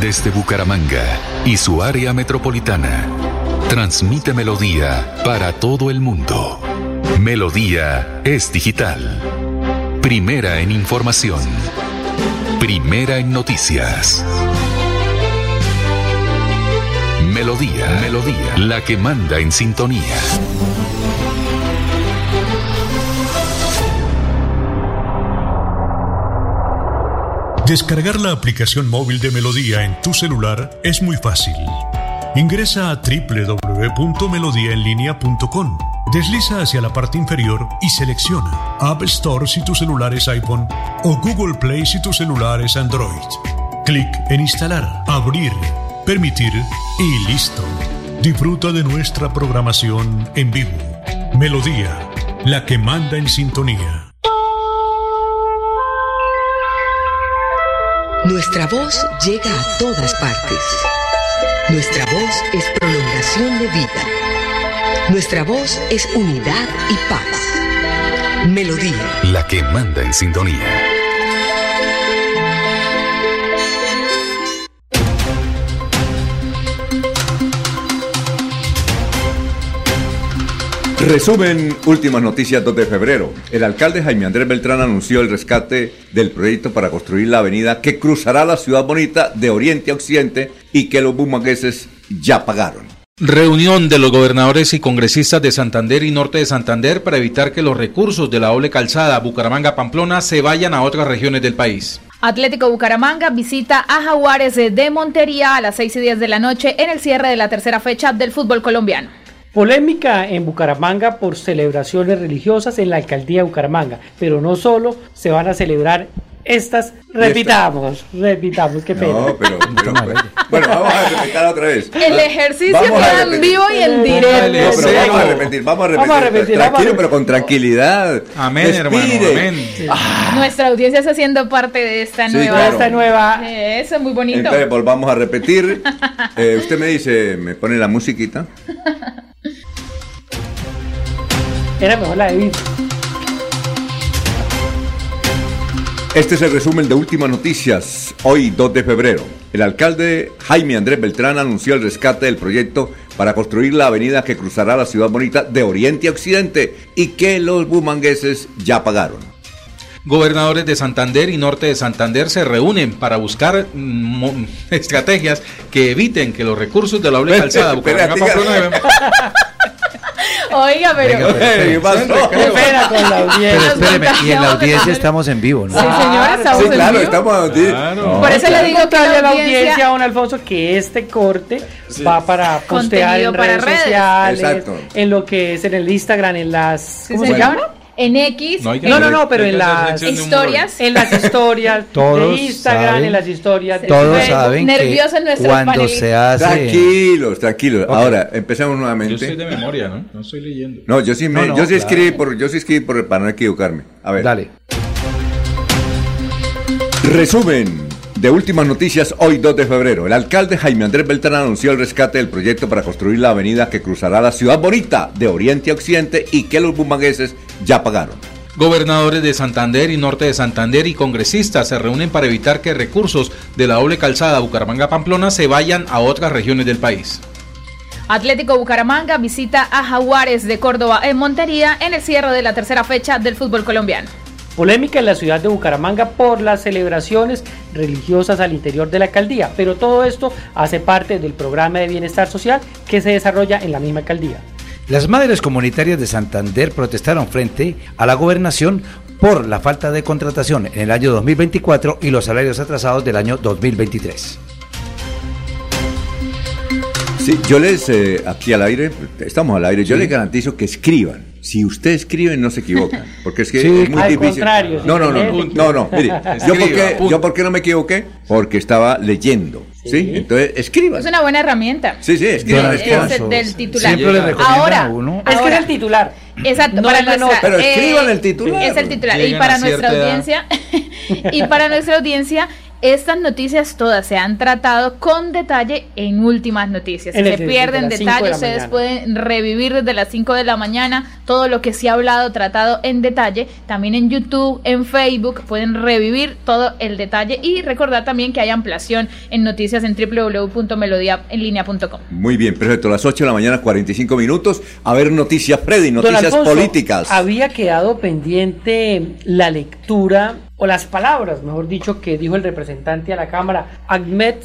S1: Desde Bucaramanga y su área metropolitana, transmite Melodía para todo el mundo. Melodía es digital. Primera en información. Primera en noticias. Melodía, Melodía, la que manda en sintonía.
S9: Descargar la aplicación móvil de Melodía en tu celular es muy fácil. Ingresa a www.melodiaenlinea.com. Desliza hacia la parte inferior y selecciona App Store si tu celular es iPhone o Google Play si tu celular es Android. Clic en Instalar, Abrir, Permitir y listo. Disfruta de nuestra programación en vivo. Melodía, la que manda en sintonía.
S26: Nuestra voz llega a todas partes. Nuestra voz es prolongación de vida. Nuestra voz es unidad y paz. Melodía.
S16: La que manda en sintonía.
S2: Resumen, últimas noticias 2 de febrero. El alcalde Jaime Andrés Beltrán anunció el rescate del proyecto para construir la avenida que cruzará la ciudad bonita de oriente a occidente y que los bumangueses ya pagaron.
S3: Reunión de los gobernadores y congresistas de Santander y Norte de Santander para evitar que los recursos de la doble calzada Bucaramanga-Pamplona se vayan a otras regiones del país.
S15: Atlético Bucaramanga visita a Jaguares de Montería a las 6 y 10 de la noche en el cierre de la tercera fecha del fútbol colombiano.
S5: Polémica en Bucaramanga por celebraciones religiosas en la alcaldía de Bucaramanga, pero no solo se van a celebrar estas, repitamos, repitamos, qué pena.
S2: No, pero, pero, pues, bueno, vamos a repetir otra vez.
S15: El ejercicio
S2: Vamos
S15: queda en vivo y en directo.
S2: No, pero vamos a repetir, vamos a repetir.
S5: Vamos a repetir,
S2: Tranquilo,
S5: vamos a
S2: pero con tranquilidad.
S3: Amén, hermano,
S2: Respire.
S3: amén.
S15: Nuestra audiencia está haciendo parte de esta
S2: Sí,
S15: nueva.
S2: claro.
S5: Esta nueva.
S15: Eso es muy bonito.
S2: Entonces volvamos a repetir. Eh, usted me dice, me pone la musiquita.
S5: Era mejor la de Vito.
S2: Este es el resumen de últimas noticias. Hoy, 2 de febrero. El alcalde Jaime Andrés Beltrán anunció el rescate del proyecto para construir la avenida que cruzará la ciudad bonita de oriente a occidente y que los bumangueses ya pagaron.
S3: Gobernadores de Santander y Norte de Santander se reúnen para buscar mm, estrategias que eviten que los recursos de la doble calzada
S15: Oiga, pero.
S10: Venga, pero
S2: ¿Qué pasó?
S5: Qué pena con la
S10: Pero
S5: audiencia.
S10: espéreme, y en la audiencia estamos en vivo, ¿no?
S15: Sí, señores, estamos
S2: Sí,
S15: en
S2: claro,
S15: vivo.
S2: estamos aquí.
S3: Claro.
S15: Por eso le digo que
S5: a la
S15: audiencia.
S5: don Alfonso, que este corte va para postear
S15: Contenido
S5: en
S15: para
S5: redes,
S15: redes.
S5: sociales,
S2: Exacto.
S5: en lo que es en el Instagram, en las...
S15: Sí,
S5: ¿Cómo se
S15: señor.
S5: llama?
S15: En X.
S3: No
S5: No, no, pero en las.
S15: Historias.
S5: En las historias
S10: Todos
S5: de Instagram,
S10: saben.
S5: en las historias de
S10: Todos saben
S15: nervioso
S10: que
S15: nuestro
S10: cuando
S15: panelista.
S10: se hace...
S2: Tranquilos, tranquilos. Ahora, empecemos
S3: Yo
S2: nuevamente.
S3: soy de memoria, ¿no? No estoy leyendo.
S2: No, yo sí, me,
S10: No, no,
S2: yo sí
S10: claro.
S2: escribí por, yo sí escribí por, para no equivocarme. A ver.
S10: Dale.
S2: Resumen de últimas noticias hoy 2 de febrero. El alcalde Jaime Andrés Beltrán anunció el rescate del proyecto para construir la avenida que cruzará la ciudad bonita de oriente a occidente y que los bumangueses ya pagaron.
S3: Gobernadores de Santander y Norte de Santander y congresistas se reúnen para evitar que recursos de la doble calzada Bucaramanga-Pamplona se vayan a otras regiones del país.
S15: Atlético Bucaramanga visita a Jaguares de Córdoba en Montería en el cierre de la tercera fecha del fútbol colombiano.
S5: Polémica en la ciudad de Bucaramanga por las celebraciones religiosas al interior de la alcaldía, pero todo esto hace parte del programa de bienestar social que se desarrolla en la misma alcaldía.
S10: Las madres comunitarias de Santander protestaron frente a la gobernación por la falta de contratación en el año 2024 y los salarios atrasados del año 2023.
S2: Sí, yo les, eh, aquí al aire, estamos al aire, yo les garantizo que escriban. Si ustedes escriben, no se equivocan. Porque es que
S10: Sí,
S2: es muy
S5: al
S2: difícil.
S5: contrario, si
S2: no, no, no, no, no, mire, yo
S3: Escriba,
S2: porque, yo porque no me equivoqué, porque estaba leyendo. ¿Sí? Entonces, escriban.
S15: Es una buena herramienta.
S2: Sí, sí, escriban.
S15: Es del titular.
S10: Siempre le
S15: Ahora,
S10: a uno.
S5: Es que es el titular.
S15: Exacto,
S5: No
S15: para nuestra,
S2: Pero escriban el titular.
S15: Es el titular. Y para nuestra audiencia, y para nuestra audiencia, estas noticias todas se han tratado con detalle en últimas noticias. Si
S5: En
S15: se pierden
S5: las cinco de
S15: detalle,
S5: la
S15: ustedes
S5: mañana.
S15: pueden revivir desde las 5 de la mañana todo lo que se ha hablado, tratado en detalle. También en YouTube, en Facebook, pueden revivir todo el detalle y recordar también que hay ampliación en noticias en www.melodiaenlinea.com.
S2: Muy bien, perfecto. A las 8 de la mañana, 45 minutos. A ver noticias, Freddy, noticias
S5: Alfonso,
S2: políticas.
S5: Había quedado pendiente la lectura o las palabras, mejor dicho, que dijo el representante a la Cámara, Ahmed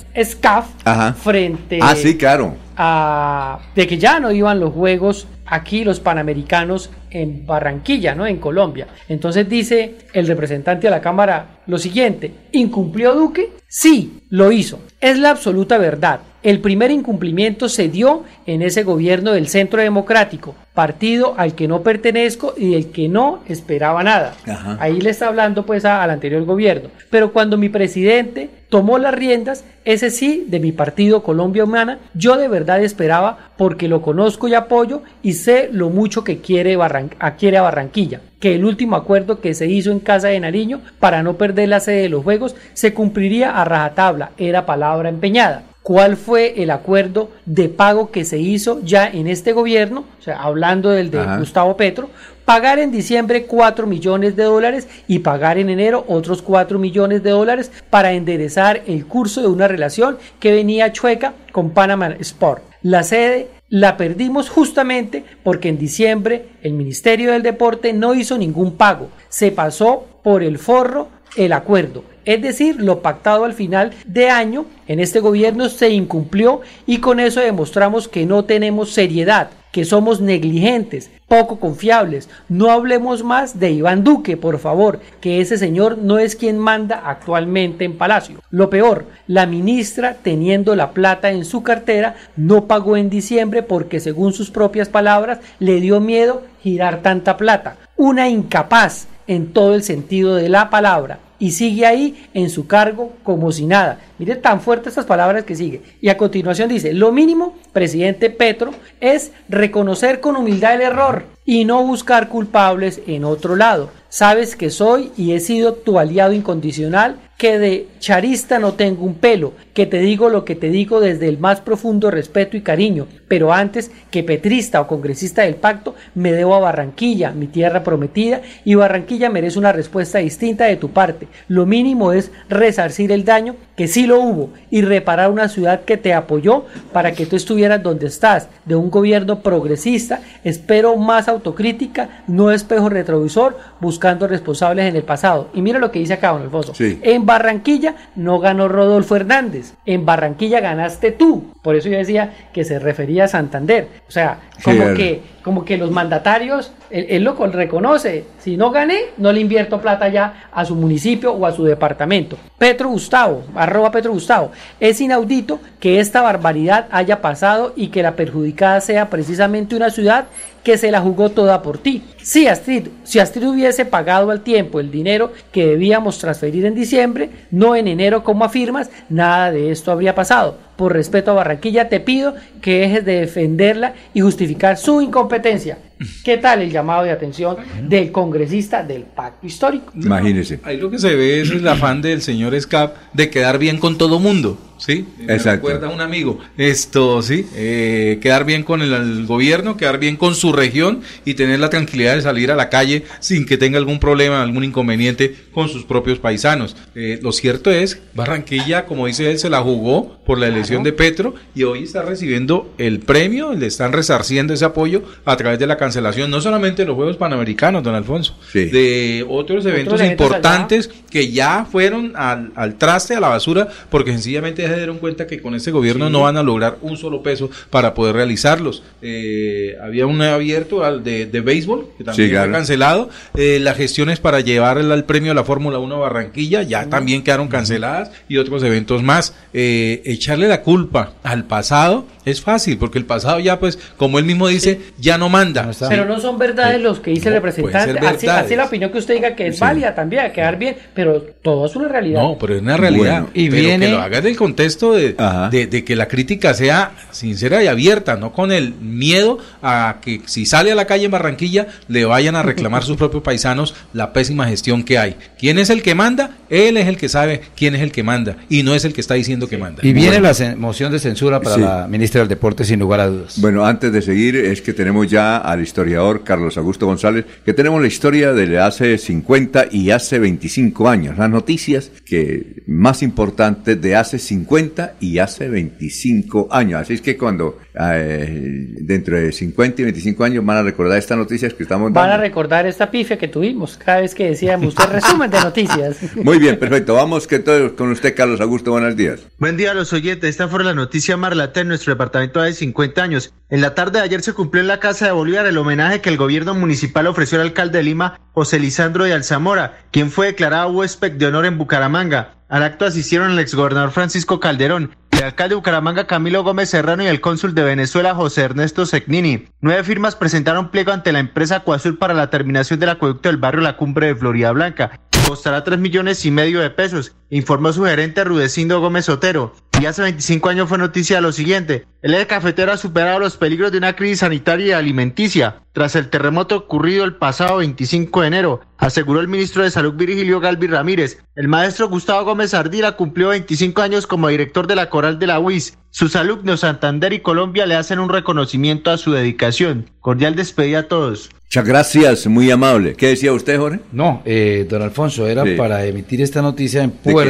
S2: Ajá.
S5: frente
S2: Ah, sí, claro.
S5: A de que ya no iban los juegos aquí los panamericanos en Barranquilla, ¿no? En Colombia. Entonces dice el representante a la Cámara lo siguiente, ¿incumplió Duque? Sí, lo hizo. Es la absoluta verdad. El primer incumplimiento se dio en ese gobierno del Centro Democrático, partido al que no pertenezco y del que no esperaba nada.
S2: Ajá.
S5: Ahí le está hablando pues a- al anterior gobierno. Pero cuando mi presidente tomó las riendas, ese sí, de mi partido Colombia Humana, yo de verdad esperaba porque lo conozco y apoyo y sé lo mucho que quiere, a Barranquilla. Que el último acuerdo que se hizo en Casa de Nariño para no perder la sede de los Juegos se cumpliría a rajatabla, era palabra empeñada. Cuál fue el acuerdo de pago que se hizo ya en este gobierno, o sea, hablando del de
S2: Ajá.
S5: Gustavo Petro, pagar en diciembre 4 millones de dólares y pagar en enero otros 4 millones de dólares para enderezar el curso de una relación que venía chueca con Panama Sport. La sede la perdimos justamente porque en diciembre el Ministerio del Deporte no hizo ningún pago, se pasó por el forro el acuerdo. Es decir, lo pactado al final de año en este gobierno se incumplió y con eso demostramos que no tenemos seriedad, que somos negligentes, poco confiables. No hablemos más de Iván Duque, por favor, que ese señor no es quien manda actualmente en Palacio. Lo peor, la ministra, teniendo la plata en su cartera, no pagó en diciembre porque, según sus propias palabras, le dio miedo girar tanta plata. Una incapaz en todo el sentido de la palabra y sigue ahí en su cargo como si nada. Mire tan fuertes estas palabras que sigue. Y a continuación dice, lo mínimo, presidente Petro, es reconocer con humildad el error y no buscar culpables en otro lado. Sabes que soy y he sido tu aliado incondicional, que de charista no tengo un pelo, que te digo lo que te digo desde el más profundo respeto y cariño, pero antes que petrista o congresista del pacto, me debo a Barranquilla, mi tierra prometida, y Barranquilla merece una respuesta distinta de tu parte. Lo mínimo es resarcir el daño, que sí lo hubo, y reparar una ciudad que te apoyó para que tú estuvieras donde estás, de un gobierno progresista, espero más autocrítica, no espejo retrovisor, buscando responsables en el pasado. Y mira lo que dice acá, don Alfonso.
S2: Sí.
S5: En Barranquilla no ganó Rodolfo Hernández, en Barranquilla ganaste tú. Por eso yo decía que se refería a Santander. O sea, como
S2: Sí,
S5: que, como que los mandatarios, él, lo con- reconoce, si no gané, no le invierto plata ya a su municipio o a su departamento. Petro Gustavo, arroba Petro Gustavo, es inaudito que esta barbaridad haya pasado y que la perjudicada sea precisamente una ciudad que se la jugó toda por ti. Si Astrid, si Astrid hubiese pagado al tiempo el dinero que debíamos transferir en diciembre, no en enero como afirmas, nada de esto habría pasado. Por respeto a Barranquilla te pido que dejes de defenderla y justificar su incompetencia. ¿Qué tal el llamado de atención del congresista del pacto histórico?
S2: Imagínese.
S3: Ahí lo que se ve es el afán del señor Scap de quedar bien con todo mundo, ¿sí? Me
S2: Exacto.
S3: recuerda a un amigo. Esto, ¿sí? Eh, quedar bien con el, el gobierno, quedar bien con su región y tener la tranquilidad de salir a la calle sin que tenga algún problema, algún inconveniente con sus propios paisanos. Eh, lo cierto es, Barranquilla, como dice él, se la jugó por la elección de Petro y hoy está recibiendo el premio, le están resarciendo ese apoyo a través de la cancelación, no solamente de los Juegos Panamericanos, don Alfonso, de otros eventos importantes que ya fueron al, al traste, a la basura, porque sencillamente ya se dieron cuenta que con este gobierno no van a lograr un solo peso para poder realizarlos. Eh, había un abierto al de, de béisbol, que también
S2: Sí, claro.
S3: fue cancelado. Eh, las gestiones para llevar el, al premio a la Fórmula 1 Barranquilla ya también quedaron canceladas y otros eventos más. Eh, echarle la culpa al pasado es fácil, porque el pasado ya, pues, como él mismo dice, ya no manda.
S5: Pero no son verdades los que dice el
S3: No,
S5: representante. Así, así la opinión que usted diga que es
S3: Sí.
S5: válida también, a quedar bien, pero todo es una realidad.
S3: No, pero es una realidad.
S5: Bueno,
S3: y pero
S5: viene-
S3: que lo hagas del contexto de, de, de que la crítica sea sincera y abierta, no con el miedo a que si sale a la calle en Barranquilla le vayan a reclamar sus propios paisanos la pésima gestión que hay. ¿Quién es el que manda? Él es el que sabe quién es el que manda y no es el que está diciendo que manda.
S10: Y viene la moción de censura para
S2: Sí.
S10: la ministra del Deporte, sin lugar a dudas.
S2: Bueno, antes de seguir, es que tenemos ya al historiador Carlos Augusto González, que tenemos la historia de hace 50 y hace 25 años, las noticias que más importantes de hace 50 y hace 25 años. Así es que cuando eh, dentro de 50 y 25 años van a recordar estas noticias que estamos
S5: Van a
S2: dando.
S5: recordar esta pifia que tuvimos cada vez que decíamos usted resumen de noticias.
S2: Muy bien, perfecto. Vamos que todo con usted, Carlos Augusto. Buenos días.
S27: Buen día a los oyentes. Esta fue la noticia más relata en nuestro departamento de 50 años. En la tarde de ayer se cumplió en la Casa de Bolívar el homenaje que el gobierno municipal ofreció al alcalde de Lima, José Lisandro de Alzamora, quien fue declarado huésped de honor en Bucaramanga. Al acto asistieron el exgobernador Francisco Calderón, el alcalde de Bucaramanga Camilo Gómez Serrano y el cónsul de Venezuela José Ernesto Segnini. Nueve firmas presentaron pliego ante la empresa Acuazul para la terminación del acueducto del barrio La Cumbre de Florida Blanca. Costará tres millones y medio de pesos informó su gerente Rudecindo Gómez Otero. Y hace 25 años fue noticia lo siguiente. El eje cafetero ha superado los peligros de una crisis sanitaria y alimenticia tras el terremoto ocurrido el pasado 25 de enero, aseguró el ministro de Salud Virgilio Galvi Ramírez. El maestro Gustavo Gómez Ardila cumplió 25 años como director de la coral de la UIS. Sus alumnos Santander y Colombia le hacen un reconocimiento a su dedicación. Cordial despedida a todos.
S2: Muchas gracias, muy amable. ¿Qué decía usted, Jorge?
S10: No, eh, don Alfonso, era
S2: Sí.
S10: para emitir esta noticia en Puerto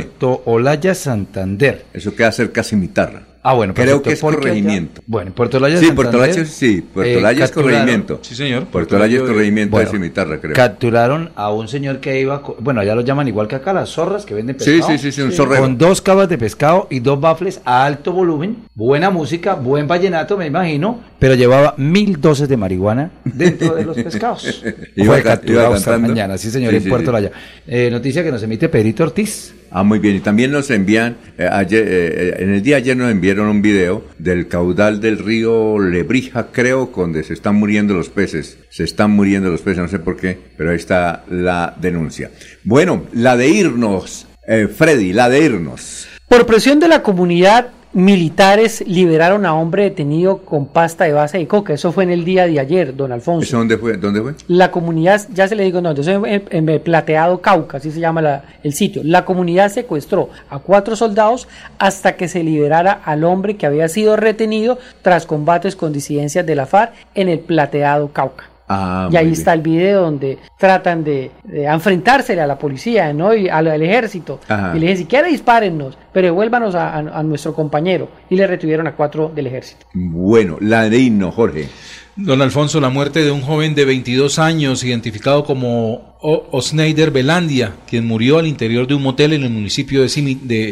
S10: Olaya, Santander.
S2: Eso queda cerca de Cimitarra.
S10: Ah, bueno,
S2: Creo que es corregimiento.
S10: allá- bueno, en Puerto Olaya,
S2: Sí,
S10: Santander,
S2: Puerto Olaya, sí, Puerto
S10: eh,
S2: Olaya es
S10: capturaron-
S2: corregimiento.
S3: Sí, señor.
S2: Puerto Olaya es
S3: Puerto
S2: corregimiento
S10: Bueno,
S2: de Cimitarra, creo.
S10: Capturaron a un señor que iba, bueno, allá lo llaman igual que acá, las zorras que venden
S2: Sí,
S10: pescado.
S2: sí, sí, sí, un zorrero.
S10: Con dos cabas de pescado y dos bafles a alto volumen, buena música, buen vallenato, me imagino, pero llevaba mil dosis de marihuana dentro de los pescados.
S2: Iba
S10: Fue
S2: ca-
S10: capturado
S2: iba
S10: esta mañana, sí señor,
S2: Sí,
S10: en
S2: sí,
S10: Puerto
S2: sí.
S10: Olaya. Eh, noticia que nos emite Pedrito Ortiz.
S2: Ah, muy bien. Y también nos envían, eh, ayer, eh, en el día ayer nos enviaron un video del caudal del río Lebrija, creo, donde se están muriendo los peces. Se están muriendo los peces, no sé por qué, pero ahí está la denuncia. Bueno, la de irnos, eh, Freddy, la de irnos.
S5: Por presión de la comunidad, militares liberaron a hombre detenido con pasta de base de coca. Eso fue en el día de ayer, don Alfonso.
S2: ¿Eso dónde fue? ¿Dónde fue?
S5: La comunidad, ya se le digo, no, en, en- Plateado Cauca, así se llama la- el sitio. La comunidad secuestró a cuatro soldados hasta que se liberara al hombre que había sido retenido tras combates con disidencias de la FARC en el Plateado Cauca.
S2: Ah,
S5: y ahí está el video donde tratan de, de enfrentársele a la policía, ¿no? Y al, al ejército.
S2: Ajá.
S5: Y le dicen, si quiere dispárennos, pero devuélvanos a, a- a nuestro compañero. Y le retuvieron a cuatro del ejército.
S2: Bueno, la de irnos, Jorge.
S3: Don Alfonso, la muerte de un joven de 22 años, identificado como O- Osneider Belandia, quien murió al interior de un motel en el municipio de,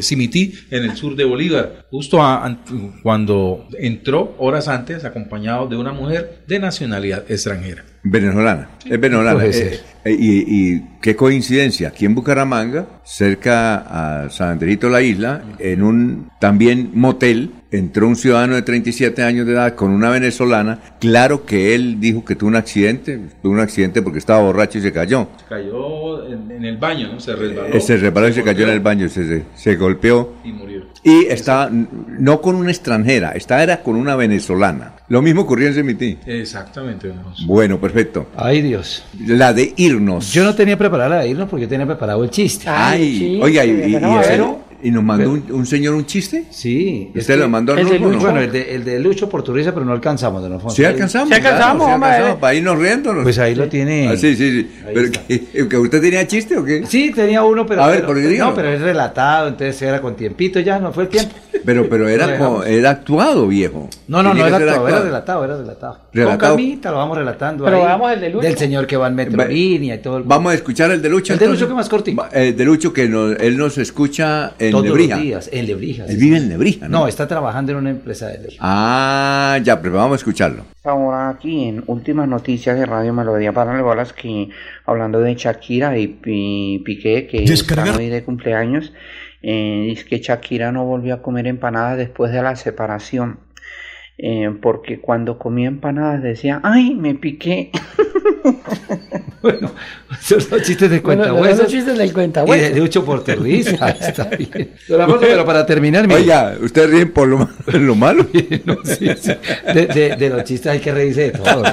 S3: Simití, en el sur de Bolívar, justo a- an- cuando entró horas antes, acompañado de una mujer de nacionalidad extranjera.
S2: Venezolana, es venezolana.
S3: Puede ser.
S2: eh, y, y qué coincidencia, aquí en Bucaramanga, cerca a San Andrito la isla, en un también motel, entró un ciudadano de 37 años de edad con una venezolana. Claro que él dijo que tuvo un accidente, tuvo un accidente porque estaba borracho y se cayó.
S3: Cayó en, en el baño, ¿no? Se resbaló.
S2: Eh, Se reparó y se cayó en el baño, se, se, se golpeó.
S3: Y murió.
S2: Y estaba, no con una extranjera, estaba era con una venezolana. Lo mismo ocurrió en Semití.
S3: Exactamente.
S2: Bueno, perfecto.
S10: Ay, Dios.
S2: La de irnos.
S10: Yo no tenía preparada la de irnos porque yo tenía preparado el chiste.
S2: Ay, oiga, y, y- y nos mandó un, un señor un chiste.
S10: Sí.
S2: ¿Usted lo mandó a
S10: el de
S2: Rulfo, no?
S10: Lucho, Bueno, el de, el de Lucho Porturiza, pero no alcanzamos, don Alfonso.
S2: Sí alcanzamos.
S10: Sí alcanzamos,
S2: claro, sí
S10: hombre.
S2: alcanzamos, para irnos riéndonos.
S10: Pues ahí lo tiene.
S2: Ah, sí, sí, sí. Pero que, que usted tenía chiste o qué?
S10: Sí, tenía uno, pero.
S2: A ver,
S10: pero-
S2: porque dígalo.
S10: No, pero es relatado, entonces era con tiempito, ya no fue el tiempo.
S2: Pero, pero era, como- era actuado, viejo.
S10: No, no, no era actuado, era relatado, era relatado. Con calmita lo vamos relatando
S5: Pero
S10: ahí.
S5: hagamos el de Lucho.
S10: Del señor que va en Metrolínea y todo el...
S2: Vamos a escuchar el de Lucho.
S10: El de. Lucho que más cortito.
S2: El de Lucho que él nos escucha en
S10: Todos
S2: Lebrija.
S10: los días, en Lebrija.
S2: Él vive en Lebrija, ¿no?
S10: No, está trabajando en una empresa de Lebrija.
S2: Ah, ya, pero vamos a escucharlo.
S28: Ahora aquí en últimas noticias de Radio Melodía para bolas que hablando de Shakira y Pi- Piqué que
S9: Descargar.
S28: están hoy de cumpleaños eh, es que Shakira no volvió a comer empanadas después de la separación eh, porque cuando comía empanadas decía ay me piqué
S10: Esos son chistes de
S5: Bueno,
S10: cuenta
S5: los
S10: huesos.
S5: chistes del
S10: Y
S5: cuentahuesos.
S10: de Lucho Porturriza. Está bien. Alfonso, pero para terminar, mire.
S2: Oiga, ustedes ríen por lo, lo malo.
S10: No, sí, sí. De, de- de los chistes hay que reírse de todo.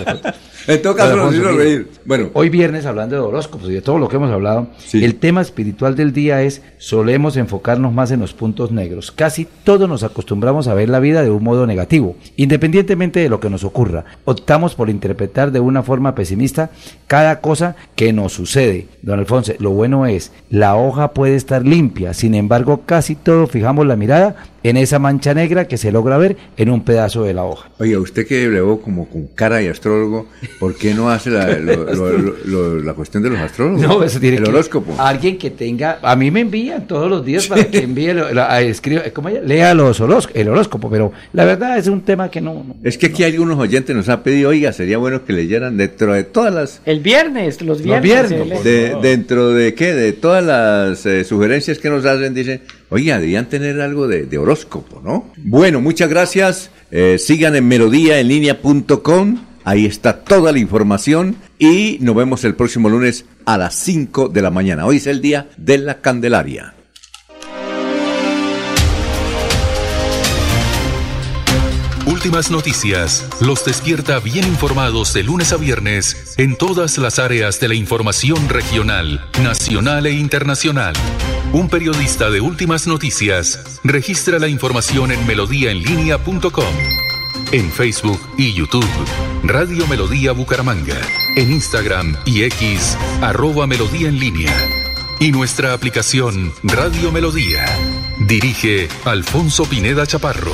S2: En todo caso, nos hizo reír. Bueno,
S10: Hoy viernes, hablando de horóscopos y de todo lo que hemos hablado, el tema espiritual del día es solemos enfocarnos más en los puntos negros. Casi todos nos acostumbramos a ver la vida de un modo negativo, independientemente de lo que nos ocurra. Optamos por interpretar de una forma pesimista cada cosa que nos sucede. Don Alfonso, lo bueno es, la hoja puede estar limpia, sin embargo, casi todos fijamos la mirada en esa mancha negra que se logra ver en un pedazo de la hoja.
S2: oiga, usted que le veo como con cara de astrólogo, ¿por qué no hace la, lo- lo- lo- lo- la cuestión de los astrólogos?
S10: No, eso tiene
S2: El
S10: que-
S2: horóscopo.
S10: Alguien que tenga, a mí me envían todos los días para que envíe, lo- la- a- escriba, ¿cómo ella? lea los horóscopos, el horóscopo, pero la verdad es un tema que no, no-
S2: Es que aquí algunos oyentes nos han pedido, oiga, sería bueno que leyeran dentro de todas las...
S5: El viernes, los viernes.
S10: viernes,
S5: se lee.
S2: De, dentro de qué, de todas las eh, sugerencias que nos hacen, dicen, oiga, deberían tener algo de, de horóscopo, ¿no? Bueno, muchas gracias. Eh, sigan en melodíaenlínea.com. Ahí está toda la información y nos vemos el próximo lunes a las 5 de la mañana. Hoy es el día de la Candelaria.
S1: Últimas Noticias los despierta bien informados de lunes a viernes en todas las áreas de la información regional, nacional e internacional. Un periodista de Últimas Noticias registra la información en melodíaenlínea.com. En Facebook y YouTube, Radio Melodía Bucaramanga. En Instagram y X, arroba Melodía en línea. Y nuestra aplicación Radio Melodía. Dirige Alfonso Pineda Chaparro.